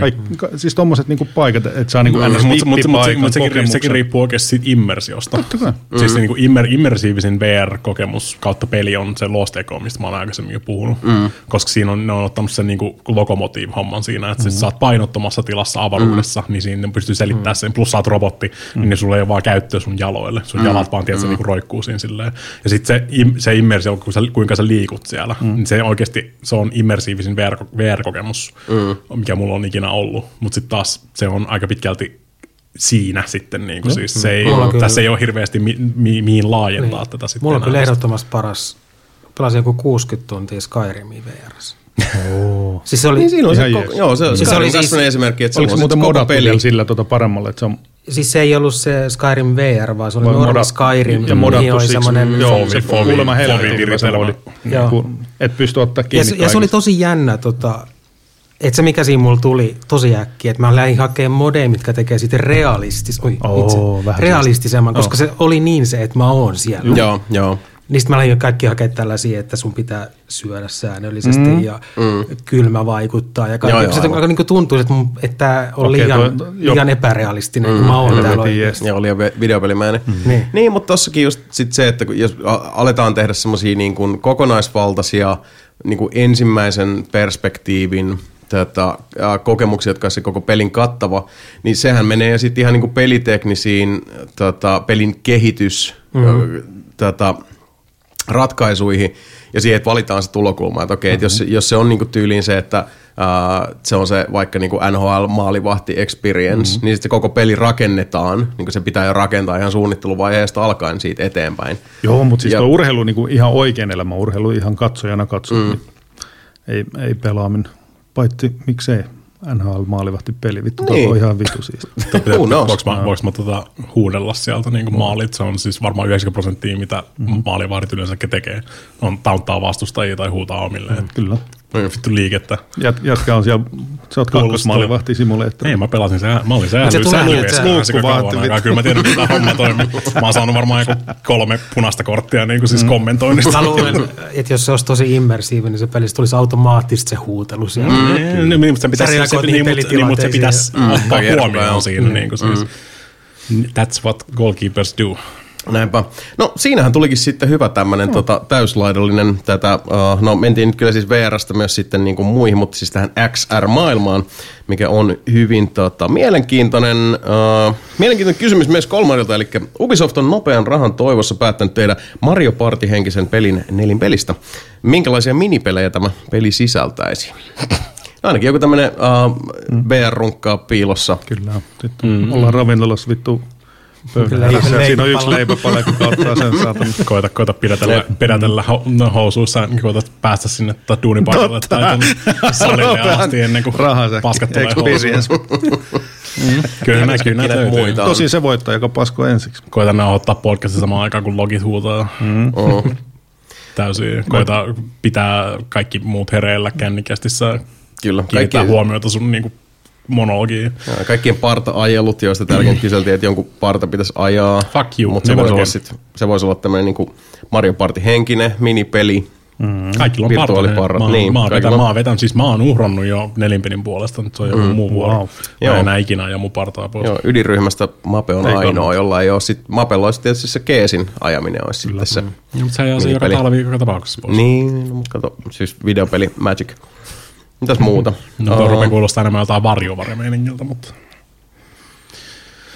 kaikki, ka, siis tommoset niinku paikat, että saa niinku ns. Mutta mut, mut, vippipaikan mut sekin, sekin riippuu oikeasti siitä immersiosta. kai. Siis se niinku immer, immersiivisin VR-kokemus kautta peli on se Lost Echo, mistä mä oon aikaisemmin jo puhunut. Mm. Koska siinä on, ne on ottanut sen niinku lokomotiiv-homman siinä, että mm. sä oot painottomassa tilassa avaruudessa, mm. niin siinä pystyy selittämään sen. Plus sä oot robotti, mm. niin sulla ei ole vaan käyttöä sun jaloille. Sun mm. jalat vaan, tiedät, mm. niinku roikkuu siinä silleen. Ja sitten se, se immersio, kuinka sä liikut siellä, mm. niin se oikeasti se on immersiivisin VR, VR-kokemus, mm. mikä mulla on ikinä ollut. Mutta sitten taas se on aika pitkälti siinä sitten, niin kuin siis se ei, Mulla on kyllä- tässä ei ole hirveästi mi, mi, mihin laajentaa niin. tätä sitten Mulla on kyllä ehdottomasti paras, pelasin joku 60 tuntia Skyrimia VRS. Siis se oli, Niin siinä on se, koko, joo, se, Siis se se oli siis, siis- esimerkki, että Oliko se on muuten modattu sillä tota paremmalle, että se on siis se ei ollut se Skyrim VR, vaan se oli normi moda- Skyrim. ja modattu oli siksi, semmoinen, joo, se fovi- kuulemma helvetin se viritelmä. Et pysty ottaa ja, kiinni se- ja se oli kaikista. tosi jännä, tota, että se mikä siinä mulla tuli tosi äkkiä, että mä lähdin hakemaan modeja, mitkä tekee sitten realistis, oi, Oo, itse, vähän realistisemman, koska se oli niin se, että mä oon siellä. Joo, joo. Niin sitten mä lähdin kaikki hakemaan tällaisia, että sun pitää syödä säännöllisesti mm. ja mm. kylmä vaikuttaa. Ja kaikki. Joo, joo, alkoi niinku tuntua, että, mun, että tämä on Okei, liian, toi- liian epärealistinen, mm. kun mä oon täällä helvetin oikeasti. Ja oli vi- videopelimäinen. Mm. Niin. niin, mutta tossakin just sit se, että kun jos aletaan tehdä semmoisia niin kuin kokonaisvaltaisia niin kuin ensimmäisen perspektiivin tätä, ää, kokemuksia, jotka on se koko pelin kattava, niin sehän menee sitten ihan niin kuin peliteknisiin tota, pelin kehitys mm. tätä, ratkaisuihin ja siihen, että valitaan se tulokulma. Että okei, mm-hmm. että jos, jos se on niinku tyyliin se, että ää, se on se vaikka niinku NHL-maalivahti experience, mm-hmm. niin sitten se koko peli rakennetaan, niin se pitää jo rakentaa ihan suunnitteluvaiheesta alkaen siitä eteenpäin. Joo, mutta siis Ja- tuo urheilu, niin kuin ihan oikein elämä urheilu, ihan katsojana katsoa, mm. niin ei, ei pelaaminen. Paitsi miksei NHL-maalivahti peli, vittu, niin. On ihan vitu [laughs] knows? Voinko mä, voinko mä tota huudella sieltä niin kuin maalit? Se on siis varmaan 90 prosenttia, mitä mm-hmm. maalivahdit yleensäkin tekee. On tauntaa vastustajia tai huutaa omilleen. Mm. Kyllä. Vittu liikettä. Jät, jätkä on siellä, sä oot kakkosmaalivahti simulaattori. Ei, mä pelasin se, mä olin se säännöllisesti tulee että säännöllisesti luukku vaan, kauan että aikaa. vittu. Kyllä mä tiedän, mitä homma toimii. Mä oon saanut varmaan joku kolme punaista korttia niin kuin siis kommentoinnista. Mä luulen, että jos se olisi tosi immersiivinen, niin se pelissä tulisi automaattisesti se huutelu siellä. Mm. Niin, niin, mutta se pitäisi, se, niin, mutta, niin, mutta se pitäisi pelitilanteisiin. ottaa huomioon siinä. Niin kuin siis. That's what goalkeepers do. Näinpä. No siinähän tulikin sitten hyvä tämmöinen no. tota, täyslaidollinen tätä, uh, no mentiin nyt kyllä siis VRstä myös sitten niin kuin muihin, mutta siis tähän XR-maailmaan, mikä on hyvin tota, mielenkiintoinen, uh, mielenkiintoinen kysymys myös kolmannelta, eli Ubisoft on nopean rahan toivossa päättänyt tehdä Mario Party-henkisen pelin nelinpelistä. Minkälaisia minipelejä tämä peli sisältäisi? Ainakin joku tämmöinen uh, VR-runkkaa piilossa. Kyllä. Sitten mm. ollaan ravintolassa vittu pöydällä. Siinä on yksi leipäpala. kun ottaa sen saatan. Koita, koita pidätellä, pidätellä ho, no, housuissa, niin koita päästä sinne tota duunipaikalle tai [laughs] salille asti ennen kuin Rahansa. paskat tulee housuun. Experience. [laughs] Kyllä näkyy näitä muita on. Tosin se voittaa, joka pasko ensiksi. Koita nauhoittaa podcastin samaan aikaan, kun logit huutaa. Oh. Täysin. Koita pitää kaikki muut hereillä kännikästissä. Kyllä. Kiinnittää Kaikki, huomiota sun niinku monologiin. Ja kaikkien parta-ajelut, joista täälläkin kyseltiin, että jonkun parta pitäisi ajaa. Fuck you. Mutta se, voisi sit, se voisi olla tämmöinen niinku Mario Party henkinen minipeli. Kaikilla on Virtuaaliparrat, parta. Mä, niin, mä, vetänyt, on. mä oon vetänyt, siis mä oon uhrannut jo nelinpelin puolesta, nyt se on joku muu vuoro. Wow. Mä Joo. en enää ikinä aja mun partaa pois. Joo, ydinryhmästä Mape on Ei ainoa, jolla ei ole. Sit, Mapella olisi tietysti se Keesin ajaminen olisi sitten se. Ja, mutta se ajaa se joka talvi joka tapauksessa pois. Niin, no, mutta kato, siis videopeli Magic. Mitäs muuta? No, Oh, rupeaa kuulostaa enemmän jotain varjovarjameiningiltä, mutta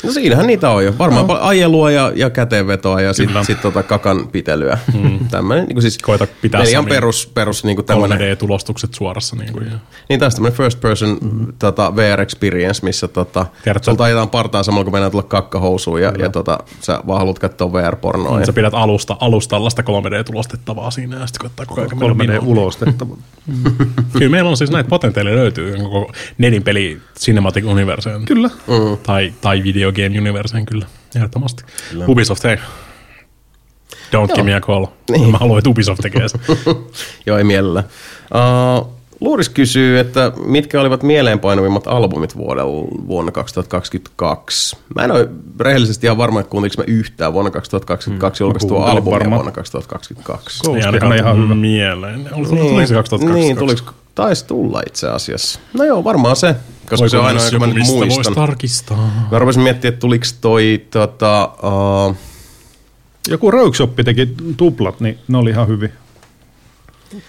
no siinähän niitä on jo. Varmaan no. ajelua ja, ja käteenvetoa ja sitten sit tota kakan pitelyä. Mm. [laughs] Tämmöinen niin siis Koita pitää Sony perus, perus niin tämmöinen 3D-tulostukset suorassa. Niin kuin, ja. Niin taas tämmöinen first person mm. tota, VR experience, missä tota, Tiedätkö- sulta ajetaan partaan samalla kun mennään tulla kakkahousuun ja, ja tota, sä vaan haluat katsoa VR-pornoa. Ja, Sä pidät alusta, alusta tällaista 3D-tulostettavaa siinä ja sitten koittaa koko ajan mennä 3D minuun. ulostettava. [laughs] Kyllä meillä on siis näitä potentiaaleja löytyy koko nelinpeli Cinematic Universeen. Kyllä. Mm. Tai, tai Video Game Universeen kyllä, ehdottomasti. Ubisoft, hei. Don't give me a call. Niin. Mä haluan, että Ubisoft tekee sen. [laughs] Joo, ei mielellä. Uh, Luuris kysyy, että mitkä olivat mieleenpainuvimmat albumit vuodella, vuonna 2022. Mä en ole rehellisesti ihan varma, että kuunteliko mä yhtään vuonna 2022 mm, julkaistua albumia varmaan. vuonna 2022. Ghost Ei ihan hyvä. mieleen. Oli- Tuliko se 2022? Niin, tuliko, taisi tulla itse asiassa. No joo, varmaan se, koska se on ainoa, joka mä nyt muistan. voisi tarkistaa? Mä rupesin miettimään, että tuliko toi tota, uh, Joku Rogueshop teki tuplat, niin ne oli ihan hyviä.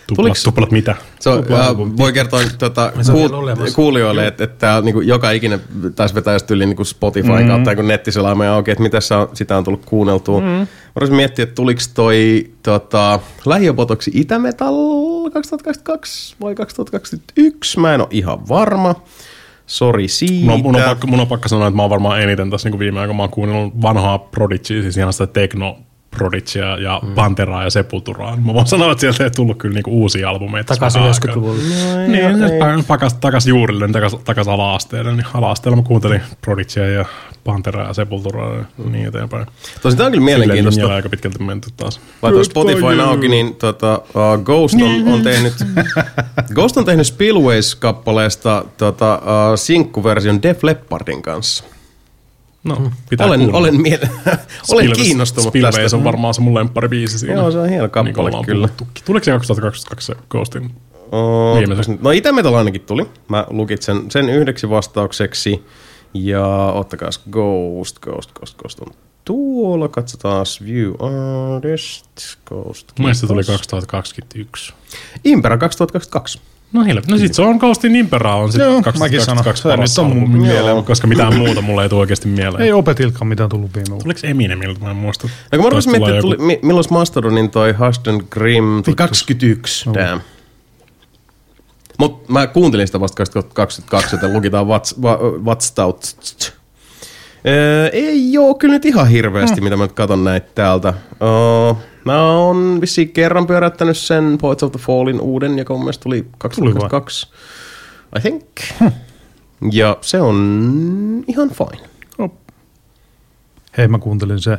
Tuplat, Tuliks- tuplat mitä? Se on, äh, voi kertoa tota, vielä kuul- kuulijoille, että, että tää, niinku, joka ikinen taisi vetää just yli niinku Spotify mm-hmm. kautta kun nettiselaimen auki, että mitä on, sitä on tullut kuunneltua. Mm-hmm. Mä voisin miettiä, että tuliko toi tota, lähiöpotoksi Itämetal 2022 vai 2021? Mä en ole ihan varma. Sori siitä. No, mun, on pakko, mun on pakko sanoa, että mä oon varmaan eniten tässä niin viime aikoina. Mä oon kuunnellut vanhaa Prodigy, siis ihan sitä techno Prodigia ja mm. Panteraa ja Sepulturaa. Mä voin sanoa, että sieltä ei tullut kyllä niinku uusia albumeita. Takaisin tässä vähän 90-luvulle. aikaa. Niin, nyt takas, takas juurille, niin takas, takas ala-asteelle. Niin ala-asteella mä kuuntelin Prodigia ja Panteraa ja Sepulturaa ja niin eteenpäin. Tosin tää on kyllä mielenkiintoista. linjalla aika pitkälti menty taas. Laitoin Spotify auki, niin tota, uh, Ghost on, on tehnyt [laughs] Ghost on tehnyt Spillways-kappaleesta tota, uh, sinkkuversion Def Leppardin kanssa. No, pitää Olen, kuunnella. olen, mie- [laughs] olen Spillways- kiinnostunut Spillways tästä. on varmaan se mun lempparibiisi siinä. Joo, se on hieno kappale ollaan kyllä. puhuttukin. Tuliko se 2022 se Ghostin? Oh, Viimeiseksi. No Itämetal ainakin tuli. Mä lukit sen, sen yhdeksi vastaukseksi. Ja ottakaas Ghost, Ghost, Ghost, Ghost on tuolla. Katsotaan View Artist, Ghost. Mun mielestä se tuli kiitos. 2021. Impera 2022. No helvet. No sit se on Ghostin Impera on sit Joo, 2022 mäkin paras on mun mieleen. Koska mitään muuta mulle ei tule oikeasti mieleen. Ei Opetilkaan mitään tullut viime vuonna. Tuliko Eminemiltä, mä en muista. No kun mä rupesin miettimään, joku- tuli, mi- milloin Mastodonin toi Hushed and Grim tuli 21, damn. Mut mä kuuntelin sitä vasta 2022, joten lukitaan What's, Wha- What's Stout. Öö, ei joo, kyllä nyt ihan hirveästi, mitä mä nyt katon näitä täältä. Öö, mä oon vissiin kerran pyöräyttänyt sen Poets of the Fallin uuden, joka mun mielestä tuli 2022. I think. Ja se on ihan fine. Hei, mä kuuntelin se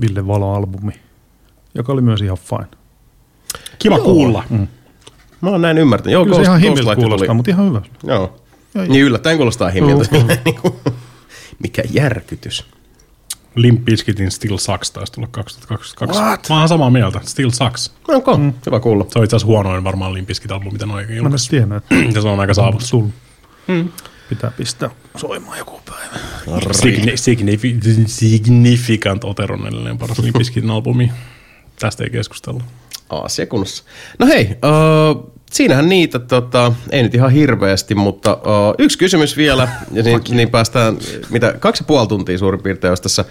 Ville Valo-albumi, joka oli myös ihan fine. Kiva kuulla. Mä oon näin ymmärtänyt. Joo, Kyllä se Ghost, ihan Ghost himmiltä kuulostaa, tuli. mutta ihan hyvä. Joo. Joo, Niin yllättäen kuulostaa himmiltä. [laughs] Mikä järkytys. Limp Bizkitin Still Sucks taisi tulla 2022. What? Mä oon samaa mieltä. Still Sucks. Onko? Mm. Hyvä kuulla. Se on itse asiassa huonoin varmaan Limp Bizkit albumi, mitä on oikein Mä tiennyt, että [clears throat] Ja se on aika saavutus. tullut. Pitää pistää soimaan joku päivä. Signi, signifi, significant Oteron edelleen paras Limpiskin albumi. Tästä ei keskustella. Aasia kunnossa. No hei, uh, siinähän niitä, tota, ei nyt ihan hirveästi, mutta uh, yksi kysymys vielä, ja niin, niin päästään, mitä, kaksi ja puoli tuntia suurin piirtein olisi tässä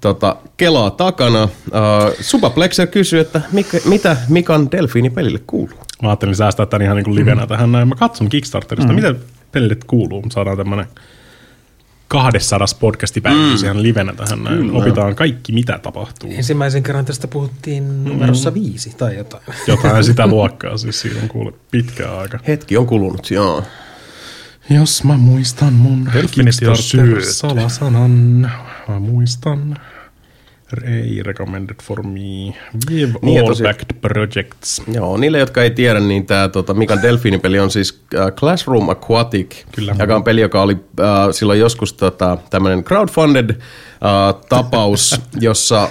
tota, kelaa takana. Uh, Supaplexer kysyy, että mikä, mitä Mikan Delfiini-pelille kuuluu? Mä ajattelin säästää tämän ihan niin kuin livenä tähän näin. Mä katson Kickstarterista, mm. mitä pelille kuuluu. Saadaan tämmönen 200 podcastipäivitys mm. ihan livenä tähän näin. Kyllä. Opitaan kaikki, mitä tapahtuu. Ensimmäisen kerran tästä puhuttiin numerossa viisi tai jotain. Jotain [laughs] sitä luokkaa, siis siitä on kuule pitkä aika. Hetki on kulunut, joo. Jos mä muistan mun Kickstarter-salasanan, mä muistan. Ei recommended for me. Give Niin, all tosi- backed projects. Joo, niille, jotka ei tiedä, niin tämä tota, Mikan Delfiini-peli on siis äh, Classroom Aquatic, Kyllä. joka on peli, joka oli äh, silloin joskus tota, tämmöinen crowdfunded äh, tapaus, [laughs] jossa, äh,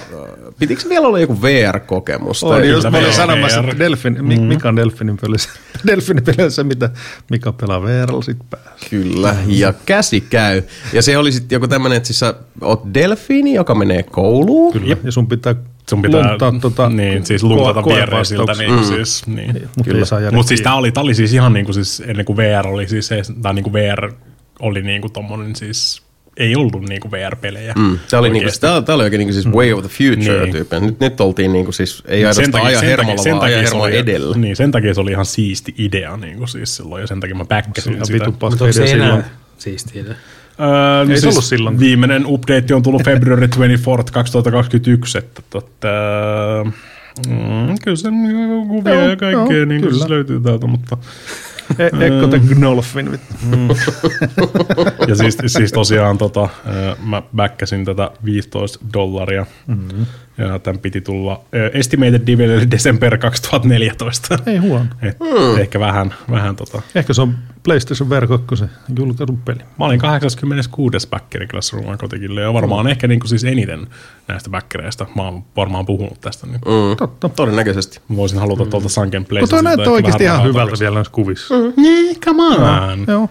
pitikö se vielä olla joku VR-kokemus? On, Tai- niin just mä olin VR. sanomassa, että Delfin, mm. mikä on Delfinin pelissä? [laughs] Delfinin pelissä, mitä Mika pelaa VRllä sit päässä. Kyllä, ja käsi käy. Ja se oli sitten joku tämmöinen, että siis sä oot delfiini, joka menee kouluun. Kyllä, ja sun pitää, Sun pitää lunttaa tota, niin, siis luntata koevastauksia. Niin, mm. siis, niin. Mutta Mutta siis tää oli, tää oli siis ihan niinku siis ennen kuin VR oli siis se, tai niinku VR oli niinku tommonen siis, ei ollut niinku VR-pelejä. Mm. Tämä oli, niinku, tää, tää oli oikein niinku siis way of the future Niin. tyyppi. Nyt, nyt oltiin niinku siis, ei ainoastaan aja hermolla, vaan aja se hermolla oli, edellä. Niin, sen takia se oli ihan siisti idea niinku siis silloin, ja sen takia mä backkäsin Ihan sitä. vitu Mutta paska onko se idea enää silloin. siistiä? Öö, Ei se ollut silloin. Viimeinen update on tullut February 24th 2021, että totta, mm, kyllä se kuvia Joo, ja kaikkea joo, niin kyllä. siis löytyy täältä, mutta E- Ekko the Gnolfin. vittu. [laughs] ja siis, siis tosiaan tota, mä backasin tätä 15 dollaria mm-hmm. Ja tämän piti tulla ö, estimated dividend December 2014. [laughs] Ei huono. Et, mm. Ehkä vähän, vähän tota. Ehkä se on PlayStation VR 2 julkaisun peli. Mä olin 86. backeri Classroom kotikille ja varmaan ehkä niin kuin siis eniten näistä backereista. Mä oon varmaan puhunut tästä. Niin Mm. Totta. Todennäköisesti. Mä voisin haluta tuolta Sunken Mutta Placesilta toi näyttää oikeasti ihan rahaa hyvältä takaisin. vielä näissä kuvissa. Niin, come on. Joo.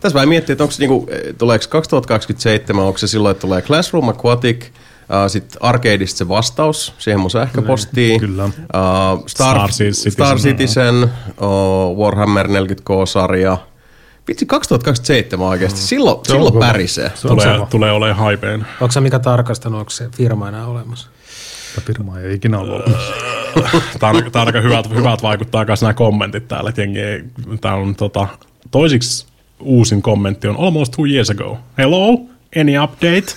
Tässä vähän miettii, että onko se niinku, tuleeko 2027, onko se silloin, että tulee Classroom Aquatic, Uh, Sitten Arcadeista se vastaus siihen mun sähköpostiin. Kyllä. Uh, Star, Star Citizen. Star Citizen uh, Warhammer 40K-sarja. Vitsi, 2027 oikeasti. Silloin, on silloin pärisee. Se on Tulee, sama. tulee olemaan haipeen. Onko se mikä tarkastanut, onko se firma enää olemassa? Tämä firma ei ikinä ollut olemassa. Tämä on aika hyvät, hyvät vaikuttaa myös nämä kommentit täällä. että Jengi, ei- tää on tota, toisiksi uusin kommentti on almost two years ago. Hello, any update?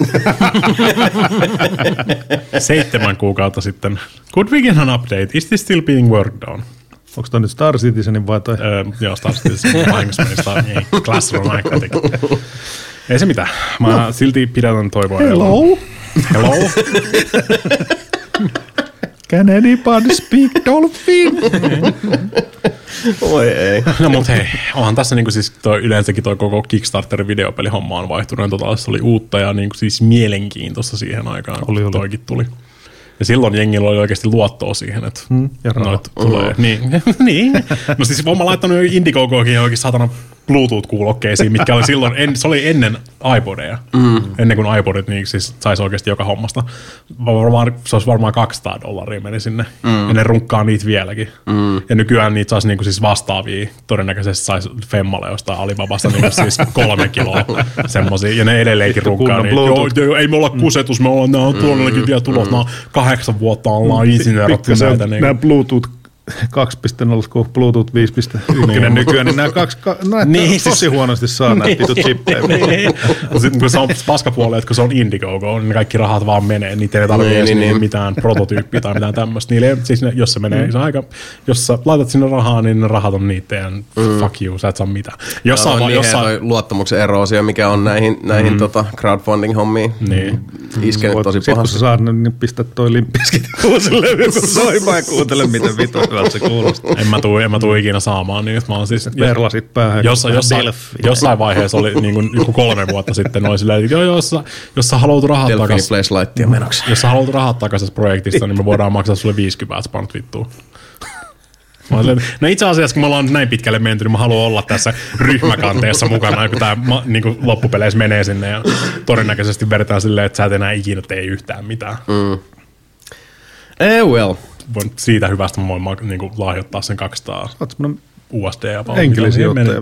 [laughs] Seitsemän kuukautta sitten. Could we get an update? Is this still being worked on? Onko toi nyt Star Citizenin vai toi? Öö, joo, Star Citizen, [laughs] Star, ei, Classroom. Ei se mitään. Mä silti pidätän toivoa. Hello? Hello? [laughs] Can anybody speak dolphin? Oi ei. No mut hei, onhan tässä niinku siis toi, yleensäkin toi koko Kickstarterin videopelihomma on vaihtunut. Tota, se oli uutta ja niinku siis mielenkiintoista siihen aikaan, kun Oli, oli. toikin tuli. Ja silloin jengillä oli oikeasti luottoa siihen, että Mm, ja noit tulee. Niin. [laughs] niin. No siis mä oon laittanut jo Indiegogokin johonkin satana Bluetooth-kuulokkeisiin, mitkä oli silloin, en, se oli ennen iPodeja. Mm. Ennen kuin iPodit niin siis saisi oikeasti joka hommasta. Varmaan, se olisi varmaan 200 dollaria meni sinne. Mm. Ja ne runkkaa niitä vieläkin. Mm. Ja nykyään niitä saisi niinku siis vastaavia. Todennäköisesti saisi Femmalle jostain Alibabasta niinku siis [laughs] kolme kiloa semmosia. Ja ne edelleenkin runkkaa niitä. Joo, Bluetooth. joo, ei me olla kusetus, me ollaan, nämä on tuollakin vielä tulos. Nämä on kahdeksan vuotta ollaan. Niin. nämä Bluetooth 2.0, kun Bluetooth 5.1 Niin. nykyään, niin nämä kaksi, ka- näitä Niin, niin, siis- tosi huonosti saa näitä vitu chippejä. Sitten kun se on paskapuoli, että kun se on Indiegogo, niin kaikki rahat vaan menee. Niitä ei tarvitse Niin, niin, niin, niin. mitään prototyyppiä tai mitään tämmöistä. Niille, siis ne, jos se menee, se on aika, jos sä laitat sinne rahaa, niin ne rahat on niiden, fuck you, sä et saa mitään. Jossain, Jossain, vaan, jossain... luottamuksen eroosio, mikä on näihin, näihin mm. tota crowdfunding-hommiin Niin. iskenyt tosi Sitten kun sä pahasti. saat ne, niin pistä toi limpiskit uusi levy, kun soimaan ja kuuntele, miten vitu hyvältä se kuulostaa. en mä tuu, en mä tuu ikinä saamaan, niin mä oon siis... Perlasit päähän. Jossain, jossain, jossain vaiheessa oli niin kuin, joku kolme vuotta sitten, oli silleen, että joo, jos sä, jos sä haluat rahat takaisin, Flashlightia menoksi. jos sä haluat rahat takaisin projektista, niin me voidaan maksaa sulle 50 spanat vittua. Mä olin, no itse asiassa, kun me ollaan näin pitkälle menty, niin mä haluan olla tässä ryhmäkanteessa mukana, kun tämä niin loppupeleissä menee sinne ja todennäköisesti vedetään silleen, että sä et enää ikinä tee yhtään mitään. Mm. Eh, well. Voin, siitä hyvästä mä voin niin kuin, lahjoittaa sen 200 Oot semmonen USD ja paljon. Enkelisijoittaja.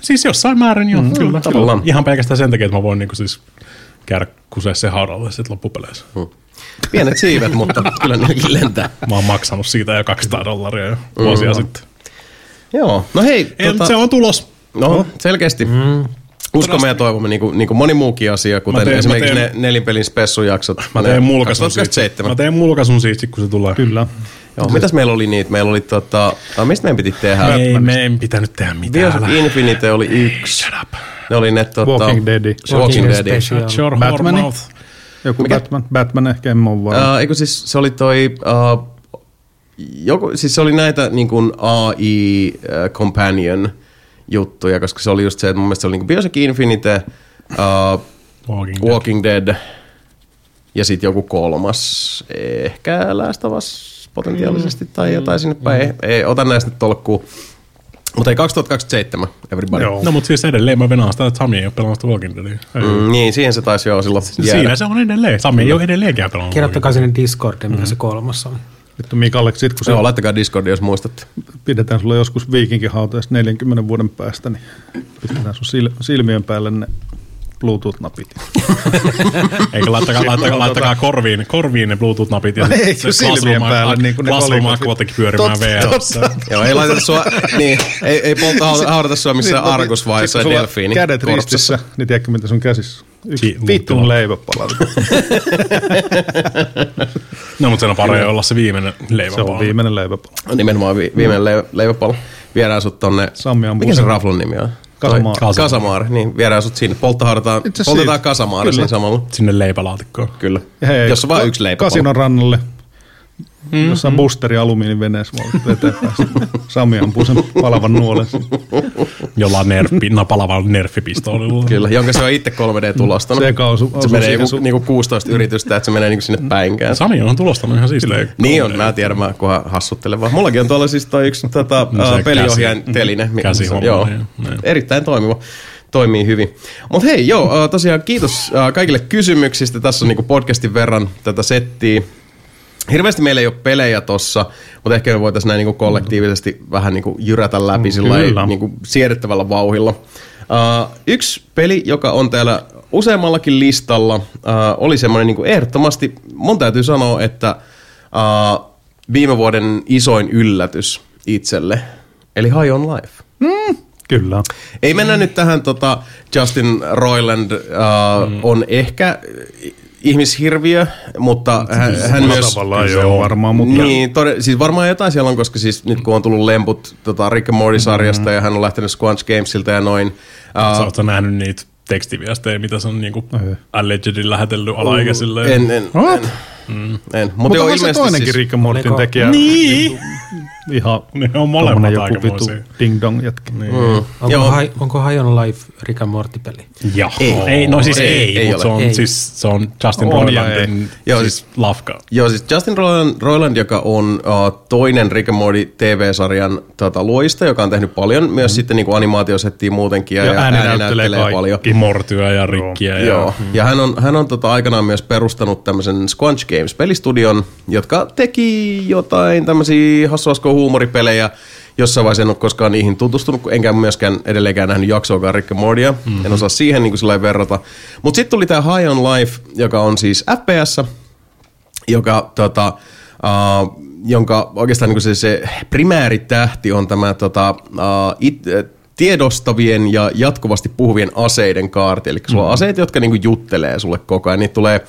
Siis jossain määrin jo, mm, kyllä, kyllä. Ihan pelkästään sen takia, että mä voin niin kuin, siis käydä kusee se haudalle sitten loppupeleissä. Mm. Pienet siivet, mutta kyllä nekin [laughs] lentää. Mä oon maksanut siitä jo 200 dollaria jo vuosia Mm. sitten. Joo, no hei. Ei, Se on tulos. No, selkeästi. Mm. Uskomme ja toivomme, niin kuin, niin kuin moni muukin asia, kuten Mä teen- esimerkiksi mä teen- ne nelinpelin spessujaksot. Mä ne teen mulkaisun siitä. 2007. Mä teen mulkaisun siitä, sit, kun se tulee. Kyllä. Joo, mitäs meillä oli niitä? Meillä oli tota, ah, mistä meidän piti tehdä? Ei, me ei pitänyt tehdä mitään. Älä. Infinite oli yksi. Shut up. Ne oli ne tota, Walking Dead. Walking Dead. Mouth. Joku Mikä? Batman, Batman ehkä en mä ole varma. Uh, eikö siis se oli toi, uh, joku, siis se oli näitä niin kuin AI uh, Companion juttuja, koska se oli just se, että mun mielestä se oli niin kuin Bioshock Infinite, uh, Walking Dead. Walking Dead ja sitten joku kolmas, ehkä Last of Us potentiaalisesti tai jotain sinne päin. Ei, ei, ota näistä nyt tolkkuun. Mutta ei 2027, everybody. No mutta siis edelleen mä venaan sitä, että Sami ei ole pelannut Walking Deadia. Mm, niin, siihen se taisi jo silloin jäädä. Siinä se on edelleen. Sami ei ole edelleenkään pelannut Kirjoittakaa sinne Discordiin, mikä se kolmas on. Vittu Mikalle, sit kun se Joo, laittakaa Discordia, jos muistatte. pidetään sulle joskus viikinkihautajasta 40 vuoden päästä, niin pistetään sun sil- silmien päälle ne Bluetooth-napit. Eikö laittakaa, laittakaa, laittakaa korviin, korviin ne Bluetooth-napit ja Ei, se silmien päälle, niin kuin ne Classroom. Aquatic pyörimään VRssä. Joo, ei laiteta sua, niin, ei, ei polta hau- haudata sua missään Niin, Argus vai kun sulla delfiini Kädet korpsissa. ristissä, niin tiedätkö mitä sun käsissä? Yksi Si- vittun leiväpala. No mutta sen on parempi olla se viimeinen Se leiväpala. on viimeinen leiväpala. Nimenomaan vi- viimeinen le- leiväpallo. Viedään sut tonne, Sammi mikä se sen. raflon nimi on? Kasamaari. Toi- Kasamaari, niin viedään sut sinne. Asiassa poltetaan siitä. kasamaari Kyllä. siinä samalla. Sinne leipälaatikkoon. Kyllä. Ja hei, Jos on vain yksi leipäpallo. Kasinon rannalle. Mm-hmm. Jossain boosteri alumiiniveneessä voit vetää päästä. Sami ampuu sen palavan nuolen. Jollain nerfi, palavalla nerfipistoolilla. Kyllä, jonka se on itse 3D-tulostanut. Se, joka osu, se menee joku, niinku 16 yritystä, että se menee niinku sinne päinkään. Sami on tulostanut ihan silleen. Niin on, mä tiedän, mä kunhan hassuttelen vaan. Mullakin on tuolla siis toi yksi tota, No se uh, peliohjaajan käsi- teline. käsihomma, Joo, niin, erittäin toimiva. Toimii hyvin. Mutta hei, joo, tosiaan kiitos kaikille kysymyksistä. Tässä on niinku podcastin verran tätä settiä. Hirveästi meillä ei ole pelejä tossa, mutta ehkä me voitaisiin näin niinku kollektiivisesti vähän niinku jyrätä läpi sillä Kyllä. niinku siedettävällä vauhilla. Uh, yksi peli, joka on täällä useammallakin listalla, uh, oli semmoinen niinku ehdottomasti, mun täytyy sanoa, että uh, viime vuoden isoin yllätys itselle, eli High on Life. Kyllä. Ei mennä nyt tähän, tota, Justin Roiland uh, mm. on ehkä ihmishirviö, mutta hän, hän myös... Tavallaan joo varmaan, mutta Niin, tode, siis varmaan jotain siellä on, koska siis nyt kun on tullut lemput tota Rick and Morty-sarjasta mm. ja hän on lähtenyt Squanch Gamesilta ja noin. Uh, sä nähnyt niitä tekstiviestejä, mitä se on niinku allegedly lähetellyt alaikäisille. en, en, What? en, en. Mutta Mutta joo, on se toinenkin siis, Rick and Mortin tekijä. Niin! Ihan Ne on molemmat joku vitu ding dong jätkä. Niin. mm, Onko, joo, hai, onko High on Life Rick and Morty-peli? Joo. Ei. ei. no siis Ei, ei, ei mutta se on, Ei. siis, se on Justin On Roilandin Joo, siis siis- lafka. Joo, siis Justin Roiland, Roiland joka on uh, toinen Rick and Morty TV-sarjan tota, luojista, joka on tehnyt paljon myös mm. sitten niin kuin animaatiosettiä muutenkin ja, Ja ja ääni ääni näyttelee paljon. Mortyä ja rikkiä. Ja, Joo, ja hän on, hän on tota aikanaan myös perustanut tämmöisen Squanch Games-pelistudion, jotka teki jotain tämmöisiä hassuasko huumoripelejä. Jossain vaiheessa en ole koskaan niihin tutustunut, kun enkä myöskään edelleenkään nähnyt jaksoakaan Rick Mortya. Mm-hmm. En osaa siihen niin kuin verrata. Mutta sitten tuli tämä High on Life, joka on siis FPS, joka tota, uh, jonka oikeastaan niin se, se primääritähti on tämä tota, uh, it, äh, tiedostavien ja jatkuvasti puhuvien aseiden kaarti. Eli sulla on aseet, jotka niin juttelee sulle koko ajan. Niitä tulee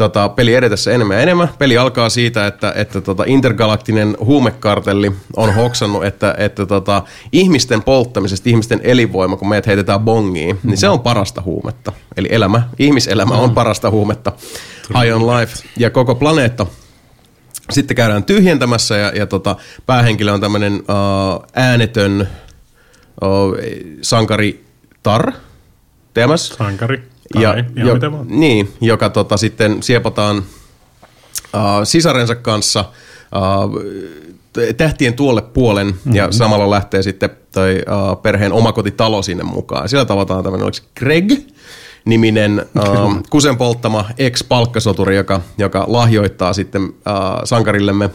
tota, peli edetessä enemmän ja enemmän. Peli alkaa siitä, että, että tota, intergalaktinen huumekartelli on hoksannut, että, että tota, ihmisten polttamisesta, ihmisten elinvoima, kun meidät heitetään bongiin, niin se on parasta huumetta. Eli elämä, ihmiselämä on parasta huumetta. High on life. Ja koko planeetta sitten käydään tyhjentämässä ja, ja tota, päähenkilö on tämmöinen uh, äänetön uh, sankari Tar, TMS. Sankari. Ja, Kai, ihan jo, mitä vaan. niin, joka tota, sitten siepataan äh, sisarensa kanssa äh, tähtien tuolle puolen mm-hmm. ja samalla lähtee sitten toi äh, perheen omakotitalo sinne mukaan. Siellä tavataan tämmöinen, oliko Greg? niminen äh, kusen polttama ex-palkkasoturi, joka, joka lahjoittaa sitten äh, sankarillemme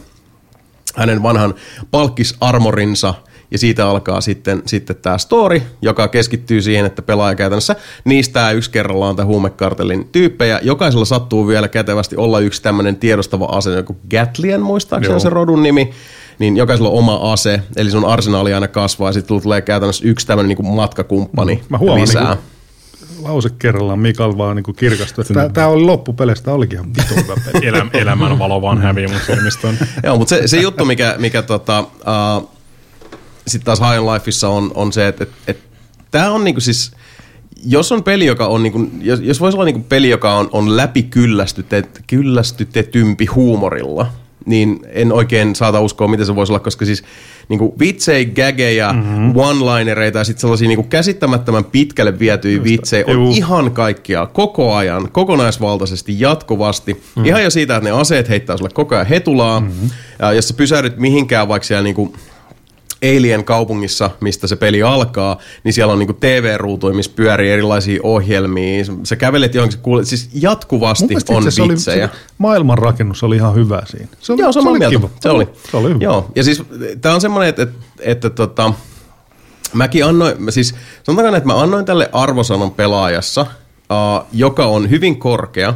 hänen vanhan palkkisarmorinsa ja siitä alkaa sitten, sitten tämä story, joka keskittyy siihen, että pelaaja käytännössä niistä yksi kerrallaan tämän huumekartellin tyyppejä. Jokaisella sattuu vielä kätevästi olla yksi tämmöinen tiedostava ase, joku Gatlian muistaakseni Joo. se rodun nimi, niin jokaisella on oma ase, eli sun arsenaali aina kasvaa ja sitten tulee käytännössä yksi tämmöinen niin matkakumppani Mä huomaan lisää. Niin lause kerrallaan Mikael vaan niin kirkastui. Että Tämä oli loppupeleistä, tämä olikin ihan vitun hyvä elämän valo vaan hävii mun. Joo, mutta se, se juttu, mikä, mikä tota, uh, sitten taas High Lifeissa on, on se, että et, et, tämä on niinku siis, jos on peli, joka on, niinku, jos, jos voisi olla niinku peli, joka on, on läpi kyllästytet, kyllästytetympi huumorilla, niin en oikein saata uskoa, miten se voisi olla, koska siis niinku vitsejä, gageja, mm-hmm. one-linereita ja sitten sellaisia niinku käsittämättömän pitkälle vietyjä vitsejä on Juu. ihan kaikkia, koko ajan, kokonaisvaltaisesti, jatkuvasti. Mm-hmm. Ihan jo siitä, että ne aseet heittää sulle koko ajan hetulaa, mm-hmm. ja jos sä pysähdyt mihinkään vaikka siellä niinku Alien kaupungissa, mistä se peli alkaa, niin siellä on niinku TV-ruutuja, missä pyörii erilaisia ohjelmia. Sä kävelet johonkin, kuulet, siis jatkuvasti on se oli, vitsejä. se maailmanrakennus oli ihan hyvä siinä. Se oli, Joo, samaa oli mieltä. kiva. Se oli. Se oli hyvä. Joo, ja siis tämä on semmoinen, että, että, että tota, mäkin annoin, siis sanotaan, että mä annoin tälle arvosanan pelaajassa, uh, joka on hyvin korkea,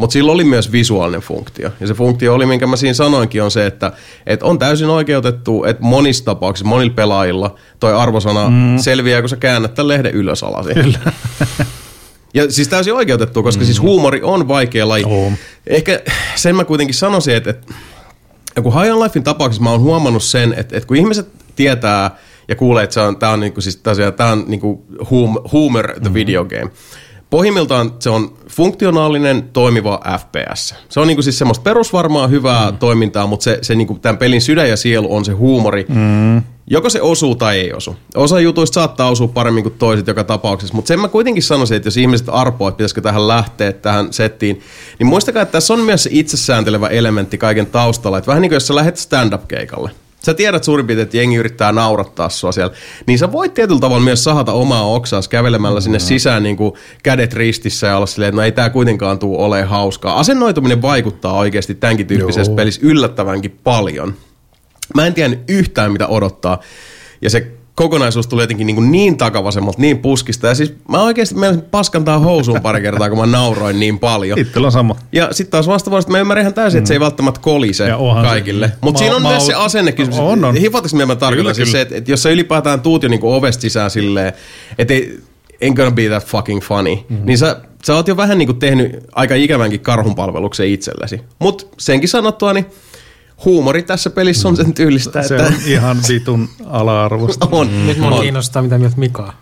mutta sillä oli myös visuaalinen funktio. Ja se funktio oli, minkä mä siinä sanoinkin, on se, että, että on täysin oikeutettu, että monissa tapauksissa, monilla pelaajilla, toi arvosana mm. selviää, kun sä käännät tämän lehden ylös alasin. Kyllä. [laughs] Ja siis täysin oikeutettu, koska mm. siis huumori on vaikea laji. On. Ehkä sen mä kuitenkin sanoisin, että, että kun High on Lifein tapauksessa mä oon huomannut sen, että, että kun ihmiset tietää ja kuulee, että se on, tää on, niinku, siis, tää on niinku hum, Humor the video game. Pohjimmiltaan se on funktionaalinen, toimiva FPS. Se on niinku siis semmoista perusvarmaa, hyvää mm. toimintaa, mutta se, se niinku, tämän pelin sydän ja sielu on se huumori. Mm. Joko se osuu tai ei osu. Osa jutuista saattaa osua paremmin kuin toiset joka tapauksessa, mutta sen mä kuitenkin sanoisin, että jos ihmiset arpoo, että pitäisikö tähän lähteä tähän settiin, niin muistakaa, että tässä on myös se itsesääntelevä elementti kaiken taustalla. Että vähän niin kuin jos sä lähdet stand-up-keikalle, Sä tiedät suurin piirtein, että jengi yrittää naurattaa sua siellä. Niin sä voit tietyllä tavalla myös sahata omaa oksaas kävelemällä sinne sisään niin kuin kädet ristissä ja olla silleen, että no ei tää kuitenkaan tuu ole hauskaa. Asennoituminen vaikuttaa oikeasti tämänkin tyyppisessä Joo. pelissä yllättävänkin paljon. Mä en tiennyt yhtään mitä odottaa. Ja se kokonaisuus tuli jotenkin niin, niin takavasemmalta, niin puskista. Ja siis mä oikeasti meidän paskantaa housuun pari kertaa, kun mä nauroin niin paljon. Itsellä on sama. Ja sitten taas vastaavasti mä ymmärrän ihan täysin, että se ei välttämättä kolise kaikille. Mutta siinä on myös se asennekin. on, on. Hifataks mitä mä tarkoitan? Kyllä, Siis kyllä. se, että, että jos sä ylipäätään tuut jo niinku ovesta sisään silleen, että ei, ain't gonna be that fucking funny, Mhm. mm-hmm. niin sä, sä oot jo vähän niinku tehnyt aika ikävänkin karhunpalveluksen itsellesi. Mutta senkin sanottua, niin huumori tässä pelissä on sen tyylistä, Se että on ihan vitun ala-arvosta. [laughs] on. Nyt mua on. kiinnostaa, mitä mieltä Mika on.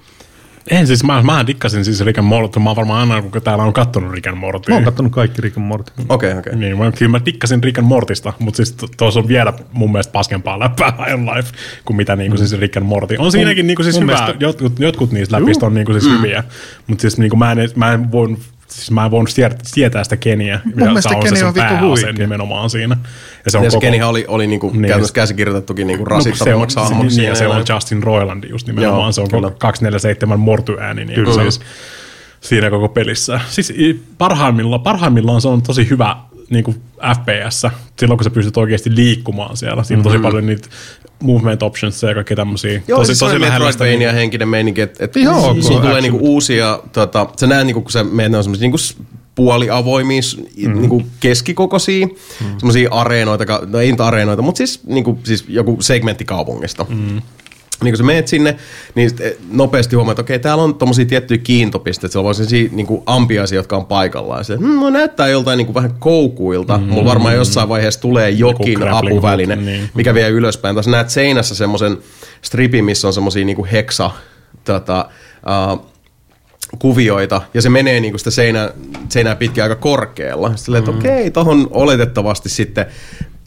En siis, mä, mä dikkasin siis Rick and Morty. Mä oon varmaan aina, kun täällä on kattonut Rick and Morty. Mä oon kattonut kaikki Rick and Morty. Okei, okei. Niin, mä, kyllä mä dikkasin Rick and Mortista, mutta siis tuossa on vielä mun mielestä paskempaa läppää [laughs] High Life kuin mitä niinku siis Rick and Morty. On siinäkin niinku siis mun hyvä, mielestä- jotkut, jotkut niistä läpistä on niinku siis Mm. hyviä, mutta siis niinku mä en, mä en voin Siis mä en voinut siet- sietää sitä Keniä. ja mielestä on se on sen vittu huikea. nimenomaan siinä. Ja se on Ja koko, Kenihan oli, oli niinku Niin. käytännössä käsikirjoitettukin niinku No, kun se on, rasittavammaksi niin, ja se on. Justin Roiland just nimenomaan. Joo, se on kyllä. 247 morty-ääni niin Kyllä. siis siinä koko pelissä. Siis parhaimmillaan, parhaimmillaan se on tosi hyvä niin kuin FPS, silloin kun sä pystyt oikeasti liikkumaan siellä. Siinä on tosi paljon niitä movement options ja kaikkea tämmöisiä. Mm-hmm. Joo, tosi, siis tosi Metroidvania henkinen meininki, että et ok sulla tulee niinku uusia, tota, sä näet niinku, kun sä menet, ne on semmosia niinku puoliavoimia, mm. niinku keskikokoisia, mm. semmoisia areenoita, no ei nyt areenoita, mutta siis, niinku, siis joku segmentti kaupungista. Mm. Niin kun sä menet sinne, niin eh, nopeasti huomaat, että okei, täällä on tommosia tiettyjä kiintopisteitä, siellä on sellaisia niinku ampiaisia, jotka on paikallaan. Se, hmm, no näyttää joltain niinku vähän koukuilta, mm. mulla varmaan jossain vaiheessa tulee jokin grappling apuväline, niin. mikä vie ylöspäin. Tässä näet seinässä semmoisen stripin, missä on semmosia niinku heksa tota, uh, kuvioita, ja se menee niinku sitä seinää, seinää pitkin aika korkealla. Silleen, että okei, tohon oletettavasti sitten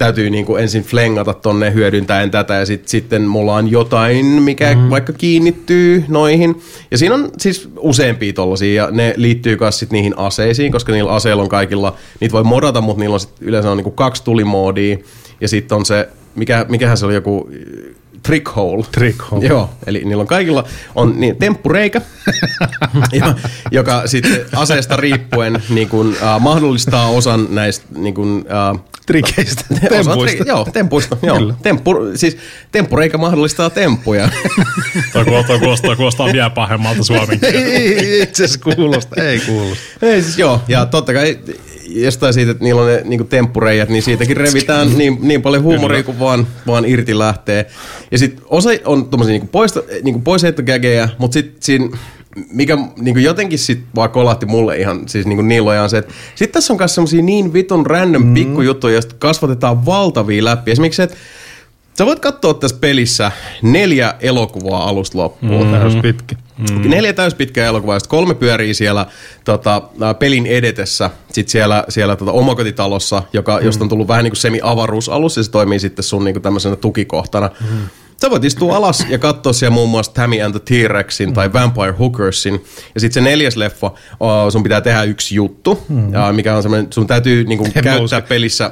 täytyy niin kuin ensin flengata tonne hyödyntäen tätä ja sit, sitten mulla on jotain, mikä mm. vaikka kiinnittyy noihin. Ja siinä on siis useampia tollasia ja ne liittyy myös sit niihin aseisiin, koska niillä aseilla on kaikilla, niitä voi modata, mutta niillä on sit yleensä on niin kuin kaksi tulimoodia ja sitten on se, mikä, mikähän se oli joku trick hole. Trick hole. Joo, eli niillä on kaikilla on niin, temppureikä, [laughs] ja, joka sitten aseesta riippuen niin kun, uh, mahdollistaa osan näistä niin kun, uh, Trikeistä, tempuista. tri- joo, tempuista. Joo. Temppu, siis temppureikä mahdollistaa temppuja. [laughs] Toi kuulostaa, kuulostaa, kuulostaa vielä pahemmalta suomen [laughs] Ei itse asiassa kuulosta, ei kuulosta. Ei siis joo, ja totta kai jostain siitä, että niillä on ne niin temppureijat, niin siitäkin revitään niin, niin paljon huumoria kuin vaan, vaan irti lähtee. Ja sitten osa on tommosia niin poista, niin poisheittokägejä, mutta sitten siinä, mikä niin jotenkin sit vaan kolahti mulle ihan siis niin niin lojaan se, että sitten tässä on myös semmosia niin vitun random mm. pikkujuttuja, joista kasvatetaan valtavia läpi. Esimerkiksi se, että Sä voit katsoa tässä pelissä neljä elokuvaa alusta loppuun. Mm. Täys pitkä. Mm. Neljä täyspitkää elokuvaa, sitten kolme pyörii siellä tota, pelin edetessä, sitten siellä, siellä tota, omakotitalossa, joka, mm. josta on tullut vähän niin kuin semi-avaruusalus, ja se toimii sitten sun niin kuin tämmöisenä tukikohtana. Mm. Sä voit istua alas ja katsoa siellä muun muassa Tammy and the T-Rexin mm. tai Vampire Hookersin. Ja sitten se neljäs leffa, uh, sun pitää tehdä yksi juttu, mm. uh, mikä on semmoinen, sun täytyy niin kuin, käyttää pelissä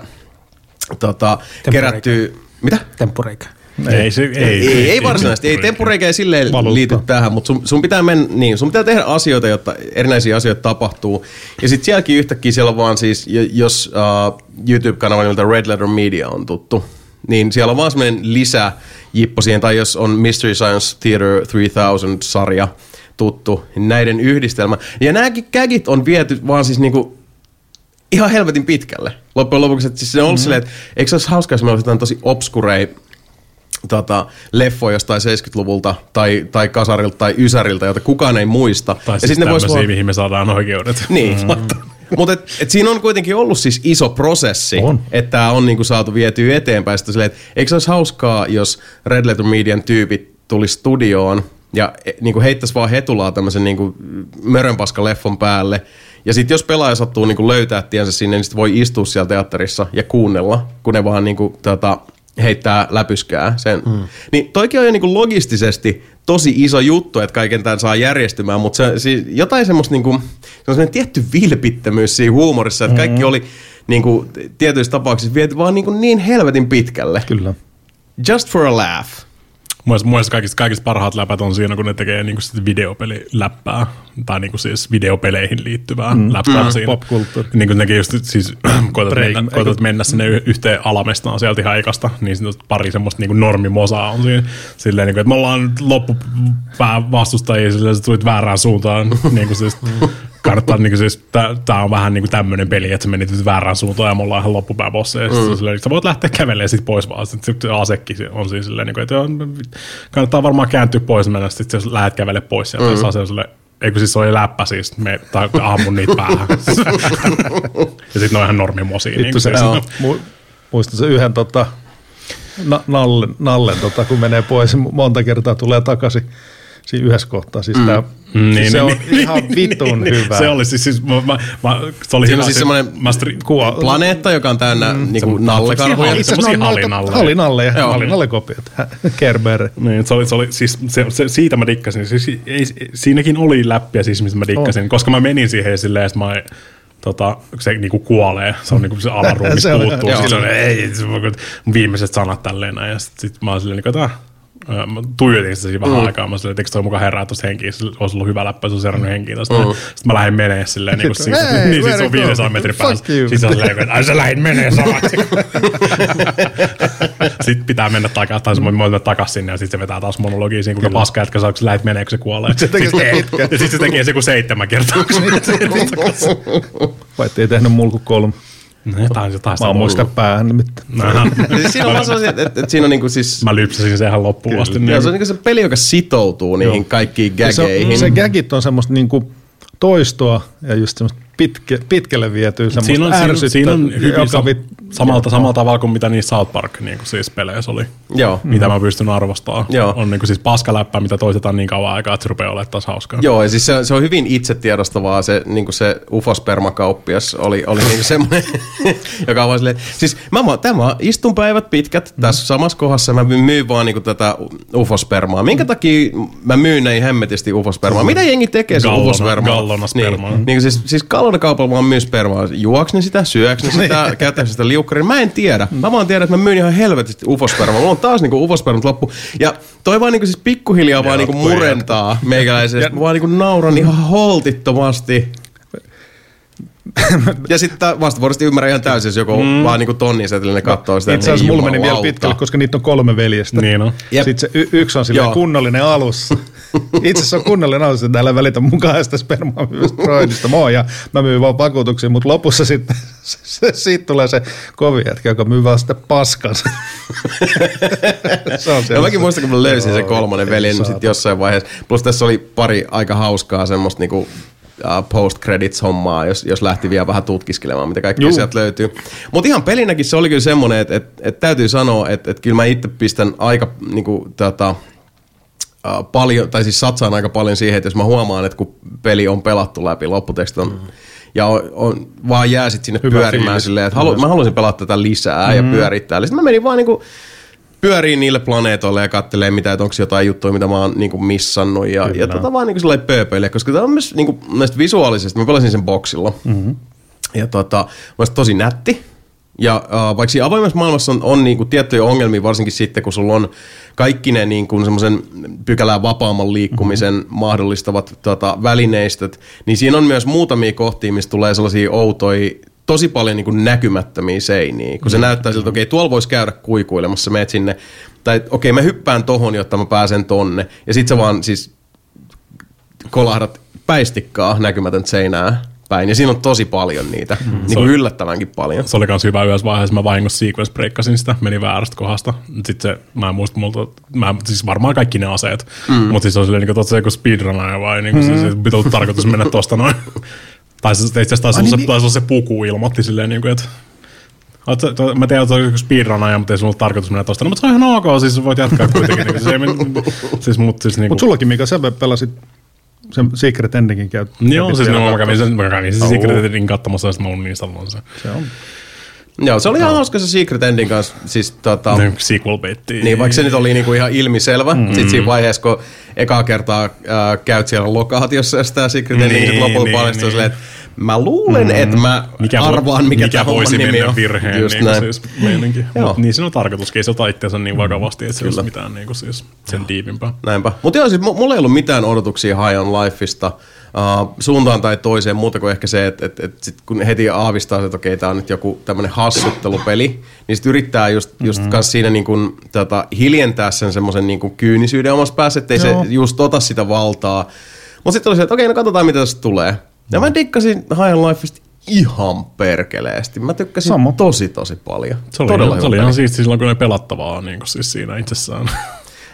tota, kerättyä... Mitä? Temppureikä. Ei, se, ei, Ei, ei, ei varsinaisesti, ei tempureikä ei silleen Valuutta. liity tähän, mutta sun, sun, pitää mennä, niin, sun pitää tehdä asioita, jotta erinäisiä asioita tapahtuu. Ja sitten sielläkin yhtäkkiä siellä on vaan siis, jo- jos uh, YouTube-kanava nimeltä Red Letter Media on tuttu, niin siellä on vaan semmoinen lisä jippo siihen, tai jos on Mystery Science Theater 3000-sarja tuttu, niin näiden yhdistelmä. Ja nämäkin kägit on viety vaan siis niinku ihan helvetin pitkälle. Loppujen lopuksi, että siis se on ollut mm-hmm. silleen, että eikö se olisi hauskaa, jos me olisi tosi obskurei tota, leffoja jostain 70-luvulta tai, tai kasarilta tai ysäriltä, jota kukaan ei muista. Tai siis ne vois vaan- mihin me saadaan oikeudet. Niin. Mutta et, et siinä on kuitenkin ollut siis iso prosessi, On. että tämä on niinku saatu vietyä eteenpäin. Sitten silleen, että eikö se olisi hauskaa, jos Red Letter Median tyypit tuli studioon ja e, niinku heittäisi vaan hetulaa tämmöisen niinku mörönpaska-leffon päälle. Ja sitten jos pelaaja sattuu niinku löytää tiensä sinne, niin sit voi istua siellä teatterissa ja kuunnella, kun ne vaan niinku, tota, heittää läpyskää sen. Mm. Niin toikin on jo niinku logistisesti tosi iso juttu, että kaiken tämän saa järjestymään, mutta se, siis jotain semmoista se on semmoinen tietty vilpittömyys siinä huumorissa, että kaikki oli niinku, tietyissä tapauksissa viety vaan niinku niin helvetin pitkälle. Kyllä. Just for a laugh. Mun mielestä- mun mielestä kaikista, kaikista parhaat läpät on siinä, kun ne tekee niinku sit videopeliläppää, tai niinku siis videopeleihin liittyvää mm. läppää mm. siinä. Popkulttuuri. Niin kuin nekin just siis, [clears throat] koetat, Break- mennä, koetat mennä sinne yhteen alamestaan sieltä ihan ekasta, niin sitten pari semmoista niinku normimosaa on siinä. Silleen, niinku, että me ollaan loppupää vastustajia, silleen, sä tulit väärään suuntaan. [laughs] niin kuin siis, kannattaa, niin kuin siis, tää, tää on vähän niin kuin tämmöinen peli, että sä menit nyt väärään suuntaan ja me ollaan ihan loppupää bosseja. Ja mm. silleen, sä voit lähteä kävelemään sit pois vaan. Sitten se asekki on siinä silleen, niin kuin, että joo, kannattaa varmaan kääntyä pois mennä, sit jos lähdet kävele pois sieltä, mm. jos ase on silleen, Eikö siis se oli läppä siis, me tai ammun niitä päähän. [laughs] ja sitten ne on ihan normimosia. Niin Vittu se, Joo. mu, muistan se yhden tota, na, nallen, nallen tota, kun menee pois, monta kertaa tulee takaisin siinä yhdessä kohtaa. Siis mm. tää, Mm, siis se on ihan vitun hyvä. Se oli siis, siis mä, mä, mä, se oli Siinä hyvä. on siis se- semmoinen mä stri- kuva, planeetta, joka on täynnä mm, niinku nallekarvoja. Itse asiassa ne on hallinnalle. Hallinnalle Joo. ja hallinnalle kopiot. [laughs] Kerber. Niin, se oli, se oli, siis, se, se, siitä mä dikkasin. Siis, ei, siinäkin oli läppiä siis, mistä mä dikkasin. Oh. Koska mä menin siihen silleen, että mä tota, se niinku kuolee, se on niinku se [laughs] on- puuttuu, ei, se on viimeiset sanat tälleen näin, ja sit, sit mä oon silleen niinku, että ah, mä tuijotin sitä siinä vähän aikaa, mä silleen, että eikö toi mukaan herää tuosta henkiin, se olisi ollut hyvä läppä, se olisi herännyt henkiin tosta. Mm. Sitten mä lähdin menee silleen, niin kuin Hey, [laughs] niin sit se very on 500 cool. metrin päässä. se on silleen, että sä lähdit menee samat. [laughs] sitten pitää mennä takaisin, tai se voi mennä takaisin sinne, ja sitten se vetää taas monologia siinä, kuinka paska jätkä saa, kun sä lähdet menee, kun se kuolee. Se tekee sitä ja sitten se tekee se kuin seitsemän kertaa. kun se- [laughs] Vai ei tehnyt mulku kolme. No, Jotain, jotain Mä oon muista päähän nimittäin. [laughs] Siis siinä on vaan sellaisia, että, että, että siinä on niinku siis... Mä lypsäsin sen ihan loppuun asti. Joo, se on niinku se peli, joka sitoutuu niihin kaikkiin Ja Se, gageihin. on- se gagit on semmoista niinku toistoa ja just semmoista pitkä, pitkälle vietyä semmoista Siinä on, siinä, on- siinä on hyvin joka sa- vit, samalta, samalla tavalla kuin mitä niissä South Park niin kuin siis peleissä oli. Joo. Mitä mä pystyn arvostamaan. Joo. On niin kuin siis paskaläppää, mitä toistetaan niin kauan aikaa, että se rupeaa olemaan taas hauskaa. Joo, ja siis se, se on hyvin itsetiedostavaa, se, niin kuin se ufospermakauppias oli, oli niin semmoinen, [laughs] joka on vaan silleen, siis mä, vaan- tämä istun päivät pitkät tässä samassa kohdassa, mä myyn vaan niin kuin tätä ufospermaa. Minkä takia mä myyn näin hemmetisti ufospermaa? Mitä jengi tekee Gallona- ufospermaa? gallona spermaa. Niin, niin kuin siis, siis gallona kaupalla vaan myy spermaa. Juoks ne sitä, syöks ne sitä, käyttääkö sitä liukkarin? Mä en tiedä. Mä vaan tiedän, että mä myyn ihan helvetisti ufospermaa. Mulla on taas niinku ufospermat loppu. Ja toi vaan niinku siis pikkuhiljaa vaan niinku ja murentaa meikäläisestä. Mä vaan niinku nauran ihan holtittomasti. Ja sitten vastavuorosti ymmärrän ihan täysin, jos joku mm. vaan niinku tonnisetellinen katsoo sitä. Itse asiassa niin mulla meni vielä pitkälle, koska niitä on kolme veljestä. Niin on. Jep. Sitten se y- yksi on silleen Joo. kunnollinen alussa. Itse asiassa on kunnollinen alussa, että täällä välitä mukaan sitä spermaa droidista. Moi, ja mä myyn vaan pakotuksia, mutta lopussa sitten se, se, siitä tulee se kovin jätkä, joka myy vaan sitä paskansa. se on Ja siellä. mäkin muistan, kun mä löysin sen kolmannen veljen saatana. sitten jossain vaiheessa. Plus tässä oli pari aika hauskaa semmoista niinku uh, post-credits-hommaa, jos, jos lähti vielä vähän tutkiskelemaan, mitä kaikkea Juu. sieltä löytyy. Mutta ihan pelinäkin se oli kyllä semmoinen, että et, et täytyy sanoa, että et kyllä mä itse pistän aika niinku, tota, uh, paljon, tai siis satsaan aika paljon siihen, että jos mä huomaan, että kun peli on pelattu läpi, lopputekstit on, ja on, on, vaan jää sit sinne Hyvä pyörimään fiilis. silleen, että halu, mä haluaisin pelata tätä lisää ja pyörittää. Eli sitten mä menin vaan niinku pyörii niille planeetoille ja kattelee mitä, että onko jotain juttuja, mitä mä oon niinku missannut ja, ja tota vaan niinku sellainen pööpöille, koska tämä on myös niinku, näistä visuaalisesti, mä pelasin sen boksilla. Mm-hmm. Ja tota, mä tosi nätti. Ja äh, vaikka siinä avoimessa maailmassa on, on niinku tiettyjä ongelmia, varsinkin sitten, kun sulla on kaikki ne niinku semmoisen pykälää vapaamman liikkumisen mm-hmm. mahdollistavat tota, välineistöt, niin siinä on myös muutamia kohtia, missä tulee sellaisia outoja tosi paljon niin kuin näkymättömiä seiniä, kun se Mm. näyttää siltä, että okei, tuolla voisi käydä kuikuilemassa, meet sinne, tai okei, mä hyppään tohon, jotta mä pääsen tonne, ja sit sä vaan siis kolahdat päistikkaa näkymätöntä seinää päin, ja siinä on tosi paljon niitä, mm, niin kuin yllättävänkin paljon. Se oli kans hyvä yhdessä vaiheessa, mä vahingossa sequence breakkasin sitä, meni väärästä kohdasta. Sitten se, mä en muista multa, mä, siis varmaan kaikki ne aseet, mm. mutta siis se on silleen, niin kuin, se joku speedrunner vai niin kuin, mm. se, se pitää tarkoitus mennä tosta noin. [laughs] tai se itse asiassa taisi olla, se, taisi olla se puku ilmoitti silleen, niin kuin, että Oot to- Mä tiedän, että se on joku speedrunner, mutta ei sulla ollut tarkoitus mennä tosta. No, mutta se on ihan ok, siis voit jatkaa kuitenkin. niin, se ei, [laughs] siis, mut, siis, niinku, Mutta sullakin, Mika, sä pelasit sen Secret Endingin käyt. Joo, siis no, mä kävin sen, mä kävin sen. Secret Editin katsomassa, ja sitten mä uninstalloin sen. Se on. Joo, se oli ihan hauska se Secret Endin kanssa, siis tota... Ne sequel baitti. Niin, vaikka se nyt oli niinku ihan ilmiselvä. Mm. Sitten siinä vaiheessa, kun ekaa kertaa äh, käyt siellä lokaatiossa ja sitä Secret Ending, niin, Niin, lopulta niin, paljastuu niin. silleen, että mä luulen, mm. että mä mikä, arvaan, mikä, mikä tämä voisi nimi mennä on. virheen, Just niin näin. siis meininki. Mut niin siinä on tarkoituskin, ei se ota itseänsä niin vakavasti, että se olisi mitään niin kuin siis sen diipimpää. Näinpä. Mutta joo, siis mu- mulla ei ollut mitään odotuksia High on Lifeista uh, suuntaan tai toiseen, muuta kuin ehkä se, että et, et sit kun heti aavistaa, että okei, tämä on nyt joku tämmöinen hassuttelupeli, niin sit yrittää just, just mm-hmm. siinä niin kun, tota, hiljentää sen semmoisen niin kyynisyyden omassa päässä, ettei Joo. se just ota sitä valtaa. Mutta sitten oli se, että okei, no katsotaan mitä tästä tulee. Ja mä dikkasin High on Lifeista ihan perkeleesti. Mä tykkäsin Sama. tosi tosi paljon. Se oli, Todella ihan, se oli ihan siisti silloin, kun ne pelattavaa niin kuin siis siinä itsessään.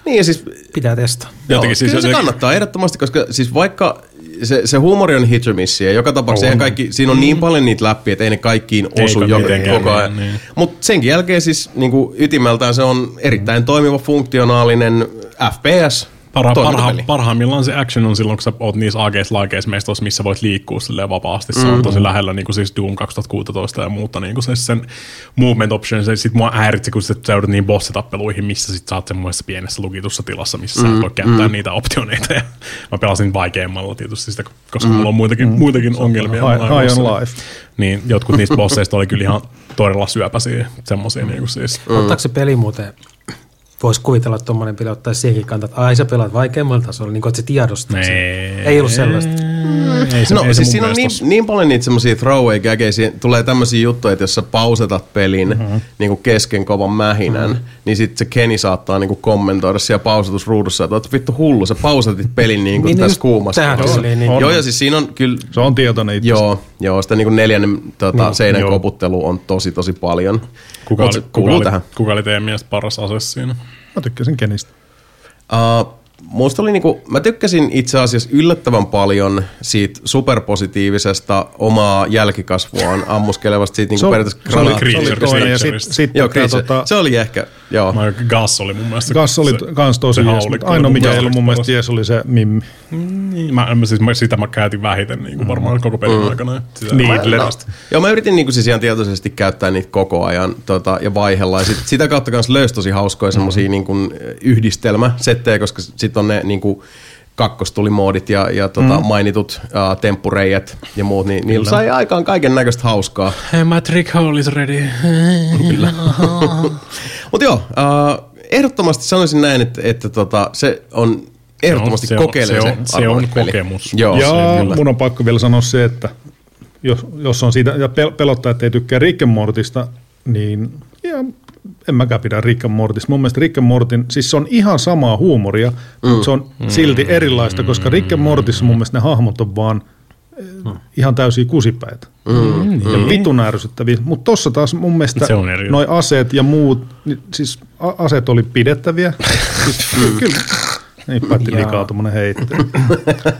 Niin ja siis Pitää testaa. Jotenkin Jotenkin siis kyllä se jotenkin- kannattaa ehdottomasti, koska siis vaikka se, se huumori on hit or miss, ja joka tapauksessa eihän kaikki, siinä on niin paljon niitä läppiä, että ei ne kaikkiin osu joka, koko ajan. niin. Mutta senkin jälkeen siis niin kuin ytimeltään se on erittäin toimiva, funktionaalinen FPS. Parha, parha, parhaimmillaan se action on silloin, kun sä oot niissä ageissa laikeissa meistoissa, missä voit liikkua silleen vapaasti. Se on tosi lähellä niin kuin siis Doom 2016 ja muuta. Niin kuin se, sen movement option, se sit mua häiritsi, kun sä joudut niin bossitappeluihin, missä sit sä oot semmoisessa pienessä lukitussa tilassa, missä sä et voi käyttää niitä optioneita. Ja mä pelasin vaikeammalla tietysti sitä, koska mulla on muitakin, muitakin ongelmia. High, high on life. Niin jotkut niistä [laughs] bosseista oli kyllä ihan todella syöpäisiä. Semmosia niin kuin siis. Mm. Ottaako se peli muuten, voisi kuvitella, että tuommoinen peli ottaa siihenkin kantaa, että ai sä pelaat vaikeammalla tasolla, niin kuin että se tiedostaa sen. Ei ollut sellaista. Ei se, No ei se siis siinä on niin, niin paljon niitä semmoisia throwaway gageja, siinä tulee tämmöisiä juttuja, että jos sä pausetat pelin mm-hmm. niin kuin kesken kovan mähinän, mm-hmm. niin sitten se Kenny saattaa niin kuin kommentoida siellä pausatusruudussa, että oot vittu hullu, sä pausatit pelin niin kuin Niin, tässä kuumassa. tähän tyyliin, niin. Joo, ja siis siinä on kyllä Se on tietoinen itse. Joo, joo sitä niin kuin neljännen tota, Niin, seinän joo. koputtelu on tosi tosi paljon. Kuka oli, kuka, oli, tähän. kuka oli teidän mielestä paras ase siinä? Mä tykkäsin Kenistä. Uh, musta oli niinku, mä tykkäsin itse asiassa yllättävän paljon siitä superpositiivisesta omaa jälkikasvuaan ammuskelevasta siitä niinku Se periaatteessa se oli Creature, se oli toinen, ja Creature. sitten sit, Joo, tää, Creature. tota, se oli ehkä, joo. Mä, Gas oli mun mielestä. Gas oli se- kans tosi se jees, mutta ainoa mikä ei ollut mun mielestä jees oli se Mimmi. Niin, mä, mä, siis, mä, sitä mä käytin vähiten niin kuin varmaan koko pelin Mm. aikana. Sitä Needleristä. Joo, mä yritin niinku siis ihan tietoisesti käyttää niitä koko ajan tota, ja vaihella. Ja sit, sitä kautta kanssa löysi tosi hauskoja semmosia niinku, yhdistelmäsettejä, koska sit on ne niinku, kakkostulimoodit ja, ja tota, mm. mainitut uh, temppureijät ja muut, niin niillä sai aikaan kaiken näköistä hauskaa. Hey, my trick hole is ready. [laughs] Kyllä. [laughs] Mutta joo, uh, ehdottomasti sanoisin näin, että, että tota, se on ehdottomasti se on- kokeilemisen se on- se on arvoinen peli. kokemus. Joo, ja se, kyllä. mun on pakko vielä sanoa se, että jos, jos on siitä, ja pel- pelottaa, että ei tykkää Rick Mortista, niin ja en mäkään pidä Rick and Mortista. Mun mielestä Rick and Mortin, siis se on ihan samaa huumoria, mm. mutta se on silti erilaista, koska Rick and Mortissa mun mielestä ne hahmot on vaan eh, ihan täysiä kusipäitä. Mm. Ja vitun ärsyttäviä. Mutta tossa taas mun mielestä noi aseet ja muut, niin siis aseet oli pidettäviä. [laughs] siis, kyllä. Niin päätti likaa tuommoinen heittely.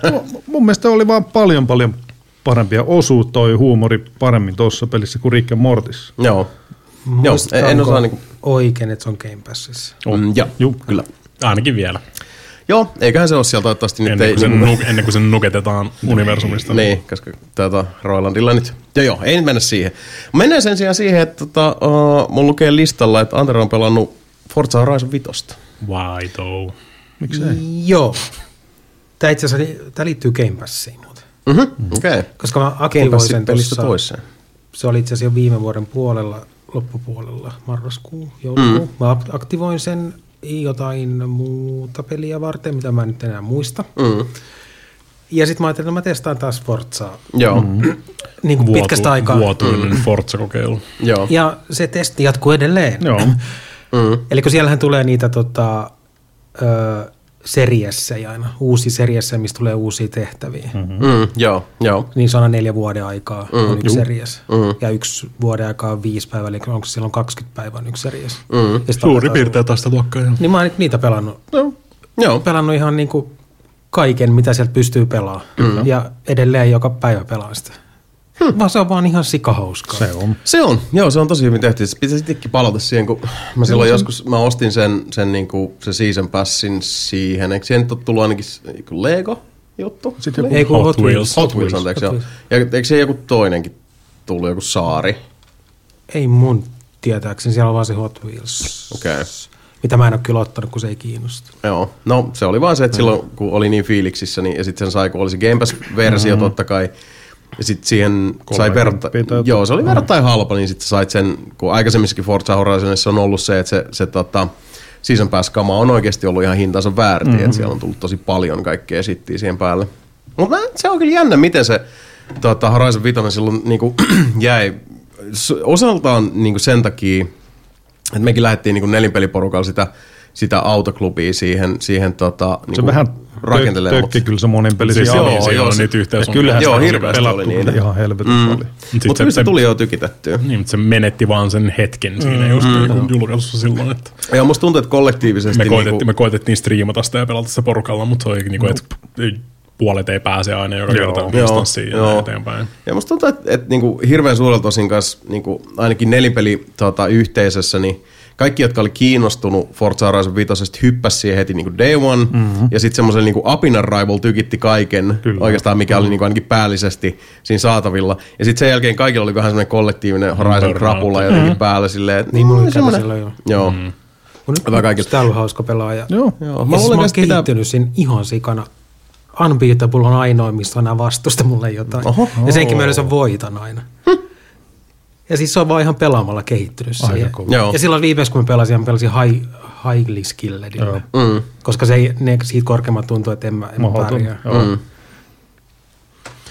Mu- mun mielestä oli vaan paljon paljon parempia. Osuu toi huumori paremmin tuossa pelissä kuin Rick Mortissa. Joo. Joo, en, osaa niinku... oikein, että se on Game Passissa. Mm, joo, Juu. kyllä. Ainakin vielä. Joo, eiköhän se ole siellä toivottavasti nyt Ennen ei... kuin, sen, niinku- nu, ennen kuin sen nuketetaan universumista. Niin, koska tuota, Roilandilla nyt... Joo, joo, ei mennä siihen. Mennään sen sijaan siihen, että tota, uh, mun lukee listalla, että Antero on pelannut Forza Horizon 5. Why though? Miksei? Joo. Tämä itse asiassa tämä liittyy Game Passiin muuten. Mhm, okei. Okay. Koska mä aktivoin sen pelistä tuossa, toiseen. se oli itse asiassa jo viime vuoden puolella, loppupuolella, marraskuu, joulukuu. Mm. Mä ak- aktivoin sen jotain muuta peliä varten, mitä mä en nyt enää muista. Mm. Ja sitten mä ajattelin, että mä testaan taas Forzaa Joo, mm. [clears throat] niin kuin pitkästä aikaa. Vuotuinen mm. Forza-kokeilu. joo. Ja se testi jatkuu edelleen. Joo. Mm. Eli kun siellähän tulee niitä tota, ö, seriessejä aina, uusi seriessä, mistä tulee uusia tehtäviä. Mm. Mm, joo, joo. Niin se on neljä vuoden aikaa mm, on yksi series. Mm. Ja yksi vuoden aikaa on viisi päivää, eli onko silloin 20 päivää on yksi series. Mm. Ja sit Suuri aletaan- piirtein tästä luokkaa. joo. Niin mä oon niitä pelannut. No, joo. Pelannut ihan niin kuin kaiken, mitä sieltä pystyy pelaamaan. Mm. Ja edelleen joka päivä pelaan sitä. Hmm. Vaan se on vaan ihan sikahauskaa. Se on. Se on, joo, se on tosi hyvin tehty. Se pitäisi itsekin palata siihen, kun mä silloin joskus, mä ostin sen, sen niinku, se season passin siihen. Eikö siihen nyt ole tullut ainakin s- joku Lego-juttu? Sitten joku Ei Hot Hot Wheels. Hot Wheels, anteeksi, Hot joo. Wheels. Ja eikö se joku toinenkin tullut, joku saari? Ei mun tietääkseni, siellä on vaan se Hot Wheels. Okei. Mitä mä en ole kyllä ottanut, kun se ei kiinnosta. Joo, no se oli vaan se, että silloin kun oli niin fiiliksissä, niin, ja sitten sen sai, kun oli se Game Pass-versio totta kai, ja sitten siihen sai 30 verrattain, tai jotain. joo se oli verrattain halpa, niin sitten sait sen, kun aikaisemmissakin Forza Horizonissa on ollut se, että se, se tota, Season Pass-kama on oikeasti ollut ihan hintansa väärti, mm-hmm. että siellä on tullut tosi paljon kaikkea sittiä siihen päälle. Mutta se on kyllä jännä, miten se tota, Horizon 5 silloin niinku, [clears throat] jäi osaltaan niinku sen takia, et mekin lähdettiin niin nelinpeliporukalla sitä, sitä autoklubia siihen, siihen tota, Se niin vähän rakentelemaan. tökki kyllä se monen peli Siis siellä joo, oli. siellä joo, on se- niitä yhteys. Ja kyllähän Joo, oli hirveästi pelattu oli niitä. ihan helvetin mm. paljon. Mutta kyllä se tuli jo tykitettyä. Niin, mutta se menetti vaan sen hetken siinä just mm. julkaisussa silloin, että Ja musta tuntuu, että kollektiivisesti... me koitettiin, niinku, me koitettiin striimata sitä ja pelata sitä porukalla, mutta se oli niinku, että ei- puolet ei pääse aina joka Joo. kerta Joo, instanssiin ja joo. eteenpäin. Ja musta tuntuu, että, että niinku hirveän suurelta osin kanssa, niinku, ainakin nelipeli tota, yhteisössä, niin kaikki, jotka oli kiinnostunut Forza Horizon 5, hyppäsi siihen heti niinku day one, mm-hmm. ja sitten semmoisen niinku Apin Arrival tykitti kaiken, Kyllä. oikeastaan mikä oli niinku ainakin päällisesti siinä saatavilla. Ja sitten sen jälkeen kaikilla oli vähän semmoinen kollektiivinen Horizon krapula jotenkin mm-hmm. päällä silleen, että Niin mulla oli semmoinen- silloin jo. Joo. Mm. Mut nyt Hyvä kaikille. sitä on ollut hauska pelaaja. Joo. Joo. Ja Mä siis luulen, mä oon että pitää... kehittynyt siinä ihan sikana. Unbeatable on ainoa, mistä on aina vastusta mulle jotain. Oho. Ja senkin mielessä voitan aina. [laughs] Ja siis se on vaan ihan pelaamalla kehittynyt Aika siihen. kova. Joo. Ja silloin viimeis, kun mä pelasin, mä pelasin high, highly skilledillä. Mm. Koska se ei, ne siitä korkeammat tuntuu, että en mä, en mä pärjää. Mm.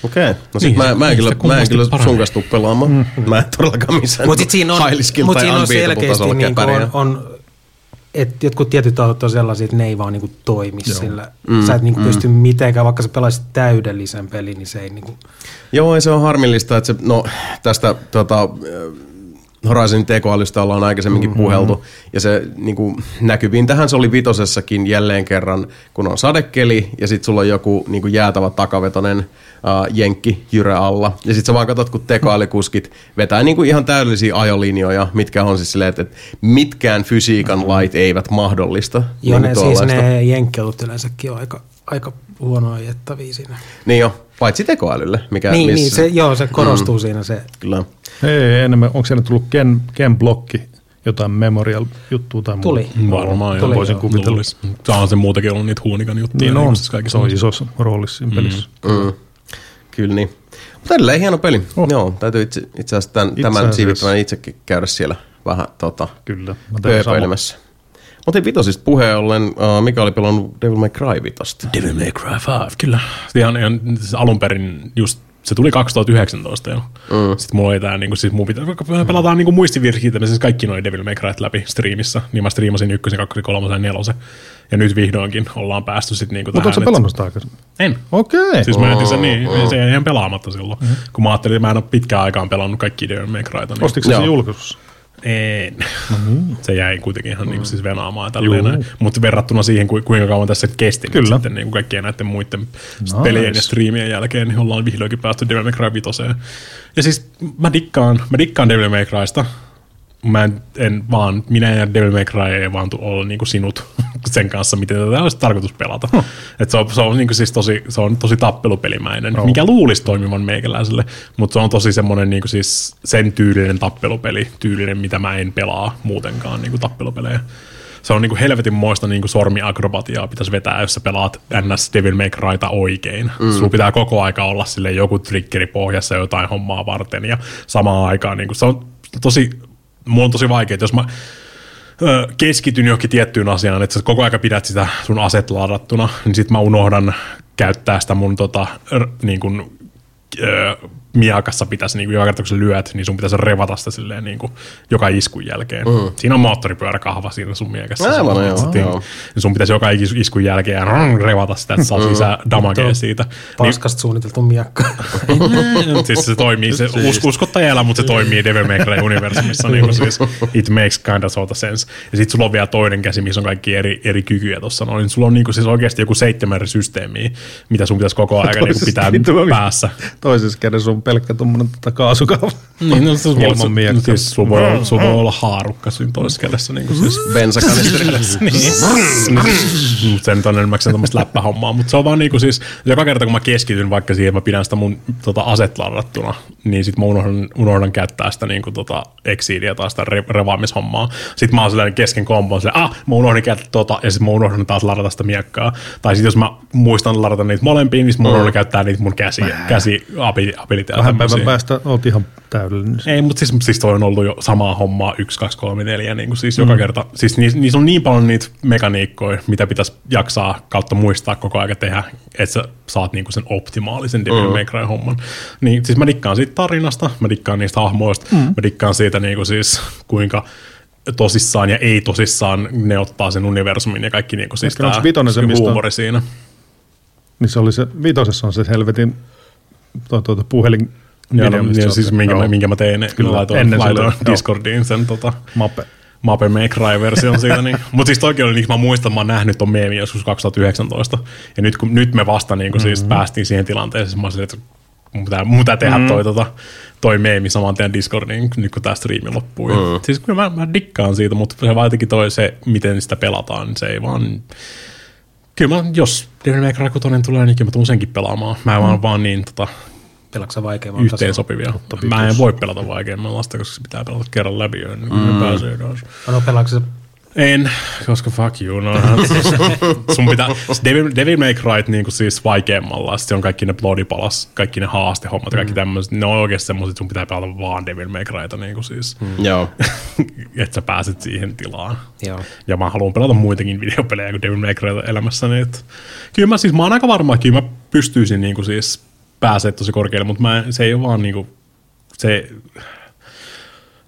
Okei. Okay. No sit Niin, mä, se- mä, en niin kyllä, mä en kyllä sun kanssa tuu pelaamaan. Mm. Mä en todellakaan missään Mutta siinä on, mut siinä on selkeästi niin on, on että jotkut tietyt autot on sellaisia, että ne ei vaan niinku toimi Joo. sillä. Mm, sä et niinku mm. pysty mitenkään, vaikka sä pelaisit täydellisen pelin, niin se ei niinku... Joo, ja se on harmillista, että se, no, tästä tota, Horizonin tekoälystä ollaan aikaisemminkin mm-hmm. puheltu, ja se niin kuin, näkyvin tähän se oli vitosessakin jälleen kerran, kun on sadekeli, ja sitten sulla on joku niin kuin jäätävä takavetonen uh, jenkki jyrä alla, ja sitten sä vaan katsot, kun tekoälykuskit vetää niin kuin ihan täydellisiä ajolinjoja, mitkä on siis silleen, että että mitkään fysiikan lait eivät mahdollista. Joo, niin ne, siis ne jenkkelut yleensäkin on aika, aika huonoa ajettavia siinä. Niin jo, paitsi tekoälylle, mikä Niin, missä, niin se, joo, se korostuu mm. siinä se. Kyllä. Ei, enemmän, onko siellä tullut Ken, Ken Blokki, jotain Memorial-juttua tai muuta? Tuli. Varmaan Tuli, joo. voisin joo. kuvitella. Tämä on se muutakin ollut niitä huunikan juttuja. Niin on, siis kaikissa se on isossa roolissa siinä pelissä. Mm. Kyllä niin. Mutta edelleen hieno peli. Oh. Joo, täytyy itse, itse asiassa tämän, Itse tämän asiassa. siivittävän itsekin käydä siellä vähän tota, Kyllä. Mä sama. Mutta hei vitosista puheen ollen, uh, mikä oli pelannut Devil May Cry vitosta? Devil May Cry 5, kyllä. Ihan, ihan siis alun perin just se tuli 2019 jo. Mm. Sitten mulla oli tää, niinku, siis mun pitää, vaikka pelataan niinku muistivirkiitä, siis kaikki noin Devil May Cryt läpi striimissä. Niin mä striimasin ykkösen, kakkosen, kolmosen, nelosen. Ja nyt vihdoinkin ollaan päästy sitten niinku Mutta tähän. että- pelannut sitä aikaisemmin? En. Okei. Siis mä jätin sen niin, se jäi ihan pelaamatta silloin. Mm-hmm. Kun mä ajattelin, että mä en ole pitkään aikaan pelannut kaikki Devil May Cryta. Niin Ostitko Joo. julkaisussa? En. Se jäi kuitenkin ihan niinku siis venaamaan tälleen näin. Mutta verrattuna siihen, ku- kuinka kauan tässä kesti Kyllä. Kyllä. sitten niinku kaikkien näiden muiden nice. pelien ja striimien jälkeen, niin ollaan vihdoinkin päästy Devil May Cry 5. Ja siis mä dikkaan, mä dikkaan Devil May Crysta. Mä en, en vaan, minä ja Devil May Cry ei vaan olla niinku sinut [laughs] sen kanssa, miten tätä olisi tarkoitus pelata. Huh. Et se on, se on, niinku siis tosi, se on tosi tappelupelimäinen, oh. mikä luulisi toimivan meikäläiselle, mutta se on tosi semmoinen niinku siis sen tyylinen tappelupeli, tyylinen, mitä mä en pelaa muutenkaan niinku tappelupelejä. Se on niinku helvetin moista niinku sormiakrobatiaa pitäisi vetää, jos sä pelaat NS Devil May Cryta oikein. Mm. Sulla pitää koko aika olla sille joku triggeri pohjassa jotain hommaa varten ja samaan aikaan niinku, se on tosi, mulla on tosi vaikea, jos mä ö, keskityn johonkin tiettyyn asiaan, että sä koko aika pidät sitä sun aset ladattuna, niin sit mä unohdan käyttää sitä mun tota, r, niin kun, ö, miakassa pitäisi, niin joka kerta kun sä lyöt, niin sun pitäisi revata sitä silleen niin kuin, joka iskun jälkeen. Mm. Siinä on moottoripyöräkahva siinä sun miekassa. Aivan, Sun- joo, sit- joo. niin Sun pitäisi joka is- iskun jälkeen rrrr, revata sitä, että saa lisää damagea siitä. Niin, Paskasta suunniteltu miakka. [laughs] siis se toimii, se us, uskotta ei elä, mutta se toimii Devil May Cry universumissa, niin kuin siis it makes kind of sort of sense. Ja sitten sulla on vielä toinen käsi, missä on kaikki eri, eri kykyjä tuossa noin. Sulla on niin kuin siis oikeasti joku seitsemän eri systeemiä, mitä sun pitäisi koko ajan niin pitää päässä. Toisessa kädessä on pelkkä tuommoinen tota kaasukaava. Niin, no, se voi, [laughs] Ilman se, miekkaa. siis, sulla, voi, olla- sulla voi olla haarukka siinä toisessa kädessä. Niin kuin siis. Bensakanisterille. [laughs] niin. Se nyt on enimmäkseen tämmöistä läppähommaa, mutta se on vaan niinku siis, joka kerta kun mä keskityn vaikka siihen, että mä pidän sitä mun tota, aset ladattuna, niin sit mä unohdan, unohdan käyttää sitä niinku tota exiidiä tai sitä re, revaamishommaa. Sitten mä oon sellainen kesken kombon, se, ah, mä unohdin käyttää tota, ja sitten mä unohdan taas ladata sitä miekkaa. Tai sitten jos mä muistan ladata niitä molempiin, niin sit mä unohdan käyttää niitä mun käsi, käsi abiliteja. Vähän päivän päästä oot ihan täydellinen. Ei, mutta siis, siis toi on ollut jo samaa hommaa 1, 2, 3, 4, niin kuin siis mm. joka kerta. Siis niissä, niissä on niin paljon niitä mekaniikkoja, mitä pitäisi jaksaa kautta muistaa koko ajan tehdä, että sä saat niin kuin sen optimaalisen Devil May Cry homman. Niin siis mä dikkaan siitä tarinasta, mä dikkaan niistä hahmoista, mm. mä dikkaan siitä niin kuin siis kuinka tosissaan ja ei tosissaan ne ottaa sen universumin ja kaikki niin kuin siis Ehkä se, mistä- huumori siinä. Niin se oli se, vitosessa on se helvetin toi, toi, puhelin Ja, no, sä siis minkä, joo. mä, minkä mä tein, Kyllä, laitoin, ennen sitä, laitoin joo. Discordiin sen tota, Mape. Mape Cry-version siitä. Niin. [laughs] Mutta siis toikin oli, niin mä muistan, mä oon nähnyt ton meemi joskus 2019. Ja nyt, kun, nyt me vasta niin mm-hmm. siis päästiin siihen tilanteeseen, mä olin että mun pitää, mun pitää tehdä mm-hmm. toi, tota, toi meemi saman tien Discordiin, nyt kun tämä striimi loppuu. Mm. Mm. Siis kyllä mä, mä dikkaan siitä, mutta se vaan jotenkin toi se, miten sitä pelataan, niin se ei vaan... Kyllä mä, jos Devil May Cry 6 tulee, niin kyllä mä tuun senkin pelaamaan. Mä en vaan, vaan niin tota, Pelaksa vaikeamman yhteen sopivia. Mä en voi pelata vaikeammalla koska se pitää pelata kerran läpi ennen kuin mm. pääsee taas. No pelaaksa En, koska fuck you. No, sun pitää, Devil, Devil May Cry niin siis vaikeammalla, sitten on kaikki ne Bloody Palas, kaikki ne haastehommat ja kaikki tämmöiset, ne on oikeasti semmoiset, että sun pitää pelata vaan Devil May Cryta niin kuin siis, mm. [laughs] Joo. että sä pääset siihen tilaan. Joo. Ja mä haluan pelata muitakin videopelejä kuin Devil May Cryta elämässäni. että Kyllä mä siis, mä oon aika varma, että kyllä mä pystyisin niin kuin siis pääsee tosi korkealle, mutta mä, se ei ole vaan niin kuin, se,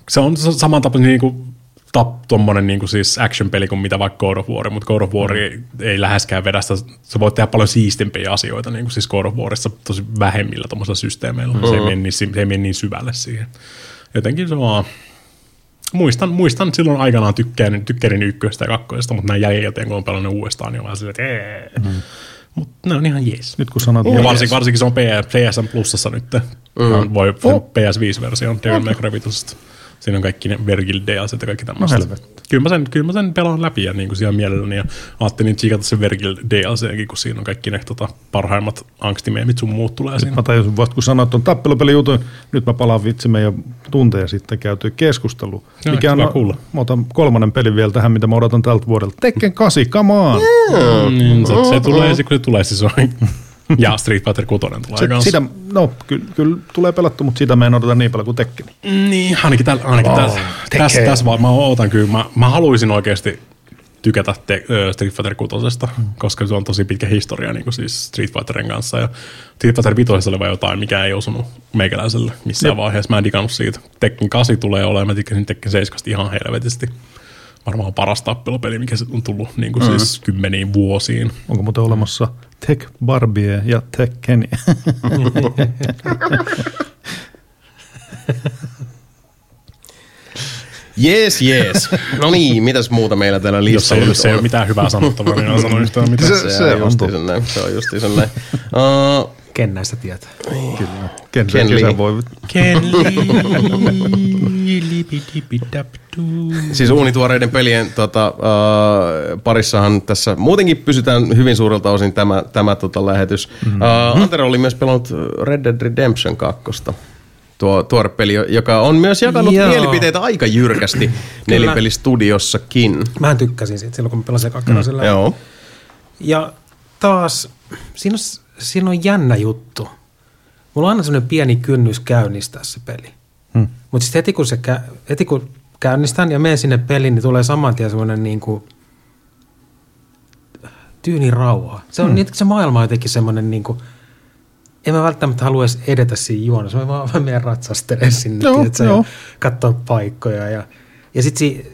se on saman tapainen niin kuin, tap, tommonen niin kuin siis action-peli kuin mitä vaikka God of War, mutta God of War mm. ei läheskään vedä sitä, sä voit tehdä paljon siistimpiä asioita niin kuin siis God of Warissa tosi vähemmillä tuommoisilla systeemeillä, mm. se, ei mene niin, se ei mene niin syvälle siihen. Jotenkin se vaan, muistan, muistan silloin aikanaan tykkärin, tykkärin ykköstä ja kakkoista, mutta näin jälkikäteen kun on pelannut uudestaan, niin on vähän silleen, että. Mm. Mutta ne on ihan jees. Nyt kun sanot, Ja varsinkin, varsinkin se on PS, PSN Plusassa nyt. Mm. Voi oh. PS5-versio on Devil May Cry 5. Siinä on kaikki ne Vergil DLC ja kaikki tämmöistä. No helvetti. kyllä, mä sen, kyllä mä sen pelaan läpi ja niin kuin siellä mielelläni. Ja ajattelin tsiikata sen Vergil DLCkin, kun siinä on kaikki ne tota, parhaimmat angstimeemit sun muut tulee siinä. Mä tajusin vasta, kun sanoit tuon tappelupeli jutun, nyt mä palaan vitsi meidän tunteja sitten käyty keskustelu. Joo, mikä on, kuulla. mä otan kolmannen pelin vielä tähän, mitä mä odotan tältä vuodelta. Tekken 8, come on! Mm, se, se tulee, se, kun se tulee, siis [laughs] on. [laughs] ja Street Fighter 6 tulee Se, kanssa. sitä, no, kyllä, kyllä tulee pelattu, mutta sitä mä en odota niin paljon kuin Tekkeni. Niin, ainakin, täl, ainakin oh, tässä, tässä, tässä vaan mä ootan kyllä. Mä, mä haluaisin oikeasti tykätä te, ö, Street Fighter 6, mm. koska se on tosi pitkä historia niin kuin siis Street Fighterin kanssa. Ja Street Fighter 5 oli vaan jotain, mikä ei osunut meikäläiselle missään Jep. vaiheessa. Mä en digannut siitä. Tekken 8 tulee olemaan, mä tykkäsin Tekken 7 ihan helvetisti. Varmaan paras tappelupeli, mikä se on tullut niin kuin mm. siis kymmeniin vuosiin. Onko muuten olemassa Tech Barbie ja Tekkeni? [laughs] Jees, jees. No niin, mitäs muuta meillä täällä Jos listalla ei, nyt jos ei on? ole mitään hyvää sanottavaa, niin en sano yhtään mitään. [laughs] Se- Se, se on on justi totta. sen näin. Se on justi sen näin. [laughs] Uh, Ken näistä tietää? Kyllä. Ken, Ken Ken Lee. Siis uunituoreiden pelien tota, uh, parissahan tässä muutenkin pysytään hyvin suurelta osin tämä, tämä tota, lähetys. Mm-hmm. Uh, Antero oli myös pelannut Red Dead Redemption 2. Tuo tuore peli, joka on myös jakanut Joo. mielipiteitä aika jyrkästi nelipelistudiossakin. Mä tykkäsin siitä silloin, kun mä pelasin kakkarasella. Mm, Joo. Ja taas, siinä on, siinä on jännä juttu. Mulla on aina semmoinen pieni kynnys käynnistää se peli. Hmm. Mutta sitten heti kun, se kä- heti kun käynnistän ja menen sinne peliin, niin tulee saman tien semmoinen niin kuin tyyni rauha. Se on hmm. se maailma on jotenkin semmoinen niin kuin, en mä välttämättä halua edes edetä siinä juonnossa. Mä vaan mä menen ratsastelemaan sinne, Joo, tiedätkö, ja joo. katsoa paikkoja. Ja, ja sitten si-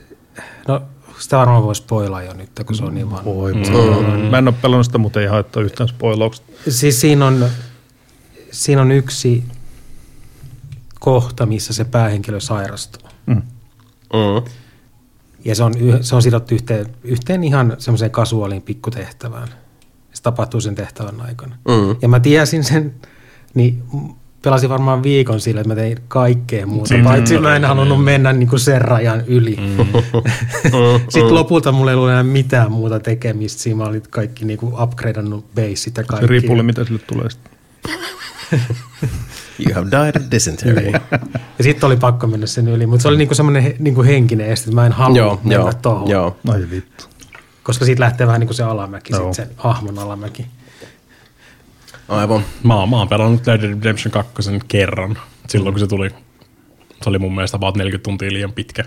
no sitä varmaan voi spoilaa jo nyt, kun se on niin vanha. Voi, mm. Mä en ole pelannut sitä, mutta ei haittaa yhtään spoilaukset. Siis siinä on, siinä on yksi kohta, missä se päähenkilö sairastuu. Mm. Ja se on, yh- se on sidottu yhteen, yhteen ihan semmoiseen kasuaaliin pikkutehtävään. Se tapahtuu sen tehtävän aikana. Mm. Ja mä tiesin sen, niin pelasin varmaan viikon sillä, että mä tein kaikkea muuta. Siinä Paitsi mä en halunnut mennä niin kuin sen rajan yli. Mm. [laughs] Sitten lopulta mulla ei ollut enää mitään muuta tekemistä. Siinä mä olin kaikki niin kuin upgradeannut baseit ja Se kaikki. riippuu, mitä sille tulee sitten. [laughs] You have died of dysentery. [laughs] Ja sitten oli pakko mennä sen yli, mutta se oli niinku semmoinen he, niinku henkinen este, että mä en halua joo, mennä joo, tohon, joo. Ai vittu. koska siitä lähtee vähän niinku se alamäki, Joo. sit sen hahmon alamäki. Aivan. Mä, mä oon pelannut Red Dead Redemption 2 kerran. Silloin kun se tuli, se oli mun mielestä about 40 tuntia liian pitkä.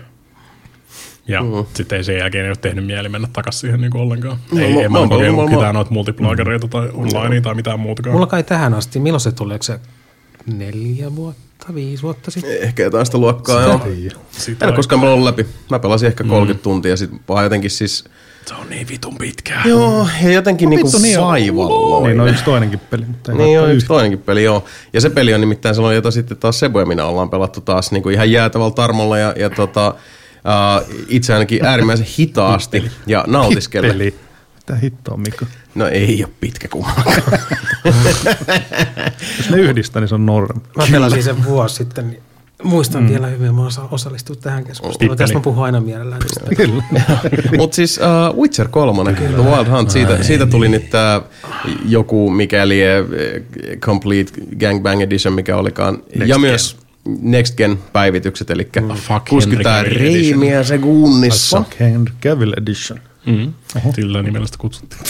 Ja mm-hmm. sitten ei sen jälkeen ei ole tehnyt mieli mennä takaisin siihen niin ollenkaan. No, ei, mä- ei mä oon kokeillut ketään noita multiplagereita tai onlinea tai mitään muutakaan. Mulla kai tähän asti, milloin se tuli, se neljä vuotta, viisi vuotta sitten? Ehkä jotain sitä luokkaa, joo. Sitä En ole koskaan pelannut läpi. Mä pelasin Mm. ehkä 30 tuntia, sit vaan jotenkin siis... Se on niin vitun pitkää. Joo, ja jotenkin niinku vittu, niin on. vaivalloinen. Niin on yksi toinenkin peli, mutta ei Niin on yksi toinenkin peli, joo. Ja se peli on nimittäin sellainen, jota sitten taas Sebo ja minä ollaan pelattu taas niin kuin ihan jäätävällä tarmolla ja, ja tota, uh, itse ainakin äärimmäisen hitaasti ja nautiskelle. Mitä hittoa, Mikko? No ei ole pitkä kummankaan. [laughs] Jos ne yhdistää, niin se on Norm. Mä pelasin sen vuosi sitten, niin muistan mm. vielä hyvin, mä osaan osallistua tähän keskusteluun. Tästä mä puhun aina mielellään. [laughs] Mutta siis uh, Witcher 3, The Wild Hunt, siitä, siitä tuli nyt tää joku mikäli eh, Complete Gangbang Edition, mikä olikaan. Next ja Gen. myös Next Gen päivitykset, eli Mm. Fuck 60 Henry Cavill reimiä sekunnissa. Fuck Henry Cavill Edition. Mm. Sillä nimellä sitä kutsuttiin.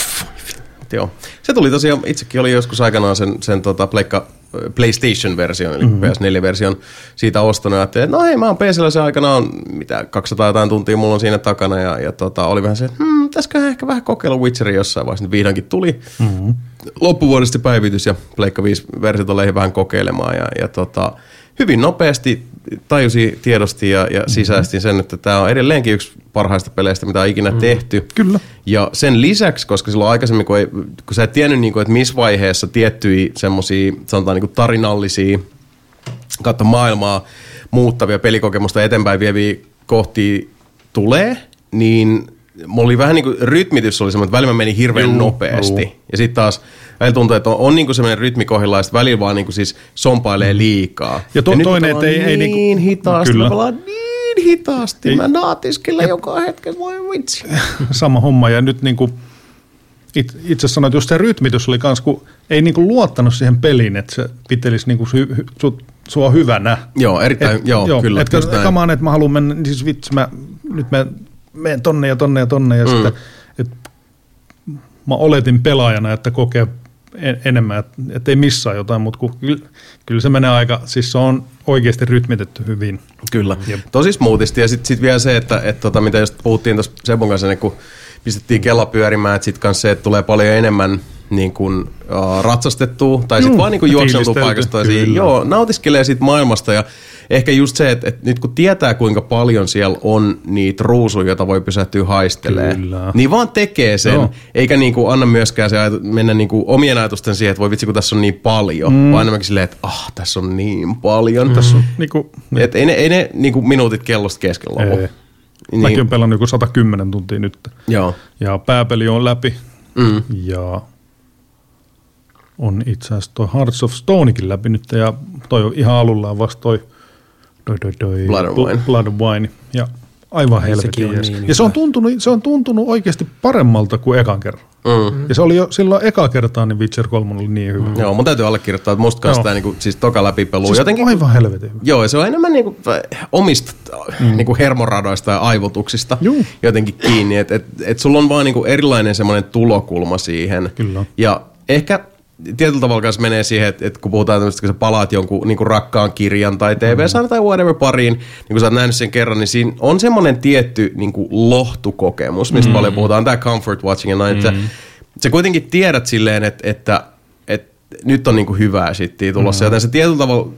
Joo. Se tuli tosiaan, itsekin oli joskus aikanaan sen, sen tota pleikka, PlayStation-version, eli mm-hmm. PS4-version siitä ostanut. Ajattelin, että no hei, mä oon PCllä se aikanaan, mitä 200 jotain tuntia mulla on siinä takana. Ja, ja tota, oli vähän se, että hmm, ehkä vähän kokeilla Witcheria jossain vaiheessa. Nyt vihdoinkin tuli mm-hmm. loppuvuodesta päivitys ja Pleikka 5-versiota lähdin vähän kokeilemaan. Ja, ja tota, hyvin nopeasti tajusi, tiedosti ja, ja sisäistin sen, että tämä on edelleenkin yksi parhaista peleistä, mitä on ikinä mm. tehty. Kyllä. Ja sen lisäksi, koska silloin aikaisemmin, kun, ei, kun sä et tiennyt, niin kuin, että missä vaiheessa tiettyjä semmoisia, sanotaan niin kuin tarinallisia, kautta maailmaa muuttavia pelikokemusta eteenpäin vieviä kohtia tulee, niin mulla oli vähän niin kuin rytmitys oli semmoinen, että välillä mä menin hirveän Juu, nopeasti. juu. Ja sitten taas välillä tuntuu, että on, on niin kuin semmoinen rytmi kohdillaan, ja välillä vaan niin kuin siis sompailee liikaa. Ja to- nyt toinen, että ei- ei niin niinku- hitaasti, Kyllä. mä niin hitaasti, Ei. mä naatiskelen joka hetken, voi vitsi. [laughs] sama homma. Ja nyt niinku, it, itse sanoit, just se rytmitys oli kans, kun ei niinku luottanut siihen peliin, että se pitelisi niinku sy, hy, sut, sua hyvänä. Joo, erittäin, joo, joo, kyllä. Että kamaan, että mä haluan mennä, niin siis vitsi, mä, nyt mä menen tonne ja tonne ja tonne. Ja mm. sitten, että mä oletin pelaajana, että kokee en, enemmän, että, ei missaa jotain, mutta kun, kyllä, kyllä se menee aika, siis se on oikeasti rytmitetty hyvin. Kyllä, tosi smoothisti. Ja sitten sit vielä se, että et tota, mitä just puhuttiin tuossa Sebon kanssa, ennen kun pistettiin kela pyörimään, että sitten kanssa se, että tulee paljon enemmän niin kuin, uh, ratsastettua, tai sitten vaan niin kuin juokseltua paikasta kyllä. Joo, nautiskelee siitä maailmasta ja ehkä just se, että, että nyt kun tietää kuinka paljon siellä on niitä ruusuja, joita voi pysähtyä haistelee, Kyllä. niin vaan tekee sen, Joo. eikä niin kuin anna myöskään se ajatu, mennä niin kuin omien ajatusten siihen, että voi vitsi kun tässä on niin paljon, mm. vaan enemmänkin silleen, että ah, tässä on niin paljon, mm. tässä on Niin kuin, et ei ne, ei ne niinku minuutit kellosta kesken lopu. Ei. Niin, Mäkin olen pelannut joku 110 tuntia nyt. Joo. Ja pääpeli on läpi. Mm. Ja on itse asiassa toi Hearts of Stonekin läpi nyt. Ja toi on ihan alullaan vasta toi, toi, toi, toi Blood and Wine. Blood and Wine. Ja aivan helvetin jees. niin Ja se on, tuntunut, se on tuntunut oikeasti paremmalta kuin ekan kerran. Mm. Ja se oli jo silloin eka kertaa, niin Witcher 3 oli niin hyvä. Joo, mun täytyy allekirjoittaa, että musta kanssa Joo. tämä niinku, siis toka läpipelu Siis jotenkin... aivan helvetin hyvä. Joo, ja se on enemmän niinku omista mm. niinku hermoradoista ja aivotuksista Juu. jotenkin kiinni. Että et, et sulla on vaan niinku erilainen semmoinen tulokulma siihen. Kyllä. Ja ehkä tietyllä tavalla kanssa menee siihen, että, että kun puhutaan tämmöistä, kun sä palaat jonkun niin kuin rakkaan kirjan tai TV-sarjan tai whatever pariin, niin kun sä oot nähnyt sen kerran, niin siinä on semmoinen tietty niin kuin lohtukokemus, mistä mm. paljon puhutaan, tämä comfort watching ja näin, mm. että sä, sä kuitenkin tiedät silleen, että, että, että nyt on niin kuin hyvää shittiä tulossa, mm. joten se tietyllä tavalla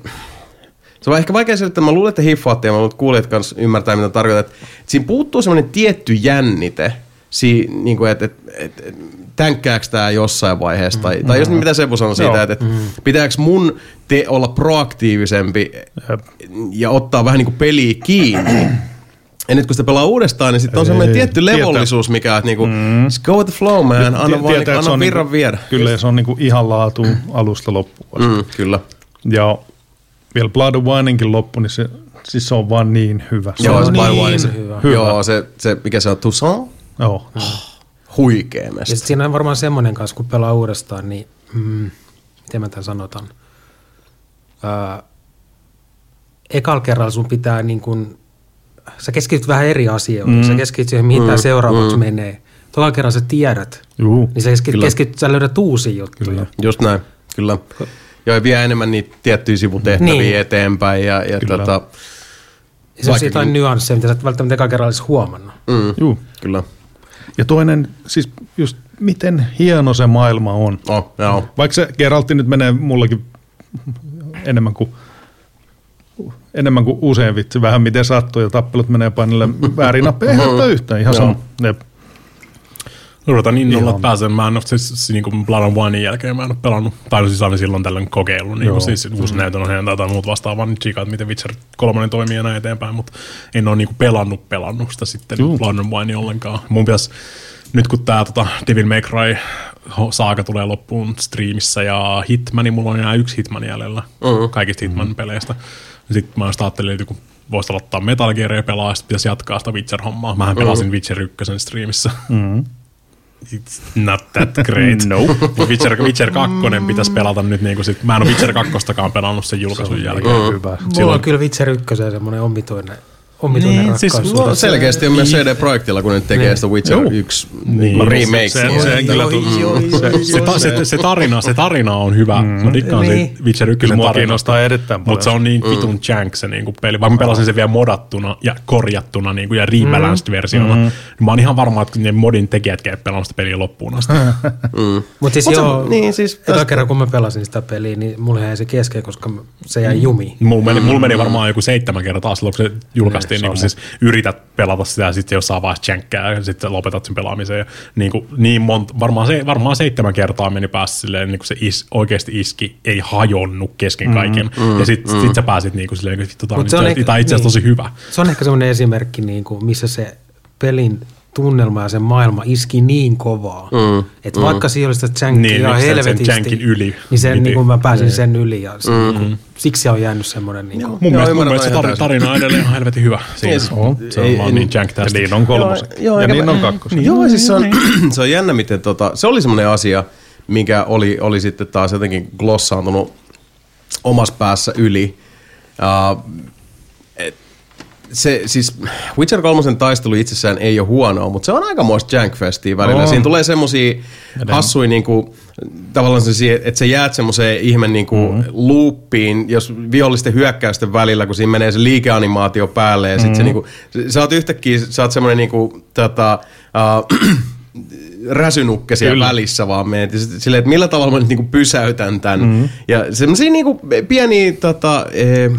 se on ehkä vaikea selittää, mä luulen, että hiffaatte ja mä luulen, että kuulijat kanssa ymmärtää, mitä tarkoitat. Että siinä puuttuu semmoinen tietty jännite, si, niin kuin, että, että, että, että tänkkääkö tämä jossain vaiheessa, tai, tai jos mitä Sebu sanoi siitä, että, että pitääkö mun te olla proaktiivisempi Jep. ja ottaa vähän niin kuin peliä kiinni. Ja nyt kun sitä pelaa uudestaan, niin sitten on semmoinen tietty levollisuus, mikä on niinku, mm. go with the flow man, anna, Tie- vaan, tietää, että se anna virran niinku- viedä. Kyllä, ja se on niinku ihan laatu alusta loppuun. Mm, kyllä. Ja vielä Blood and Wineinkin loppu, niin se, siis se on vaan niin hyvä. Se Joo, on se niin se, hyvä. Hyvä. Joo, se, se, mikä se on, Toussaint? Joo. Huikea Ja mesta. sitten siinä on varmaan semmoinen kanssa, kun pelaa uudestaan, niin mm, miten mä tämän sanotan. Öö, ekalla kerralla sun pitää niin kun, sä keskityt vähän eri asioihin. Mm. Sä keskityt siihen, mihin mm. tämä seuraavaksi mm. menee. Toka kerran sä tiedät, Juu. niin sä keskityt, keskityt sä löydät uusia juttuja. Kyllä. Just näin, kyllä. Joo, ja vie enemmän niitä tiettyjä sivutehtäviä Niin. niin. eteenpäin. Ja, ja Kyllä. tota, Ja se on Vaikka jotain nyansseja, mitä sä et välttämättä ekalla kerralla olisi huomannut. mm, Juu. kyllä. Ja toinen, siis just miten hieno se maailma on. Oh, joo. Vaikka se Geraltti nyt menee mullakin enemmän kuin enemmän kuin usein vitsi, vähän miten sattuu ja tappelut menee painille väärin nappeja, ei haittaa yhtään, ihan sama. Jep. Odotan innolla, Ihan. että pääsen. Mä en ole siis, siis niin kuin Blood and Winein jälkeen mä en ole pelannut. Tai siis aina silloin tällöin kokeillut. Niin kuin siis uusi mm. näytön ohjaaja tai muut vastaavaa. Niin tsiikaa, että miten Witcher 3 toimii ja näin eteenpäin. Mutta en ole niin kuin pelannut, pelannut sitä sitten Juu. Blood and Winea ollenkaan. Mun pitäisi, nyt kun tämä tota, Devil May Cry saaga tulee loppuun streamissä ja Hitmani, mulla on enää yksi Hitman jäljellä mm. kaikista Hitman-peleistä. Sitten mä just ajattelin, että kun voisi aloittaa Metal Gearia pelaa, ja sitten pitäisi jatkaa sitä Witcher-hommaa. Mähän pelasin mm. Witcher 1 streamissä. Mm. It's not that great. [laughs] No. Witcher, Witcher 2 pitäisi pelata nyt niin kuin sit, mä en ole Witcher 2 pelannut sen julkaisun jälkeen. Mm. Hyvä. Mulla on kyllä Witcher 1 semmoinen omituinen, omituinen Niin, niin, siis No, on selkeästi on myös CD-projektilla, kun ne tekee Niin. sitä Witcher Joo. 1 Niin. remake. Se, se, se, kyllä se, se, se, se, tarina, se tarina on hyvä. Mm. Mä dikkaan Niin. siitä Witcher 1 Kyllä mua kiinnostaa erittäin paljon. Mutta se on niin vitun jank se niinku peli. Vaikka mä pelasin sen vielä modattuna ja korjattuna niinku ja rebalanced versiona. Niin mä oon ihan varma, että ne modin tekijät käy pelannut sitä peliä loppuun asti. [laughs] Mutta siis Mut se- joo, niin, siis eka tästä- kerran kun mä pelasin sitä peliä, niin mulla jäi se kesken, koska se jäi jumiin. Mulla meni, mulla meni varmaan joku seitsemän kertaa silloin, kun se julkaistiin justiin niin kuin siis yrität pelata sitä ja sitten jossain vaiheessa jänkkää ja sitten lopetat sen pelaamisen. Ja niin, kuin, niin monta, varmaan, se, varmaan seitsemän kertaa meni päässä silleen, niin kuin se is, oikeasti iski, ei hajonnut kesken kaiken. Mm, ja sitten mm. sit sä pääsit niin kuin silleen, että vittu, tää on, on itse asiassa niin. tosi hyvä. Se on ehkä semmoinen esimerkki, niin kuin, missä se pelin tunnelma ja sen maailma iski niin kovaa, mm, että mm. vaikka siellä olisi sitä jankia Niin, niin, niin, sen- sen helvetisti, jankin yli niin, sen, niin kuin mä pääsin sen yli ja se, mm. niin kuin, siksi se on jäänyt semmoinen niin kuin, Mun mielestä, mun mielestä se ihan tarina on edelleen ihan helvetin hyvä. Siinä. Yes. on, se on Ei- vaan niin jank Ja tästä. niin on kolmoset. Joo, joo, ja niin mä- on kakkoset. Joo, siis se on, [clears throat] se on jännä, miten tota, se oli semmoinen asia, mikä oli, oli sitten taas jotenkin glossaantunut omassa päässä yli. Uh, se, siis Witcher 3 taistelu itsessään ei ole huonoa, mutta se on aikamoista jankfestia välillä. On. Siinä tulee semmosia hassuja niinku, tavallaan se, että sä jäät semmoiseen ihme niinku mm-hmm. loopiin, jos vihollisten hyökkäysten välillä, kun siinä menee se liikeanimaatio päälle ja mm-hmm. sit se niinku, sä oot yhtäkkiä, sä oot semmoinen niinku, tota, uh, [clears throat] räsynukke siellä Kyllä. välissä vaan meet. Silleen, että millä tavalla mä nyt niinku pysäytän tämän. Mm-hmm. Ja semmoisia niinku pieniä tota, eh,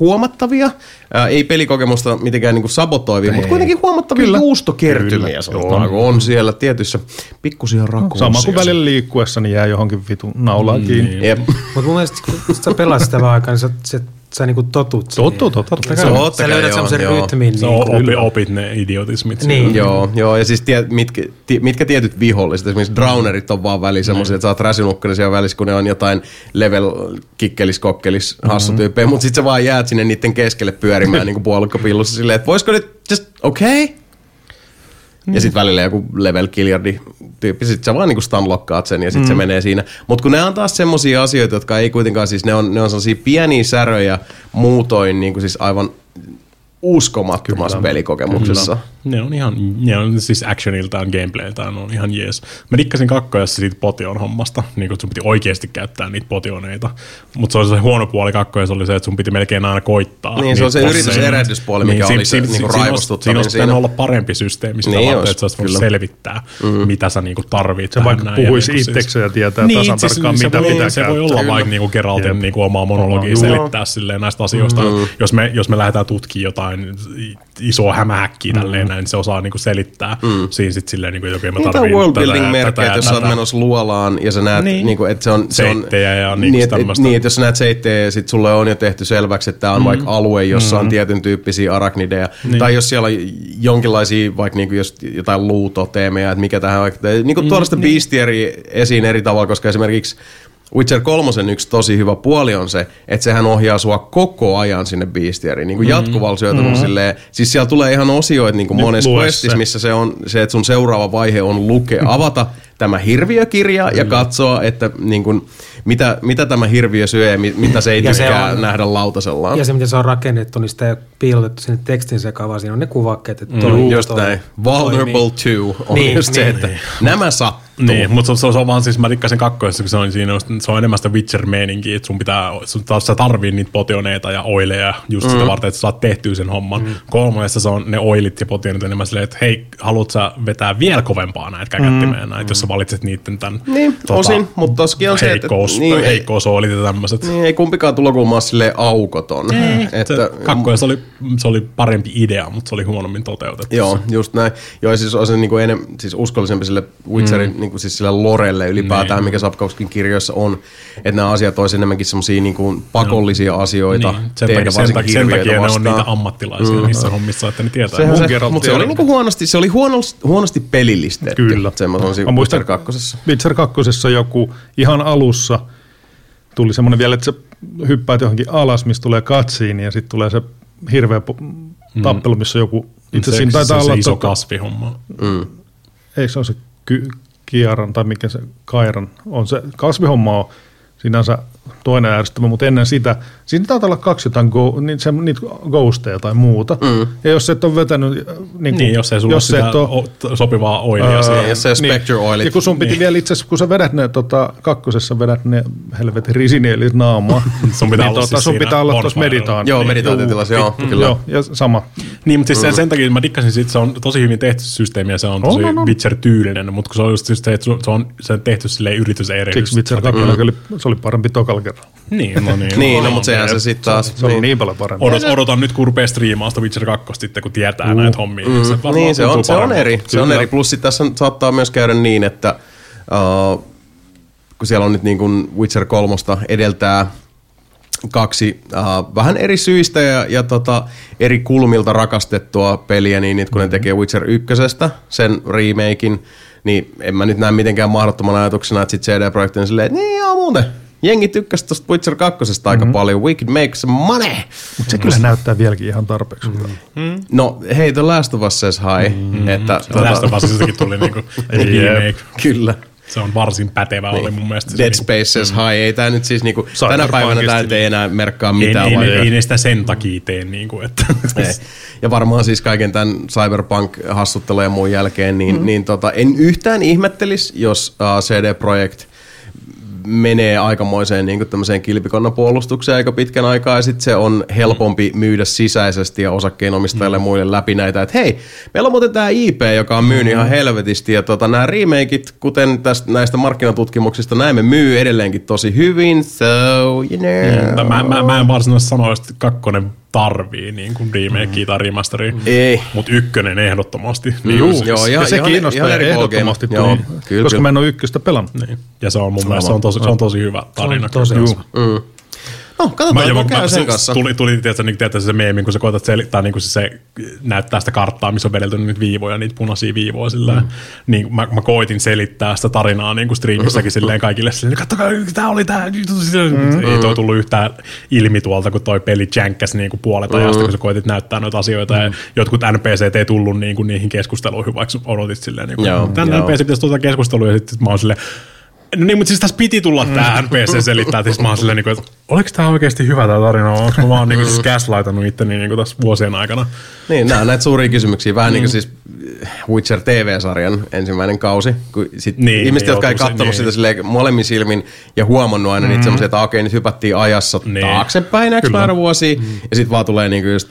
huomattavia, ää, ei pelikokemusta mitenkään niinku sabotoivia, mutta kuitenkin huomattavia Kyllä. juustokertymiä Kyllä. sanotaanko on siellä tietyissä pikkusia rakoisia. Sama kuin välillä liikkuessa, niin jää johonkin vitun naulaan kiinni. Jep. mutta mun mielestä kun sä pelaat sitä aikaa, niin sä, sä, sä niin kuin totut siihen. Totta, totta, totta Se kai. on Sä kai, löydät semmoisen rytmin. Se niin kuin, opi, opit ne idiotismit. Niin. siinä. Joo, joo, ja siis tie, mitkä, ti, mitkä tietyt viholliset, esimerkiksi drownerit on vaan välissä semmoisia, että sä oot räsynukkana siellä välissä, kun ne on jotain level kikkelis, kokkelis, hassutyyppejä, mutta sit sä vaan jäät sinne niiden keskelle pyörimään [laughs] niin kuin puolukkopillussa silleen, että voisiko nyt just, okei? Okay? Ja sitten välillä joku level kiljardi tyyppi, sit sä vaan niinku stunlokkaat sen ja sitten mm. se menee siinä. Mutta kun ne on taas semmosia asioita, jotka ei kuitenkaan siis, ne on, ne on sellaisia pieniä säröjä muutoin niinku siis aivan uskomattomassa pelikokemuksessa. Ne on ihan, ne on siis actioniltaan, gameplayltaan on ihan jees. Mä dikkasin kakkojassa siitä potion hommasta, niin kun sun piti oikeasti käyttää niitä potioneita. Mutta se oli se huono puoli kakkoja, oli se, että sun piti melkein aina koittaa. Niin, se on se bosseja. yrityserehdyspuoli, mikä oli se niinku siinä raivostuttavin Siinä olisi siinä. pitänyt olla parempi systeemi sitä Niin niin olisi, että sä olisit voinut kyllä. selvittää, mm. mitä sä niinku tarvit. Se vaikka puhuisi niinku itsekseen ja tietää tasan tarkkaan, se mitä pitää Se voi käyttää. olla vaikka niinku Geraltin niinku omaa monologia Joo. selittää silleen näistä asioista. Mm. Jos, me, jos me lähdetään tutkimaan jotain isoa hämähäkkiä Mm. tälleen näin, niin se osaa niinku selittää siinä sitten silleen, niinku, että okei mä Niitä on tarviin world tätä ja building tätä merkkejä, ja että jos sä oot menossa luolaan ja sä näet, niin. Niin. Niin kuin, että se on... Se on ja niinku niin, että, tämmöstä. niin, että jos sä näet seittejä ja sit sulle on jo tehty selväksi, että tää on mm. vaikka alue, jossa mm. on tietyn tyyppisiä arachnideja. Niin. Tai jos siellä on jonkinlaisia vaikka niinku jos jotain luutoteemeja, että mikä tähän vaikka... Niin kuin tuoda sitä mm, bestiaria esiin eri tavalla, koska esimerkiksi Witcher 3 yksi tosi hyvä puoli on se, että sehän ohjaa sua koko ajan sinne bestiariin, niin kuin jatkuvalla syötöllä mm-hmm. silleen. Siis siellä tulee ihan osioita niin kuin monessa lue questissa, se. missä se on se, että sun seuraava vaihe on lukea, [laughs] avata tämä hirviökirja ja katsoa, että niin kuin, mitä, mitä tämä hirviö syö ja mi- mitä se ei Ja se tykkää on- nähdä lautasellaan. Ja se, miten se on rakennettu, niin sitä ei piilotettu sinne tekstin sekaan, vaan siinä on ne kuvakkeet. Että toi, Mm, just toi näin. Vulnerable toimii. 2 on Niin, just se, niin. että nämä sattuu. Niin, mutta se, se, on vaan siis, mä dikkasin kakkoissa, kun se on siinä, se on enemmän sitä Witcher-meininkiä, että sun pitää, sun taas sä tarvii niitä potioneita ja oileja just mm. sitä varten, että sä saat tehtyä sen homman. Mm. Kolmannessa se on ne oilit ja potionit enemmän silleen, että hei, haluat sä vetää vielä kovempaa näitä käkättimeen mm. näitä, jos sä valitset niiden tämän Niin, osin, mutta toskin on se, että- heikkous, niin, niin, heikkousoilit ja tämmöiset. Niin, ei kumpikaan tulokulma ole silleen aukoton. Että, se, kakkoissa oli, se oli parempi idea, mutta se oli huonommin toteutettu. Joo, just näin. Joo, siis on se niinku enem, siis uskollisempi sille Witcherin, mm. Niinku siis sille lorelle ylipäätään, niin. mikä Sapkowskin kirjoissa on. Että nämä asiat olisi enemmänkin semmosia niinku pakollisia asioita Niin, sen, tehdä sen, takia, sen takia ne on vastaan. niitä ammattilaisia mm. niissä hommissa, että ne tietää. Sehän se, mutta se oli tiedä. niinku huonosti, se oli huonosti, huonosti pelillistetty. Kyllä. Semmoisen muistan- Witcher kakkosessa. Witcher 2 joku ihan alussa tuli semmoinen vielä, että sä hyppäät johonkin alas, missä tulee katsiin ja sitten tulee se hirveä po- tappelu, missä joku, itse se, siinä se, taitaa se, olla, iso tota- kasvihomma. ei se ole se ky- Kiaran tai mikä se Kairan on. Se kasvihomma on sinänsä toinen ärsyttävä, mutta ennen sitä, siinä taitaa olla kaksi jotain go, niin se, niitä ghosteja tai muuta. Mm. Ja jos et ole vetänyt... Äh, niin, kuin, Niin, jos ei sulla jos ole et sitä ole, o- sopivaa oilia Ää, siihen. Ja se Spectre Oilit. Ja kun sun piti niin. vielä itse asiassa, kun sä vedät ne tota, kakkosessa, vedät ne helvetin risinielit naamaa, [laughs] Sun pitää niin, olla tota, siis sun pitää olla tuossa meditaan. Joo, meditaatiotilassa, joo, Mm, kyllä. Joo, ja sama. Niin, mutta siis sen, sen takia mä dikkasin siitä, se on tosi hyvin tehty systeemi ja se on tosi. Witcher-tyylinen, mutta kun se on just se, että se on sen tehty silleen yritysehdotus. Siksi Witcher 2 oli, se oli parempi tokalla ekalla kerralla. Niin, no niin. [laughs] Niin, no, mutta sehän se sitten taas... Se on niin paljon parempi. Odot, odotan nyt, kun rupeaa striimaan sitä Witcher 2 sitten, kun tietää näitä hommia. Mm. Se Niin, se on, se on eri. Se on eri. Plus tässä saattaa myös käydä niin, että uh, kun siellä on nyt niin kuin Witcher 3 edeltää kaksi uh, vähän eri syistä ja, ja tota, eri kulmilta rakastettua peliä, niin nyt kun ne tekee Witcher 1 sen remakein, niin en mä nyt näe mitenkään mahdottoman ajatuksena, että sit CD Projekt on silleen, että niin joo muuten, jengi tykkäsi tosta Witcher 2 aika paljon, we could make some money. Mutta se kyllä näyttää vieläkin ihan tarpeeksi hyvältä. No hei, The Last of Us says hi. Mm, että, Tästä vasta tuli niinku [laughs] remake. Kyllä. Se on varsin pätevä oli mun mielestä. Dead niinku- Space says hi. Ei tää nyt siis niinku, tänä päivänä tää nyt ei enää merkkaa mitään. ei, vai- ei, ei, ne sitä sen takia tee, niinku, että Ei. Ja varmaan siis kaiken tämän Cyberpunk-hassuttelun ja muun jälkeen, niin, mm. niin tota, en yhtään ihmettelisi, jos uh, CD Projekt menee aikamoiseen niin kuin tämmöiseen kilpikonnapuolustukseen aika pitkän aikaa, ja sitten se on helpompi myydä sisäisesti ja osakkeenomistajille ja muille läpi näitä, että hei, meillä on muuten tämä IP, joka on myynyt ihan helvetisti, ja tota, nämä remakeit, kuten tästä, näistä markkinatutkimuksista näemme, myy edelleenkin tosi hyvin, so, you know. mä, mä, mä en varsinaisesti sano, että kakkonen tarvii niin kuin remakea tai remasteria. Ei. Mutta ykkönen ehdottomasti. Niin, Juu, siis- joo, Ja, ihan, se ihan, kiinnostaa ihan ehdottomasti, tuli, Joo, kyllä, koska kyllä. mä en ole ykköstä pelannut. Niin. Ja se on mun mielestä se on tosi, se on tosi hyvä tarina. tosi Juu. No, katsotaan, Mä, mä, mä, käy mä, sen se, kanssa. tuli, tuli tietysti, niin, tietysti se meemi, kun sä koetat selittää, niin kuin se, se, näyttää sitä karttaa, missä on vedelty niitä viivoja, niitä punaisia viivoja sillä mm. niin mä, mä, koitin selittää sitä tarinaa niin kuin streamissäkin silleen kaikille silleen, kattokaa, tää oli tää, mm. ei toi tullut yhtään ilmi tuolta, kun toi peli jänkkäsi niin kuin puolet ajasta, kun sä koitit näyttää noita asioita, ja jotkut NPCt ei tullut niin kuin niihin keskusteluihin, vaikka odotit silleen, niin kuin, Joo, tämän joo. NPC pitäisi tuota keskustelua, ja sitten mä oon silleen, No niin, mutta siis tässä piti tulla tämä NPC selittää, että siis mä oon silleen, niin että oliko tämä oikeasti hyvä tämä tarina, vai onko mä vaan niin kuin, siis gaslightannut itteni niin kuin tässä vuosien aikana. Niin, nämä on näitä suuria kysymyksiä. Vähän mm. niin kuin siis Witcher TV-sarjan ensimmäinen kausi. Kun sit Niin, niin, ihmiset, niin, jotka ei katsonut niin. sitä silleen molemmin silmin ja huomannut aina mm. niitä semmoisia, että okei, nyt hypättiin ajassa Niin. niin. taaksepäin X määrä vuosia. Mm. Ja sitten vaan tulee niinku just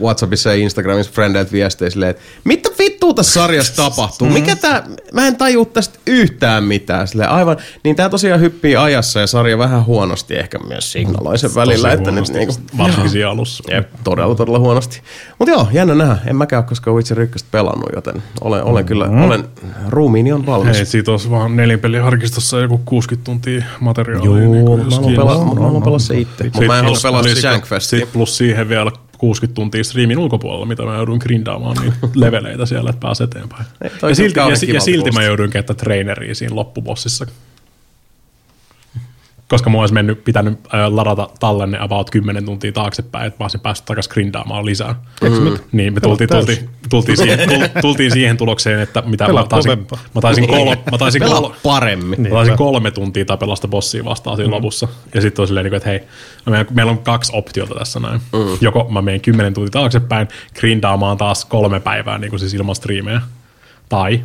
Whatsappissa ja Instagramissa frendeiltä viestejä silleen, että mitä vittua tässä sarjassa tapahtuu? Mikä tää, mä en tajua tästä yhtään mitään. Silleen, aivan, niin tää tosiaan hyppii ajassa ja sarja vähän huonosti ehkä myös signaloi sen välillä. Tosi Että nyt huonosti, niinku, Varsinkin siinä alussa. Jep, todella, todella huonosti. Mutta joo, jännä nähdä. En mäkään ole koskaan Witcher 1 pelannut, joten olen, olen kyllä, olen, ruumiini on valmis. Hei, siitä olisi vaan nelinpeliharkistossa joku 60 tuntia materiaalia. Joo, niin mä haluan kiinnostaa. pelaa, mä haluan pelaa se itse. Mutta mä en halua pelaa se Shankfestia. Sitten plus siihen vielä 60 tuntia streamin ulkopuolella, mitä mä joudun grindaamaan niitä [laughs] leveleitä siellä, että pääsee eteenpäin. Ei, Ja silti, ja, ja silti mä joudun käyttää traineria siinä loppubossissa. Koska mua olisi mennyt, pitänyt äh, ladata tallenne about 10 tuntia taaksepäin, että mä olisin päässyt takaisin grindaamaan lisää. Mm. Niin, me tultiin, tultiin, tultiin, siihen, [laughs] tul- tultiin siihen tulokseen, että mitä Pelaa mä taisin, mä taisin, kol, mä taisin, kol, paremmin. Mä taisin kolme tuntia tapella sitä bossia vastaan siinä mm. lopussa. Ja sitten on silleen, niin kuin, että hei, no meillä, on kaksi optiota tässä näin. Mm. Joko mä menen kymmenen tuntia taaksepäin grindaamaan taas kolme päivää niin kuin siis ilman striimejä. Tai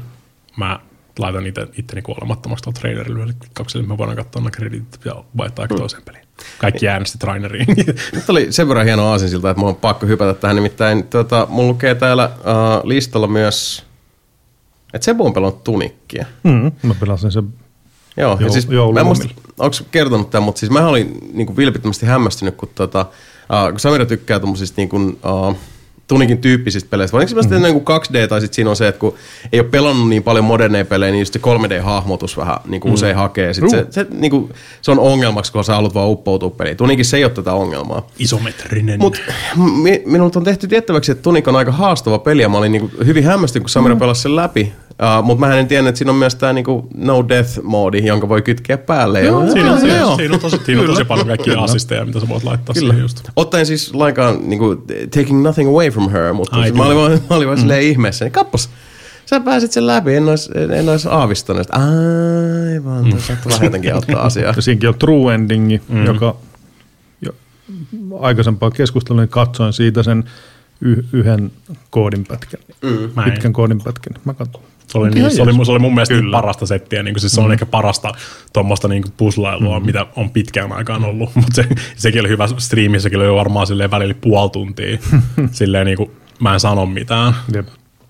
mä laitan itse, itteni kuolemattomaksi tuolla trainerille eli klikkaukselle, me voidaan katsoa nämä kreditit ja vaihtaa mm. toiseen peliin. Kaikki äänesti traineriin. [laughs] Nyt oli sen verran hieno aasinsilta, että mun on pakko hypätä tähän. Nimittäin tota, mulla lukee täällä uh, listalla myös, että Sebu on pelannut tunikkia. Mm, mä pelasin sen. Joo, ja Jou- siis mä en muista, onko kertonut tämän, mutta siis mä olin niin kuin vilpittömästi hämmästynyt, kun, tota, uh, kun Samira tykkää tuommoisista niin kuin, uh, Tunikin tyyppisistä peleistä. Oliko se mm. niin kuin 2D tai sitten siinä on se, että kun ei ole pelannut niin paljon moderneja pelejä, niin just se 3D-hahmotus vähän niin kuin mm. usein hakee. Sit se, se, niin kuin, se, on ongelmaksi, kun sä haluat vaan uppoutua peliin. Tunikin se ei ole tätä ongelmaa. Isometrinen. Mutta mi, minulta on tehty tiettäväksi, että Tunic on aika haastava peli ja mä olin niinku hyvin hämmästynyt, kun Samira mm. pelasi sen läpi. Uh, mutta mä en tiennyt, että siinä on myös tämä niinku no death-moodi, jonka voi kytkeä päälle. Joo, siinä, on, siinä, joo. siinä, on tosi, siinä on tosi paljon kaikkia assisteja, mitä sä voit laittaa Kyllä. siihen just. Ottaen siis lainkaan niinku, taking nothing away from her, mutta Ai siis mä olin vaan, mä olin vaan silleen ihmeessä. Niin kappas, sä pääsit sen läpi, en ois, en ois aavistanut. että Aivan, mm. saattoi vähän jotenkin auttaa asiaa. Ja siinäkin on true endingi, mm. joka jo, aikaisempaa keskustelua niin katsoin siitä sen y- yhden koodinpätkän, mm. Pitkän koodinpätkän. Mä katsoin. Se oli, niin, se, oli, se oli mun mielestä Kyllä. parasta settiä, niin kuin, siis se on ehkä parasta tuommoista niin puslailua, mm. mitä on pitkään aikaan ollut, [laughs] mutta se, sekin oli hyvä striimi, sekin oli varmaan silleen välillä puoli tuntia, [laughs] silleen niin kuin, mä en sano mitään, Jep.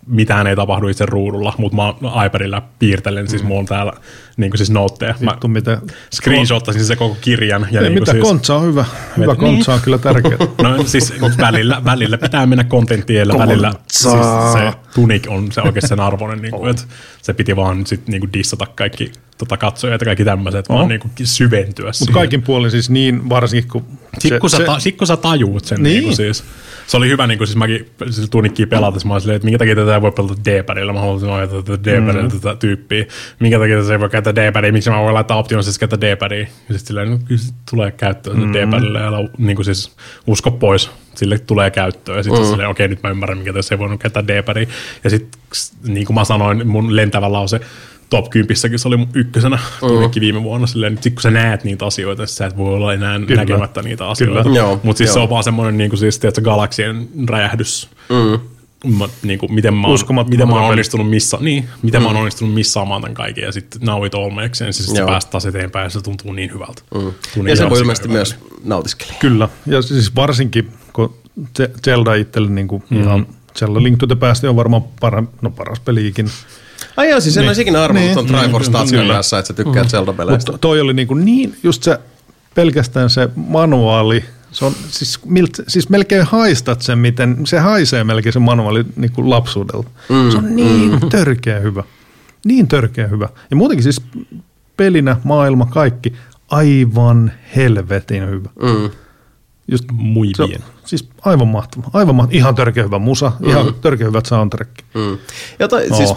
Mitään ei tapahdu itse ruudulla, mutta mä iPadilla piirtelen, siis mulla on täällä niin kuin siis nootteja. Mä Vittu mitä... screenshottasin se koko kirjan. Ja Ei niin mitä, siis, kontsa on hyvä. Hyvä Niin. kontsa on kyllä tärkeä. No siis välillä, välillä pitää mennä kontenttielle, välillä siis se tunik on se oikein sen arvoinen, niin kuin, että se piti vaan sit niin kuin dissata kaikki tota, katsojat ja kaikki tämmöiset, vaan niin kuin syventyä Mutta siihen. kaikin puolin siis niin varsinkin, kun Sit kun, sä, ta, sit kun sä tajuut sen, niin. Niin. Siis, se oli hyvä, niin kuin siis mäkin siis tunikkiin pelatessa, mä olin silleen, että minkä takia tätä ei voi pelata D-padilla, mä haluaisin ohjata tätä D-padilla mm. tätä tyyppiä, minkä takia tätä ei voi käyttää D-padia, miksi mä voin laittaa optionisesti käyttää D-padia, ja sitten silleen, no kyllä se tulee käyttöön mm. D-padilla, ja niin kuin siis usko pois, sille tulee käyttöön, ja sitten mm. silleen, okei, nyt mä ymmärrän, minkä tässä ei voinut käyttää D-padia, ja sitten niin kuin mä sanoin, mun lentävä lause, top 10 se oli mun ykkösenä tunnekki viime vuonna. Silleen, sit kun sä näet niitä asioita, sä et voi olla enää Kyllä. näkemättä niitä asioita. Mutta siis joo. se on vaan semmoinen niin kuin siis, tiedätkö, galaksien räjähdys. Mm. Mä, niin kuin, miten mä, oon, miten mä oon onnistunut missa, niin, miten mm. mä oon onnistunut missaamaan tämän kaiken ja sitten now it all makes sense. Sitten päästä taas eteenpäin ja se tuntuu niin hyvältä. Mm. Ja se voi ilmeisesti myös nautiskeli. Kyllä, ja siis varsinkin, kun Ze- Zelda itselle niin kuin mm. ihan Zelda Link to the Past on varmaan para, no paras peliikin. Ai joo, siis en olisi ikinä arvannut Niin. tuon Triforce Statskan kanssa, että sä tykkäät Zelda-peleistä. Mutta toi oli niin, kuin niin just se pelkästään se manuaali, se on siis, milt, siis melkein haistat sen, miten se haisee melkein se manuaali niin kuin lapsuudelta. Mm, se on niin mm. törkeä hyvä. Niin törkeä hyvä. Ja muutenkin siis pelinä, maailma, kaikki aivan helvetin hyvä. Mm. Just Muy bien. Siis aivan mahtava. Aivan mahtava. Ihan törkeä hyvä musa, mm. ihan törkeä hyvät soundtrack. Mm. Ja toi, Oo. siis,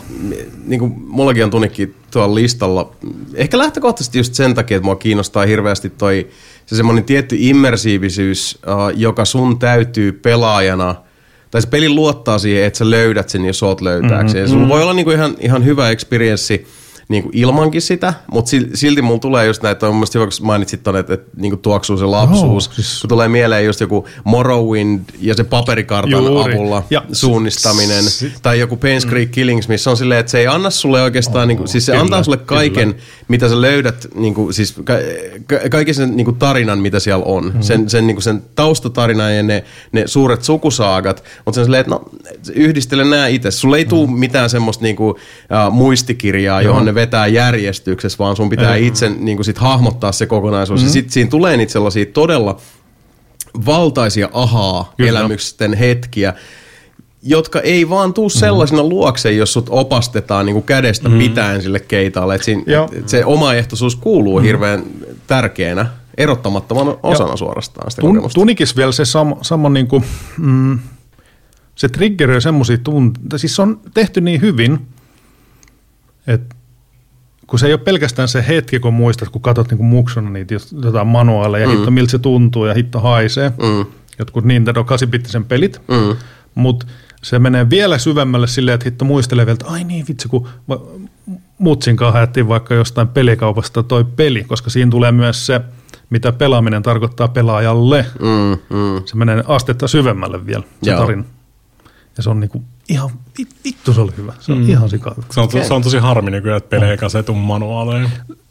niin kuin mullakin on tunnikki tuolla listalla. Ehkä lähtökohtaisesti just sen takia, että mua kiinnostaa hirveästi toi se semmoinen tietty immersiivisyys, uh, joka sun täytyy pelaajana, tai se peli luottaa siihen, että sä löydät sen, jos oot löytääkseen. Mm-hmm. Sulla voi olla niinku ihan, ihan hyvä experienssi niinku ilmankin sitä, mutta silti mulla tulee just näitä, on mun hyvä, kun mainitsit ton, että, että niinku tuoksuu se lapsuus, Joo, siis- kun tulee mieleen just joku Morrowind ja se paperikartan Juuri. avulla Ja suunnistaminen, tai joku Payne's Creek Killings, missä on silleen, että se ei anna sulle oikeastaan, oh, niinku, siis se kyllä, antaa sulle kaiken, mitä sä löydät, niinku, siis ka, ka, kaiken sen niinku, tarinan, mitä siellä on. Mm. Sen, sen, niinku, sen taustatarinan ja ne, ne suuret sukusaagat, mutta se on silleen, että no, yhdistele nämä itse. Sulle ei tule mitään semmoista niinku, uh, muistikirjaa, johon ne vetää järjestyksessä, vaan sun pitää itse niinku, sit hahmottaa se kokonaisuus. Mm. Ja sitten siinä tulee niitä sellaisia todella valtaisia ahaa-elämysten hetkiä, jotka ei vaan tuu sellaisena luokse, jos sut opastetaan niin kuin kädestä mm. pitäen sille keitaalle. Et siinä, et se omaehtoisuus kuuluu hirveän tärkeänä, erottamattomana osana suorastaan sitä Tun, tunikis vielä se sama, sama niin kuin, mm, se triggeröi semmoisia tunteita, siis se on tehty niin hyvin, että kun se ei ole pelkästään se hetki, kun muistat, kun katsot niin kuin muksuna niitä jotain manuaaleja, mm. hitto miltä se tuntuu ja hitto haisee, mm. jotkut Nintendo 8-bittisen pelit, mm. mutta se menee vielä syvemmälle silleen, että hitto muistelee vielä, että ai niin vitsi, kun mutsin kanssa haettiin vaikka jostain pelikaupasta toi peli, koska siinä tulee myös se, mitä pelaaminen tarkoittaa pelaajalle. Mm, mm. Se menee astetta syvemmälle vielä, se Joo. tarina. Ja se on niinku ihan, vittu se oli hyvä. Se on mm. ihan sika. Se on, to, se on tosi harmi nykyään, että pelejä kanssa ei tuu manuaaleja.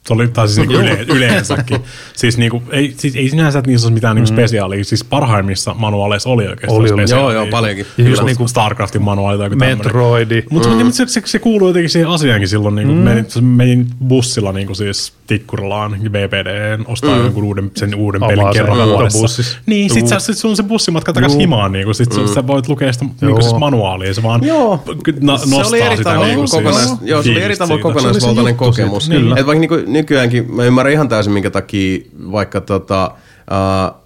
Se oli tai siis niinku yle, yleensäkin. siis, niinku, ei, siis ei sinänsä, että niissä olisi mitään niinku spesiaalia. Siis parhaimmissa manuaaleissa oli oikeastaan Oli, oli. spesiaalia. Joo, joo, paljonkin. Ja just Just niinku niinku Starcraftin manuaali tai joku tämmöinen. Metroidi. Mutta mm. se, se, se, kuuluu jotenkin siihen asiaankin silloin, niin mm. menin, menin bussilla niin siis Tikkurilaan VPD ostaa mm. jonkun uuden, sen uuden pelin Avaa se kerran vuodessa. Niin, sit, sä, sit sun on se bussimatka takas himaan, niin kuin, sit mm. sä voit lukea sitä niin kuin, siis manuaalia, se vaan Joo. Na, se nostaa oli eri sitä tavalla, niin kuin, kokonais, siis, joo, se oli eri siitä. kokonaisvaltainen juttu siitä, kokemus. kyllä. Et vaikka niinku nykyäänkin, mä ymmärrän ihan täysin, minkä takia vaikka tota, uh,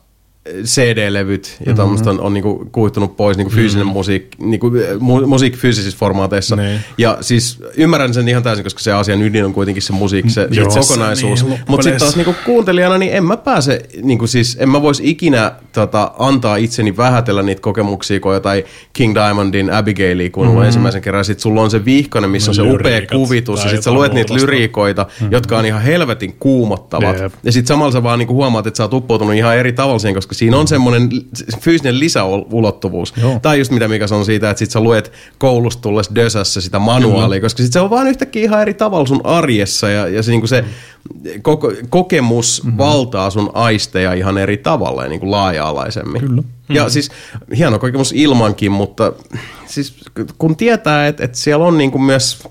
CD-levyt ja tämmöistä on, on niinku kuihtunut pois, niinku fyysinen mm. musiikki, niinku, mu- musiikki fyysisissä formaateissa. Niin. Ja siis ymmärrän sen ihan täysin, koska se asian ydin on kuitenkin se musiikki, se, se Joo. kokonaisuus. Niin, Mutta sitten taas niinku kuuntelijana, niin en mä pääse, niinku siis, en mä vois ikinä tota, antaa itseni vähätellä niitä kokemuksia, kun jotain King Diamondin Abigailia kuunnellut mm. ensimmäisen kerran. Sitten sulla on se vihkonen, missä on se upea Lyriikat kuvitus, ja sitten sä luet niitä lyriikoita, mm. jotka on ihan helvetin kuumottavat. Jep. Ja sitten samalla sä vaan niinku huomaat, että sä oot uppoutunut ihan eri tavalla siihen, koska Siinä on semmoinen fyysinen lisäulottuvuus. Joo. Tai just mitä Mika sanoi siitä, että sit sä luet koulusta tullessa Dösässä sitä manuaalia, koska sit se on vaan yhtäkkiä ihan eri tavalla sun arjessa ja, ja se, niinku se koko, kokemus mm-hmm. valtaa sun aisteja ihan eri tavalla ja niinku laaja-alaisemmin. Kyllä. Ja siis hieno kokemus ilmankin, mutta siis kun tietää, että, että siellä on niinku myös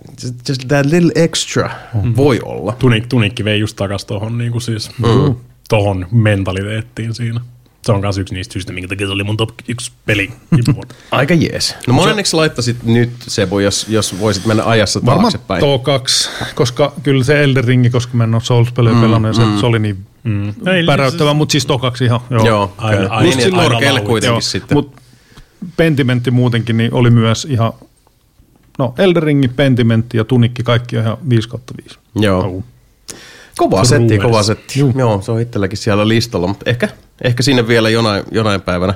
just that little extra voi olla. Tunik, tunikki vei just takas tohon, niin kuin siis, mm. tohon mentaliteettiin siinä. Se on myös yksi niistä syistä, minkä takia se oli mun top yksi peli. [laughs] Aika jees. No moneksi laittaisit nyt, Sebu, jos, jos voisit mennä ajassa Varmaan taaksepäin? tuo kaksi, koska kyllä se Elden Ringi, koska mä en ole Souls-pelejä mm, pelannut ja se, se oli niin mm. päräyttävä, mutta siis tuo kaksi ihan. Joo. Joo, Aina- aina, aina- aina laulit. kuitenkin Joo, sitten. Mutta Pentimentti muutenkin niin oli myös ihan, no Elden Ringi, Pentimentti ja Tunikki, kaikki on ihan 5 kautta 5. Joo. Kova setti, kova setti. Joo, se on itselläkin siellä listalla, mutta ehkä, ehkä sinne vielä jonain, jonain päivänä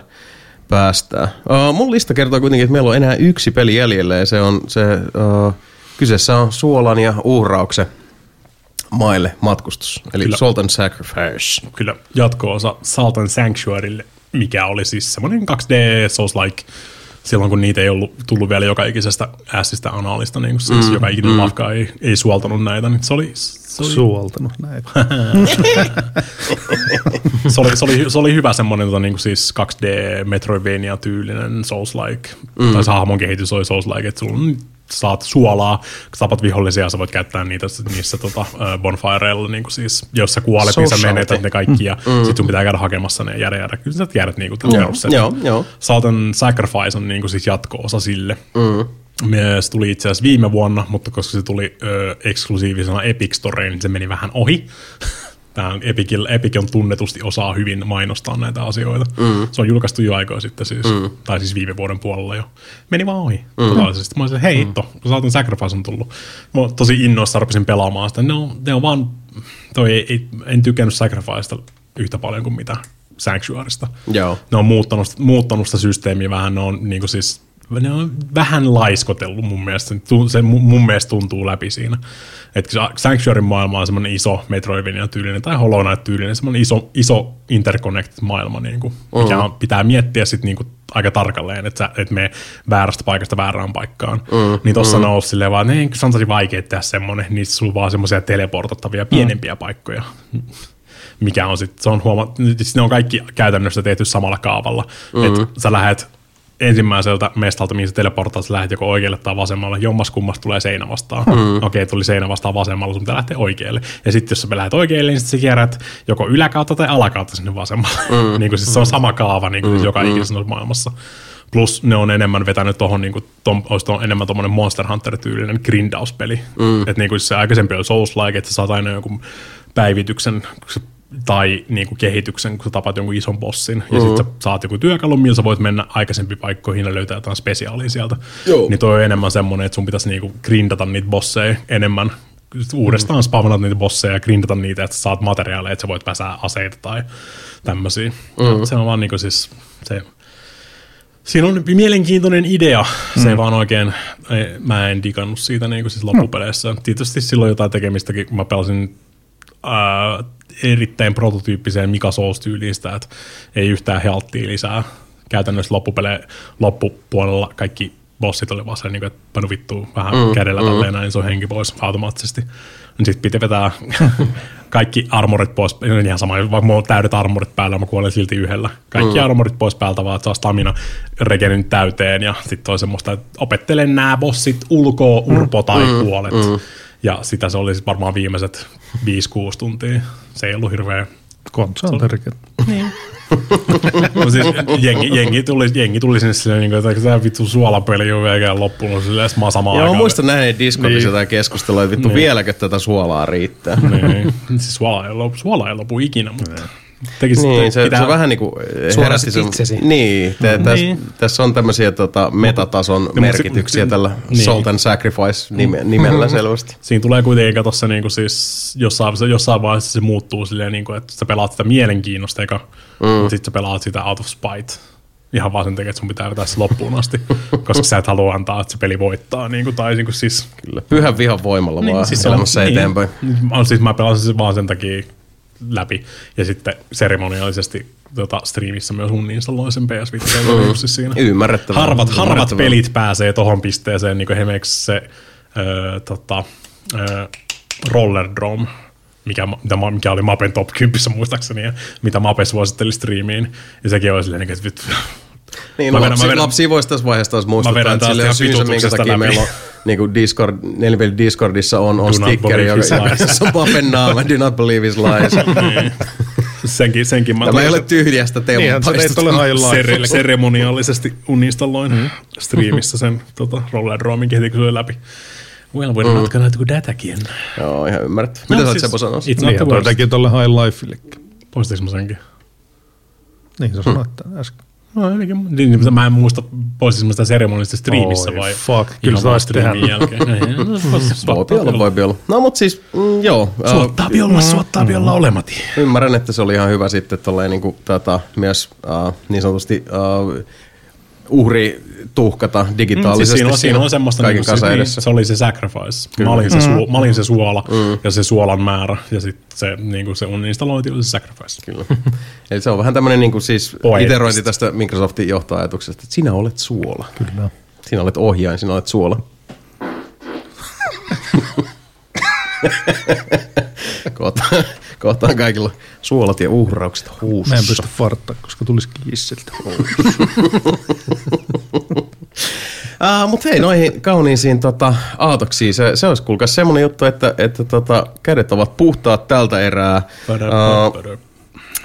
päästään. Uh, mun lista kertoo kuitenkin, että meillä on enää yksi peli jäljellä ja se on se, uh, kyseessä on Suolan ja uhrauksen maille matkustus, eli Kyllä. Salt and Sacrifice. Kyllä jatko-osa Salt and Sanctuarylle, mikä oli siis semmoinen 2D Souls-like silloin, kun niitä ei ollut tullut vielä joka ikisestä ässistä anaalista, niin kuin siis mm, joka ikinen mm. lafka ei, ei suoltanut näitä, niin se oli, se oli, Suoltanut näitä. [laughs] se oli, se oli, se oli hyvä semmoinen tota, niin kuin siis 2D Metroidvania-tyylinen Souls-like, mm. tai se hahmon kehitys oli Souls-like, että sulla on saat suolaa, kun tapat vihollisia, sä voit käyttää niitä niissä tota, bonfireilla, niin kuin siis, jos sä kuolet, niin sä menetät ne kaikki, ja mm. sit sun pitää käydä hakemassa ne jäädä jäädä. Kyllä sä tiedät niin kuin Joo, joo, joo. Salt and Sacrifice on niin kuin siis jatko-osa sille. Mm. Se tuli itse asiassa viime vuonna, mutta koska se tuli ö, eksklusiivisena Epic Storeen, niin se meni vähän ohi. [laughs] Tämä Epic, Epic on tunnetusti osaa hyvin mainostaa näitä asioita. Mm. Se on julkaistu jo aikaa sitten siis, mm. tai siis viime vuoden puolella jo. Meni vaan ohi. Mm. Totaalisesti. Mä olisin, että hei hitto, Salt and Sacrifice on tullut. Mä tosi innoissa rupesin pelaamaan sitä. No, ne on vaan, toi ei, ei, en tykännyt Sacrificesta yhtä paljon kuin mitä Sanctuarysta Joo. ne on muuttanut, muuttanut sitä systeemiä vähän, ne on, niin kuin siis, ne on vähän laiskotellut mun mielestä, se mun, mielestä tuntuu läpi siinä. Että Sanctuaryn maailma on semmoinen iso Metroidvania tyylinen tai Hollow Knight tyylinen, semmoinen iso, iso interconnected maailma, niin kuin, mikä on, pitää miettiä sitten niin kuin aika tarkalleen, että sä et mene väärästä paikasta väärään paikkaan. Mm, niin tossa mm. nousi silleen vaan, että se on tosi vaikea tehdä semmoinen, niistä sulla on vaan semmoisia teleportattavia pienempiä mm. paikkoja mikä on sitten, se on huoma- siis ne on kaikki käytännössä tehty samalla kaavalla. Mm-hmm. Että sä lähet ensimmäiseltä mestalta, mihin sä teleportaat, sä lähdet joko oikealle tai vasemmalle. Jommas kummasta tulee seinä vastaan. Mm. Okei, tuli seinä vastaan vasemmalla, sun pitää lähteä oikealle. Ja sitten jos sä lähdet oikealle, niin sit sä kierrät joko yläkautta tai alakautta sinne vasemmalle. Mm. [laughs] niin kuin, siis se on sama kaava niin kuin, siis joka ikisessä noissa maailmassa. Plus ne on enemmän vetänyt tuohon, niin kuin, tom, olisi ton, enemmän tuommoinen Monster Hunter-tyylinen grindauspeli. Mm. Että niin kuin se aikaisempi oli Souls-like, että sä saat aina jonkun päivityksen kun sä- tai niin kuin kehityksen, kun sä tapat jonkun ison bossin, ja mm-hmm. sitten sä saat joku työkalun, millä sä voit mennä aikaisempiin paikkoihin ja löytää jotain spesiaalia sieltä. Joo. Niin toi on enemmän semmoinen, että sun pitäisi niinku grindata niitä bosseja enemmän, uudestaan mm. spawnata niitä bosseja ja grindata niitä, että sä saat materiaaleja, että sä voit pääsää aseita tai tämmöisiä. Mm. Se on vaan niinku siis se, Siinä on mielenkiintoinen idea, se ei vaan oikein, ei, mä en digannut siitä niin kuin siis loppupeleissä. Tietysti silloin jotain tekemistäkin, kun mä pelasin ää, erittäin prototyyppiseen Mika Souls-tyyliin sitä, että ei yhtään helttiä lisää. Käytännössä loppupele, loppupuolella kaikki bossit oli vaan se, niin kuin, että panu vittuu vähän mm, kädellä mm. tälleen näin, niin se on henki pois automaattisesti. Niin sitten piti vetää [laughs] kaikki armorit pois, ihan sama, vaikka mulla on täydet armorit päällä, mä kuolen silti yhdellä. Kaikki mm. armorit pois päältä, vaan että saa stamina regenin täyteen, ja sitten on semmoista, että opettelen nämä bossit ulkoa, urpo tai mm. kuolet. Mm. Ja sitä se oli sit varmaan viimeiset 5-6 tuntia. Se ei ollut hirveä Kontsa on tärkeä. [laughs] No siis jengi, jengi, tuli, jengi tuli sinne silleen, niin kuin, että tämä vittu suolapeli on vieläkään loppunut silleen, sitten mä samaan Joo, mä aikaan. muistan nähneet Discordissa Niin. jotain keskustelua, että vittu Niin. vieläkö tätä suolaa riittää. Niin. Siis suola ei lopu, suola ei lopu ikinä, mutta tekisi, Niin, se, pitää, se vähän niin kuin herätti sit itsesi. Niin, te, täs, Niin. tässä on tämmöisiä tota, metatason se- merkityksiä tällä niin. Salt and Sacrifice nime, nimellä [laughs] selvästi. Siinä tulee kuitenkin kato se niinku siis jossain, se, jossain vaiheessa se muuttuu silleen, niinku, että sä pelaat sitä mielenkiinnosta, eikä mm. sitten sä pelaat sitä out of spite. Ihan vaan sen takia, että sun pitää vetää se loppuun asti, [laughs] koska sä et halua antaa, että se peli voittaa. Niinku, tai niinku siis, Kyllä. Pyhän vihan voimalla niin, vaan siis se on- elämässä eteenpäin. Niin, on, siis mä pelasin sen vaan sen takia, läpi. Ja sitten seremoniallisesti tota, striimissä myös uninstalloin sen PS Vita mm. siinä. Ymmärrettävää. Harvat, harvat Ymmärrettävää. pelit pääsee tohon pisteeseen, niin kuin esimerkiksi se öö, tota, öö, Roller Drome, mikä, mitä, mikä oli Mapen top 10 muistaakseni, ja mitä Mape suositteli striimiin. Ja sekin oli silleen, että vittu, Niin, Mä mä vedän- lapsi, mä vedän- lapsia voisi tässä vaiheessa taas Mä muistuttaa, vedän että sille on ihan syynsä, minkä takia läpi. meillä on niin kuin Discord, Nelipeli Discordissa on, on stickeri, joka, jossa on papen naama, do not believe his lies. senkin, senkin mä Tämä ei ole tyhjästä Niinhän teemanpaistusta. High Sere- Life. seremoniallisesti uninstalloin mm. striimissä sen tota, Roller Dromin heti kun se oli läpi. Well, we're not gonna do that again. Joo, ihan ymmärrettävää. Mitä sä oot Seppo sanoa? It's not Niin, the worst. teki tuolle High Lifeillekin. Poistiinko mä senkin? Niin sä sanoit tämän äsken. No, ainakin. Niin, niin, mä en muista, mä sitä seremoniallisesti striimissä Oi, vai fuck. Kyllä taisit tehdä. jälkeen. [laughs] No, Voi olla, voi olla. No mut siis, mm, joo. äh, Suottaa olla, suottaa olla olemati. Ymmärrän, että se oli ihan hyvä sitten tolleen niin kuin, tota, myös uh, niin sanotusti uh, uhri tuhkata digitaalisesti. Siis siinä, on, siinä on semmoista, kaiken niin, se, edessä. se oli se sacrifice. Mä olin se, su, mä olin se suola mm. ja se suolan määrä ja sitten se, niin kuin se uninstallointi oli se sacrifice. Kyllä. [laughs] Eli se on vähän tämmöinen niin kuin siis iterointi tästä Microsoftin johtoajatuksesta, että sinä olet suola. Kyllä. Sinä olet ohjain, sinä olet suola. [laughs] kohta, kohta on kaikilla suolat ja uhraukset Mä en pysty farttaa, koska tulisi kiissiltä. Uh, [laughs] Mutta hei, noihin kauniisiin tota, aatoksiin, se, se olisi kuulkaa semmoinen juttu, että, että tota, kädet ovat puhtaat tältä erää. Uh,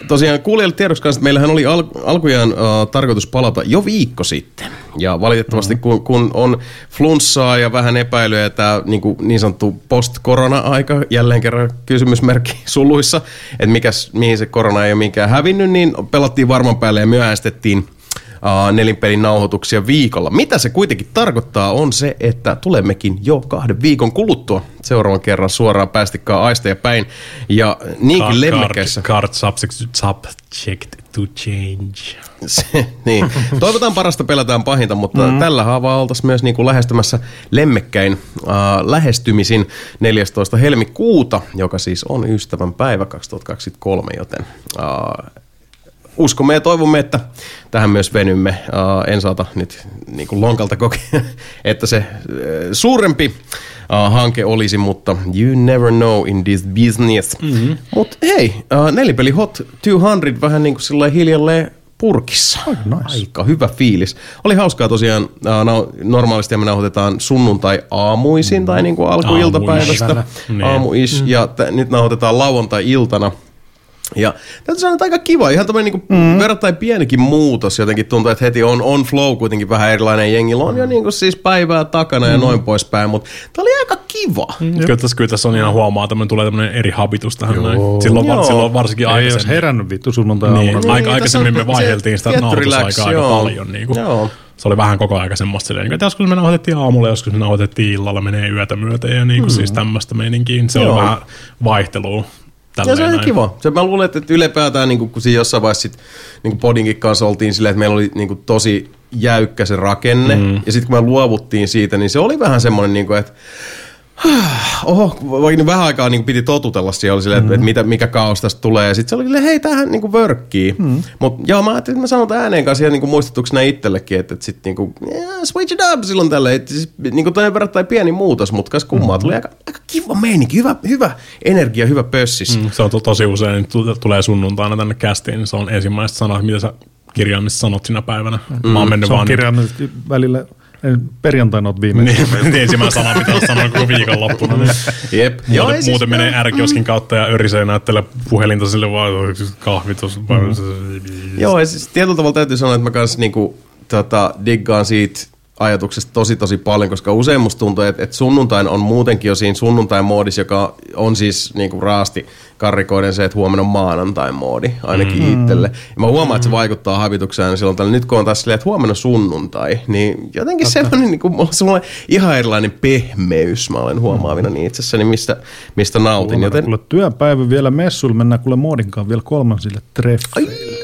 tosiaan kuulijoille tiedoksi kanssa, että meillähän oli al- alkujaan uh, tarkoitus palata jo viikko sitten. Ja valitettavasti mm. kun, kun on flunssaa ja vähän epäilyä ja tämä niin, niin sanottu post-korona-aika, jälleen kerran kysymysmerkki [laughs] suluissa, että mikäs, mihin se korona ei ole minkään hävinnyt, niin pelattiin varman päälle ja myöhästettiin uh, nelinpelin nauhoituksia viikolla. Mitä se kuitenkin tarkoittaa on se, että tulemmekin jo kahden viikon kuluttua seuraavan kerran suoraan päästikkaa aisteja päin. Ja niinkin lemmekkäissä. Card subject, subject to change. [laughs] Se, niin. Toivotaan parasta, pelataan pahinta, mutta mm. tällä haavaa oltaisiin myös niin kuin lähestymässä lemmekkäin äh, lähestymisin 14. helmikuuta, joka siis on ystävän päivä 2023, joten äh, uskomme ja toivomme, että tähän myös venymme. Uh, en saata nyt niin kuin lonkalta kokea, [laughs] että se uh, suurempi uh, hanke olisi, mutta you never know in this business. Mm-hmm. Mutta hei, uh, nelipeli Hot 200 vähän niin kuin sillä hiljalleen purkissa. Aika nice. Aika hyvä fiilis. Oli hauskaa tosiaan, uh, normaalisti me nauhoitetaan sunnuntai-aamuisin mm. tai niin kuin alkuiltapäivästä. Aamupäivällä. Niin. Aamu-ish. Mm. Ja t- nyt nauhoitetaan lauantai-iltana. Ja täytyy sanoa, että aika kiva, ihan tämmöinen niin mm. verrattain pienikin muutos. Jotenkin tuntuu, että heti on, on flow kuitenkin vähän erilainen. Jengillä on jo niin kuin siis päivää takana mm. ja noin poispäin, mutta tämä oli aika kiva. Mm. Kyllä tässä, kyllä tässä on ihan huomaa, että tulee tämmöinen eri habitus tähän näin. Silloin, var, Joo. silloin varsinkin Ei olisi aikaisemmin. herännyt vittu sunnuntai Niin, aamuna. aika, Niin, aikaisemmin me vaiheltiin sitä nauhoitusaikaa aika joo. paljon. Niin kuin. Joo. Se oli vähän koko aika semmoista silleen, niin että joskus me nauhoitettiin aamulla, joskus me nauhoitettiin illalla, menee yötä myöten ja niin kuin, siis tämmöistä meininkiä. Se Joo. on vähän vaihtelua. Ja se näin. kiva. Se, mä luulen, että ylipäätään, niin kun siinä jossain vaiheessa sit, niin podinkin kanssa oltiin silleen, että meillä oli niin kuin, tosi jäykkä se rakenne. Mm. Ja sitten kun me luovuttiin siitä, niin se oli vähän semmoinen, niin kuin, että [sighs] Oho, vaikka vähän aikaa niin piti totutella siihen, oli silleen, että, että mitä, mikä kaos tästä tulee. Ja sitten se oli silleen, hei, tämähän niin vörkkii. Mm. Mutta joo, mä ajattelin, että mä sanon ääneen kanssa ihan niin muistutuksena itsellekin, että, että sitten niin kuin, yeah, switch it up silloin tälle. Että siis, niin kuin toi verrattain pieni muutos, mutta kas kummaa, tuli aika, aika kiva meininki, hyvä, hyvä energia, hyvä pössis. Mm, Se on to, tosi usein, niin tu- tulee sunnuntaina tänne kästiin, niin se on ensimmäiset sanat, mitä sä kirjaimissa sanot sinä päivänä. Mm. Mä oon mennyt Se on vaan kirjaimellisesti välillä, perjantaina oot viimeinen. niin, ensimmäinen sana, oot sanonut koko viikonloppuna. Niin. Jep. Muuten, ei siis- muuten menee ärkioskin kautta ja örisee näyttelee puhelinta sille vaan kahvi tuossa. Joo, ja siis tietyllä tavalla täytyy sanoa, että mä kanssa niinku, tota, diggaan siitä ajatuksesta tosi tosi paljon, koska usein musta tuntuu, että, että sunnuntain on muutenkin jo siinä sunnuntain moodissa, joka on siis niinku raasti karrikoiden se, että huomenna on maanantain moodi, ainakin mm. itselle. Ja mä huomaan, että se vaikuttaa habitukseen aina silloin tällä. Nyt kun on taas silleen, että huomenna sunnuntai, niin jotenkin semmoinen, niin kuin, mulla on sellainen ihan erilainen pehmeys, mä olen huomaavina niin itsessäni, mistä, mistä nautin. Joten... Joten, Kuule työpäivä vielä messuilla, mennään kuule Moodinkaan vielä kolmansille treffeille. ai,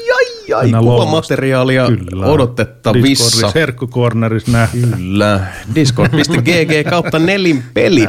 ai, ai, Mennään kuvamateriaalia Kyllä. odotettavissa. Discordissa, herkkukornerissa nähdään. Kyllä. Discord.gg kautta nelinpeli.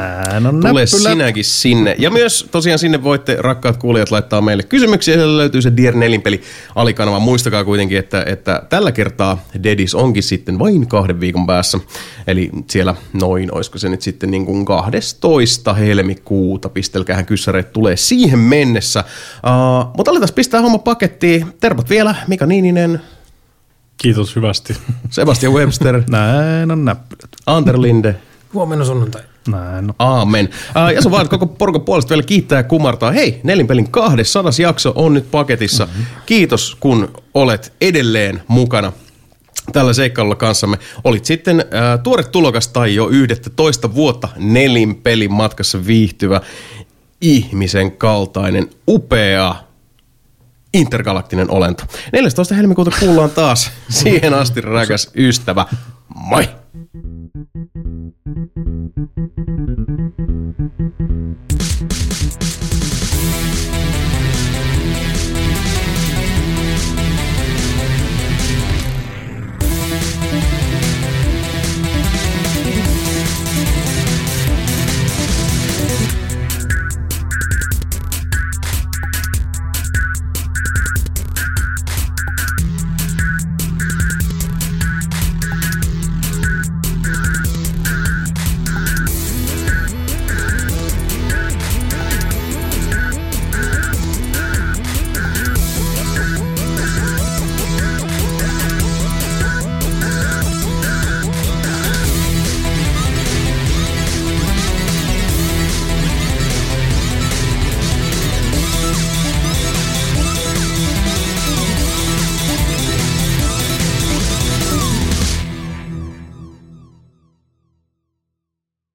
On Tule sinäkin sinne. Ja myös tosiaan sinne voitte, rakkaat kuulijat, laittaa meille kysymyksiä. Siellä löytyy se Dear Nelinpeli alikanava. Muistakaa kuitenkin, että, että tällä kertaa Dedis onkin sitten vain kahden viikon päässä. Eli siellä noin, olisiko se nyt sitten niin kuin 12. helmikuuta. Pistelkäähän kyssäreet tulee siihen mennessä. Uh, mutta aletaan pistää homma pakettiin. Tervat vielä, Mika Niininen, Kiitos hyvästi. Sebastian Webster, [laughs] Näin on näppylät. Anterlinde. Huomenna sunnuntai. Näin on. Aamen. Ää, ja sun vaan koko porukan puolesta vielä kiittää ja kumartaa. Hei, Nelinpelin 200 jakso on nyt paketissa. Mm-hmm. Kiitos, kun olet edelleen mukana tällä seikkailulla kanssamme. Olit sitten ää, tuore tulokas tai jo yhdettä toista vuotta Nelinpelin matkassa viihtyvä ihmisen kaltainen upea intergalaktinen olento. 14. helmikuuta kuullaan taas. [laughs] Siihen asti rakas ystävä. Moi!